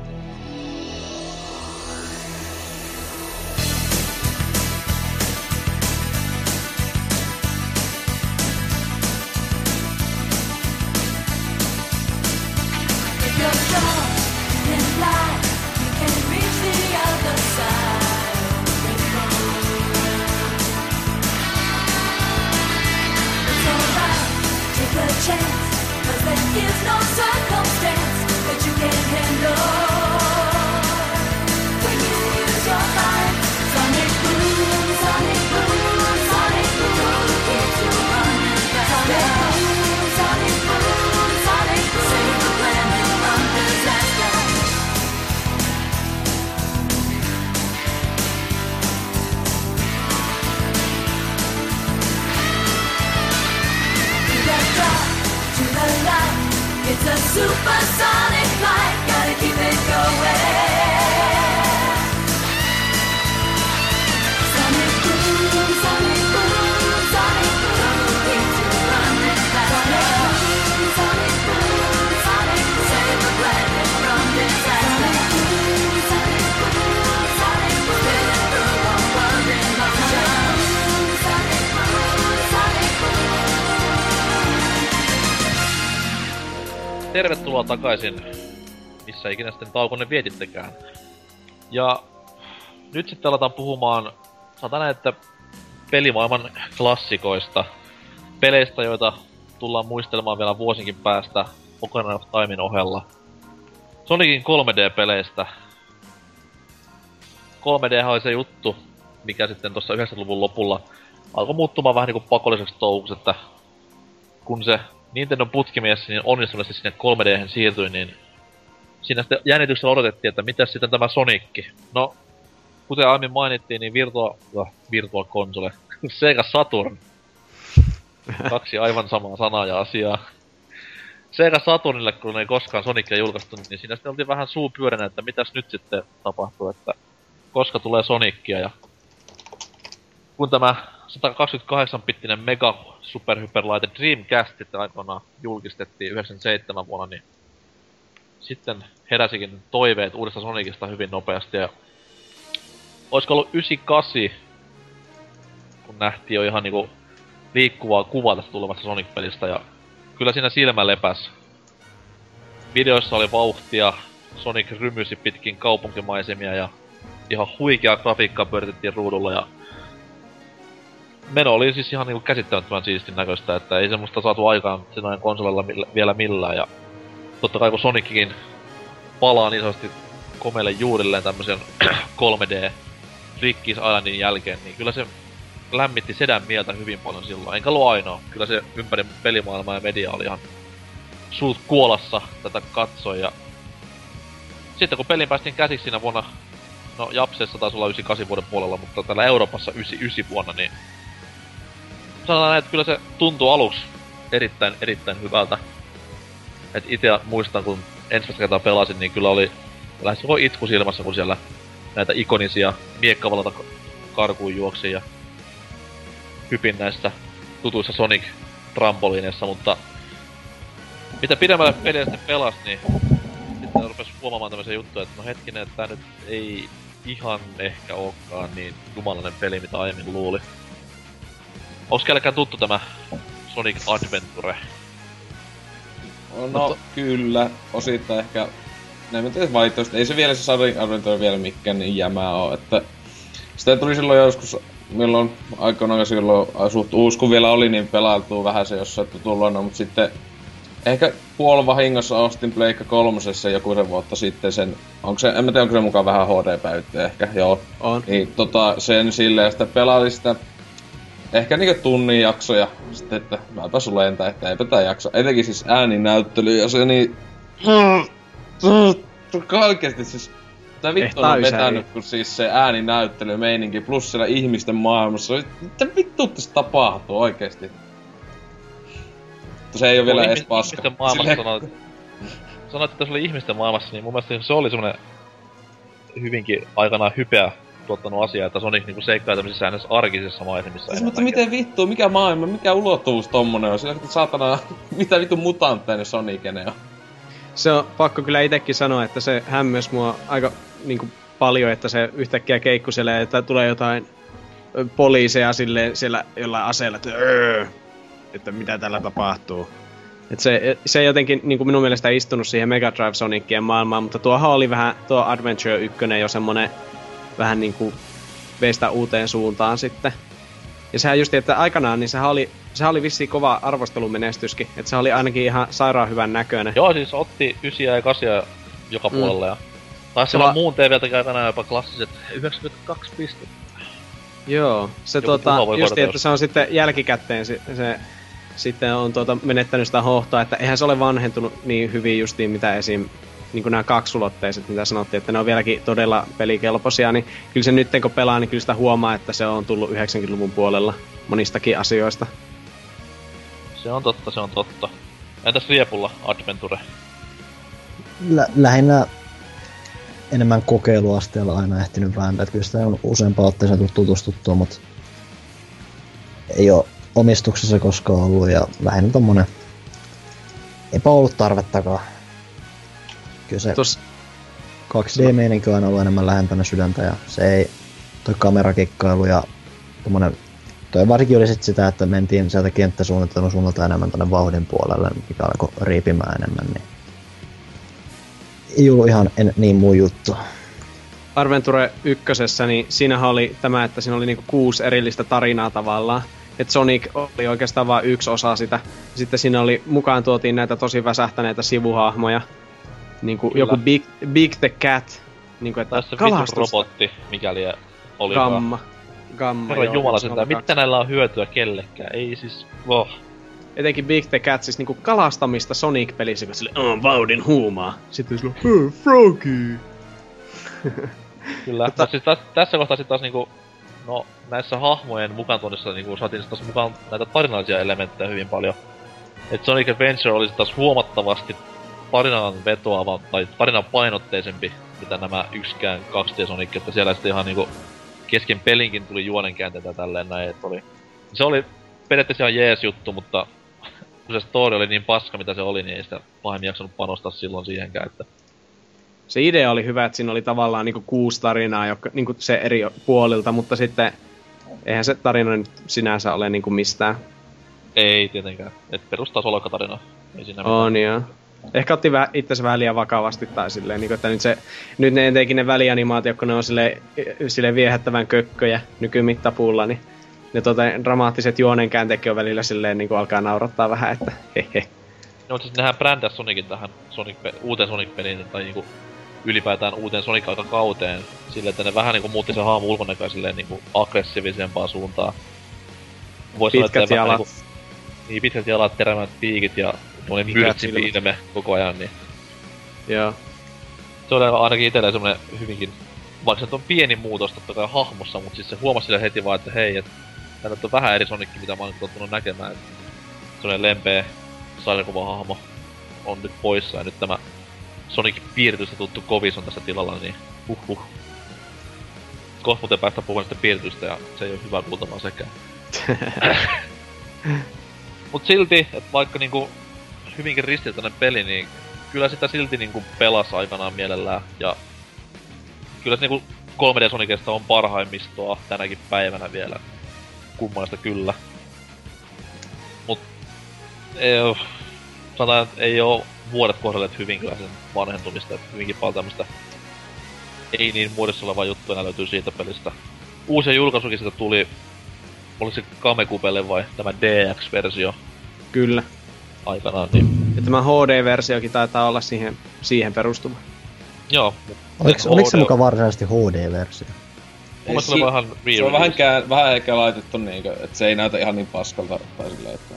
Takaisin, missä ikinä sitten taukonne vietittekään. Ja nyt sitten aletaan puhumaan, sanotaan että pelimaailman klassikoista. Peleistä, joita tullaan muistelemaan vielä vuosinkin päästä Ocarina of Timein ohella. Sonicin 3D-peleistä. 3D oli se juttu, mikä sitten tuossa 90-luvun lopulla alkoi muuttumaan vähän niinku pakolliseksi touhuksi, että kun se Nintendo putkimies niin onnistuneesti sinne 3D siirtyi, niin siinä sitten jännityksellä odotettiin, että mitä sitten tämä Sonicki. No, kuten aiemmin mainittiin, niin Virtua, no, Virtua Console, *laughs* Sega Saturn. Kaksi aivan samaa sanaa ja asiaa. Sega Saturnille, kun ei koskaan Sonicia julkaistu, niin siinä sitten oltiin vähän suu pyöränä, että mitäs nyt sitten tapahtuu, että koska tulee Sonicia ja kun tämä 128-bittinen mega superhyperlaite Dreamcast aikoinaan julkistettiin 97 vuonna, niin sitten heräsikin toiveet uudesta Sonicista hyvin nopeasti ja olisiko ollut 98, kun nähtiin jo ihan niinku liikkuvaa kuvaa tästä tulevasta Sonic-pelistä ja kyllä siinä silmä lepäs. Videoissa oli vauhtia, Sonic rymysi pitkin kaupunkimaisemia ja ihan huikea grafiikkaa pyöritettiin ruudulla ja meno oli siis ihan niinku käsittämättömän siistin näköistä, että ei semmoista saatu aikaan sen ajan konsolilla millä, vielä millään ja totta kai kun Sonicikin palaa niin sanotusti komeille juurilleen tämmösen 3D *clears throat* Rickies Islandin jälkeen, niin kyllä se lämmitti sedän mieltä hyvin paljon silloin. Enkä ollut ainoa. Kyllä se ympäri pelimaailmaa ja media oli ihan suut kuolassa tätä katsoi ja sitten kun pelin päästiin käsiksi siinä vuonna, no Japsessa taisi olla 98 vuoden puolella, mutta täällä Euroopassa 99 vuonna, niin sanotaan näin, että kyllä se tuntuu aluksi erittäin, erittäin hyvältä. Et itse muistan, kun ensimmäistä kertaa pelasin, niin kyllä oli lähes koko itku silmässä, kun siellä näitä ikonisia miekkavalata karkuun juoksi ja hypin näissä tutuissa Sonic trampoliineissa, mutta mitä pidemmälle peliä sitten pelasi, niin sitten rupesi huomaamaan tämmöisiä juttuja, että no hetkinen, että tää nyt ei ihan ehkä olekaan niin jumalainen peli, mitä aiemmin luuli. Onks kellekään tuttu tämä Sonic Adventure? No, no kyllä, osittain ehkä... Näin mä tiedä valitettavasti. Ei se vielä se Sonic Adventure vielä mikään niin jämää oo, että... Sitä tuli silloin joskus, milloin aikoinaan silloin suht uusi, kun vielä oli, niin pelailtuu vähän se jossain tutulla, mutta sitten ehkä puolivahingossa ostin Pleikka kolmosessa joku sen vuotta sitten sen, onko se, en mä tiedä onko se mukaan vähän HD-päyttä ehkä, joo. On. Niin tota, sen silleen, sitä pelailin sitä ehkä niinku tunnin jaksoja, sitten että mäpä lentää, että eipä tää jakso. Etenkin siis ääninäyttely ja se niin... Kaikesti siis... Tää vittu on vetänyt, kun siis se ääninäyttely meininki plus siellä ihmisten maailmassa. Mitä vittu tässä tapahtuu oikeesti? Mutta se ei oo vielä edes paska. Silleen- sanoit, että se oli ihmisten maailmassa, niin mun mielestä se oli semmonen hyvinkin aikanaan hypeä tuottanut asia, että Sonic niinku seikkaa tämmöisissä äänes arkisissa maisemissa. Siis, mutta miten vittu, mikä maailma, mikä ulottuvuus tommonen on? Sillä että saatana, *laughs* mitä vittu mutantteja ne Sonicene on? Se on pakko kyllä itekin sanoa, että se hämmäs mua aika niinku, paljon, että se yhtäkkiä keikkuselee, että tulee jotain poliiseja silleen siellä jollain aseella, että, öö, että mitä täällä tapahtuu. Et se, se ei jotenkin niin kuin minun mielestä istunut siihen Mega Drive Sonicien maailmaan, mutta tuohan oli vähän, tuo Adventure 1 jo semmonen vähän niinku veistä uuteen suuntaan sitten. Ja sehän just, että aikanaan niin sehän oli, sehän oli vissiin kova arvostelumenestyskin, että se oli ainakin ihan sairaan hyvän näköinen. Joo, siis otti 9 ja 8 joka Mm. puolella ja... Taisi olla muun TVltäkin aikanaan jopa klassiset 92 pistettä. Joo, se Joku tota, just korjata, että se on sitten jälkikäteen se, se sitten on tuota, menettänyt sitä hohtoa, että eihän se ole vanhentunut niin hyvin justiin mitä esim. Niin kuin nämä kaksulotteiset, mitä sanottiin, että ne on vieläkin todella pelikelpoisia, niin kyllä se nyt kun pelaa, niin kyllä sitä huomaa, että se on tullut 90-luvun puolella monistakin asioista. Se on totta, se on totta. Entäs Riepulla Adventure? Lä- lähinnä enemmän kokeiluasteella aina ehtinyt vääntää. että Kyllä sitä on useampaan otteeseen tullut tutustuttua, mutta ei ole omistuksessa koskaan ollut ja lähinnä tommonen eipä ollut tarvettakaan. Kyllä se Tuossa 2D-meininki on ollut enemmän lähempänä sydäntä ja se ei, toi kamerakikkailu ja tommonen, toi varsinkin oli sit sitä, että mentiin sieltä kenttäsuunnittelun suunnalta enemmän tonne vauhdin puolelle, mikä alkoi riipimään enemmän, niin Juu, ihan en, niin muu juttu. Adventure ykkösessä, niin siinähän oli tämä, että siinä oli niinku kuusi erillistä tarinaa tavallaan. että Sonic oli oikeastaan vain yksi osa sitä. Sitten siinä oli, mukaan tuotiin näitä tosi väsähtäneitä sivuhahmoja. Niinku Kyllä. joku Big, Big the Cat. Niinku, että Tässä kalastus. robotti, mikäli oli Gamma. Gamma, Herran joo, jumala sentään, mitä näillä on hyötyä kellekään? Ei siis, voh. Etenkin Big the Cat, siis niinku kalastamista Sonic-pelissä, kun sille on vauhdin huumaa. Sitten sillä on Froggy. *laughs* Kyllä, Mutta- mutta siis täs, tässä kohtaa sitten taas niinku, no näissä hahmojen mukaan tuonnissa niinku saatiin taas mukaan näitä tarinallisia elementtejä hyvin paljon. Et Sonic Adventure olisi taas huomattavasti tarinan vetoava tai tarinan painotteisempi, mitä nämä yksikään 2D Sonic, että siellä sitten ihan niinku kesken pelinkin tuli juonenkäänteitä tälleen näin, että oli... Se oli periaatteessa ihan jees juttu, mutta kun se story oli niin paska mitä se oli, niin ei sitä pahemmin jaksanut panostaa silloin siihenkään, että Se idea oli hyvä, että siinä oli tavallaan niinku kuusi tarinaa joka, niinku se eri puolilta, mutta sitten eihän se tarina nyt sinänsä ole niinku mistään. ei tietenkään. Et perustasolla tarina. Ei siinä mitään. On joo. Ehkä otti vä- itsensä vähän liian vakavasti tai silleen, niin että nyt, se, nyt ne teki ne välianimaatiot, kun ne on sille, sille viehättävän kökköjä nykymittapuulla, niin ne tota, dramaattiset juonenkäänteetkin on välillä silleen niin alkaa naurattaa vähän, että hehe. No, mutta siis nehän brändäs Sonicin tähän Sonic, uuteen Sonic-peliin, tai niinku ylipäätään uuteen Sonic-aikakauteen, sille, että ne vähän niinku muutti sen hahmon ulkonäköä silleen niinku aggressiivisempaan suuntaan. Vois sanoa, että Pitkät vähän jalat. Niinku, niin pitkät jalat, terävät piikit ja Mikät myrtsimpi silmät. ilme koko ajan, niin Joo. se oli ainakin itselleen semmonen hyvinkin, vaikka se on pieni muutos totta kai hahmossa, mutta siis se huomasi sille heti vaan, että hei, että tää on vähän eri Sonic, mitä mä oon tottunut näkemään. Semmonen lempeä sarjakuvahahmo on nyt poissa ja nyt tämä Sonic piiritystä tuttu kovis on tässä tilalla, niin huh huh. Kohta muuten päästä puhumaan sitä piiritystä ja se ei ole hyvä kuultavaa sekään. *laughs* Mut silti, että vaikka niinku hyvinkin ristiriitainen peli, niin kyllä sitä silti niinku pelas aikanaan mielellään. Ja kyllä se niinku 3D Sonicista on parhaimmistoa tänäkin päivänä vielä. Kummallista kyllä. Mut ei, oo- sanotaan, että ei oo vuodet kohdelleet hyvin kyllä sen vanhentumista, että hyvinkin paljon tämmöstä ei niin muodossa olevaa juttua enää löytyy siitä pelistä. Uusi julkaisukin siitä tuli, oliko se Kamekupelle vai tämä DX-versio Kyllä. Aikanaan, niin Ja tämä HD-versiokin taitaa olla siihen, siihen perustuva. joo. Oliko, se oliko se HD muka varsinaisesti HD-versio? Mun oli vähän Se on vähän, kään, vähän ehkä laitettu niinkö, että se ei näytä ihan niin paskalta tai silleen, että...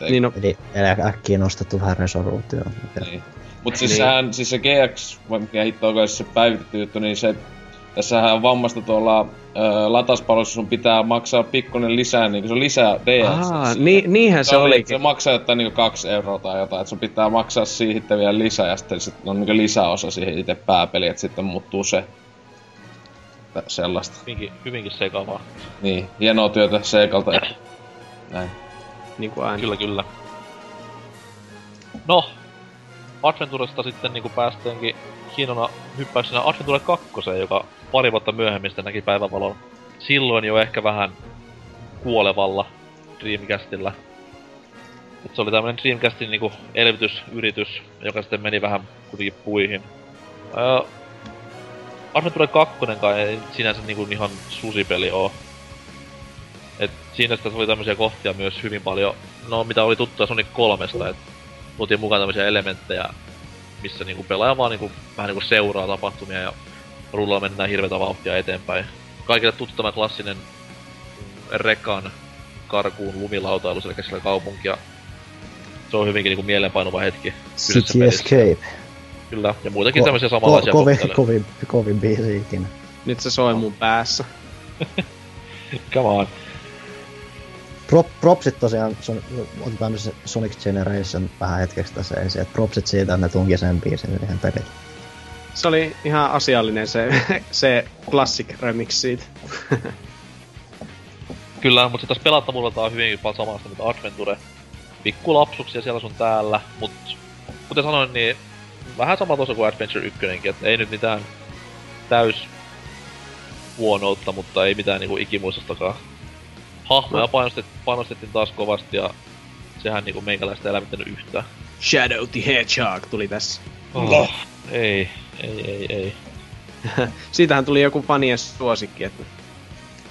Ei. Niin no, Eli eli äkkiä nostettu vähän resoluutio. Niin. Mut siis Niin. sehän, siis se GX, vai mikä hitto onko se päivitetty juttu, niin se... Tässähän on vammasta tuolla ö, latauspalvelussa sun pitää maksaa pikkuinen lisää, niin se on lisää DS. Aa, ni, niinhän se, se, oli, se maksaa jotain niinku kaksi euroa tai jotain, että sun pitää maksaa siihen vielä lisää ja sitten sit on niinku lisäosa siihen itse pääpeliin, että sitten muuttuu se. Sellaista. Hyvinkin, hyvinkin sekavaa. Niin, hienoa työtä Seikalta. että- Näin. Niin kuin aina. Kyllä, kyllä. No, Adventuresta sitten niinku päästeenkin hienona hyppäyksenä Adventure 2, joka pari vuotta myöhemmin sitten näki päivävalon. Silloin jo ehkä vähän kuolevalla Dreamcastilla. Et se oli tämmönen Dreamcastin niinku elvytysyritys, joka sitten meni vähän kuitenkin puihin. Öö, Adventure 2 kai ei sinänsä niinku ihan susipeli oo. Et siinä sitten oli tämmöisiä kohtia myös hyvin paljon, no mitä oli tuttuja Sonic 3, että tuotiin mukaan tämmöisiä elementtejä, missä niinku pelaaja vaan niinku, vähän niinku seuraa tapahtumia ja rullalla mennään hirveätä vauhtia eteenpäin. Kaikille tuttu tämä klassinen rekan karkuun lumilautailu siellä keskellä kaupunkia. Se on hyvinkin niinku mielenpainuva hetki. City pelissä. Escape. Kyllä, ja muitakin Ko- tämmöisiä ko- samanlaisia kovin, kohteleja. kovin, kovin biisi ikinä. Nyt se soi mun päässä. *laughs* Come on. Prop, propsit tosiaan, son, otetaan nyt se Sonic Generation vähän hetkeksi tässä ensin, että propsit siitä, että ne tunki sen biisin siihen peliin. Se oli ihan asiallinen se, *laughs* se classic remix siitä. *laughs* Kyllä, mutta se tässä pelattavuudelta on hyvinkin paljon samasta mitä Adventure. Pikku lapsuksia siellä sun täällä, mut kuten sanoin, niin vähän sama tuossa kuin Adventure 1, että ei nyt mitään täys huonoutta, mutta ei mitään niinku ikimuistostakaan. Hahmoja painostettiin, painostettiin taas kovasti ja sehän niinku meikäläistä ei lämmittänyt yhtään. Shadow the Hedgehog tuli tässä. Oh, ei, ei, ei, ei. *laughs* Siitähän tuli joku fanien suosikki, että...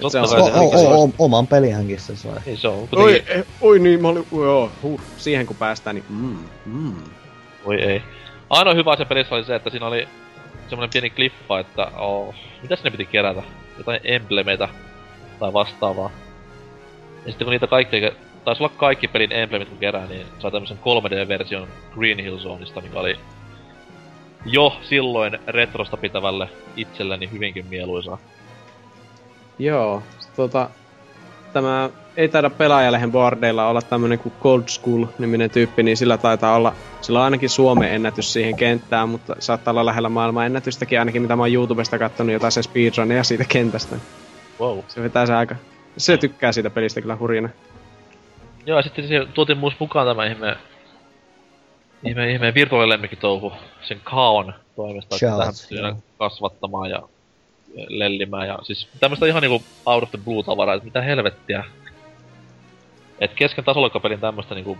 Totta se on se- se, O, se, o, o, oman pelihänkin se sai. ei se on Oi, kuitenkin, eh, oi niin, mä olin, joo, huh, siihen kun päästään, niin mm, mm. voi ei. Ainoa hyvä asia pelissä oli se, että siinä oli semmonen pieni klippa, että oh, mitä sinne piti kerätä? Jotain emblemeitä tai vastaavaa. Ja sitten kun niitä kaikkia, taisi olla kaikki pelin emblemit kun kerää, niin sai tämmösen 3D-version Green Hill Zoneista, mikä oli jo silloin retrosta pitävälle itselleni hyvinkin mieluisaa. Joo, tota, tämä ei taida pelaajalehen boardeilla olla tämmönen kuin Cold School-niminen tyyppi, niin sillä taitaa olla, sillä on ainakin Suomen ennätys siihen kenttään, mutta saattaa olla lähellä maailman ennätystäkin ainakin, mitä mä oon YouTubesta kattonut jotain sen speedrunia siitä kentästä. Wow. Se vetää se aika, se tykkää siitä pelistä kyllä hurjana. Joo, ja sitten tuotiin myös mukaan tämä ihme... Ihme, ihme virtuaalilemmikitouhu sen Kaon toimesta, että tähän kasvattamaan ja lellimään ja siis tämmöstä ihan niinku out of the blue tavaraa, että mitä helvettiä. Et kesken tasoloikkapelin tämmöstä niinku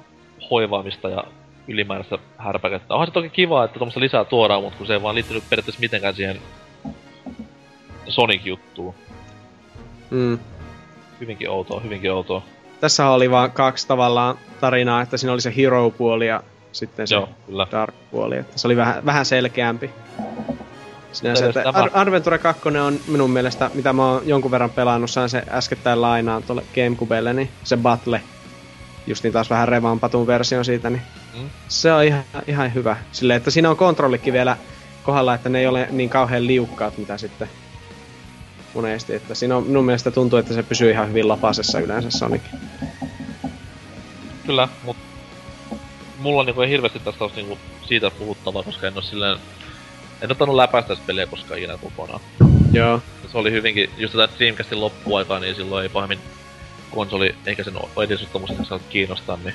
hoivaamista ja ylimääräistä härpäkettä. Onhan se toki kiva, että tuommoista lisää tuodaan, mutta kun se ei vaan liittynyt periaatteessa mitenkään siihen Sonic-juttuun. Mm. Hyvinkin outoa, hyvinkin outoa. Tässä oli vaan kaksi tavallaan tarinaa, että siinä oli se hero-puoli ja sitten se Joo, kyllä. dark-puoli, että se oli vähän, vähän selkeämpi. Sinänsä, Mutta että tämä- Ar- Adventure 2 on minun mielestä, mitä mä oon jonkun verran pelannut, sain se äskettäin lainaan tuolle Gamecubelle, niin se Battle, justiin taas vähän revampatun version siitä, niin Mm. se on ihan, ihan hyvä. Silleen, että siinä on kontrollikin vielä kohdalla, että ne ei ole niin kauhean liukkaat, mitä sitten monesti. Että siinä on, minun mielestä tuntuu, että se pysyy ihan hyvin lapasessa yleensä Sonic. Kyllä, mut mulla niinku ei hirveästi tästä olisi niinku siitä puhuttavaa, koska en oo silleen... En ottanut läpäistä sitä peliä koskaan ikinä kokonaan. Joo. Se oli hyvinkin, just tätä Dreamcastin loppuaikaa, niin silloin ei pahemmin konsoli eikä sen edesottamus saa kiinnostaa, niin...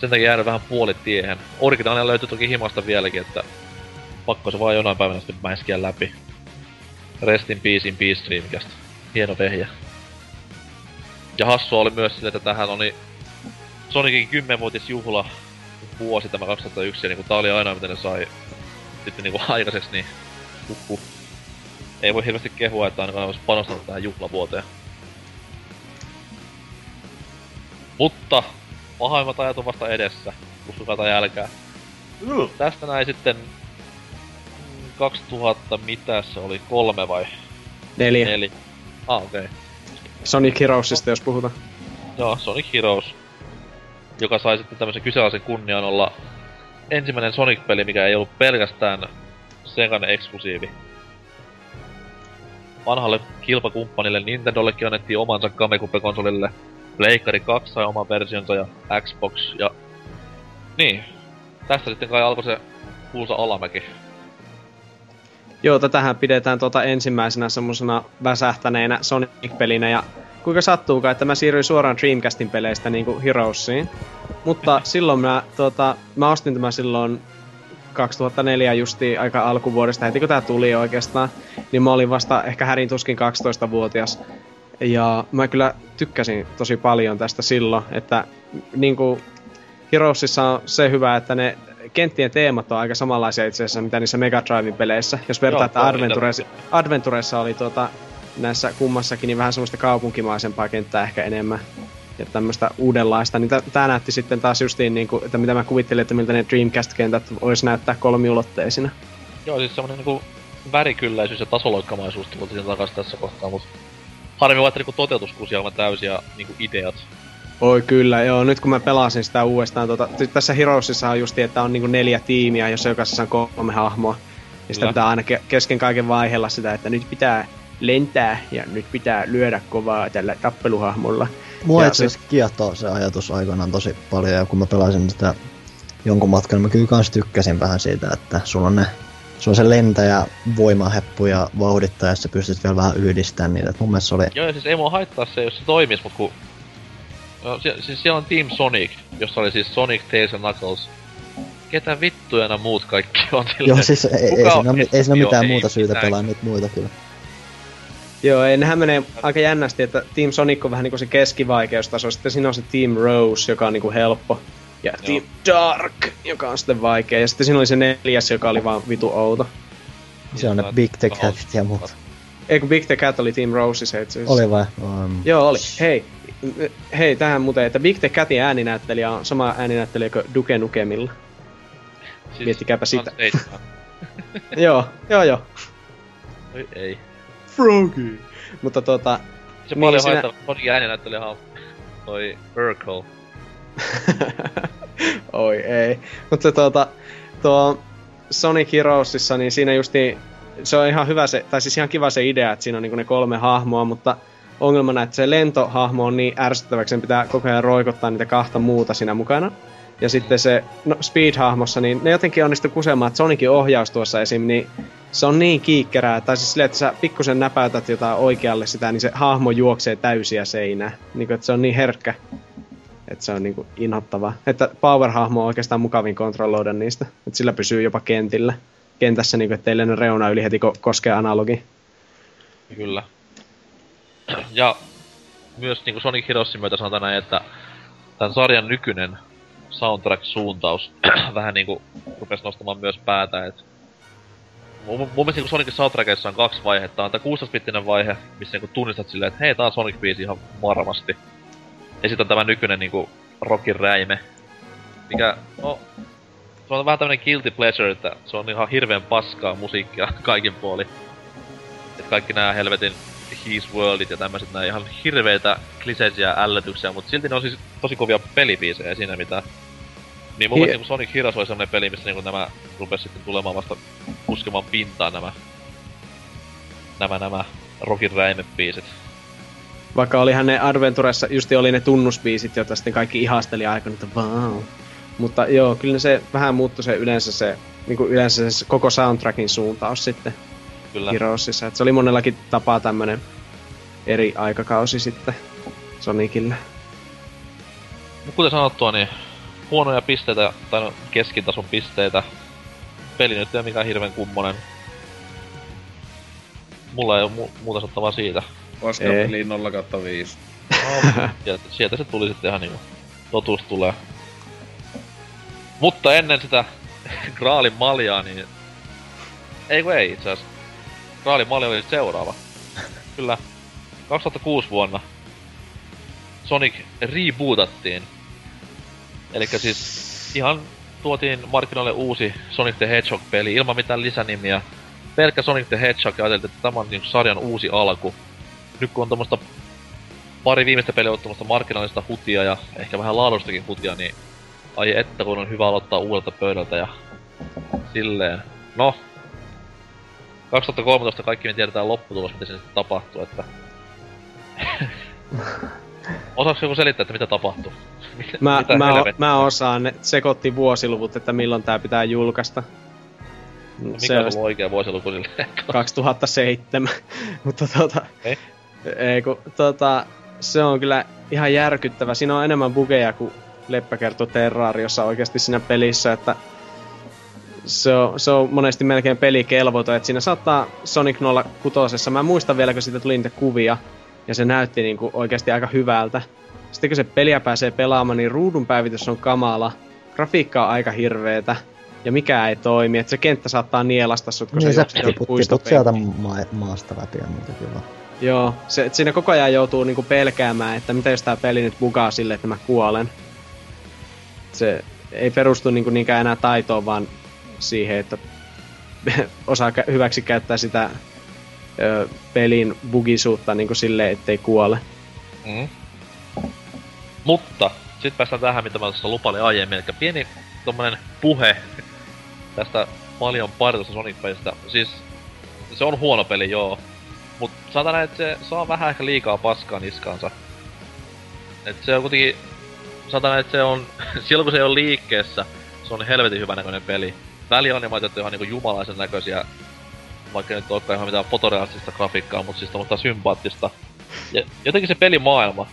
Sen takia jäänyt vähän puolitiehen. Originaalia löytyy toki himasta vieläkin, että pakko se vaan jonain päivänä sitten mäiskiä läpi. Rest in peace in peace Dreamcast. Hieno vehjä. Ja hassua oli myös sille, että tähän oli Sonicin 10-vuotisjuhla vuosi tämä 2001, ja niinku tää oli ainoa mitä ne sai sitten niinku *laughs* aikaiseksi, niin huhhuh. Ei voi hirveästi kehua, että ainakaan olisi panostanut tähän juhlavuoteen. Mutta pahimmat ajat on vasta edessä, uskokaa tai älkää. Tästä näin sitten mm, 2000, mitä se oli, kolme vai Neljä. neljä? Ah, okei. Okay. Sonic Heroesista, jos puhutaan. Joo, Sonic Heroes. Joka sai sitten tämmöisen kyseenalaisen kunnian olla ensimmäinen Sonic-peli, mikä ei ollut pelkästään Segan eksklusiivi. Vanhalle kilpakumppanille Nintendollekin annettiin omansa Gamecube-konsolille. Pleikkari 2 sai oman versionsa ja Xbox ja... Niin. Tästä sitten kai alkoi se kuulsa alamäki. Joo, tätähän pidetään tuota ensimmäisenä semmosena väsähtäneenä Sonic-pelinä ja kuinka sattuukaan, että mä siirryin suoraan Dreamcastin peleistä niinku Heroesiin. Mutta silloin mä, tuota, mä ostin tämän silloin 2004 justi aika alkuvuodesta, heti kun tää tuli oikeastaan, niin mä olin vasta ehkä härin tuskin 12-vuotias. Ja mä kyllä tykkäsin tosi paljon tästä silloin, että niinku Heroesissa on se hyvä, että ne kenttien teemat on aika samanlaisia itse asiassa, mitä niissä Mega Driven peleissä. Jos vertaa, että Adventuressa oli tuota, näissä kummassakin niin vähän semmoista kaupunkimaisempaa kenttää ehkä enemmän ja tämmöistä uudenlaista, niin tää näytti sitten taas justiin niinku, että mitä mä kuvittelin, että miltä ne Dreamcast-kentät vois näyttää kolmiulotteisina. Joo, siis semmonen niinku värikylläisyys ja tasoloikkamaisuus tuli siinä takas tässä kohtaa, mut harmi vaan, että niinku toteutuskuusi aivan täysin ja niinku ideat. Oi kyllä, joo, nyt kun mä pelasin sitä uudestaan, tota, t- tässä Heroesissa on justi, että on niinku neljä tiimiä, jossa jokaisessa on kolme hahmoa. Ja sitä pitää aina ke- kesken kaiken vaihella sitä, että nyt pitää lentää ja nyt pitää lyödä kovaa tällä tappeluhahmolla. Mua Ja itse asiassa kiehtoo se ajatus aikanaan tosi paljon, ja kun mä pelasin sitä jonkun matkan, mä kyllä kans tykkäsin vähän siitä, että sulla on ne sulla on se lentäjä, voimaheppu ja vauhdittaja, ja sä pystyt vielä vähän yhdistämään niitä. Et mun mielestä se oli... Joo, siis ei mua haittaa se, jos se toimis, mut kun... No, sie- siis siellä on Team Sonic, jossa oli siis Sonic, Tails ja Knuckles. Ketä vittuja nämä muut kaikki on silleen? Joo, siis ei, ei, kuka siinä, on ole- ei siinä mitään ei muuta syytä mitään. pelaa niitä muita kyllä. Joo, ei, nehän menee aika jännästi, että Team Sonic on vähän niinku se keskivaikeustaso, sitten siinä on se Team Rose, joka on niinku helppo. Ja Team Dark, joka on sitten vaikea. Ja sitten siinä oli se neljäs, joka oli vaan vitu outo. Se on ne Big The Catit ja muut. Ei kun Big the Cat oli Team Roses itse asiassa. Oli vai? Um, Joo, oli. Hei, hei, tähän muuten, että Big the Catin ääninäyttelijä on sama ääninäyttelijä kuin Duke Nukemilla. Siis Miettikääpä sitä. *laughs* joo, joo, joo. Oi ei. Froggy. Mutta tota, Se paljon siinä- haittaa, Sonicin ääninäyttelijä on toi Urkel. *laughs* Oi ei. Mutta tuota, tuo Sonic Heroesissa, niin siinä justi, se on ihan hyvä se, tai siis ihan kiva se idea, että siinä on niinku ne kolme hahmoa, mutta ongelmana, että se lentohahmo on niin ärsyttäväksi, sen pitää koko ajan roikottaa niitä kahta muuta siinä mukana. Ja sitten se no, Speed-hahmossa, niin ne jotenkin onnistu kusemaan, että Sonicin ohjaus tuossa esim. niin se on niin kiikkerää, tai siis silleen, että sä pikkusen näpäytät jotain oikealle sitä, niin se hahmo juoksee täysiä seinää. Niin kuin, että se on niin herkkä. Että se on niinku inhottavaa. Että Power-hahmo on oikeastaan mukavin kontrolloida niistä. Että sillä pysyy jopa kentillä. Kentässä niinku, ettei lennä reuna yli heti ko- koskee analogi. Kyllä. Ja myös niinku Sonic Heroesin myötä sanotaan näin, että tämän sarjan nykyinen soundtrack-suuntaus *clears throat* vähän niinku rupes nostamaan myös päätä, et Mun, mun mielestä niinku Sonicin soundtrackissa on kaksi vaihetta. On tää 16-bittinen vaihe, missä niinku tunnistat silleen, että hei, tää on Sonic-biisi ihan varmasti. Ja sitten on tämä nykyinen niinku rockin räime, mikä, no, se on vähän tämmönen guilty pleasure, että se on ihan hirveän paskaa musiikkia *laughs* kaikin puoli. Et kaikki nämä helvetin His Worldit ja tämmöiset nää ihan hirveitä kliseisiä ällötyksiä, mutta silti ne on siis tosi kovia pelibiisejä siinä mitään. Niin mun Hi- mielestä niinku Sonic Heroes oli semmonen peli, missä niinku nämä rupes sitten tulemaan vasta puskemaan pintaan nämä nämä nämä rockin räimebiisit. Vaikka olihan ne Adventuressa, justi oli ne tunnusbiisit, joita sitten kaikki ihasteli aikana, että wow. Mutta joo, kyllä se vähän muuttui se yleensä se, niinku yleensä se koko soundtrackin suuntaus sitten Kyllä. Heroesissa. Et se oli monellakin tapaa tämmönen eri aikakausi sitten Sonicille. Kuten sanottua, niin huonoja pisteitä, tai no keskitason pisteitä. Peli nyt ei ole mikään hirveän kummonen. Mulla ei oo mu- muuta sanottavaa siitä. Ei. peli 0 kautta 5. No, *laughs* sieltä, sieltä se tuli sitten ihan niinku totuus tulee. Mutta ennen sitä *laughs* Graalin maljaa, niin... Ei kun ei itse asiassa. Graalin malja oli seuraava. Kyllä. 2006 vuonna Sonic rebootattiin. Eli siis ihan tuotiin markkinoille uusi Sonic the Hedgehog-peli ilman mitään lisänimiä. Pelkkä Sonic the Hedgehog ja ajateltiin, että tämä on niinku sarjan uusi alku. Nyt kun on tommoista pari viimeistä peliä ollut tämmöistä markkinoillista hutia ja ehkä vähän laadustakin hutia, niin ai että kun on hyvä aloittaa uudelta pöydältä ja silleen. No, 2013 kaikki me tiedetään lopputulos, mitä sitten tapahtuu, että... *laughs* Osaatko joku selittää, että mitä tapahtuu? *laughs* Mitä, Mä, mitä mä, o, mä osaan, ne sekoitti vuosiluvut, että milloin tää pitää julkaista. Mikä Se on oikea vuosiluku silleen? *laughs* 2007, *laughs* mutta tota... Ei? Ei kun, tota, se on kyllä ihan järkyttävä. Siinä on enemmän bugeja kuin Leppä kertoo Terrariossa oikeasti siinä pelissä, että se on, se on monesti melkein pelikelvoton, että siinä saattaa Sonic 06, mä muistan vielä, kun siitä tuli niitä kuvia, ja se näytti niinku oikeasti aika hyvältä. Sitten kun se peliä pääsee pelaamaan, niin ruudun päivitys on kamala, grafiikka on aika hirveetä, ja mikä ei toimi, että se kenttä saattaa nielasta sut, kun niin se sä puistopenkkiin. sieltä ma- maasta läpi ja muuta kyllä. Joo, se, et siinä koko ajan joutuu niinku pelkäämään, että mitä jos tää peli nyt bugaa sille, että mä kuolen. Se ei perustu niinku niinkään enää taitoon, vaan siihen, että *laughs* osaa hyväksi käyttää sitä ö, pelin bugisuutta niinku silleen, ettei kuole. Mm. Mutta, sitten päästään tähän, mitä mä tuossa lupailin aiemmin, eli pieni tommonen puhe tästä paljon paritosta Sonic-pelistä. Siis, se on huono peli, joo. Mut sanotaan näin, että se saa vähän ehkä liikaa paskaa niskaansa. Et se on kuitenkin, sanotaan että se on, *laughs* silloin kun se ole liikkeessä, se on helvetin hyvän näköinen peli. Välianimaatiot on ihan niinku jumalaisen näköisiä, vaikka nyt olekaan ihan mitään fotorealistista grafiikkaa, mutta siis tommoista sympaattista. Ja jotenkin se pelimaailma,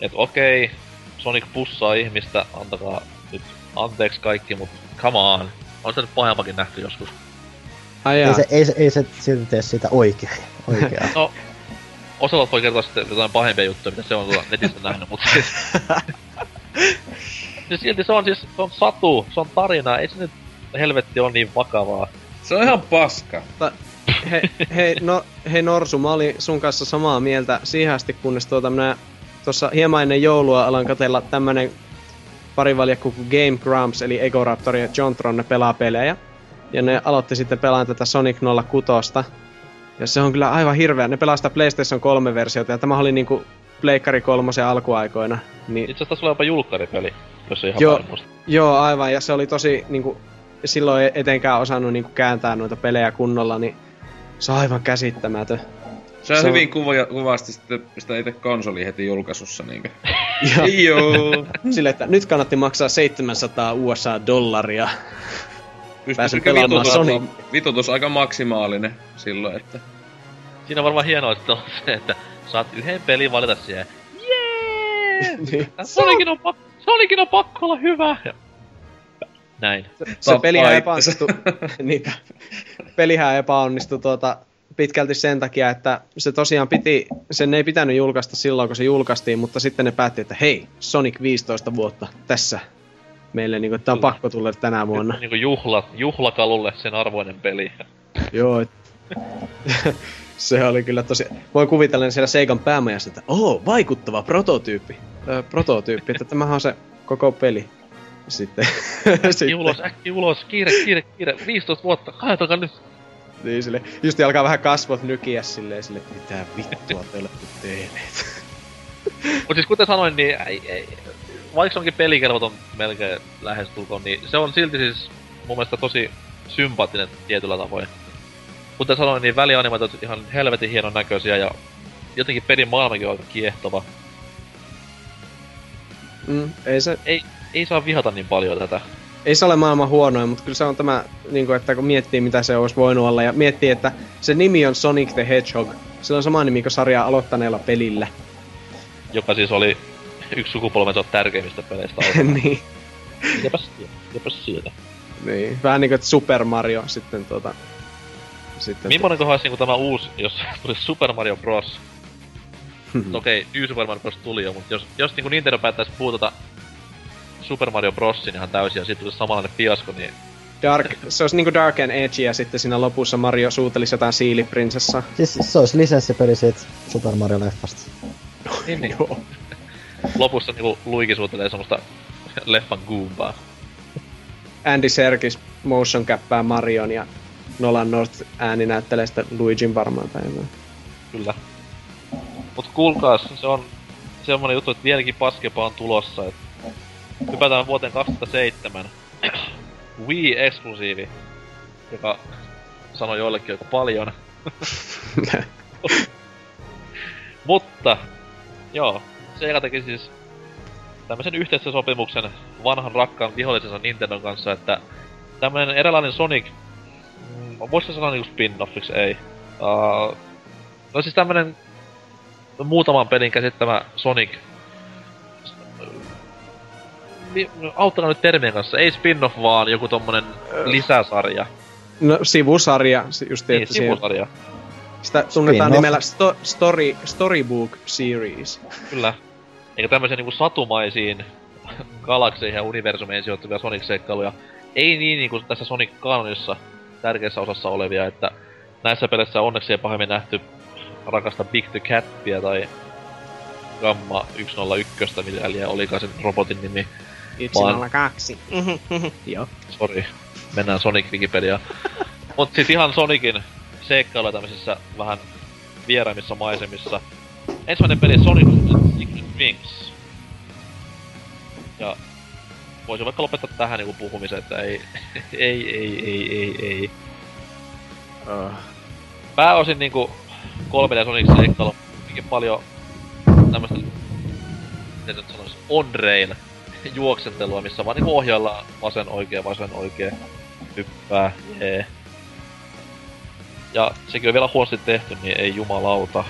et okei, Sonic pussaa ihmistä, antakaa nyt anteeksi kaikki, mut come on. On sitä nyt pahempakin nähty joskus. Ai Ei se, ei, se, ei se silti tee sitä oikein. oikein. *laughs* No, Osalot voi kertoa sitten jotain pahempia juttuja, mitä se on tuolla netissä nähnyt, mutta siis... *laughs* Siis silti se on siis, se on satu, se on tarina, ei se nyt helvetti on niin vakavaa. Se on ihan paska. He, hei, no, hei Norsu, mä olin sun kanssa samaa mieltä siihen asti, kunnes tuota minä tuossa hieman ennen joulua alan katella tämmönen parivaljakku kuin Game Grumps, eli Ego Raptor ja Jontron, ne pelaa pelejä. Ja ne aloitti sitten pelaan tätä Sonic 06. Ja se on kyllä aivan hirveä. Ne pelaa sitä PlayStation 3-versiota, ja tämä oli niinku Pleikkari kolmosen alkuaikoina. Niin, Itse asiassa sulla on jopa julkkaripeli, jos ei ihan Joo. väärin muista. joo, aivan, ja se oli tosi niinku, silloin etenkään osannut niinku kääntää noita pelejä kunnolla, niin se on aivan käsittämätön. Se on Se hyvin kuva, kuvasti sitten sitä itse konsoli heti julkaisussa niinkö. *laughs* Joo. sille, että nyt kannatti maksaa 700 USA-dollaria. Pääsen pelaamaan vitutus, Sonic. vitutus aika maksimaalinen silloin, että... Siinä on varmaan hienoa, että on se, että saat yhden pelin valita siihen. Jee! *laughs* niin. Sonicin on, pak- Sonicin on pakko olla hyvä! Näin. Se Tappaa pelihän epäonnistui, *laughs* niitä, pelihän epäonnistui tuota, pitkälti sen takia, että se tosiaan piti, sen ei pitänyt julkaista silloin, kun se julkaistiin, mutta sitten ne päätti, että hei, Sonic 15 vuotta tässä meille, niin tämä on pakko tulla tänä vuonna. Niinku juhla, juhlakalulle sen arvoinen peli. *laughs* Joo, et, *laughs* se oli kyllä tosi... Voin kuvitella siellä Seikan päämajassa, että oh, vaikuttava prototyyppi. Ö, prototyyppi, että tämähän on se koko peli. Sitten, Äkki *laughs* ulos, äkki ulos, kiire, kiire, kiire, 15 vuotta, kaatokaa nyt. Niin sille, just alkaa vähän kasvot nykiä silleen sille, että mitä vittua te olette tehneet. Mut siis kuten sanoin, niin ei, ei, vaikka se onkin pelikelvoton melkein lähestulkoon, niin se on silti siis mun mielestä tosi sympaattinen tietyllä tavoin. Kuten sanoin, niin välianimaatiot ihan helvetin hienon näköisiä ja jotenkin pelin maailmakin on aika kiehtova. Mm, ei, se, Ei saa vihata niin paljon tätä. ei se ole maailman huonoin, mutta kyllä se on tämä, niin kuin, että kun miettii mitä se olisi voinut olla ja miettii, että se nimi on Sonic the Hedgehog. Sillä on sama nimi kuin sarjaa aloittaneella pelillä. Joka siis oli yksi sukupolvensa tärkeimmistä peleistä *laughs* niin. Siitä? Mitäpäs siitä? Niin, vähän niinku että Super Mario sitten tota... Sitten... Millainen kohan niinku tämä uusi, jos *laughs* tulisi Super Mario Bros. No Okei, New Super Mario Bros. tuli jo, mutta jos, jos niinku Nintendo päättäisi puutata Super Mario Brosin ihan täysin ja siitä tulisi samanlainen fiasko, niin Dark, se olisi niinku Dark and Edge ja sitten siinä lopussa Mario suutelisi jotain siiliprinsessaa. Siis se olisi lisenssipeli siitä Super Mario-leffasta. Niin, niin. Joo. lopussa niinku Luigi suutelee semmoista leffan goombaa. Andy Serkis motion cappää Marion ja Nolan North ääni näyttelee sitten Luigin varmaan tai jotain. Kyllä. Mut kuulkaas, se on semmonen juttu, että vieläkin paskempaa on tulossa, et hypätään vuoteen 2007. Wii-eksklusiivi, joka sanoi joillekin aika paljon. *laughs* Mutta, joo, Sega teki siis tämmöisen yhteistyösopimuksen vanhan rakkaan vihollisensa Nintendon kanssa, että tämmönen eräänlainen Sonic, mm, voisiko sanoa niinku spin-offiksi, ei. Uh, no siis tämmönen muutaman pelin käsittämä Sonic, auttakaa nyt termien kanssa, ei spin-off vaan joku tommonen lisäsarja. No sivusarja, si- just Niin, tietysti siihen. sivusarja. Sitä tunnetaan Spin-off. nimellä sto- story, Storybook Series. Kyllä. Eikä tämmöisiä niinku satumaisiin galakseihin ja universumeihin sijoittuvia Sonic-seikkailuja. Ei niin niinku tässä Sonic Canonissa tärkeässä osassa olevia, että näissä peleissä onneksi ei pahemmin nähty rakasta Big the Catia tai Gamma 101, mitä olikaan sen robotin nimi. Vaan- kaksi. *laughs* Joo. Sori, mennään Sonic Wikipedia. Mut sit ihan Sonicin seikkailuja tämmöisissä vähän vieraimmissa maisemissa. Ensimmäinen peli Sonic Secret Wings. Ja voisin vaikka lopettaa tähän niinku puhumisen, että ei, *laughs* ei, ei, ei, ei, ei. Uh, Pääosin niinku 3D Sonic seikkailu, paljon tämmöstä, miten nyt sanois, on-rail juoksentelua, missä vaan niinku ohjaillaan vasen oikee, vasen oikee, hyppää, jee. Ja sekin on vielä huonosti tehty, niin ei jumalauta.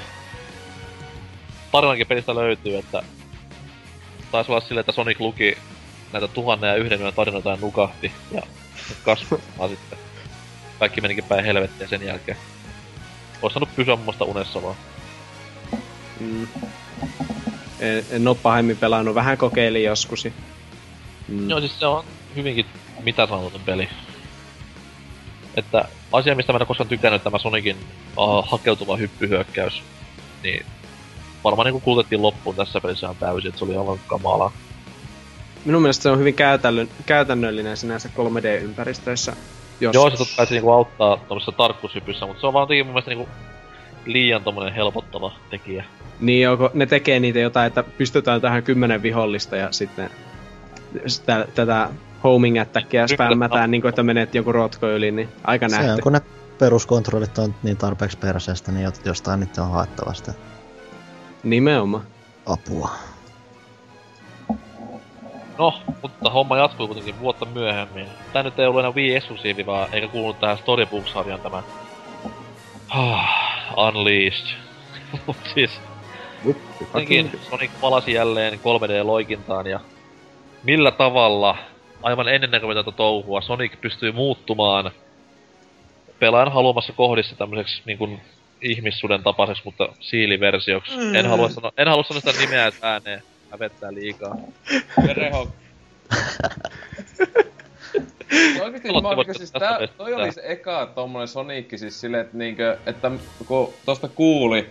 Tarinankin pelistä löytyy, että taisi olla silleen, että Sonic luki näitä tuhannen ja yhden yön tarinoita ja nukahti, ja kasvaa *laughs* sitten. Kaikki menikin päin helvettiä sen jälkeen. Ois saanut pysyä muista unessa vaan. mm. En, en oo pahemmin pelannut, vähän kokeilin joskus. Mm. Joo, siis se on hyvinkin mitä sanoton peli. Että asia, mistä mä en ole koskaan tykännyt, tämä Sonicin uh, hakeutuva hyppyhyökkäys, niin varmaan niinku kulutettiin loppuun tässä pelissä ihan täysin, että se oli aivan kamalaa. Minun mielestä se on hyvin käytännöllinen sinänsä 3D-ympäristöissä. Jos... Joo, se totta kai se niinku auttaa tuommoisessa tarkkuushypyssä, mutta se on vaan jotenkin mun mielestä niinku liian tommonen helpottava tekijä. Niin joko ne tekee niitä jotain, että pystytään tähän kymmenen vihollista ja sitten sitä, tätä homing attackia spämmätään, niin kuin, että menet joku rotko yli, niin aika Se on, nähty. kun ne peruskontrollit on niin tarpeeksi perseestä, niin jot- jostain niitä on haettava sitä Nimenomaan. apua. No, mutta homma jatkuu kuitenkin vuotta myöhemmin. Tää nyt ei ollut enää Wii eksklusiivi, vaan eikä kuulunut tähän Storybook-sarjaan tämä... Ah, Unleashed. *laughs* Mut siis... Jotenkin Sonic palasi jälleen 3D-loikintaan ja... Millä tavalla aivan ennennäkemätöntä touhua Sonic pystyy muuttumaan pelaajan haluamassa kohdissa tämmöiseksi niin kuin ihmissuden tapaiseksi, mutta siiliversioksi. Mm. En halua sanoa, en halua sanoa sitä nimeä ääneen. Hävettää liikaa. *laughs* Verenhok. *laughs* Oikeesti mä vasta siis tästä tää, toi oli se eka tommonen Sonic siis silleen, että niinkö, että kun tosta kuuli,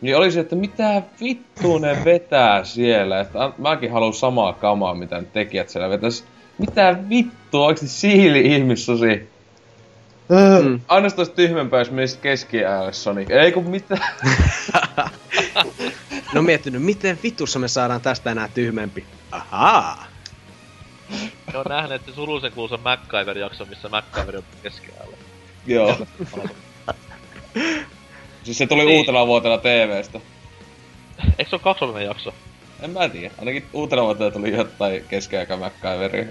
niin oli se, että mitä vittu ne vetää siellä, että mäkin haluan samaa kamaa, mitä ne tekijät siellä vetäis. Mitä vittu, oikeesti siili ihmissusi? Mm. Aina se olisi tyhmempää, jos menisi keskiäälle Sonic. Ei kun mitä. *laughs* No miettinyt, miten vitussa me saadaan tästä enää tyhmempi. Ahaa. Ne on nähneet se surullisen kuuluisen MacGyver-jakson, missä MacGyver on keskiäällä. Joo. *laughs* siis se tuli Niin. uutena vuotena TVstä. Eikö se ole kaksollinen jakso? En mä tiedä. Ainakin uutena vuotena tuli jotain keskiaika MacGyveria.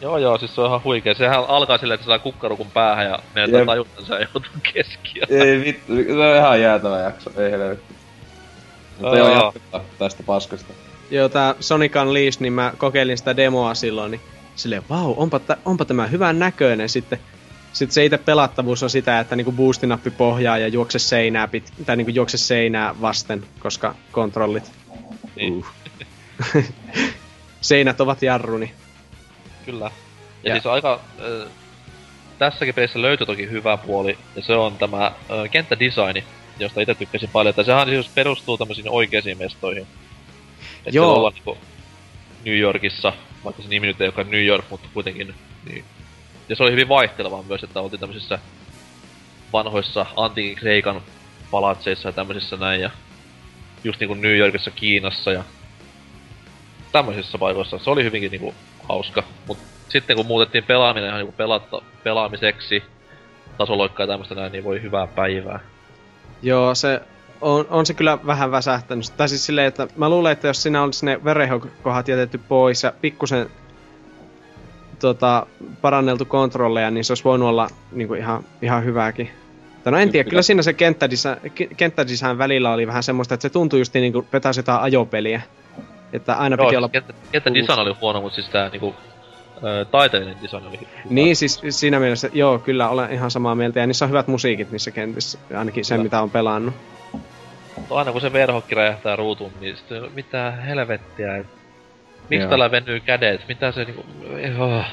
Joo joo, siis se on ihan huikea. Sehän alkaa silleen, että se saa kukkarukun päähän ja menettää Jep. tajuntansa ja joutuu keskiöön. Ei vittu, se on ihan jäätävä jakso, ei helvetti. Mutta joo, jatketaan tästä paskasta. Joo, tää Sonic Unleashed, niin mä kokeilin sitä demoa silloin, niin silleen, vau, onpa, tä, onpa tämä hyvän näköinen sitten. Sitten se itse pelattavuus on sitä, että niinku boostinappi pohjaa ja juokse seinää, pit, tai niinku juokse seinää vasten, koska kontrollit. Niin. Uh. *laughs* Seinät ovat jarruni. Kyllä. Ja, Ja- siis aika... Äh, tässäkin pelissä löytyi toki hyvä puoli, ja se on tämä äh, kenttädesigni, josta itse tykkäsin paljon. Että sehän siis perustuu tämmöisiin oikeisiin mestoihin. Että Joo. ollaan niinku New Yorkissa, vaikka se nimi nyt ei olekaan New York, mutta kuitenkin. Niin. Ja se oli hyvin vaihtelevaa myös, että oltiin tämmöisissä vanhoissa antiikin Kreikan palatseissa ja tämmöisissä näin, ja just niinku New Yorkissa, Kiinassa ja tämmöisissä paikoissa. Se oli hyvinkin niinku hauska, mut sitten kun muutettiin pelaaminen ihan niinku pelatta, pelaamiseksi, tasoloikkaa ja tämmöistä näin, niin voi hyvää päivää. Joo, se on, on se kyllä vähän väsähtänyt. Tai siis silleen, että mä luulen, että jos siinä olisi ne verenhokohat jätetty pois ja pikkusen tota, paranneltu kontrolleja, niin se olisi voinut olla niin kuin ihan, ihan hyvääkin. Tai no en tiedä, kyllä siinä se kenttädesign, ke- kenttädesign välillä oli vähän semmoista, että se tuntui just niin kuin vetäisi jotain ajopeliä. Että aina Joo, piti olla... design oli huono, mutta siis tää niinku taiteellinen design oli hyvä. Niin siis siinä mielessä, joo, kyllä olen ihan samaa mieltä. Ja niissä on hyvät musiikit niissä kentissä, ainakin sen Kyllä. mitä on pelannut. Mutta aina kun se verhokki räjähtää ruutuun, niin sitten mitä helvettiä, et, miksi Joo. tällä venyy kädet, mitä se niinku... Oh.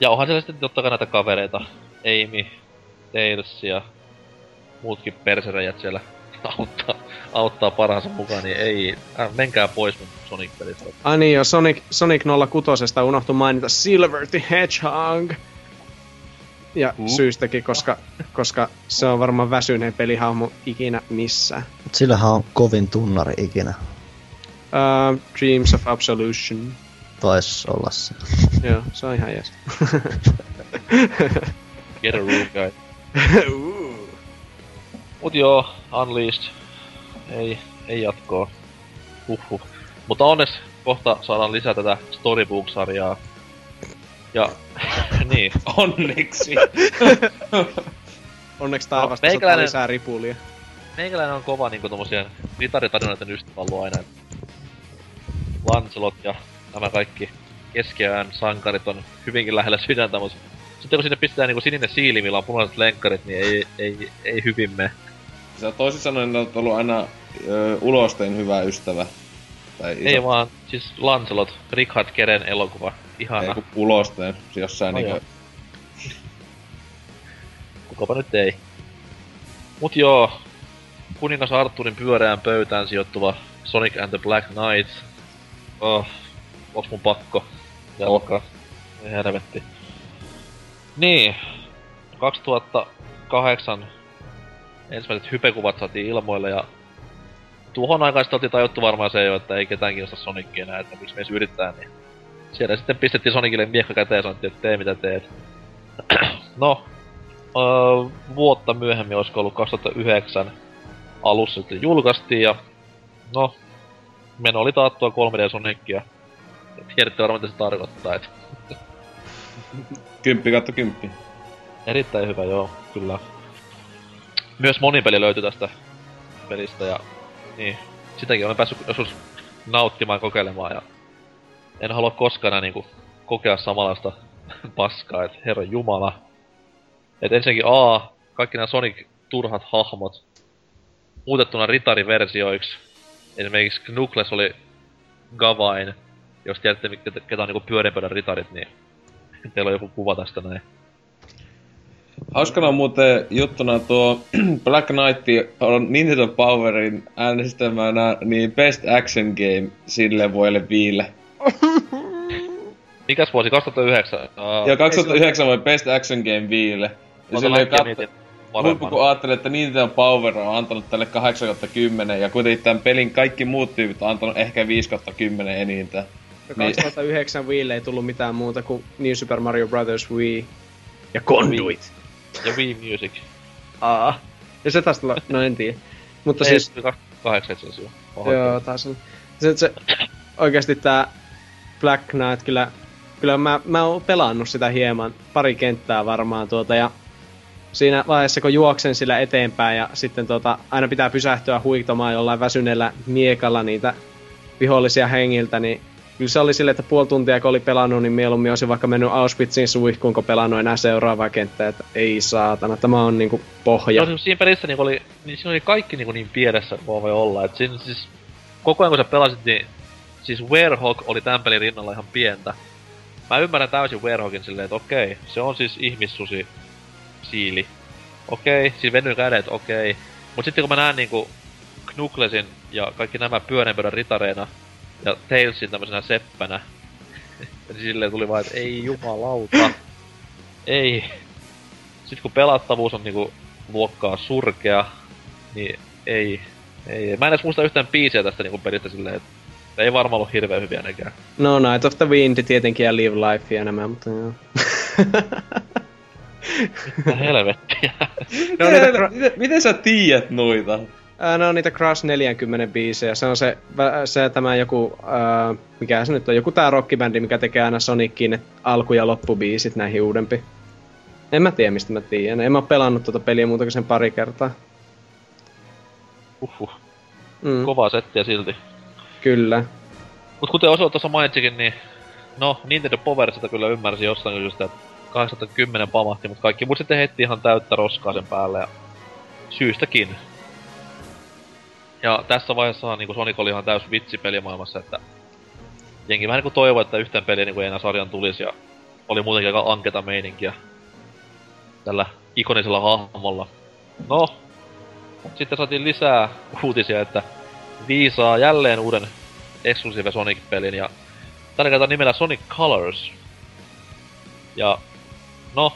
Ja onhan siellä sitten totta kai näitä kavereita, Amy, Tails ja muutkin persereijät siellä *laughs* auttaa, auttaa parhaansa mukaan, niin ei, äh, menkää pois mun Sonic-pelistä. Ai niin joo, Sonic, Sonic 06 unohtui mainita Silver the Hedgehog. Ja Uh. syystäkin, koska, koska se on varmaan väsyneen pelihahmo ikinä missään. Mut sillähän on kovin tunnari ikinä. Uh, Dreams of Absolution. Taisi olla se. joo, se on ihan jees. *laughs* Get a room, guy. Mut joo, Unleashed. Ei, ei jatkoa. Huhhuh. Mutta onneksi kohta saadaan lisää tätä Storybook-sarjaa. Ja, *laughs* niin. Onneksi. *laughs* Onneksi taivasta No, no, meikäläinen- lisää ripulia. Meikäläinen on kova niinku tommosien ritaritarinoiden ystävä ollut aina. Lancelot ja nämä kaikki keskiajan sankarit on hyvinkin lähellä sydäntä, mutta sitten kun sinne pistetään niinku sininen siili, millä on punaiset lenkkarit, niin ei, ei, ei hyvin mene. Sä toisin sanoen olet ollut aina ö, ulosteen hyvä ystävä. Tai iso. Ei vaan Siis Lancelot, Richard Keren elokuva. Ihana. Ei kun ulosteen, jossain No niinku... Kukapa nyt ei. Mut joo, kuningas Arturin pyöreään pöytään sijoittuva Sonic and the Black Knight. Oh, onks mun pakko jatkaa? Ei helvetti. Niin, 2008 ensimmäiset hypekuvat saatiin ilmoille ja tuohon aikaan sitten oltiin tajuttu varmaan se jo, että ei ketään kiinnosta Sonicia enää, että miksi me edes yrittää, niin siellä sitten pistettiin Sonicille miekka käteen ja sanottiin, että tee mitä teet. *clears throat* no, öö, vuotta myöhemmin, olisiko ollut 2009 alussa sitten julkaistiin ja no, meno oli taattua 3D Sonicia. Tiedätte varmaan mitä se tarkoittaa, että *laughs* Kymppi kautta kymppi. erittäin hyvä joo, kyllä. Myös monipeli löytyi tästä pelistä ja niin, sitäkin olen päässyt joskus nauttimaan kokeilemaan ja en halua koskaan niinku kokea samanlaista *laughs* paskaa, et herra jumala. Et ensinnäkin A, kaikki nämä Sonic turhat hahmot muutettuna ritariversioiksi. Esimerkiksi Knuckles oli Gavain, jos tiedätte ketä, on niinku ritarit, niin *laughs* teillä on joku kuva tästä näin. Hauskana muuten juttuna tuo *clears throat* Black Knight on Nintendo Powerin äänestämänä niin Best Action Game sille vuodelle viille. Mikäs vuosi? 2009? Uh, Ja 2009 voi Best Action Game viille. Ja silleen kat... Huippu kun ajattelin, että Nintendo Power on antanut tälle 8 10 ja kuitenkin tämän pelin kaikki muut tyypit on antanut ehkä 5 10 enintään. Ja Niin. 2009 Wiille ei tullut mitään muuta kuin New Super Mario Bros. Wii ja Conduit. Ja Wii Music. Aa. Ja se taas tulee, no en tiedä. Mutta Ei, siis, siis... 28 itse asiassa jo. joo, taas on. Se, se, oikeasti tää Black Knight kyllä, kyllä mä, mä oon pelannut sitä hieman, pari kenttää varmaan tuota ja siinä vaiheessa kun juoksen sillä eteenpäin ja sitten tuota, aina pitää pysähtyä huiktomaan jollain väsyneellä miekalla niitä vihollisia hengiltä, niin kyllä se oli silleen, että puoli tuntia kun oli pelannut, niin mieluummin olisin vaikka mennyt Auschwitzin suihkuun, kun pelannut enää seuraavaa kenttää, että ei saatana, tämä on niinku pohja. Siis siinä pelissä niinku oli, niin siinä oli kaikki niinku niin pienessä kuin voi olla. Et siinä siis, koko ajan kun sä pelasit, niin siis Werehog oli tämän pelin rinnalla ihan pientä. Mä ymmärrän täysin Werehogin silleen, että okei, se on siis ihmissusi siili. Okei, siinä venyy kädet, okei. Mut sitten kun mä näen niinku Knucklesin ja kaikki nämä pyöreänpöydän ritareina ja Tailsin tämmösenä seppänä, *laughs* niin silleen tuli vaan, että ei jumalauta. ei. Sitten kun pelattavuus on niinku luokkaa surkea, niin ei, ei. Mä en edes muista yhtään biisiä tästä niinku pelistä silleen, että ei varmaan ollut hirveän hyviä nekään. No Night of the Wind tietenkin ja Live Life ja nämä, mutta joo. Mitä helvettiä. No, niitä Miten, miten, miten sä tiedät noita? Ää, ne on niitä Crash 40 biisejä. Se on se, se tämä joku, ää, mikä se nyt on, joku tää rockibändi, mikä tekee aina Soniciin ne alku- ja loppubiisit näihin uudempi. En mä tiedä, mistä mä tiedän. En mä pelannut tuota peliä muuta kuin sen pari kertaa. Uhuh. Mm, Kovaa settiä silti. Kyllä. Mut kuten Oso tuossa mainitsikin, niin no, Nintendo Power sitä kyllä ymmärsi jossain syystä, että 810 pamahti, mutta kaikki muut sitten heitti ihan täyttä roskaa sen päälle ja syystäkin. Ja tässä vaiheessa niin Sonic oli ihan täys vitsi pelimaailmassa, että jengi vähän niinku toivoi, että yhteen peliin niin ei enää sarjan tulisi ja oli muutenkin aika anketa meininkiä tällä ikonisella hahmolla. No, sitten saatiin lisää uutisia, että Wii saa jälleen uuden Exclusive Sonic-pelin ja tällä kertaa nimellä Sonic Colors. Ja no,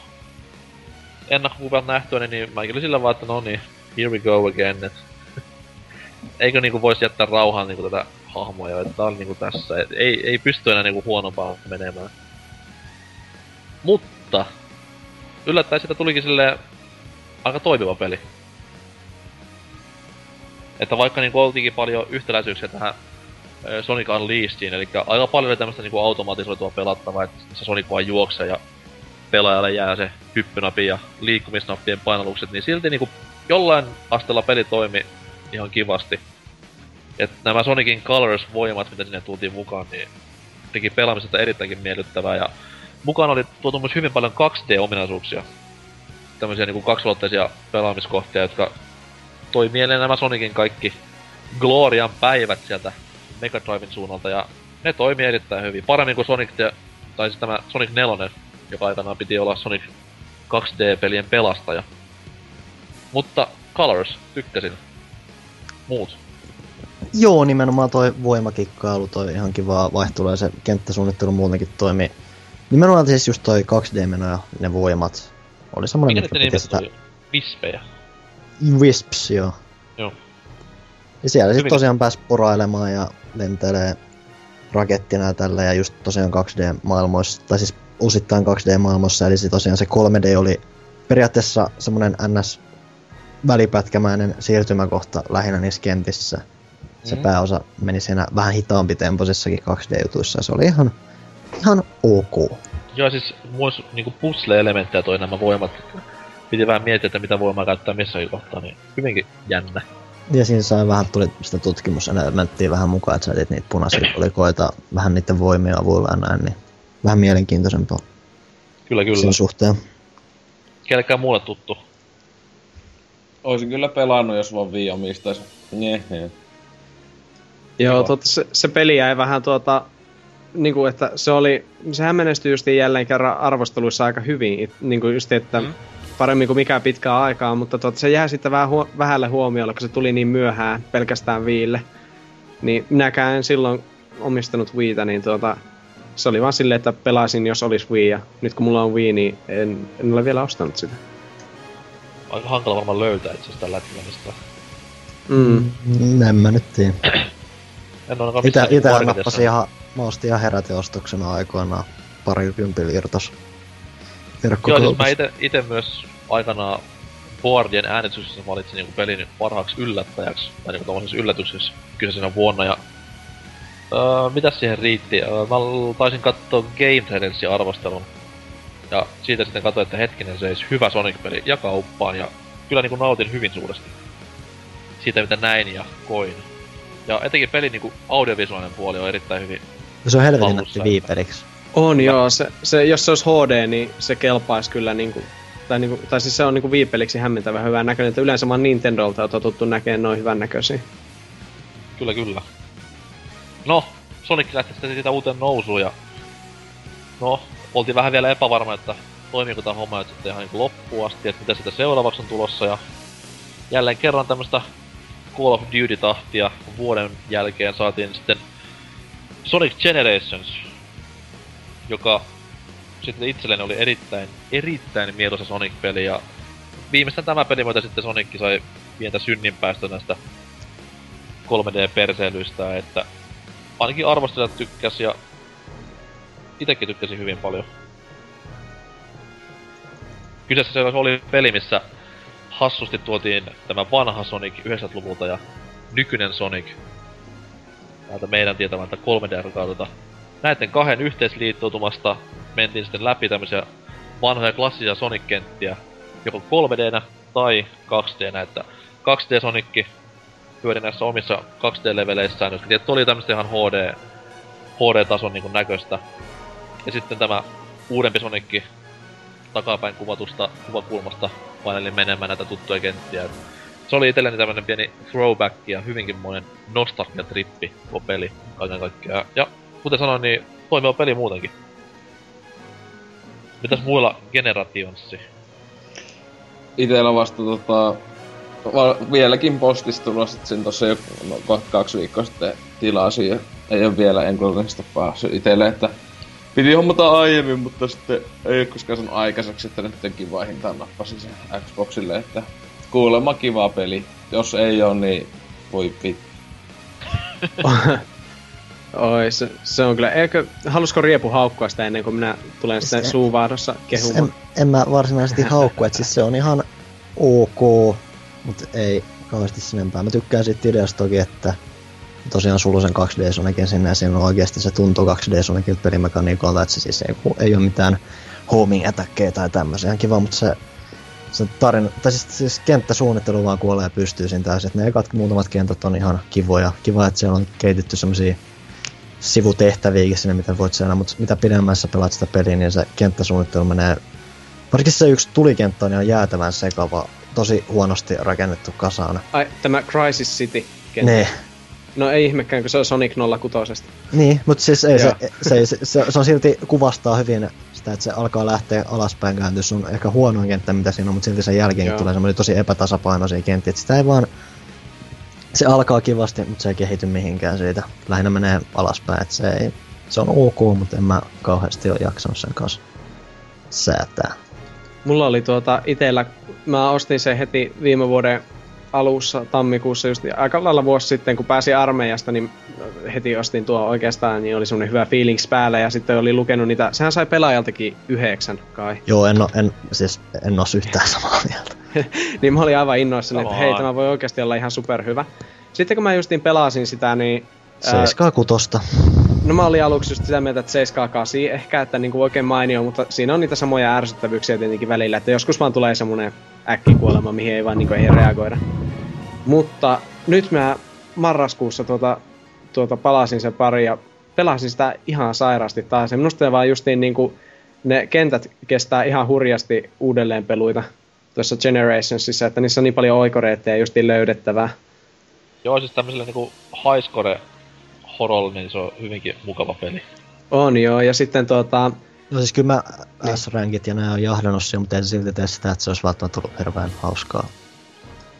ennakkokuvat nähtyäni, niin mäkin olin sillä vaan, että no niin, here we go again. Et, *laughs* eikö niinku voisi jättää rauhaan niinku tätä hahmoa jo, että tää on niinku tässä. Et ei, ei pysty enää niinku huonompaa menemään. Mutta, yllättäen siitä tulikin sille aika toimiva peli. Että vaikka niinku oltiinkin paljon yhtäläisyyksiä tähän Sonic Unleashediin, eli aika paljon oli tämmöstä niinku automatisoitua pelattavaa, että se Sonic vaan juoksee ja pelaajalle jää se hyppynapin ja liikkumisnappien painallukset, niin silti niinku jollain asteella peli toimi ihan kivasti. Et nämä Sonicin Colors-voimat, mitä sinne tultiin mukaan, niin teki pelaamisesta erittäinkin miellyttävää ja mukaan oli tuotu myös hyvin paljon 2D-ominaisuuksia. Tämmöisiä niinku kaksiulotteisia pelaamiskohtia, jotka toi mieleen nämä Sonicin kaikki Glorian päivät sieltä Mega Driven suunnalta ja ne toimii erittäin hyvin. Paremmin kuin Sonic, ja, tai siis tämä Sonic 4, joka aikanaan piti olla Sonic 2D-pelien pelastaja. Mutta Colors, tykkäsin. Muut. Joo, nimenomaan toi voimakikkailu, toi ihan kiva vaihtelu ja se kenttäsuunnittelu muutenkin toimii. Nimenomaan siis just toi 2D-meno ja ne voimat. Oli semmoinen, Mikä piti sitä... Vispejä. Wisps, joo. Joo. Ja siellä sitten tosiaan pääsi porailemaan ja lentelee rakettina ja tällä ja just tosiaan 2D-maailmoissa, tai siis osittain 2D-maailmoissa, eli se tosiaan se 3D oli periaatteessa semmonen ns välipätkämäinen siirtymäkohta lähinnä niissä kentissä. Se Mhm. pääosa meni siinä vähän hitaampi temposissakin 2D-jutuissa ja se oli ihan, ihan ok. Joo, siis muissa niinku puzzle-elementtejä toi nämä voimat. Piti vähän miettiä, että mitä voimaa käyttää missäkin kohtaa, niin hyvinkin jännä. Ja siinä sai vähän, tuli sitä tutkimuselementtiä vähän mukaan, että sä etit niitä punaisia kolikoita vähän niiden voimia avulla ja näin, niin vähän mielenkiintoisempaa Kyllä, kyllä. sen suhteen. Kellekään muulle tuttu. Oisin kyllä pelannut, jos vaan Wii omistais. Nye, nye. Joo, tuota, se, se peli jäi vähän tuota, niinku, että se oli, sehän menestyi just jälleen kerran arvosteluissa aika hyvin, it, niinku just, että Mm. Mm. paremmin kuin mikään pitkään aikaa, mutta tuota, se jää sitten vähän huo, vähälle huomiolle, kun se tuli niin myöhään pelkästään Viille. Niin minäkään en silloin omistanut Wiitä, niin tuota, se oli vaan silleen, että pelasin, jos olisi Wii, ja nyt kun mulla on Wii, niin en, en ole vielä ostanut sitä. Aika hankala varmaan löytää itse asiassa tällä hetkellä. Mm. Mm, En mä nyt tiedä. *clears throat* En ole Itä, nappasin ihan, mä ostin ihan heräteostoksena aikoinaan parikympillä irtos. Joo, siis mä ite, ite myös aikanaan Boardien äänestyksessä valitsin niinku pelin parhaaksi yllättäjäksi, tai niinku tommosessa yllätyksessä kyseisenä vuonna, ja öö, mitäs siihen riitti? Öö, mä taisin katsoa Game Tendensin arvostelun, ja siitä sitten katsoin, että hetkinen seis hyvä Sonic-peli ja kauppaan, ja kyllä niinku nautin hyvin suuresti siitä, mitä näin ja koin. Ja etenkin pelin niinku audiovisuaalinen puoli on erittäin hyvin Se on helvetin nätti viipeliksi. On joo, se, se, jos se olisi HD, niin se kelpaisi kyllä niinku, tai, niinku, tai siis se on niinku viipeliksi hämmentävän hyvän näköinen, että yleensä mä Nintendolta totuttu näkemään noin hyvän näköisiä. Kyllä, kyllä. No, Sonic lähti sitten siitä uuteen nousuun ja... No, oltiin vähän vielä epävarma, että toimiiko tämä homma nyt sitten ihan niin loppuun asti, että mitä sitä seuraavaksi on tulossa ja... Jälleen kerran tämmöstä Call of Duty-tahtia vuoden jälkeen saatiin sitten Sonic Generations, joka sitten itselleni oli erittäin, erittäin mieluisa Sonic-peli ja viimeistään tämä peli myötä sitten Sonic sai pientä synninpäästä näistä 3D-perseilyistä, että ainakin arvostelijat tykkäs ja itekin tykkäsin hyvin paljon. Kyseessä se oli peli, missä hassusti tuotiin tämä vanha Sonic 90-luvulta ja nykyinen Sonic täältä meidän tietävältä 3D-arkaudelta. Näiden kahden yhteisliittoutumasta mentiin sitten läpi tämmöisiä vanhoja klassisia Sonic-kenttiä, joko 3D-nä tai 2D-nä, että 2D Sonic pyöri näissä omissa 2D-leveleissään, jotka tietysti oli tämmöistä ihan HD, HD-tason niin näköistä. Ja sitten tämä uudempi Sonic takapäin kuvatusta kuvakulmasta paineli menemään näitä tuttuja kenttiä. Se oli itselleni tämmönen pieni throwback ja hyvinkin monen nostalgia-trippi peli kaiken kaikkiaan. Ja kuten sanoin, niin toimiva peli muutenkin. Mitäs muilla generationssi? Itellä vasta tota... Va- vieläkin postista tulossa, että sen tossa jo no, kohta kaksi viikkoa sitten tilasin ja ei ole vielä Englannista päässyt itelle, että piti hommata aiemmin, mutta sitten ei ole koskaan saanut aikaiseksi, että nyt kiva hintaan nappasin sen Xboxille, että kuulemma kiva peli. Jos ei ole, niin voi pit. *laughs* Oi, se, se on kyllä. Eikö, halusko Riepu haukkua sitä ennen kuin minä tulen sitten Se- suuvaahdossa kehumaan? En, en mä varsinaisesti haukku, että siis se on ihan ok, mutta ei kauheasti sen enempää. Mä tykkään siitä ideasta toki, että tosiaan sulla sen 2D Sonicin sinne ja siinä on oikeasti se tuntuu 2D Sonicilta pelimekaniikolta, että se siis ei, ei ole mitään homing attackeja tai tämmöisiä. Ihan kiva, mutta se, se tarina, tai siis, siis kenttäsuunnittelu vaan kuolee pystyy siinä täysin. että Ne ekat muutamat kentät on ihan kivoja. Kiva, että siellä on keitetty semmosia sivutehtäviäkin sinne, mitä voit saada, mutta mitä pidemmän sä pelaat sitä peliä, niin se kenttäsuunnittelu menee... Varsinkin se yksi tulikenttä on ihan jäätävän sekava, tosi huonosti rakennettu kasaan. Ai, tämä Crisis City. kenttä. Ne. No ei ihmekään, kun se on Sonic 06. Niin, mutta siis ei se, se, se, se, se, on silti kuvastaa hyvin sitä, että se alkaa lähteä alaspäin kääntyä. Se on ehkä huonoin kenttä, mitä siinä on, mutta silti sen jälkeen tulee semmoinen tosi epätasapainoisia kenttiä. että Sitä ei vaan... Se alkaa kivasti, mutta se ei kehity mihinkään siitä. Lähinnä menee alaspäin, että se ei... Se on ok, mutta en mä kauheasti ole jaksanut sen kanssa säätää. Mulla oli tuota itellä, mä ostin sen heti viime vuoden alussa, tammikuussa just aika lailla vuosi sitten, kun pääsin armeijasta, niin heti ostin tuo oikeastaan, niin oli semmonen hyvä feelings päällä ja sitten oli lukenut niitä, sehän sai pelaajaltakin yhdeksän kai. Joo, en, oo, en, siis en oo yhtään samaa mieltä. *laughs* niin mä olin aivan innoissani, että hei, tämä voi oikeasti olla ihan superhyvä. Sitten kun mä justiin pelasin sitä, niin... Seiskaa kutosta. No mä olin aluksi just sitä mieltä, että 7 8 ehkä, että niinku oikein mainio, mutta siinä on niitä samoja ärsyttävyyksiä tietenkin välillä, että joskus vaan tulee semmonen äkkikuolema, mihin ei vaan niinku ei reagoida. Mutta nyt mä marraskuussa tuota, tuota palasin sen pari ja pelasin sitä ihan sairaasti taas. Ja minusta vaan justiin niinku, ne kentät kestää ihan hurjasti uudelleenpeluita tuossa Generationsissa, että niissä on niin paljon oikoreittejä justiin löydettävää. Joo, siis tämmöiselle niinku highscore horolle, niin se on hyvinkin mukava peli. On joo, ja sitten tuota, No siis kyllä mä S-rankit ja nää on jahdannut siihen, mutta se silti tee sitä, että se olisi välttämättä ollut hirveän hauskaa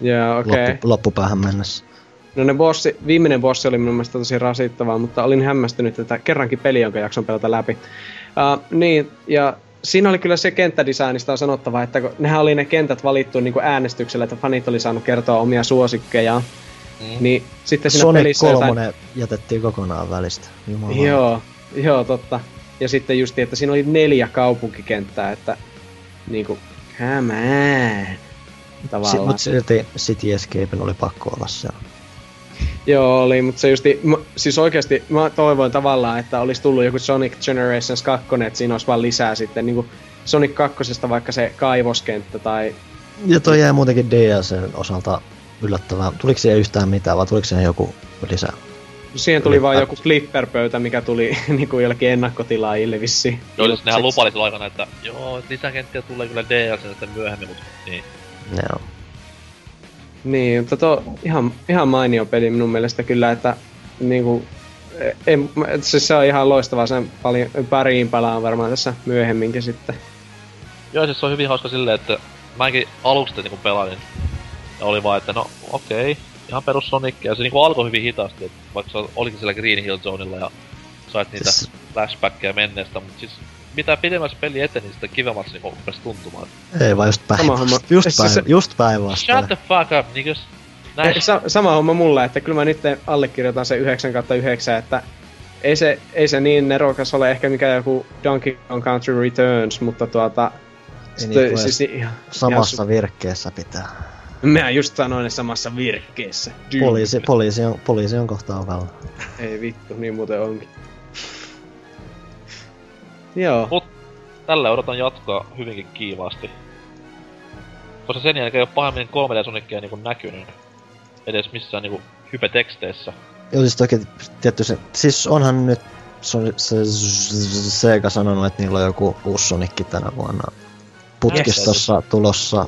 joo okei. loppu, loppupäähän mennessä. No ne bossi, viimeinen bossi oli minun mielestä tosi rasittavaa, mutta olin hämmästynyt, että kerrankin peli, jonka jakson pelata läpi. Uh, niin, ja siinä oli kyllä se kenttädesignista on sanottava, että kun nehän oli ne kentät valittu niin kuin äänestyksellä, että fanit oli saanut kertoa omia suosikkejaan. Mm. Niin sitten siinä Sonic pelissä 3 jotain... jätettiin kokonaan välistä. Jumala. Joo, joo, totta. Ja sitten just, että siinä oli neljä kaupunkikenttää, että niinku, come on. Si- Tavallaan. mutta silti City Escapen oli pakko olla siellä. Joo, oli, mutta se justi, mä, siis oikeasti mä toivoin tavallaan, että olisi tullut joku Sonic Generations 2, että siinä olisi vaan lisää sitten niinku Sonic 2, vaikka se kaivoskenttä tai... Ja toi jäi muutenkin DLCn osalta yllättävää. Tuliko siihen yhtään mitään, vai tuliko siihen joku lisää? Siihen tuli vaan Yllättä- joku flipperpöytä, mikä tuli *laughs* niinku jollekin ennakkotilaajille vissiin. Joo, siis nehän lupaili silloin aikana, että joo, lisäkenttiä tulee kyllä DLC sitten myöhemmin, mutta niin. Joo. Niin, mutta tuo ihan, ihan mainio peli minun mielestä kyllä, että niinku, en, et siis se on ihan loistavaa, sen paljon, pariin palaan varmaan tässä myöhemminkin sitten. Joo, siis se on hyvin hauska silleen, että mäkin aluksi niinku pelasin. Ja oli vaan, että no okei, okay, ihan perus Sonic. Ja se niinku alkoi hyvin hitaasti, että vaikka se olikin siellä Green Hill Zonella ja sait niitä Siis- flashbackkejä menneestä, mutta siis mitä pidemmän se peli eteni, sitä kivemmalta se niinku rupesi tuntumaan. Ei vaan just Sama homma. päinvastoin. Just, Siis päin, se- just Shut päinvastoin. the fuck up, niggas! Näin. Ei, sa- sama homma mulle, että kyllä mä nyt allekirjoitan se 9 kautta 9, että ei se, ei se niin nerokas ole ehkä mikä joku Donkey Kong Country Returns, mutta tuota... Ei voi siis, ihan, Samassa virkkeessä pitää. *laughs* Mä just sanoin ne samassa virkkeessä. Poliisi, poliisi, on, poliisi on kohta ovella. Ei vittu, niin muuten onkin. Joo. Mut tällä odotan jatkaa hyvinkin kiivaasti. Koska sen jälkeen ei ole pahemmin 3D Sonicia niinku näkynyt. Edes missään niinku hypeteksteissä. Joo, siis toki tietty se, siis onhan nyt se, se, se Sega sanonut, että niillä on joku uusi Sonic tänä vuonna putkistossa tulossa.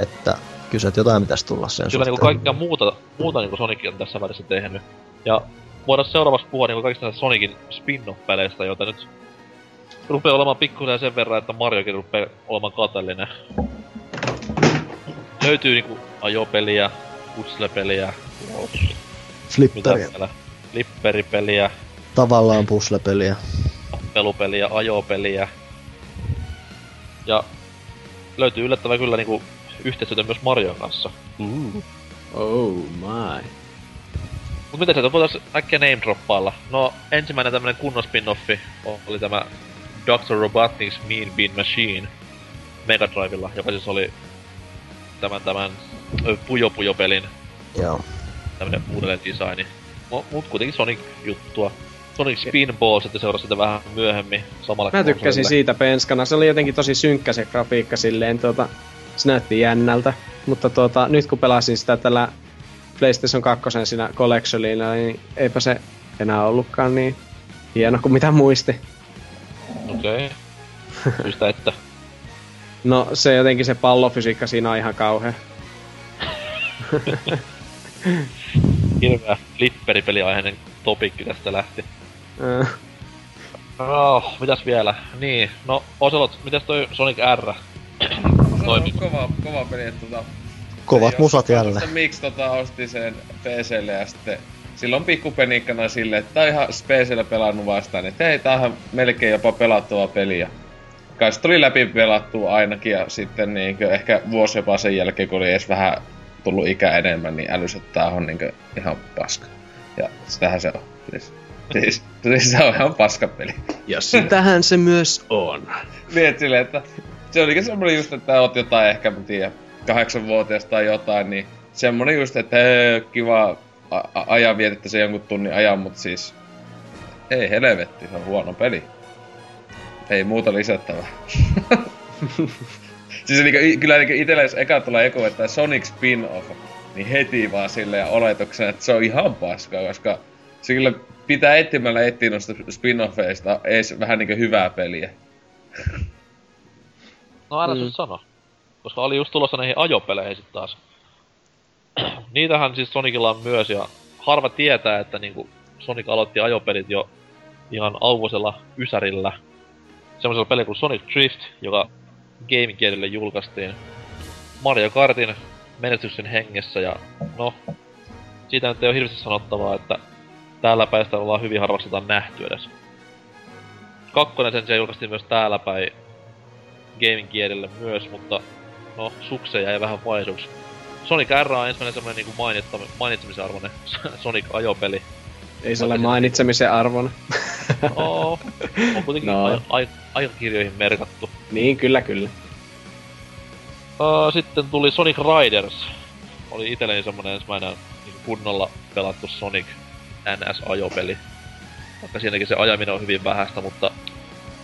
Että kysyt jotain pitäisi tulla sen Kyllä niinku suhteen. kaikkea muuta, muuta niinku Sonic on tässä välissä tehnyt. Ja voidaan seuraavaksi puhua niinku kaikista näistä Sonicin spin-off-peleistä, joita nyt rupeaa olemaan pikkuhiljaa sen verran, että Mariokin rupeaa olemaan kateellinen. Löytyy niinku ajopeliä, puzzle-peliä, mitä Flipperi, vielä, flipperipeliä, tavallaan puzzle-peliä. pelupeliä, ajopeliä. Ja löytyy yllättävän kyllä niinku yhteistyötä myös Marion kanssa. Oh my. Mut mitä sieltä voitais äkkiä name droppailla? No, ensimmäinen tämmönen kunnon spin-offi oli tämä Dr. Robotnik's Mean Bean Machine Mega Drivella, joka siis oli tämän, tämän Puyo Puyo pelin Joo. tämmönen uudelleen designi. Mut, mut kuitenkin Sonic-juttua. Sonic Spinball sitten seurasi sitä vähän myöhemmin samalla Mä tykkäsin konsolille. siitä penskana. Se oli jotenkin tosi synkkä se grafiikka silleen, tuota, se näytti jännältä. Mutta tuota, nyt kun pelasin sitä tällä PlayStation 2 siinä Collectionilla, niin eipä se enää ollutkaan niin hieno kuin mitä muisti. Okei. Okay. *laughs* Syystä että. No se jotenkin se pallofysiikka siinä on ihan kauhea. *laughs* Hirveä flipperipeliaiheinen topikki tästä lähti. Äh, Oh, mitäs vielä? Niin, no Oselot, mitäs toi Sonic R? Se on Toi- kova, kova peli, että tota... Kovat musat jälleen. Miksi tota osti sen PClle ja sitten silloin pikkupenikkana silleen, että tää on ihan PCllä pelannut vastaan, että hei, tää on ihan melkein jopa pelattava peli. Ja kai se tuli läpi pelattua ainakin ja sitten niinkö ehkä vuosi jopa sen jälkeen, kun oli edes vähän tullut ikä enemmän, niin älys, että tää on niinkö ihan paska. Ja sitähän se on. Siis, siis, siis se on ihan paska peli. ja sitähän se myös on. Niin, et silleen, että se olikin semmonen just, että oot jotain ehkä, mä tiedän, kahdeksanvuotias tai jotain, niin semmonen just, että hei, kiva a- a- ajan vietettä se jonkun tunnin ajan, mut siis ei helvetti, se on huono peli. Ei muuta lisättävää. *laughs* siis niinku, kyllä niinku itellä jos eka tulee joku, että Sonic spin-off, niin heti vaan silleen oletuksena, että se on ihan paskaa, koska se kyllä pitää etsimällä etsiä noista spin-offeista ees vähän niinku hyvää peliä. *laughs* No älä Mm. sano. Koska oli just tulossa näihin ajopeleihin sit taas. *clears throat* Niitähän siis Sonicilla on myös ja harva tietää, että niinku Sonic aloitti ajopelit jo ihan auvoisella ysärillä. Semmoisella pelillä kuin Sonic Drift, joka GameCubeille julkaistiin Mario Kartin menestyksen hengessä ja no, siitä nyt ei ole hirveästi sanottavaa, että täällä päin sitä ollaan hyvin harvaksi nähty edes. Kakkonen sen sijaan julkaistiin myös täällä päin gaming kielelle myös, mutta no, sukse jäi vähän vaisuksi. Sonic R on ensimmäinen semmoinen niinku mainittami- mainitsemisen arvoinen *laughs* Sonic-ajopeli. Ei se ole mainitsemisen arvon. *laughs* Oh, on kuitenkin No. no. ai- aikakirjoihin merkattu. niin, kyllä, kyllä. Uh, sitten tuli Sonic Riders. Oli itselleni semmonen ensimmäinen niin kunnolla pelattu Sonic NS-ajopeli. Vaikka siinäkin se ajaminen on hyvin vähäistä, mutta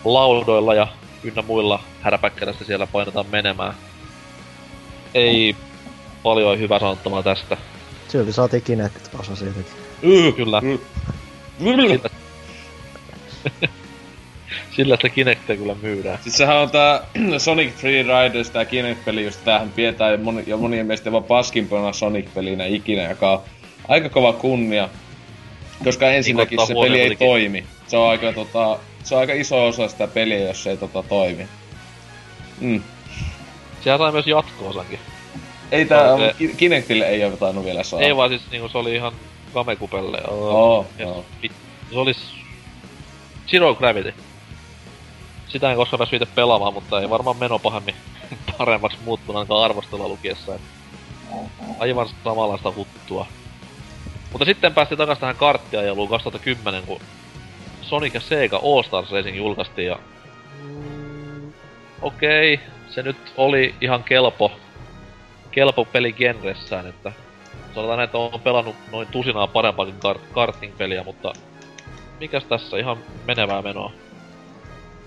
laudoilla ja ynnä muilla häräpäkkärästä siellä painetaan menemään. Ei paljon hyvää sanottavaa tästä. Silti saatiin Kinect-osa siitäkin. Kyllä. Sillä, sillä sitä Kinectia kyllä myydään. Siis sehän on tää *clears throat* Sonic Free Riders, tää Kinect-peli, just tämähän pidetään moni, ja monien mielestä jopa paskimpana Sonic-pelinä ikinä, joka on aika kova kunnia. Koska ensinnäkin se peli ei toimi. Se on aika, tota, se on aika iso osa sitä peliä, jos se ei tota, toimi. Mm. Sehän sai myös jatko-osankin. Ei tää, Se- Ki- Kinectille ei ole tainnut vielä saada. Ei vaan siis niinku se oli ihan Gamecubelle. Oo, Ja joo. Se oli s- Zero Gravity. Sitä en koskaan päässyt itse pelaamaan, mutta ei varmaan meno pahemmin *laughs* paremmaksi muuttunut ainakaan arvostella lukiessa. et Aivan samanlaista huttua. Mutta sitten päästiin takaisin tähän karttiajeluun 2010, kun Sonic ja Sega All Stars Racing julkaistiin ja... Okei, okay, se nyt oli ihan kelpo, kelpo peli genressään, että sanotaan, että on pelannut noin tusinaa parempaakin kart- karting-peliä, mutta mikäs tässä ihan menevää menoa.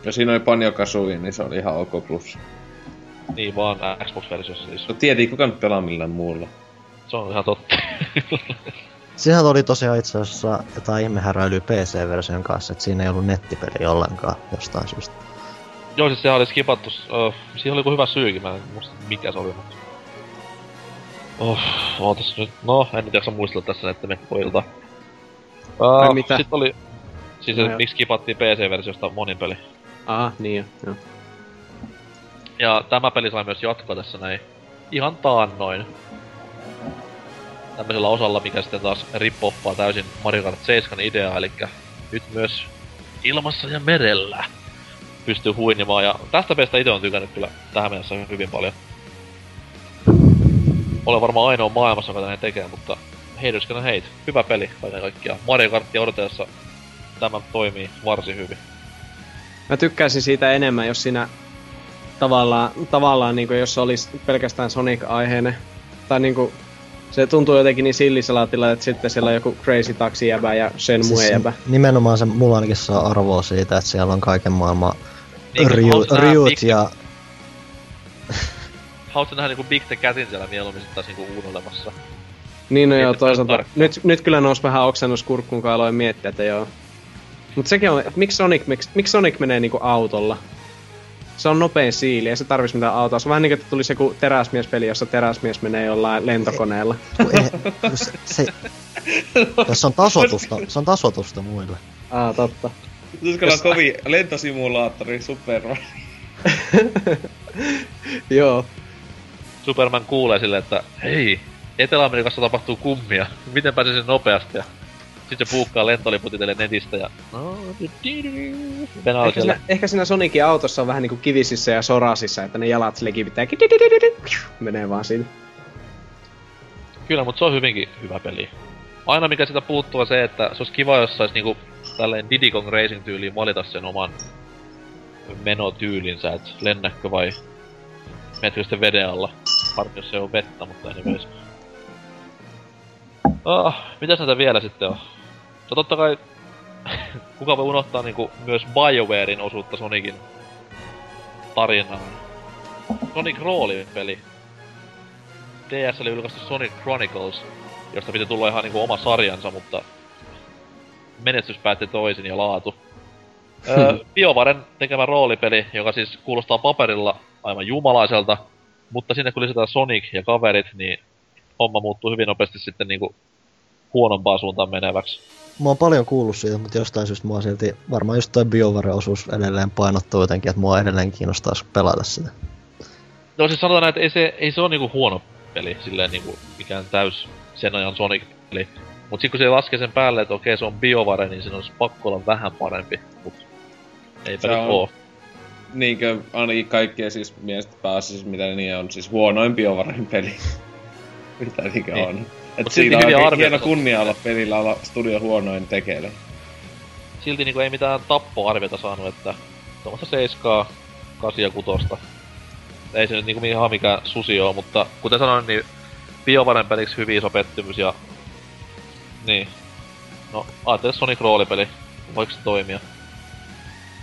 Ja siinä oli Banjo Kazooie, niin se oli ihan ok plus. Niin vaan Xbox-versiossa siis. No tiedä, kuka nyt pelaa millään muulla. Se on ihan totta. *laughs* Sehän oli tosiaan itse asiassa jotain ihmehäräilyä PC-version kanssa, että siinä ei ollut nettipeli ollenkaan jostain syystä. Joo, siis sehän oli skipattu, uh, siihen oli joku hyvä syykin, mä en muista mikä se oli, mutta... Oh, ootas nyt, no, en nyt jaksa muistella tässä näitten mekkoilta. Ai Uh, mitä? Sitten oli, siis No miksi skipattiin PC-versiosta monin peli. Ah, niin jo, joo. Ja tämä peli sai myös jatkoa tässä näin ihan taannoin. Tämmöisellä osalla, mikä sitten taas ripoffaa täysin Mario Kart 7 ideaa, eli nyt myös ilmassa ja merellä pystyy huinimaan. Ja tästä pelistä itse on tykännyt kyllä tähän mennessä hyvin paljon. Olen varmaan ainoa maailmassa, joka näin tekee, mutta heidyskänä heit. Hyvä peli kaiken kaikkiaan. Mario Karttia odotellessa tämä toimii varsin hyvin. Mä tykkäisin siitä enemmän, jos siinä tavallaan, tavallaan niin jos se olisi pelkästään Sonic-aiheinen. Tai niinku, se tuntuu jotenkin niin sillisalaatilla, että sitten siellä on joku Crazy Taxi jäbä ja Shenmue jäbä. nimenomaan se mulla ainakin saa arvoa siitä, että siellä on kaiken maailman Niin, ryut Big- ja *laughs* Haluaisin nähdä niinku Big the Catin siellä mieluummin sit taas niinku uunolemassa. Niin no joo, toisaalta. Nyt, nyt kyllä nousi vähän oksennus kurkkuun, kun aloin miettiä, että joo. Mut sekin on, että miksi Sonic, miksi, miksi Sonic menee niinku autolla? Se on nopein siili, ei se tarvitsisi mitään autoa. Se on vähän niin kuin, että tulisi joku teräsmiespeli, jossa teräsmies menee jollain lentokoneella. Ei, se, se, tässä on tasotusta, se on tasotusta muille. Aa, totta. Tulisiko olla kovin lentosimulaattori Super *laughs* Joo. Superman kuulee silleen, että hei, Etelä-Amerikassa tapahtuu kummia. Miten pääsisin nopeasti? Ja sitten se puukkaa lentoliput itselle netistä ja... Venäjä Ehkä siinä, ehkä siinä Sonicin autossa on vähän niinku kivisissä ja sorasissa, että ne jalat sille kivittää. Menee vaan siitä. Kyllä, mutta se on hyvinkin hyvä peli. Aina mikä sitä puuttuu on se, että se olisi kiva, jos sais niinku tälleen Diddy Kong Racing tyyliin valita sen oman menotyylinsä, että lennäkö vai menetkö sitten veden alla. Harmi, jos se on vettä, mutta anyways. Ah, mitäs näitä vielä sitten on? No totta kai, *laughs* kuka voi unohtaa niinku myös BioWarein osuutta Sonicin tarinaan. Sonic Rooli-peli. DS oli julkaistu Sonic Chronicles, josta piti tulla ihan niinku oma sarjansa, mutta menestys päätti toisin ja laatu. öö, BioVaren tekemä roolipeli, joka siis kuulostaa paperilla aivan jumalaiselta, mutta sinne kun lisätään Sonic ja kaverit, niin homma muuttuu hyvin nopeasti sitten niinku huonompaan suuntaan meneväksi. Mä oon paljon kuullut siitä, mutta jostain syystä mua silti, varmaan just toi BioWare-osuus edelleen painottuu jotenkin, että mua edelleen kiinnostaa pelata sitä. No siis sanotaan että ei se, ei se ole niinku huono peli, silleen niinku mikään täys sen ajan Sonic-peli. Mut sit kun se laskee sen päälle, että okei se on BioVare, niin sen olisi pakko olla vähän parempi. Mut eipä Se nyt on- oo. Niinkö ainakin kaikkien siis mielestä pääasiassa mitä ne niin on, siis huonoin BioVaren peli. *laughs* mitä niinkö Niin. on. Et Mut siinä silti on arvioita hieno kunnia olla pelillä olla studio huonoin tekele. Silti niinku ei mitään tappoarviota saanut, että tuommoista seiskaa, kasia kutosta. Ei se nyt niinku ihan mikään susi oo, mutta kuten sanoin, niin BioVaren peliksi hyvin iso pettymys ja... Niin. No, ajattele Sonic roolipeli. Voiko se toimia?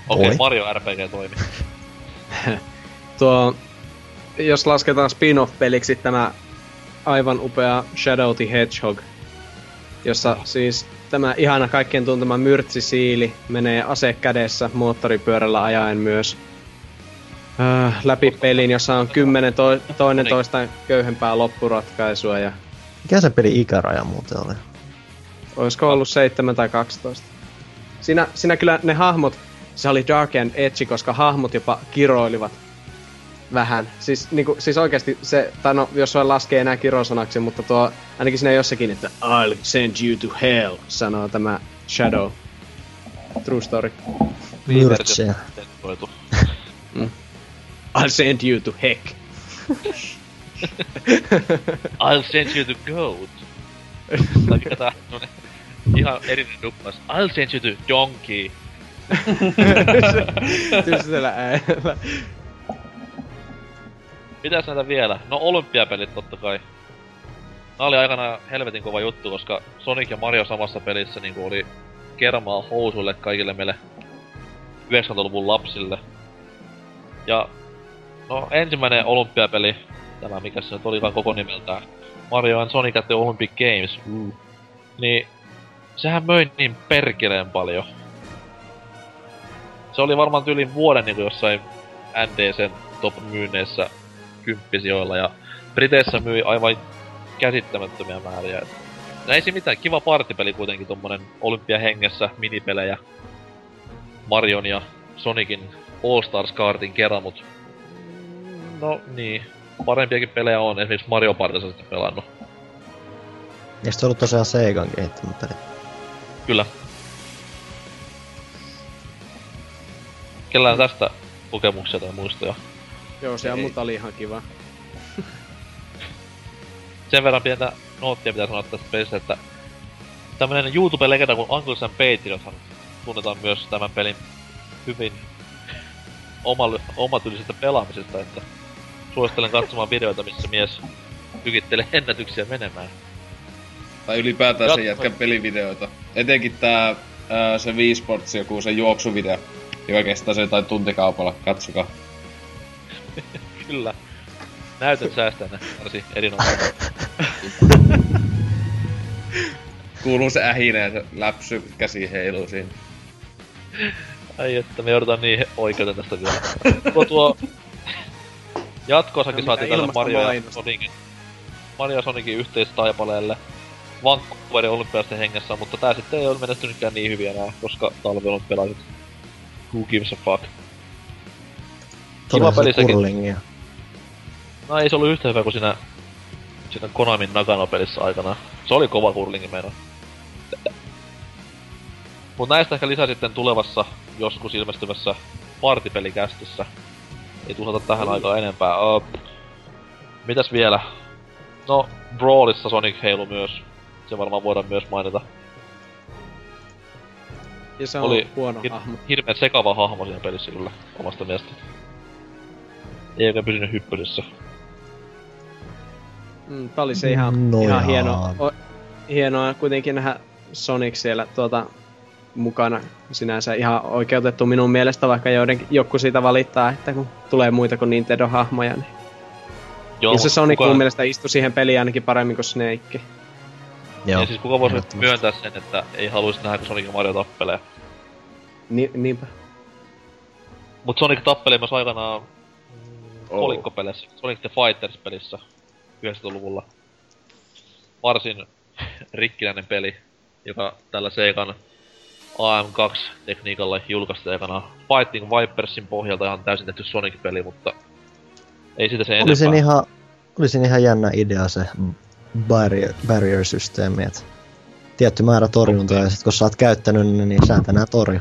Okei, Voi. Mario RPG toimii. *laughs* Tuo, jos lasketaan spin-off-peliksi tämä aivan upea Shadow the Hedgehog, jossa siis tämä ihana kaikkien tuntema myrtsisiili menee ase kädessä moottoripyörällä ajaen myös äh, läpi pelin, jossa on kymmenen to- toinen toista köyhempää loppuratkaisua ja Mikä se peli ikäraja muuten oli? olisiko ollut 7 tai 12. Siinä, siinä kyllä ne hahmot, se oli dark and edgy, koska hahmot jopa kiroilivat vähän. Siis, niinku, siis oikeasti se, tai no, jos se laskee enää kirosanaksi, mutta tuo, ainakin siinä jossakin, että I'll send you to hell, sanoo tämä Shadow. True story. Myrtsiä. Sensuroitu. I'll send you to heck. I'll send you to goat. tai mikä tää on? Ihan erinen duppas. I'll send you to donkey. *laughs* Tylsällä äänellä. Mitäs näitä vielä? No olympiapelit totta kai. Nää oli aikana helvetin kova juttu, koska Sonic ja Mario samassa pelissä niin oli kermaa housuille kaikille meille 90-luvun lapsille. Ja no ensimmäinen olympiapeli, tämä mikä se nyt olikaan koko nimeltään, Mario and Sonic at the Olympic Games, mm. niin sehän möi niin perkeleen paljon. Se oli varmaan tyyliin vuoden niin jossain NDCn top-myynneissä kymppisijoilla ja Briteissä myi aivan käsittämättömiä määriä. Et, no ei siinä mitään, kiva partipeli kuitenkin tommonen olympiahengessä minipelejä Marion ja Sonicin All Stars Kartin kerran, mut no niin, parempiakin pelejä on, esimerkiksi Mario Partissa sitten pelannut. Ja se on ollut tosiaan Segan kehittämä peli. Kyllä. Kellään tästä kokemuksia tai muistoja? Joo, se mutta oli ihan kiva. sen verran pientä noottia pitää sanoa tästä pelistä, että tämmönen YouTube-legenda kuin Uncle Sam Patriothan tunnetaan myös tämän pelin hyvin omalle, omatyylisestä pelaamisesta, että suosittelen katsomaan videoita, missä mies tykittelee ennätyksiä menemään. Tai ylipäätään sen Jatko- jätkän pelivideoita. Etenkin tää ää, se Wii Sports joku se juoksuvideo, joka kestää se jotain tuntikaupalla. Katsokaa. *laughs* Kyllä. Näytöt säästänä varsin erinomaisesti. *laughs* Kuuluu se ähinä ja se läpsy käsi heiluu siinä. Ai että me joudutaan niin oikeuteen tästä vielä. tuo tuo... Jatkoosakin No, saatiin tälle Mario ja? Sonicin, Mario ja Sonicin yhteistaipaleelle Vancouverin olympialaisten hengessä, mutta tää sitten ei ole menestynytkään niin hyviä enää, koska talviolympialaiset. Who gives a fuck? Kiva peli sekin. kurlingia. No ei se ollut yhtä hyvä kuin siinä, siinä Konamin Nagano-pelissä aikana. Se oli kova kurlingi meidän. Mut näistä ehkä lisää sitten tulevassa, joskus ilmestyvässä partipelikästissä. Ei tuhlata tähän aikaan enempää. Uh, mitäs vielä? No, Brawlissa Sonic heilu myös. Se varmaan voidaan myös mainita. Ja se on Oli huono hir- hahmo. hirveän sekava hahmo siinä pelissä kyllä, omasta mielestä. Ei oikein pysynyt hyppysissä. Mm, tää oli se ihan, No ihan hieno, o, hienoa kuitenkin nähdä Sonic siellä tuota, mukana. Sinänsä ihan oikeutettu minun mielestä, vaikka joiden, joku siitä valittaa, että kun tulee muita kuin Nintendo-hahmoja, niin Joo, ja se Sonic kuka- mun mielestä istui siihen peliin ainakin paremmin kuin Snake. Joo. Ja siis kuka voisi myöntää sen, että ei haluaisi nähdä, kun Sonic ja Mario tappelee. Ni, niinpä. Mut Sonic tappelee myös aikanaan mm, Oh. kolikkopeleissä, Sonic the Fighters-pelissä 90-luvulla. Varsin rikkinäinen peli, joka tällä Seikan AM2-tekniikalla julkaistiin aikanaan Fighting Vipersin pohjalta ihan täysin tehty Sonic-peli, mutta ei siitä se enempää. siinä ihan, oli siinä ihan jännä idea se barrier, barrier-systeemi, että tietty määrä torjuntaa ja sit kun sä oot käyttänyt ne, niin sä et enää torju.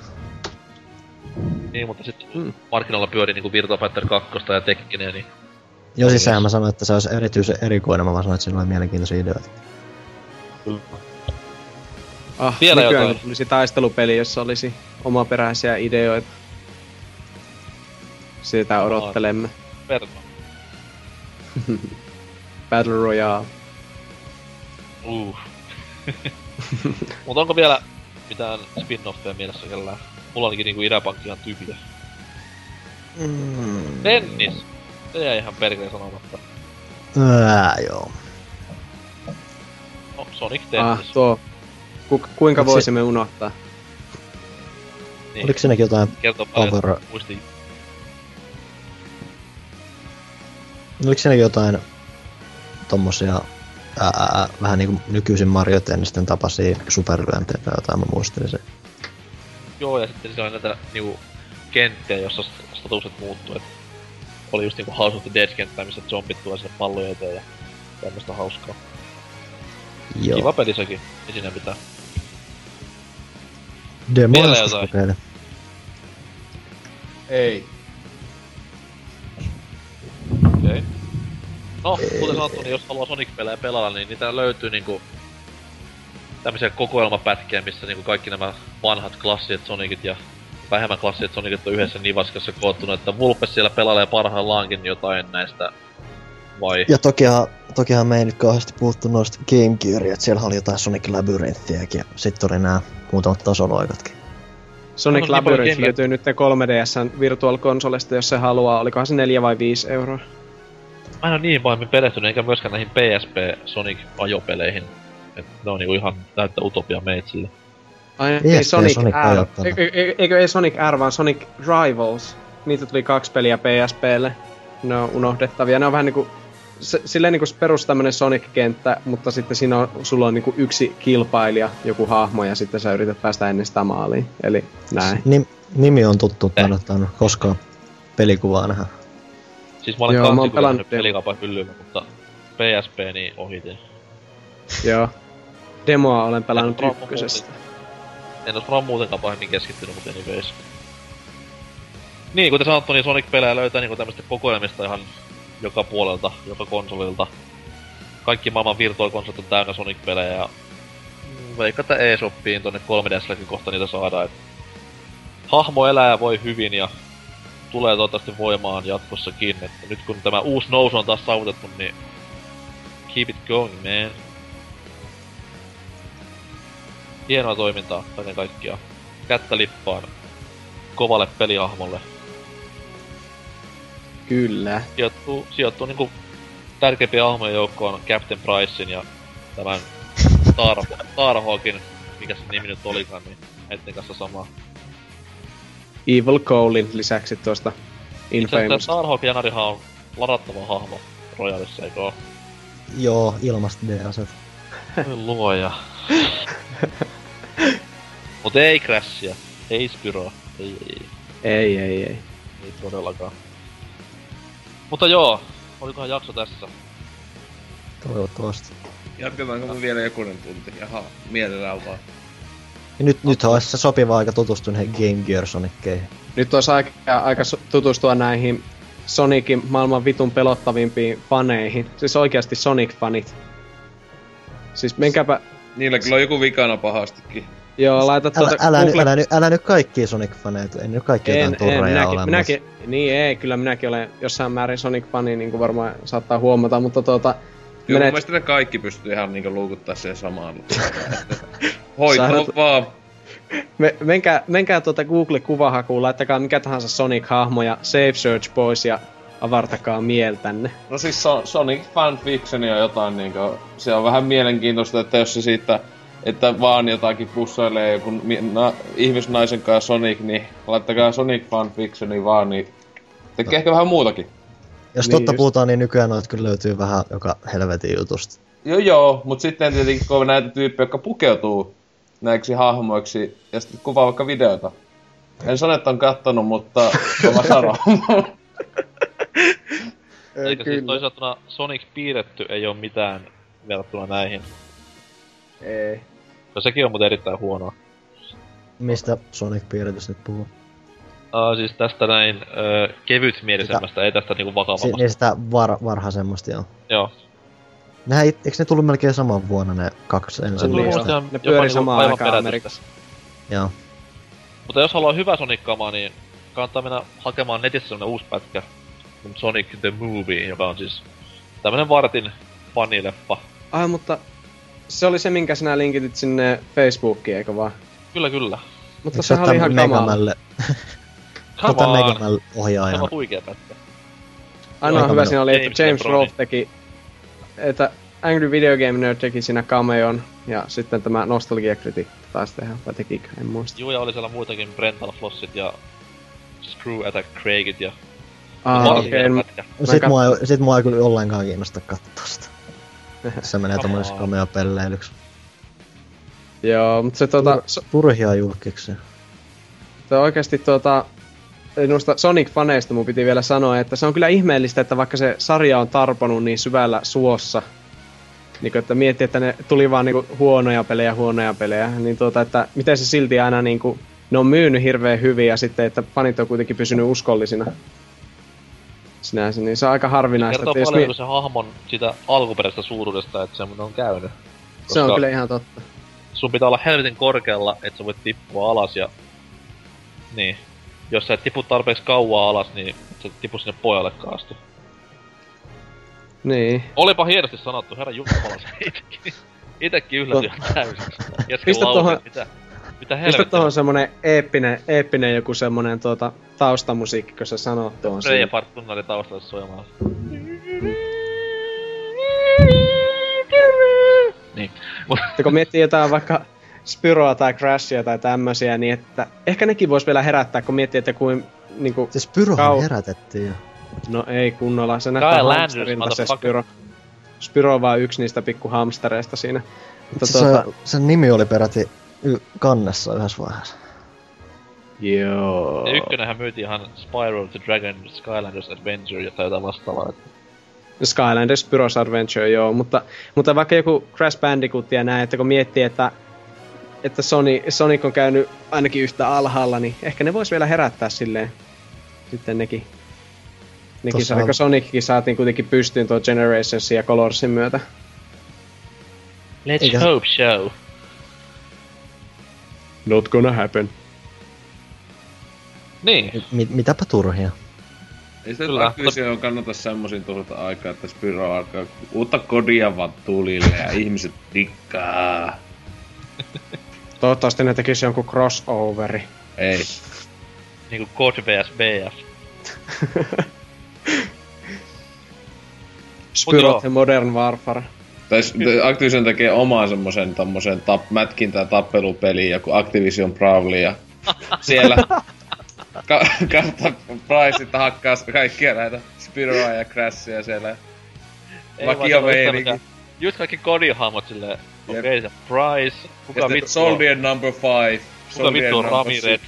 Niin, mutta sitten Mm. markkinoilla pyörii niinku Virtua Fighter 2 ja Tekkinen, niin Joo, siis sehän mä sanoin, että se olisi erityisen erikoinen, mä vaan sanoin, että siinä oli mielenkiintoisia ideoita. Ah, Vielä nykyään jotain. tulisi taistelupeli, jossa olisi omaperäisiä ideoita. Sitä odottelemme. Verno. *laughs* Battle Royale. Uh. *laughs* Mut onko vielä mitään spin-offeja mielessä kellään? Mulla ainakin niinku idäpankki ihan tyhjä. Mm. Tennis! Se jäi ihan perkeleen sanomatta. Ää, joo. No, Sonic Ah, Tennis. tuo. Ku, kuinka se- voisimme unohtaa? niin. Oliko siinäkin jotain, Kertoo Power- muistin. oliko siinäkin jotain tommosia ää, ää, vähän niinku nykyisin Mario Tennisten tapaisia superlyönteitä tai jotain, mä muistelin sen. Joo, ja sitten siinä oli näitä niinku kenttiä, jossa st- statukset muuttuu. Et oli just niinku House of the Dead-kenttää, missä zombit tulee sinne pallojen eteen ja tämmöstä hauskaa. Joo. Kiva peli sekin, ei siinä mitään. Demo jotain. kokeile. Ei. Okei. Okay. No, kuten sanottu, niin jos haluaa Sonic-pelejä pelata, niin niitä löytyy niinku tämmöisiä kokoelmapätkiä, missä niinku kaikki nämä vanhat klassiset Sonicit ja vähemmän klassiset Sonicit on yhdessä nivaskassa koottuna, että Vulpes siellä pelailee parhaillaankin jotain näistä vai? Ja tokihan, tokihan me ei nyt kauheasti puhuttu noista Game Gearia, että siellä oli jotain Sonic Labyrinthiäkin ja sitten oli nämä muutamat tasoloikatkin. Sonic No, niin Labyrinth kenkä- löytyy nyt 3DSn Virtual Consolesta, jos se haluaa. Olikohan se 4 vai 5 euroa? Mä en oo niin pahemmin perehtynyt, eikä myöskään näihin PSP Sonic ajopeleihin. Et ne on niinku ihan täyttä utopia meitsille. Ai, ei ei Sonic, Sonic R. Eikö, eikö- eikö ei Sonic R, vaan Sonic Rivals. Niitä tuli kaksi peliä PSPlle. Ne on unohdettavia. Ne on vähän niinku... Se, silleen niinku perus tämmönen Sonic-kenttä, mutta sitten siinä on, sulla on niinku yksi kilpailija, joku hahmo, ja sitten sä yrität päästä ennen sitä maaliin. Eli näin. Nim, nimi on tuttu, Eh. mä en ole tainnut koskaan pelikuvaa nähdä. Siis mä olen Joo, mä oon kansi pelannut pelikaupan hyllyllä, mutta PSP niin ohitin. Joo. Demoa olen pelannut Pro- ykkösestä. En ois varmaan muutenkaan pahemmin keskittynyt, mutta anyways. Niin, kuten sanottu, niin Sonic-pelejä löytää niinku tämmöstä kokoelmista ihan joka puolelta, joka konsolilta. Kaikki maailman virtuaalikonsolit on täynnä Sonic-pelejä ja mm, veikka, että eShopiin tonne 3DSlläkin kohta niitä saadaan. Et hahmo elää ja voi hyvin ja tulee toivottavasti voimaan jatkossakin. Että nyt kun tämä uusi nousu on taas saavutettu, niin keep it going, man. Hienoa toimintaa kaiken kaikkiaan. Kättä lippaan kovalle pelihahmolle. Kyllä. Sijoittuu, sijoittuu niinku tärkeimpiä hahmojen joukkoon Captain Pricein ja tämän Star, Starhawkin, mikä se nimi nyt olikaan, niin näitten kanssa sama. Evil Colein lisäksi tuosta Infamous. Starhawk Janarihan on ladattava hahmo Royalissa, eikö oo? Joo, ilmasta D-aset. Oi luoja. *laughs* Mut ei Crashia, ei Spyro, ei, ei, Ei, ei, ei. ei todellakaan. Mutta joo, olikohan jakso tässä? Toivottavasti. Jatketaanko me vielä jokunen tunti? Jaha, mielellään vaan. Ja nyt, nyt olisi se sopiva aika tutustua näihin Game Gear Sonickeihin. Nyt olisi aika, aika tutustua näihin Sonicin maailman vitun pelottavimpiin faneihin. Siis oikeasti Sonic-fanit. Siis menkääpä... Niillä kyllä on joku vikana pahastikin. Joo, laita Älä, tuota älä, nyt, Google- älä, nyt, älä nyt kaikkia Sonic-faneita, ei nyt kaikki jotain turreja minäkin, minäkin, niin ei, kyllä minäkin olen jossain määrin Sonic-fani, niin kuin varmaan saattaa huomata, mutta tuota... Kyllä mun menet- mielestä ne kaikki pystyy ihan niinku luukuttaa siihen samaan. *laughs* Hoitoon Saadaan- vaan. Me, menkää, menkää tuota Google-kuvahakuun, laittakaa mikä tahansa Sonic-hahmo ja Save Search pois ja avartakaa mieltänne. No siis so, Sonic fanfiction on jotain niinku, se on vähän mielenkiintoista, että jos se siitä, että vaan jotakin pussailee joku mi- na, ihmisnaisen kanssa Sonic, niin laittakaa Sonic fanfictioni vaan, niin tekee ehkä vähän muutakin. Jos Niin totta just. puhutaan, niin nykyään noita kyllä löytyy vähän joka helvetin jutusta. Joo joo, mut sitten tietenkin kun on näitä tyyppejä, jotka pukeutuu näiksi hahmoiksi ja sitten kuvaa vaikka videota. En sano, että on kattonut, mutta *laughs* mä sanon. Eikä siis toisaalta Sonic piirretty ei oo mitään verrattuna näihin. Ei. No sekin on muuten erittäin huonoa. Mistä Sonic-piiritys nyt puhuu? Uh, siis tästä näin uh, kevytmielisemmästä, ei tästä niinku vakavammasta. niin sitä var, varhaisemmasta, joo. Joo. Nehän, it- eikö ne tullut melkein saman vuonna ne kaksi Niin, ensimmäistä? joo. ihan Ne jopa pyöri niinku samaan aivan aikaan. Amerikassa. Joo. Mutta jos haluaa hyvä Sonic-kamaa, niin kannattaa mennä hakemaan netistä semmonen uusi pätkä. kuin Sonic the Movie, joka on siis tämmönen vartin fanileffa. Ai, mutta se oli se, minkä sinä linkitit sinne Facebookiin, eikö vaan? Kyllä, kyllä. Mutta se sehän oli ihan kamala. Tota Se ohjaajana. on huikea pätkä. Ainoa hyvä siinä oli, että James. Rolfe teki, että Angry Video Game Nerd teki siinä cameon, ja sitten tämä Nostalgia Critic taisi tehdä, vai tekikö, en muista. Juu, ja oli siellä muitakin Brental Flossit ja Screw Attack Craigit ja Ah, okei, okay, pätkä. Sit kat- mua, ei- sit mua ei kyllä ollenkaan kiinnosta katsoa sitä. Se menee Come tommoneksi on. cameo-pelleilyksi. Joo, mutta se tota, so, Turhia julkiksi. se oikeasti tota, noista Sonic-faneista mun piti vielä sanoa, että se on kyllä ihmeellistä, että vaikka se sarja on tarponut niin syvällä suossa, niin että miettii, että ne tuli vaan niinku huonoja pelejä, huonoja pelejä, niin tuota, että miten se silti aina niinku, ne on myynyt hirveän hyvin ja sitten, että fanit on kuitenkin pysynyt uskollisina. Sinänsä, niin se on aika harvinaista. Kertoo paljon mi- se hahmon sitä alkuperäisestä suuruudesta, että semmonen on käynyt. se on koska- kyllä ihan totta. sun pitää olla helvetin korkealla, että sä voit tippua alas ja... Niin. Jos sä et tipu tarpeeksi kauaa alas, niin sä tipu sinne pojalle asti. Niin. Olipa hienosti sanottu, herra Jumala, se itekin. Itekin yllätyi ihan täysin. Pistä lauseen, tohon- mitä, mitä Pistä helvettiä. tuohon semmonen eeppinen, eeppinen joku semmonen tuota, taustamusiikki, kun sä sanot tuon siinä. Fart tunnari taustalla soimaan. Niin. Mut Mutta kun miettii jotain vaikka Spyroa tai Crashia tai tämmösiä, niin että ehkä nekin vois vielä herättää, kun miettii, että kuin niinku, Siis Pyrohan Kau- herätettiin jo. no ei kunnolla, se näyttää hamsterilta se. Spyro. Spyro on vaan yksi niistä pikku hamstereista siinä. Mutta Se, tuota, sen nimi oli peräti y- kannessa yhdessä vaiheessa. joo. ja ykkönenhän myytiin ihan Spyro the Dragon Skylanders Adventure tai jotain vastaavaa. Skylanders Spyro's Adventure, joo, mutta, mutta vaikka joku Crash Bandicoot ja näin, että kun miettii, että, että Sony, Sonic on käynyt ainakin yhtä alhaalla, niin ehkä ne vois vielä herättää silleen sitten nekin. Nekin Tossa saa, on- Sonickin saatiin kuitenkin pystyyn tuon Generationsin ja Colorsin myötä. Let's Eikä- hope show. Not gonna happen. Niin. Mi- mitäpä turhia. Ei sitä Kyllä, Activision kannata semmosin tuhlata aikaa, että Spyro alkaa uutta kodia vaan tulille ja ihmiset dikkaa. *laughs* Toivottavasti ne tekisi jonkun crossoveri. Ei. Niinku God vs BF. *laughs* Spyro the Modern Warfare. Tai Activision tekee omaa semmosen tommosen tap, mätkintää tappelupeliin, joku Activision Brawly ja siellä Ka- kautta Price että hakkaa kaikkia näitä Spiroa ja Crashia siellä. Vakio tämmösiä- Just kaikki kodihahmot silleen, okei se Price, kuka vittu on, Soldier number five. kuka vittu on Ramirez,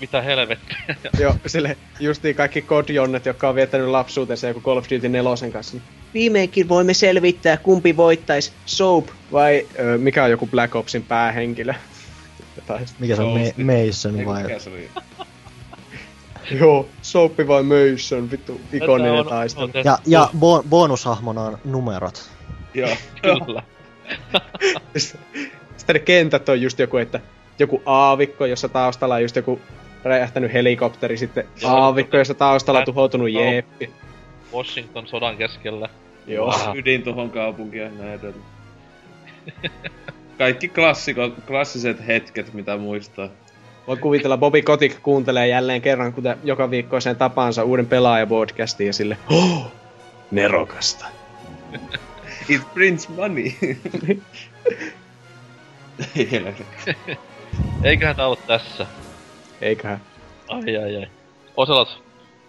mitä helvettiä. Joo, sille justiin kaikki kodjonnet, jotka on viettänyt lapsuutensa joku Call of Duty 4 kanssa. Viimeinkin voimme selvittää, kumpi voittaisi, Soap vai ö, mikä on joku Black Opsin päähenkilö. Tai Mikä se on. Ma- Mason Eiku, vai? mikä se oli? *laughs* Joo, Soap vai Mason, vittu ikoninen on- taistelu. on tehty- Ja, ja bo- bonushahmona on numerot. Joo. *laughs* Kyllä. *laughs* Sitten ne kentät on just joku, että joku aavikko, jossa taustalla on just joku räjähtänyt helikopteri, sitten aavikko, jossa taustalla on tuhoutunut jeppi. Washington sodan keskellä. Joo. Aha. *laughs* Ydintuhon kaupunki ja näin edelleen. Kaikki klassikot, klassiset hetket, mitä muistaa. Voi kuvitella, Bobby Kotick kuuntelee jälleen kerran, kuten joka viikkoiseen tapansa uuden pelaajapodcastin ja sille oh, nerokasta. *laughs* It brings money. *laughs* Eiköhän tää ollut tässä. Eiköhän. Ai ai ai. Oselot,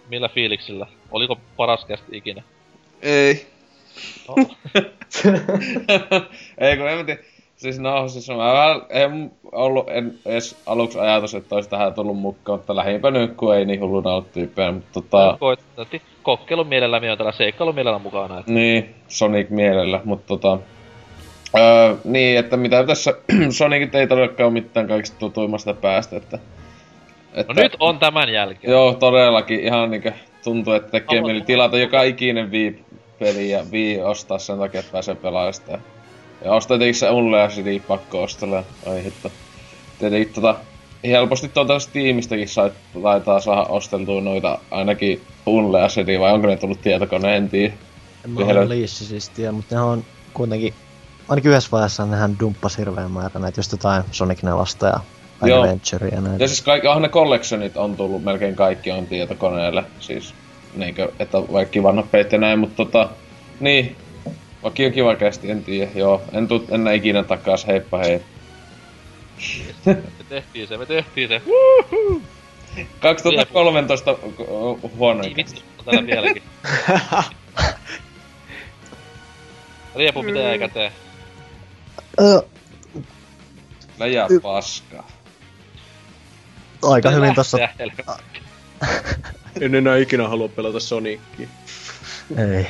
millä fiiliksillä? Oliko paras kästi ikinä? Ei. No, *laughs* Ei kun en mä tiedä. Siis no, siis mä vähän, en ollut en edes aluksi ajatus, että olisi tähän tullut mukaan, mutta lähimpä nyt, kun ei niin hulluna ollut tyyppejä, mutta tota... kokkeilun mielellä on täällä seikkailun mielellä mukana. Että Niin, Sonic mielellä, mutta tota... Öö, niin, että mitä tässä *clears throat* Sonicit ei todellakaan ole mitään kaikista tutuimmasta päästä, että... että no nyt on tämän jälkeen. Joo, todellakin ihan niinkö tuntuu, että tekee Haluan- mieli tilata joka ikinen Wii-peli ja Wii ostaa sen takia, että pääsee pelaamaan sitä. Ja ostaa tietenkin se Unleashed CD pakko ostella. Ai hitto. Tietenkin tota, helposti tuolta Steamistäkin sai, taitaa saada osteltua noita ainakin Unleashed, vai onko ne tullut tietokoneen, en tiedä. En mä ole liissi siis tiedä, mutta ne on kuitenkin... Ainakin yhdessä vaiheessa nehän dumppasi hirveän määrä näitä just jotain Sonic 4 ja. Adventure ja näitä. Ja siis kaikki, ah, ne collectionit on tullut, melkein kaikki on tietokoneelle. Siis, niinkö, että vaikka vanhat pelit ja näin, mutta tota, niin. Vaikka on kiva kästi, en tiedä, joo. En tuu enää ikinä takas, heippa hei. Me tehtiin se, me tehtiin se. *laughs* 2013 huonoin kästi. vittu, on täällä vieläkin. *laughs* Riepu mitä jäi käteen. Läjää paskaa. Aika Se hyvin tossa... En enää ikinä halua pelata Sonicia. Ei.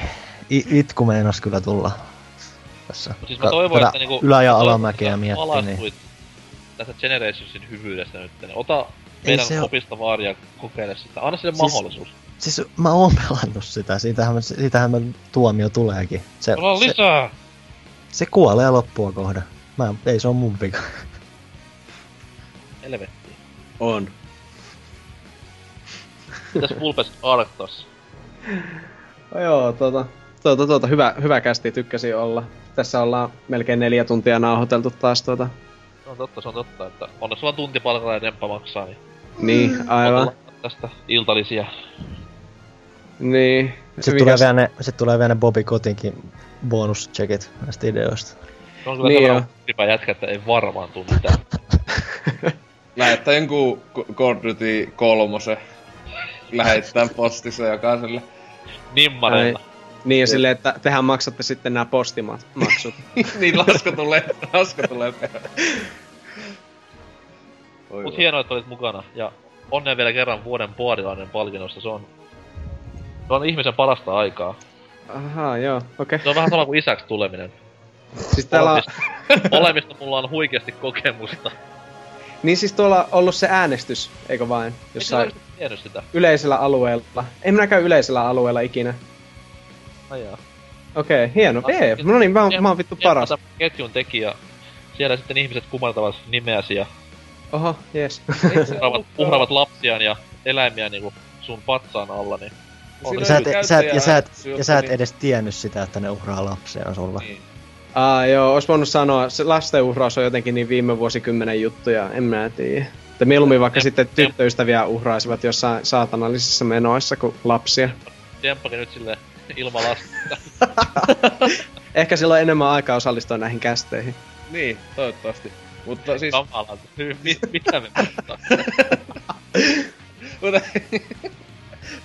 I- itku meinas kyllä tulla. Tässä. Siis mä toivon, tätä että niinku... Ylä- ja alamäkeä miettii, niin... Tästä Generationsin hyvyydestä nyt. niin Ota meidän se oo- opista vaaria kokeile sitä. Anna sille Siis- mahdollisuus. Siis mä oon pelannut sitä, siitähän, mä, siitähän mä tuomio tuleekin. Se, se, lisää! se kuolee loppua kohden. Mä, ei se on mun vika. Helvetti. On. Mitäs Fulpes Arctos? No joo, tuota, tuota, tuota, hyvä, hyvä kästi tykkäsin olla. Tässä ollaan melkein neljä tuntia nauhoiteltu taas tuota. Se on totta, se on totta, että onneksi sulla on tuntipalkalla ja demppa maksaa, niin Niin, aivan. ota tästä iltalisia. Niin. Sitten Mikäs- tulee, vielä ne, sit tulee vielä ne Bobby Kotinkin bonuscheckit näistä ideoista. Se on kyllä Niin hyvä jätkä, että ei varmaan mitään. *laughs* Lähettää jonkun Call of Duty kolmosen. Lähettää postissa jokaiselle. Nimmareilla. Niin ja silleen, että tehän maksatte sitten nämä postimaksut. *laughs* niin lasku tulee, lasku tulee Mut hienoa, että olit mukana. Ja onnea vielä kerran vuoden puolilainen palkinnosta. Se on, se on ihmisen parasta aikaa. Ahaa, joo, okei. Se on vähän sama kuin isäksi tuleminen. Siis täällä on, olemista mulla on huikeasti kokemusta. Niin siis tuolla on ollut se äänestys, eikö vain? Jossain tiennyt sitä? yleisellä alueella. En minä käy yleisellä alueella ikinä. Ai jaa. Okei, hieno. Jee, no niin, mä, oon- mä oon vittu paras. Ketjun tekijä. Siellä sitten ihmiset kumartavat nimeäsi ja Oho, jes. uhraavat, *laughs* uhraavat lapsiaan ja eläimiä niinku sun patsaan alla, niin Ja sä, et, on sä, et, ja, sä, et, ja sä et edes tiennyt sitä, että ne uhraa lapsia sulla. Niin. Aa, joo, ois voinut sanoa, se lastenuhraus on jotenkin niin viime vuosikymmenen juttuja, en mä tiedä. Että mieluummin vaikka Jep, sitten tyttöystäviä uhraisivat jossain saatanallisissa menoissa kuin lapsia. Temppakin nyt sille ilman lasta. *laughs* Ehkä silloin on enemmän aikaa osallistua näihin kästeihin. Niin, toivottavasti. Mutta siis, Kamalaa. Mit, mitä me? Mutta mutta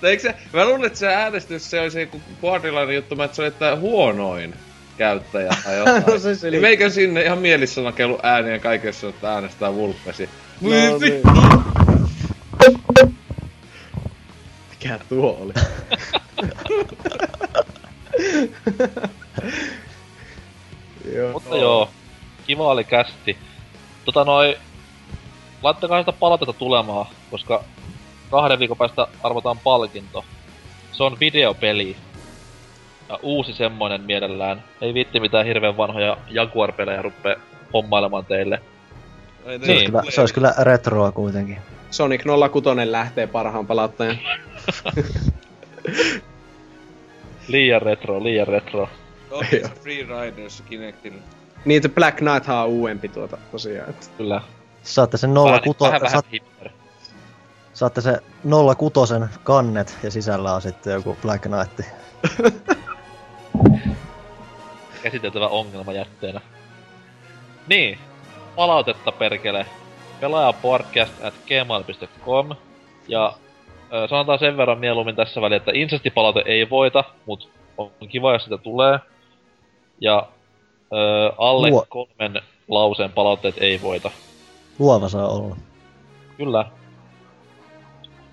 *laughs* eikö se, mä luulen, että se äänestys se olisi joku borderline juttu, että se oli että huonoin käyttäjä tai *laughs* jotain. No se niin meikö sinne ihan mielissä nakellut ääniä kaikessa, että äänestää Vulpesi. No niin. Mikä tuo oli? *laughs* joo. Mutta joo, kiva oli kästi. Tota noi, laittakaa sitä palautetta tulemaan, koska kahden viikon päästä arvotaan palkinto. Se on videopeli. Ja uusi semmonen mielellään. Ei viitti mitään hirveän vanhoja Jaguar-pelejä ruppee hommailemaan teille. Se, olisi Niin. kyllä, se olisi kyllä retroa kuitenkin. Sonic 06 lähtee parhaan palattajan. *laughs* Liian retro, liian retro. Free Riders Kinectillä. Niin, se Black Knight on uudempi tuota tosiaan. Että. Kyllä. Saatte sen Vähän, 06, vähän, vähän saat, saatte se 06 kannet ja sisällä on sitten joku Black Knight. *laughs* käsiteltävä ongelma jätteenä. Niin, palautetta perkele. Pelaajapodcast at gmail.com Ja ö, sanotaan sen verran mieluummin tässä väliin, että insestipalaute ei voita, mut on kiva, jos sitä tulee. Ja ö, alle Luo- kolmen lauseen palautteet ei voita. Luova saa olla. Kyllä.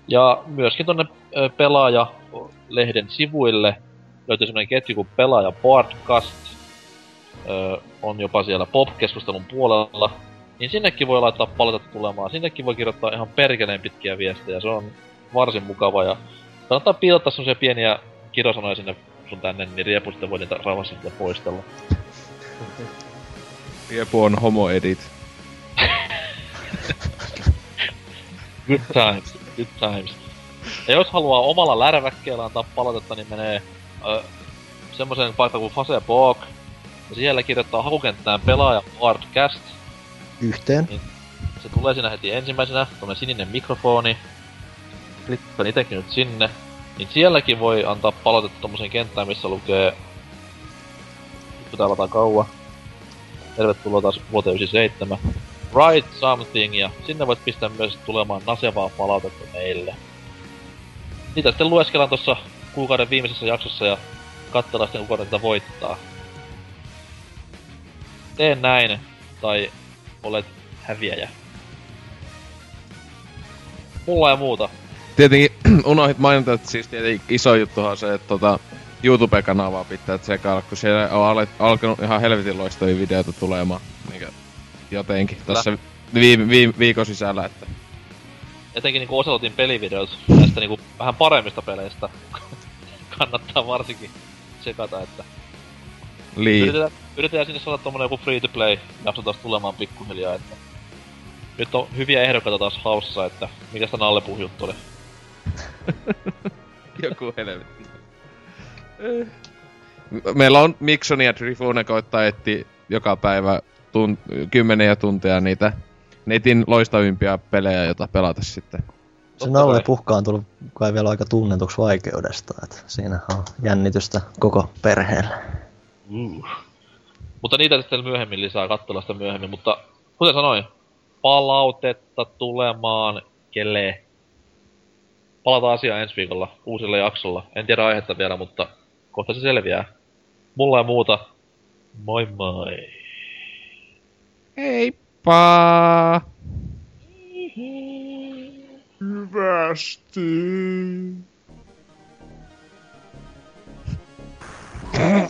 Ja myöskin tonne pelaaja-lehden sivuille löytyy semmonen ketju kuin Pelaaja Podcast. Ö, on jopa siellä pop-keskustelun puolella. Niin sinnekin voi laittaa palautetta tulemaan. Sinnekin voi kirjoittaa ihan perkeleen pitkiä viestejä. Se on varsin mukava ja kannattaa piilottaa semmosia pieniä kirosanoja sinne sun tänne, niin Riepu sitten voi niitä rauhassa sitten poistella. *laughs* Riepu on homo edit. Good times, good times. Ja jos haluaa omalla lärväkkeellä antaa palautetta, niin menee ö, semmoiseen paikkaan kuin Facebook. Ja siellä kirjoittaa hakukenttään pelaaja podcast. Yhteen. Se tulee siinä heti ensimmäisenä, tuommoinen sininen mikrofoni. Klikkaan itekin nyt sinne. Niin sielläkin voi antaa palautetta tommoseen kenttään, missä lukee... Nyt täällä lataa kauan. Tervetuloa taas vuoteen 97. Write something, ja sinne voit pistää myös tulemaan nasevaa palautetta meille. Niitä sitten lueskellaan tuossa kuukauden viimeisessä jaksossa ja katsellaan sitten kuka niitä voittaa. Tee näin, tai olet häviäjä. Mulla ja muuta. Tietenkin *clears throat* unohdit mainita, että siis tietenkin iso juttuhan on se, että tota, YouTube-kanavaa pitää tsekata, kun siellä on alkanut ihan helvetin loistavia videoita tulemaan. Niinkö, jotenkin tässä viime, viime, viikon sisällä, että Etenkin niinku Oselotin pelivideot näistä niinku vähän paremmista peleistä. *laughs* Kannattaa varsinkin tsekata, että lii. yritetään, yritetään sinne saada tommonen joku free to play jakso taas tulemaan pikkuhiljaa, että nyt on hyviä ehdokkaita taas haussa, että mikä sitä Nalle juttu oli. *laughs* Joku helvetti. Meillä on Mikson ja Trifune koittaa etsiä joka päivä tun- kymmeniä tunteja niitä netin loistavimpia pelejä, joita pelata sitten. Se Nalle puhka on tullut kai vielä aika tunnetuksi vaikeudesta, että siinä on jännitystä koko perheelle. Uh. Mutta niitä sitten myöhemmin lisää, katsellaan sitä myöhemmin, mutta kuten sanoin, palautetta tulemaan kelle. Palataan asiaan ensi viikolla uusilla jaksolla. En tiedä aihetta vielä, mutta kohta se selviää. Mulla ja muuta. Moi moi. Heippa! Ei helvetti. Mulla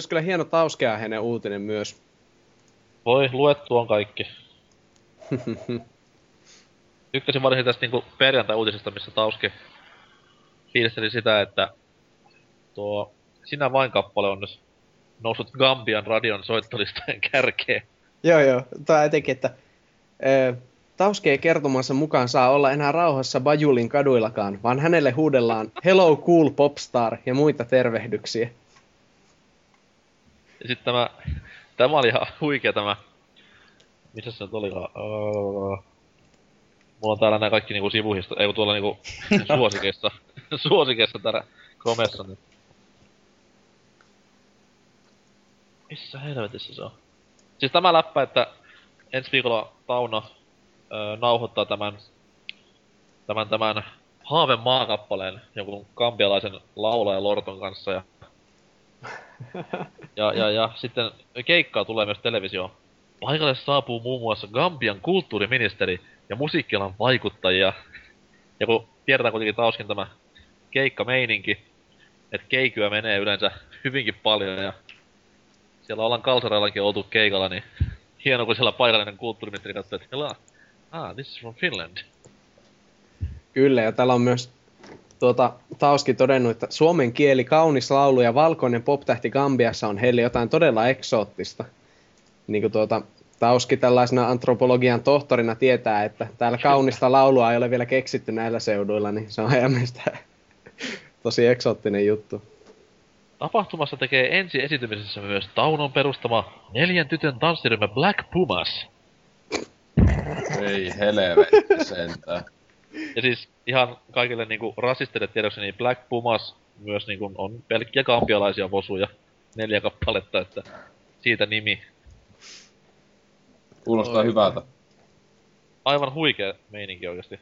olisi kyllä hieno tauskeaiheinen uutinen myös. Voi, luettu on kaikki. *laughs* Tykkäsin varsin tästä niinku perjantai-uutisesta, missä Tauski fiilisteli sitä, että tuo Sinä vain kappale on nyt noussut Gambian radion soittolistojen kärkeen. Joo, joo. Tämä etenkin, että ö, Tauske ei kertomansa mukaan saa olla enää rauhassa Bajulin kaduillakaan, vaan hänelle huudellaan Hello cool popstar ja muita tervehdyksiä. Ja sitten tämä, tämä oli ihan huikea tämä, missä se nyt olikaan, öö, mulla on täällä nämä kaikki niinku sivuhista, ei kun tuolla niinku *laughs* suosikeissa, suosikeissa täällä komessa nyt. Missä helvetissä se on? Siis tämä läppä, että ensi viikolla Tauno öö, nauhoittaa tämän, tämän, tämän Haave maakappaleen jonkun kambialaisen laulajan Lorton kanssa ja *laughs* ja, ja, ja sitten keikkaa tulee myös televisio. Paikalle saapuu muun muassa Gambian kulttuuriministeri ja musiikkialan vaikuttajia. Ja kun tiedetään kuitenkin tauskin tämä keikkameininki, että keikyä menee yleensä hyvinkin paljon ja siellä ollaan Kalsareillakin oltu keikalla, niin hieno kun siellä paikallinen kulttuuriministeri katsoo, että ah, this is from Finland. Kyllä, ja täällä on myös tuota, Tauski todennut, että suomen kieli, kaunis laulu ja valkoinen poptähti Gambiassa on heille jotain todella eksoottista. Niin kuin tuota, Tauski tällaisena antropologian tohtorina tietää, että täällä kaunista laulua ei ole vielä keksitty näillä seuduilla, niin se on heidän mielestä *laughs* tosi eksoottinen juttu. Tapahtumassa tekee ensi esitymisessä myös Taunon perustama neljän tytön tanssiryhmä Black Pumas. Ei helvetti sentään. Ja siis ihan kaikille niinku rasisteille tiedoksi, niin Black Pumas myös niinku on pelkkiä kampialaisia vosuja. Neljä kappaletta, että siitä nimi. Kuulostaa hyvältä. Aivan huikea meininki oikeesti.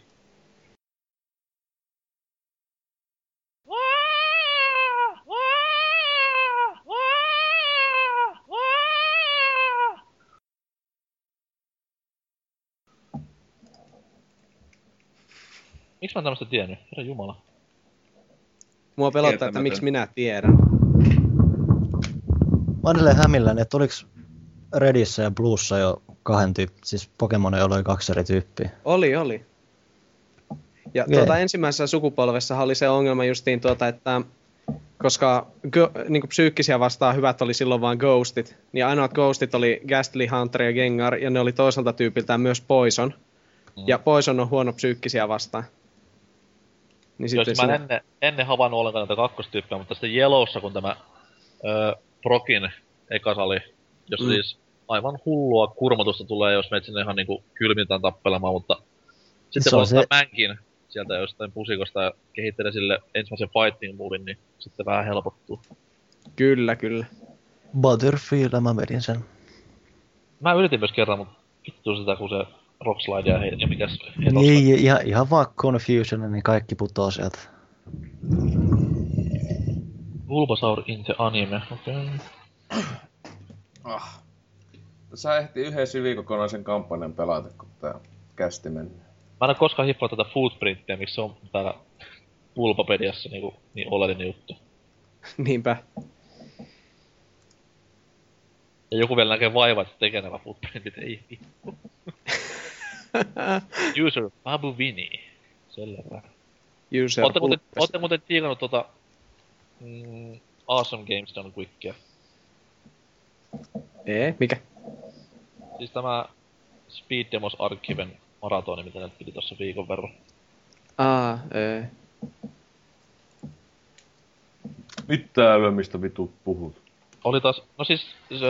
Miksi mä en tämmöstä tiennyt? Herra jumala. Mua pelottaa, että miksi minä tiedän. Mä oon edelleen hämilläni, että oliks Redissä ja Bluessa jo kahden tyyppi, siis Pokemoneilla oli kaksi eri tyyppiä. Oli, oli. Ja Okei. tuota, ensimmäisessä sukupolvessa oli se ongelma justiin tuota, että koska go, niin psyykkisiä vastaan hyvät oli silloin vain ghostit, niin ainoat ghostit oli Ghastly, Hunter ja Gengar, ja ne oli toiselta tyypiltään myös Poison. Mm. Ja Poison on huono psyykkisiä vastaan. Niin siis mä en siinä, ennen, ennen havainnut ollenkaan näitä kakkostyyppejä, mutta sitten Yellowssa, kun tämä öö, Prokin ekas oli, jossa Mm. siis aivan hullua kurmotusta tulee, jos menet sinne ihan niinku kylmiltään tappelemaan, mutta sitten on ottaa se- mänkin sieltä jostain pusikosta ja kehittelee sille ensimmäisen fighting movin, niin sitten vähän helpottuu. Kyllä, kyllä. Butterfield, mä vedin sen. Mä yritin myös kerran, mutta vittu sitä, kun se Rockslide ja, he, ja mikäs he Niin, ihan, ihan vaan Confusion, niin kaikki putoo sieltä. Bulbasaur in the anime, okei. Okay. Ah. Sä ehti yhden syvikokonaisen kampanjan pelata, kun tää kästi meni. Mä en ole koskaan hiffaa tätä footprinttiä, miksi se on täällä Pulpapediassa niinku, niin oleellinen juttu. Niinpä. Ja joku vielä näkee vaivaa, että tekee nämä footprintit, ei vittu. *laughs* *laughs* User Babu Vini. Selvä. User Ootte muuten, ootte muuten tiikannut tota... Mm, awesome Games Done Quickia. Ee, mikä? Siis tämä Speed Demos Archiven maratoni, mitä ne piti tossa viikon verran. Aa, ee. Mitä älyä, mistä vitut puhut? Oli taas, no siis se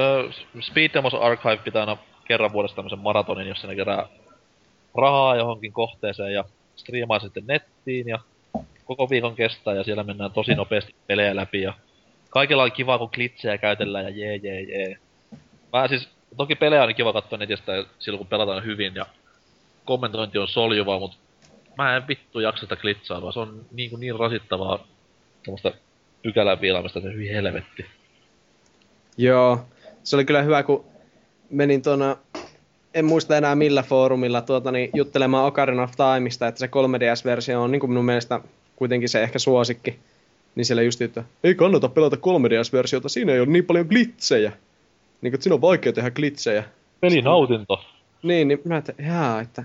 Speed Demos Archive pitää aina kerran vuodessa tämmösen maratonin, jossa ne kerää rahaa johonkin kohteeseen ja striimaa sitten nettiin ja koko viikon kestää ja siellä mennään tosi nopeasti pelejä läpi ja kaikilla on kiva kun glitsejä käytellään ja jee jee jee. Mä siis, toki pelejä on kiva katsoa netistä silloin kun pelataan hyvin ja kommentointi on soljuvaa, mut mä en vittu jaksa sitä glitsailua, se on niin, kuin niin rasittavaa tämmöstä pykälän viilaamista, se hyvin helvetti. Joo, se oli kyllä hyvä, kun menin tuona, en muista enää millä foorumilla, tuota, niin, juttelemaan Ocarina of Timeista, että se 3DS-versio on niin kuin minun mielestä kuitenkin se ehkä suosikki. Niin siellä just, että ei kannata pelata 3DS-versiota, siinä ei ole niin paljon glitsejä. Niin kuin, että siinä on vaikea tehdä glitsejä. Pelinautinto. Niin, niin mä ajattelin, jaa, että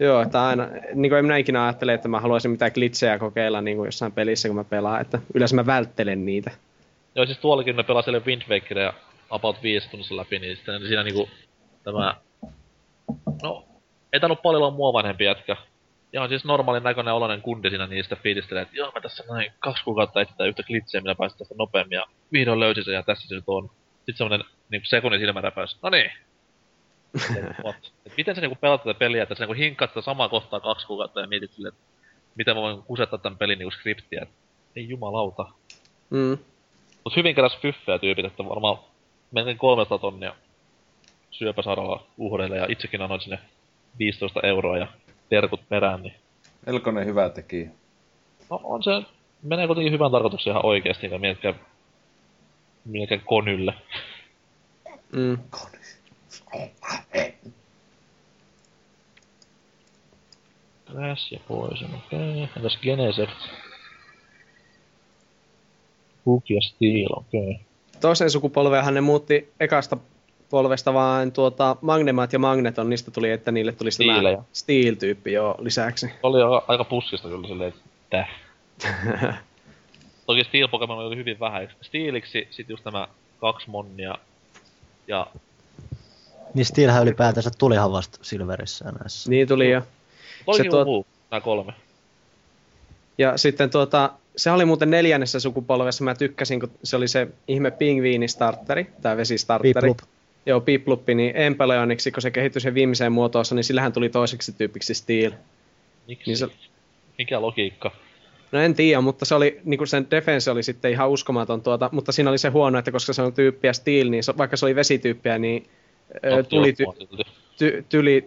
Joo, että aina, niin kuin en minä ikinä ajattele, että mä haluaisin mitään glitsejä kokeilla niin kuin jossain pelissä, kun mä pelaan, että yleensä mä välttelen niitä. Joo, siis tuollakin me pelasin Wind Wakeria about 5 tunnissa läpi, niin sitten siinä niinku tämä... No, ei tainnut paljon olla mua vanhempi jätkä. Ihan siis normaalin näköinen oloinen kundi siinä niistä fiilistelee, että joo, mä tässä näin kaksi kuukautta etsitään yhtä glitcheä, millä päästä tästä nopeammin, ja vihdoin löysin sen, ja tässä se nyt on. Sitten semmonen niin sekunnin silmäräpäys. No niin. *laughs* Miten sä niinku pelaat tätä peliä, että sä niinku hinkkaat sitä samaa kohtaa kaksi kuukautta ja mietit silleen, että miten mä voin kusettaa tämän pelin niinku skriptiä. Ei jumalauta. Mm. Mut hyvin keräs fyffejä tyypit, että varmaan melkein 300 tonnia syöpäsairaala uhreille ja itsekin annoin sinne 15 euroa ja terkut perään, niin Melkoinen hyvä tekijä. no on se, menee kuitenkin hyvän tarkoituksen ihan oikeesti, eikä mielekään, mielekään konylle. Mm. Crash ja Poison, okei. Okay. Entäs Genesect? Hook ja Steel, okei. Okay. Toisen sukupolveahan ne muutti ekasta polvesta vaan tuota Magnemat ja Magneton, niistä tuli, että niille tuli tämä Steelejä. Steel-tyyppi jo lisäksi. Oli aika, aika puskista kyllä silleen, että. *laughs* Toki Steel Pokemon oli hyvin vähän. Steeliksi sit just nämä kaksi monnia ja Niin Steelhän ylipäätänsä tulihan vasta Silverissä ja näissä. niin tuli jo. Toki Se se tuot- tuot... nämä kolme. Ja sitten tuota, se oli muuten neljännessä sukupolvessa, mä tykkäsin, kun se oli se ihme pingviinistarteri, tai vesistarteri. Piplup. Joo, Pipluppi, niin Empeleoniksi, kun se kehittyi sen viimeiseen muotoonsa, niin sillähän tuli toiseksi tyypiksi Steel. Miksi? Niin se, Mikä logiikka? no en tiedä, mutta se oli, niin kuin sen defense oli sitten ihan uskomaton tuota, mutta siinä oli se huono, että koska se on tyyppiä Steel, niin se, vaikka se oli vesityyppiä, niin ö, tuli, ty, ty, tyli,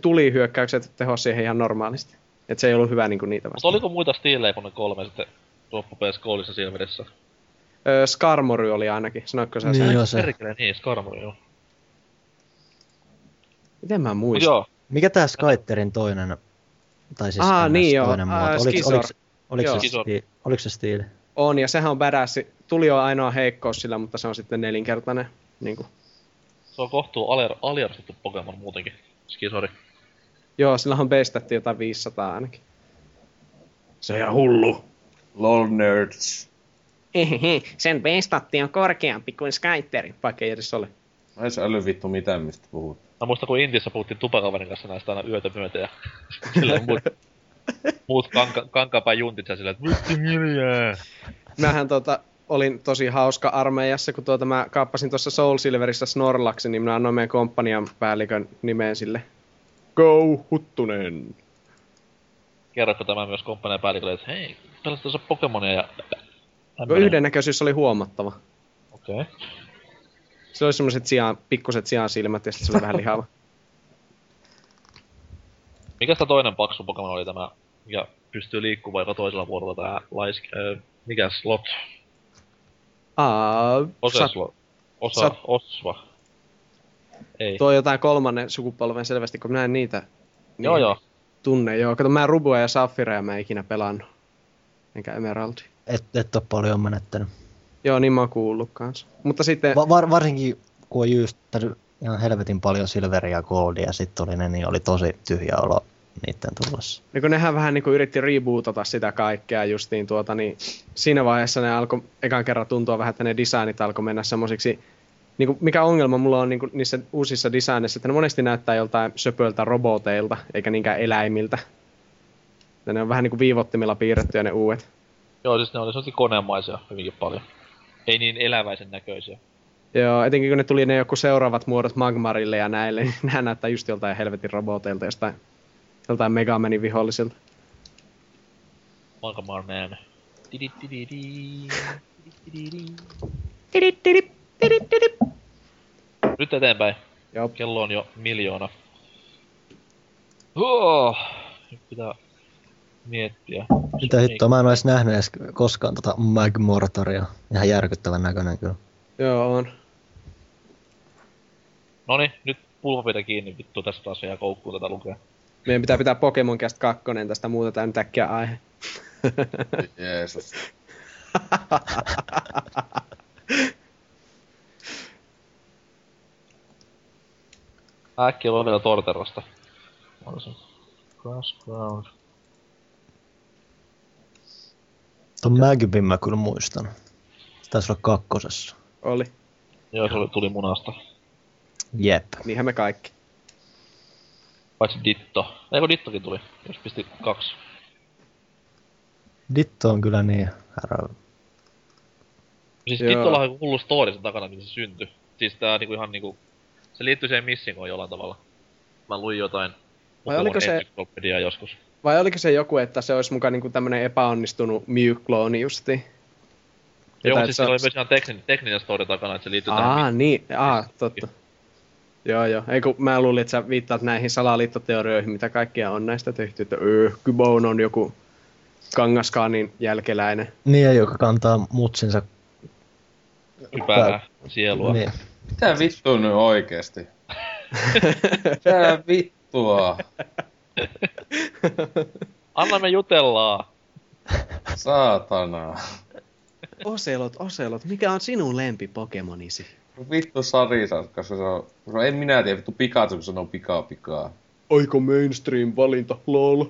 tulihyökkäykset tehosi siihen ihan normaalisti. Että se ei ollut hyvä niin kuin niitä Mutta vastaan. oliko muita stiilejä kuin ne kolme sitten loppupeleissä koulissa Silverissä? Ö, Skarmory oli ainakin, sanoitko sä Niin sen? joo, se. Perkele, niin, Skarmory, joo. Miten mä muistan? joo, Mikä tää Skyterin toinen, tai siis Aa, NS niin joo, toinen muoto, oliko, oliko, oliko, se, sti, oliko se stiili? On, ja sehän on badass. Tuli on ainoa heikkous sillä, mutta se on sitten nelinkertainen. Niin kuin. se on kohtuu aliar- aliarvostettu Pokemon muutenkin. Skisori. Joo, sillä on beistattiin jotain 500 ainakin. Se on ihan hullu. LOL nerds. Ehehe, sen beistatti on korkeampi kuin Skyteri, vaikka ei edes ole. Mä en äly vittu mitään, mistä puhut. Mä muistan, kun Intissä puhuttiin tupakaverin kanssa näistä aina yötä myötä ja *laughs* sillä muut, muut kanka, kankapäin juntit ja silleen, että vittu hiljaa. Mähän tota, olin tosi hauska armeijassa, kun tuota mä kaappasin tuossa Soul Silverissa Snorlaxin, niin minä annoin meidän komppanian päällikön nimeen sille. Go Huttunen. Kerroitko tämä myös komppanian päällikölle, että hei, pelasit tuossa Pokemonia ja... Kun yhdennäköisyys oli huomattava. Okei. Okay. Se oli semmoset sijaan, pikkuset sijaan silmät ja sitten se oli vähän lihava. Mikä sitä toinen paksu Pokemon oli tämä, mikä pystyy liikkumaan joka toisella vuorolla tää laisk... Äh, mikä slot? Aa, sat, Oseslo. Osa, sat- Osva. Ei. tuo on jotain kolmannen sukupolven selvästi, kun minä en niitä Joo, joo. tunne. Joo, kato mä Rubua ja Saffirea mä en ikinä pelannut. Enkä Emeraldi. Et, et ole paljon menettänyt. Joo, niin mä oon kuullut kanssa. Mutta sitten, Va- var, varsinkin kun on jyystänyt ihan helvetin paljon Silveria ja Goldia, ja sitten oli ne, niin oli tosi tyhjä olo niiden tullessa. niin kun nehän vähän niin kuin yritti rebootata sitä kaikkea justiin tuota, niin siinä vaiheessa ne alkoi ekan kerran tuntua vähän, että ne designit alkoi mennä semmosiksi, niin kuin, mikä ongelma mulla on niin kuin niissä uusissa designeissa, että ne monesti näyttää joltain söpöiltä roboteilta, eikä niinkään eläimiltä. Ja ne on vähän niin kuin viivottimilla piirrettyjä ne uudet. Joo, siis ne oli sellaisia koneenmaisia hyvinkin paljon. Ei niin eläväisen näköisiä. Joo, etenkin kun ne tuli ne joku seuraavat muodot Magmarille ja näille, niin *laughs* nehän näyttää just joltain helvetin roboteilta, jostain, joltain Megamanin vihollisilta. Mankamar Man. Nyt eteenpäin. Joo, Kello on jo miljoona. Oh, nyt pitää miettiä. Mitä hittoa, mä en ole edes nähnyt edes koskaan tota Magmortaria. Ihan järkyttävän näköinen kyllä. joo on. Noni, nyt pulpapitä kiinni, vittu tästä taas jää koukkuun tätä lukea. Meidän pitää pitää Pokemon Cast 2, tästä muutetaan nyt äkkiä aihe. Jeesus. Äkkiä vaan vielä se. Grass Ground. Tuon Magbin mä kyllä muistan. Se taisi olla kakkosessa. Oli. Joo, se oli, tuli munasta. Jep. Niinhän me kaikki. Paitsi Ditto. Eikö Dittokin tuli? Jos pisti kaksi. Ditto on kyllä niin härä. Siis Joo. Dittolla on hullu story sen takana, miten se syntyi. Siis tää niinku ihan niinku... Se liittyy siihen Missingoon jollain tavalla. Mä luin jotain Vai oliko se- joskus. Vai oliko se joku, että se olisi mukaan niinku tämmönen epäonnistunut Mew-klooni justi? Joo, mutta siis että sillä oli se- myös ihan tekninen, tekninen story takana, että se liittyy tähän Aa, niin. Aa, totta. Joo, joo. Ei kun mä luulin, että sä viittaat näihin salaliittoteorioihin, mitä kaikkia on näistä tehty, että öö, Kybone on joku Kangaskaanin jälkeläinen. Niin, joka kantaa mutsinsa. Hyvää sielua. Niin. Mitä vittua nyt oikeesti? *laughs* Mitä vittua? *laughs* Anna me jutellaan! Saatana. Oselot, Oselot, mikä on sinun lempi Pokemonisi? Vittu Sarisa, koska se on... Se on en minä tiedä, vittu Pikachu, kun sanoo pikaa pikaa. Oiko mainstream valinta, lol?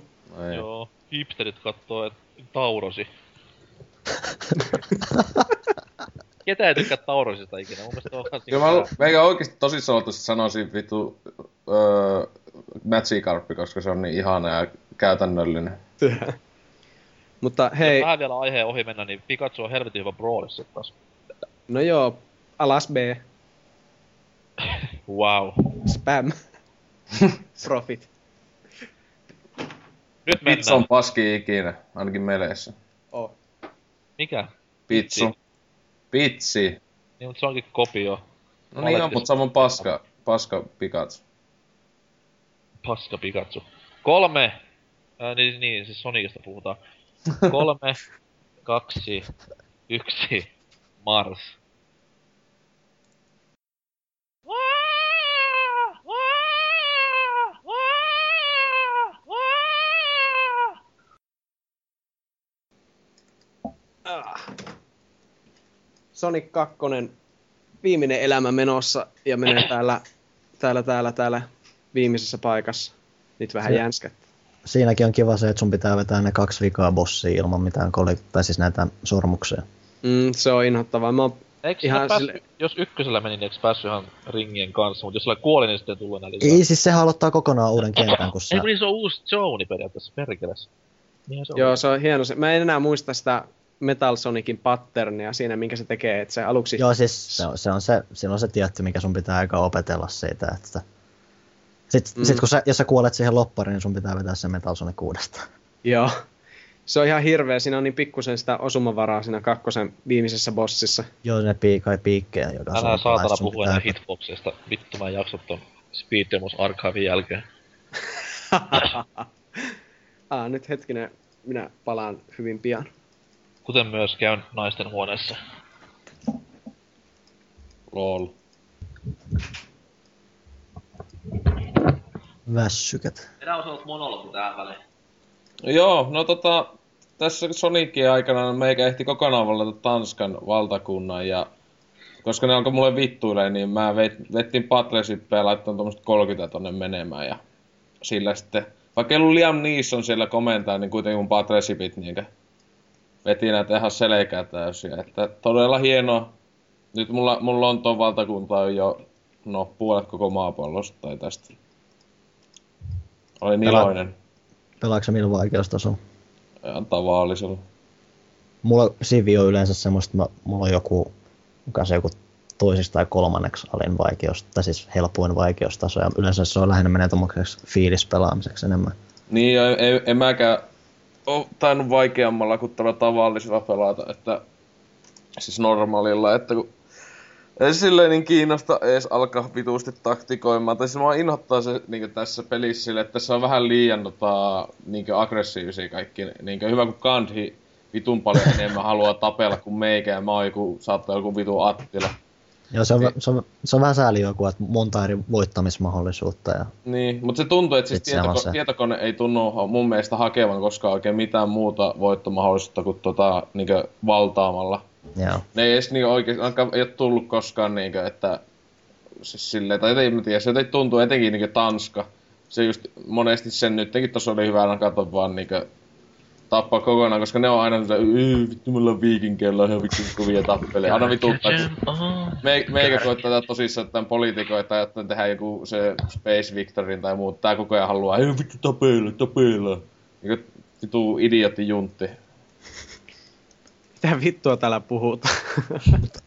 Ei. Joo, hipsterit kattoo, että Taurosi. *laughs* Ketä ei tykkää Taurosista ikinä? Mun mielestä on Kyllä mä, niinku meikä oikeesti tosissaan ottaisi sanoisin vittu öö, Magikarppi, koska se on niin ihana ja käytännöllinen. *laughs* Mutta Hei. Jos vähän vielä aiheen ohi mennä, niin Pikachu on helvetin hyvä Brawlissa taas. no joo, alas B, *laughs* Wow. spam, *laughs* profit. Nyt Pizza mennään. on paski ikinä, ainakin meleissä. Oh. Mikä? Pitsu. Pitsi. Niin, mutta se onkin kopio. No niin on, mutta saman paska, paska Pikachu. Paska Pikachu. Kolme. Ää, niin, niin, siis Sonicista puhutaan. Kolme, *laughs* kaksi, yksi, Mars. Sonic 2, viimeinen elämä menossa ja menee *clears throat* täällä, täällä, täällä, täällä viimeisessä paikassa. Nyt vähän jänskät. Siinäkin on kiva se, että sun pitää vetää ne kaksi vikaa bossia ilman mitään koli, tai siis näitä sormuksia. Mm, se on inhottavaa. Mä oon Eikö Ihan päässyt, sille- jos ykkösellä meni, niin eikö päässyt ihan ringien kanssa, mutta jos sillä kuoli, niin sitten tullut lisää. Ei, siis sehän aloittaa kokonaan uuden kentän, kun sä... Ei niin se on uusi Zone periaatteessa, perkeles. Niinhän se on. Joo, se on hieno. se- Mä en enää muista sitä Metal Sonicin patternia siinä, minkä se tekee, että se aluksi... Joo, siis se on, se on se, on se tietty, mikä sun pitää aika opetella siitä, että... Sitten Mm. sit kun sä, jos sä kuolet siihen loppariin, niin sun pitää vetää se Metal Sonic uudestaan. Joo. Se on ihan hirveä. Siinä on niin pikkusen sitä osumavaraa siinä kakkosen viimeisessä bossissa. Joo, ne pii, kai piikkejä, joka Älä sulla saatana päässä sun puhu pitää- enää hitboxista. Vittu mä jaksa ton Speed Demos Archivein jälkeen. *laughs* ah, nyt hetkinen. Minä palaan hyvin pian. Kuten myös käyn naisten huoneessa. Lol. Väsykät. Enää olisi ollut monologi tähän väliin. Joo, no tota, tässä Sonicin aikana meikä ehti kokonaan vallata Tanskan valtakunnan ja koska ne alkoi mulle vittuilee, niin mä vet, vettin Patlesippejä ja laittoin tuommoista 30 tonne menemään ja sillä sitten, vaikka ei ollut Liam Neeson siellä komentaa, niin kuitenkin mun Patlesipit niinkö veti näitä ihan selkää täysiä, että todella hienoa. Nyt mulla, mulla on tuon valtakunta on jo, no puolet koko maapallosta tai tästä. Olin Pelaat- iloinen. Pelaatko millä vaikeustasolla? Ihan tavallisella. Mulla Sivi on yleensä semmoista, että mulla on joku, mikä se joku toisista tai kolmanneksi alin vaikeus, tai siis helpoin vaikeustaso, ja yleensä se on lähinnä menee tommoseksi fiilispelaamiseksi enemmän. Niin, ja ei, en mäkään ole tainnut vaikeammalla kuin tällä tavallisella pelata, että siis normaalilla, että kun ei silleen niin kiinnosta edes alkaa vituusti taktikoimaan. Tai siis mua inhottaa se niin tässä pelissä sille, että tässä on vähän liian tota, niin aggressiivisia kaikki. Niin hyvä kun Gandhi vitun paljon enemmän haluaa tapella kuin meikä ja mä oon joku, saattaa joku vitun Attila. Joo, se on, se on, se on vähän sääli joku, että monta eri voittamismahdollisuutta. Ja... Niin, mutta se tuntuu, että siis tietoko- se. tietokone ei tunnu mun mielestä hakevan koskaan oikein mitään muuta voittomahdollisuutta kuin tota, niinkö valtaamalla. Joo. Ne ei edes niin oikein, ei ole tullut koskaan niinkö, että siis silleen, tai ei mä tiedä, se jotenkin tuntuu etenkin niinkö Tanska. Se just monesti sen nytkin tossa oli hyvä aina katsoa vaan niinkö tappaa kokonaan, koska ne on aina sitä, "Yy, vittu mulla on viikinkeillä ihan vittu kovia tappeleja. Aina vituttaa, me, meikä koittaa tätä tosissaan tämän poliitikoita, että tehdään joku se Space Victorin tai muu. Tää koko ajan haluaa, ei vittu tapella, tapella. Niinku vitu idiotti juntti. Mitä vittua täällä puhutaan?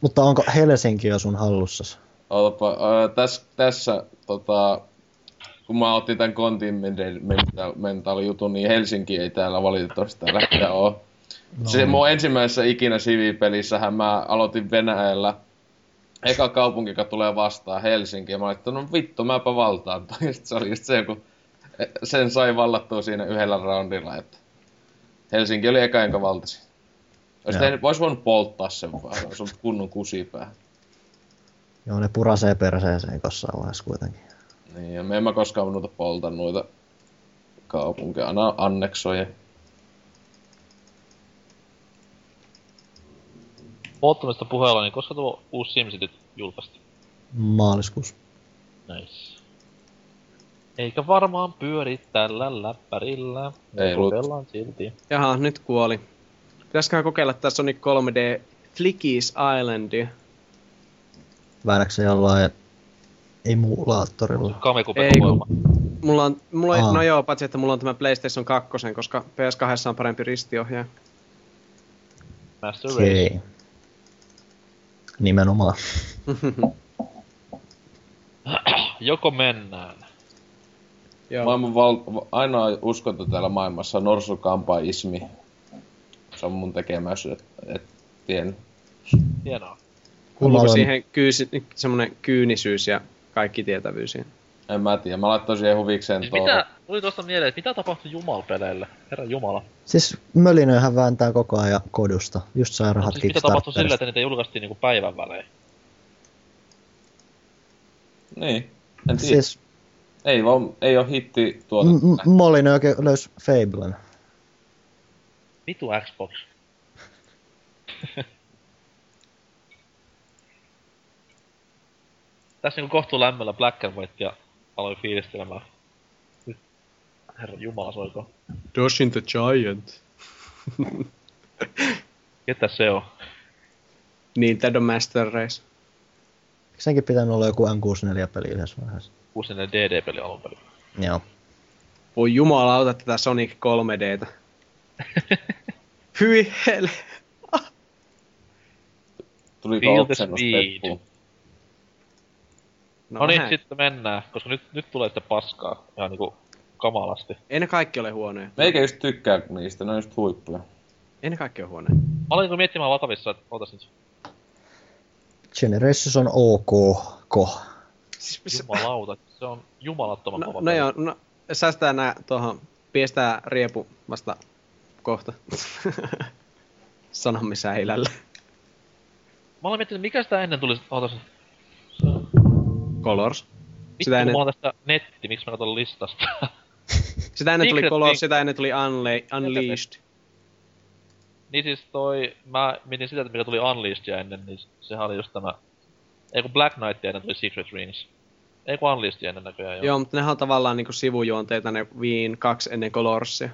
Mutta onko Helsinki jo sun hallussasi? Otapa, ää, täs, tässä tota, kun mä otin tän Continental jutun, niin Helsinki ei täällä valitettavasti tällä hetkellä oo. No. Se mun ensimmäisessä ikinä sivipelissähän mä aloitin Venäjällä. Eka kaupunki, joka tulee vastaan Helsinki, ja mä olin, että no vittu, mäpä valtaan. *laughs* Ja se oli just se, kun sen sai vallattua siinä yhdellä roundilla, että Helsinki oli eka, jonka valtasi. Olisi tehnyt, voinut polttaa sen vaan, se ollut kunnon kusipää. Joo, ne purasee perseeseen jossain vaiheessa kuitenkin. Niin, ja me en mä koskaan noita polta noita kaupunkeja, aina anneksoja. Polttamista puheella, niin koska tuo uusi SimCity julkaistiin? Maaliskuussa. Nice. Eikä varmaan pyöri tällä läppärillä. Ei. Kokeillaan silti. Jaha, nyt kuoli. Pitäisikö kokeilla tää Sonic 3D Flickies Islandia? Väännätkö se jollain emulaattorilla? Kamekupe Ei, kun-. Mulla on, mulla on, Aa. no joo, paitsi että mulla on tämä PlayStation 2, koska PS2 on parempi ristiohjaaja. Master Race. Okei. Nimenomaan. *clears throat* Joko mennään. Joo. Maailman val- va- ainoa uskonto täällä maailmassa on norsukampaismi. Se on mun tekemä, et, et tiennyt. Hienoa. Kuuluuko olen- siihen kyysi, semmonen kyynisyys ja kaikki tietävyys? En mä tiedä, mä laittoin siihen huvikseen Siis tuo... mitä, tuli tuosta mieleen, että mitä tapahtui Jumal-peleille? Herra Jumala. Siis Mölinöhän vääntää koko ajan kodusta. Just sai rahat Siis mitä tapahtui sille, Kickstarterista. että niitä julkaistiin niinku päivän välein? Niin, en tiedä. Siis... Ei vaan, ei oo hitti tuota. M- M- Molinö oikein löysi Fablen. Vitu Xbox. *laughs* Tässä niinku kohtuu lämmöllä Black and White ja aloin fiilistelemään. Nyt, herra Jumala soiko. Doshin the Giant. Ketä se on? Nintendo Master Race. Eikö senkin pitänyt olla joku N64-peli yhdessä vaiheessa? 64 DD-peli alun perin. Joo. Voi jumalauta tätä Sonic 3Dtä. *laughs* Hyi helle. Tuliko Feel the oksennus speed. Peppuun? No, niin, vähän. sitten mennään, koska nyt, nyt tulee sitten paskaa ihan niinku kamalasti. Ei ne kaikki ole huonoja. Meikä just tykkää niistä, ne on just huippuja. Ei ne kaikki ole huonoja. Mä niinku miettimään vakavissa, että ootas nyt. Generations on ok. Ko. Siis, Jumalauta, se on jumalattoman no, kova no joo, no säästää nää tuohon. Piestää riepu vasta kohta. *laughs* Sanomisäilällä. Mä aloin miettinyt, mikä sitä ennen tuli, ootas nyt. Colors. Sitä ennen, mulla on tästä netti, miksi mä katson listasta? *laughs* sitä ennen tuli Colors, sitä ennen tuli Unla- Unleashed. niin siis toi, mä mietin sitä, että mikä tuli Unleashedia ennen, niin sehän oli just tämä... Ei kun Black Knight ennen tuli Secret Rings. Ei kun Unleashedia ennen näköjään joo. Joo, mutta nehän on tavallaan niinku sivujuonteita ne Viin kaksi ennen Colorsia.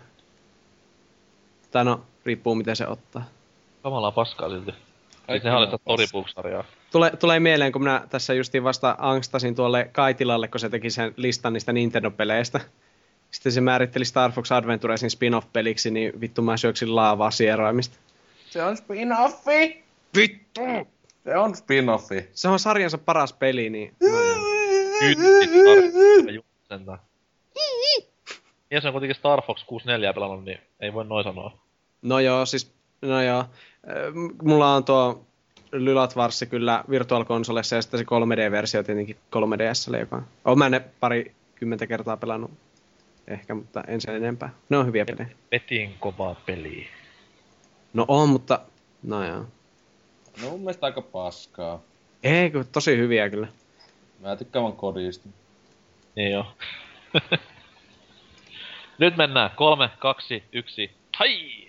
Tai no, riippuu miten se ottaa. Kamalaa paskaa silti. Siis nehän oli sitä paskaa. Tule, tulee mieleen, kun minä tässä justiin vasta angstasin tuolle Kaitilalle, kun se teki sen listan niistä Nintendo-peleistä. Sitten se määritteli Star Fox Adventuresin spin-off-peliksi, niin vittu mä syöksin laavaa sieroimista. Se on spin-offi! Vittu! Se on spin-offi. Se on sarjansa paras peli, niin... Ja se on kuitenkin Star Fox 64 pelannut, niin ei voi noin sanoa. no joo, siis... No joo. M- Mulla on tuo Lylat Varssi kyllä Virtual Consolessa ja sitten se 3D-versio tietenkin 3DSlle, joka on... Oon mä ne pari kymmentä kertaa pelannut. Ehkä, mutta en sen enempää. Ne on hyviä pelejä. Vetin kovaa peliä. No on, mutta... No joo. No mun mielestä aika paskaa. Ei, kun tosi hyviä kyllä. Mä tykkään vaan kodista. Niin joo. *laughs* Nyt mennään. Kolme, kaksi, yksi. Hai!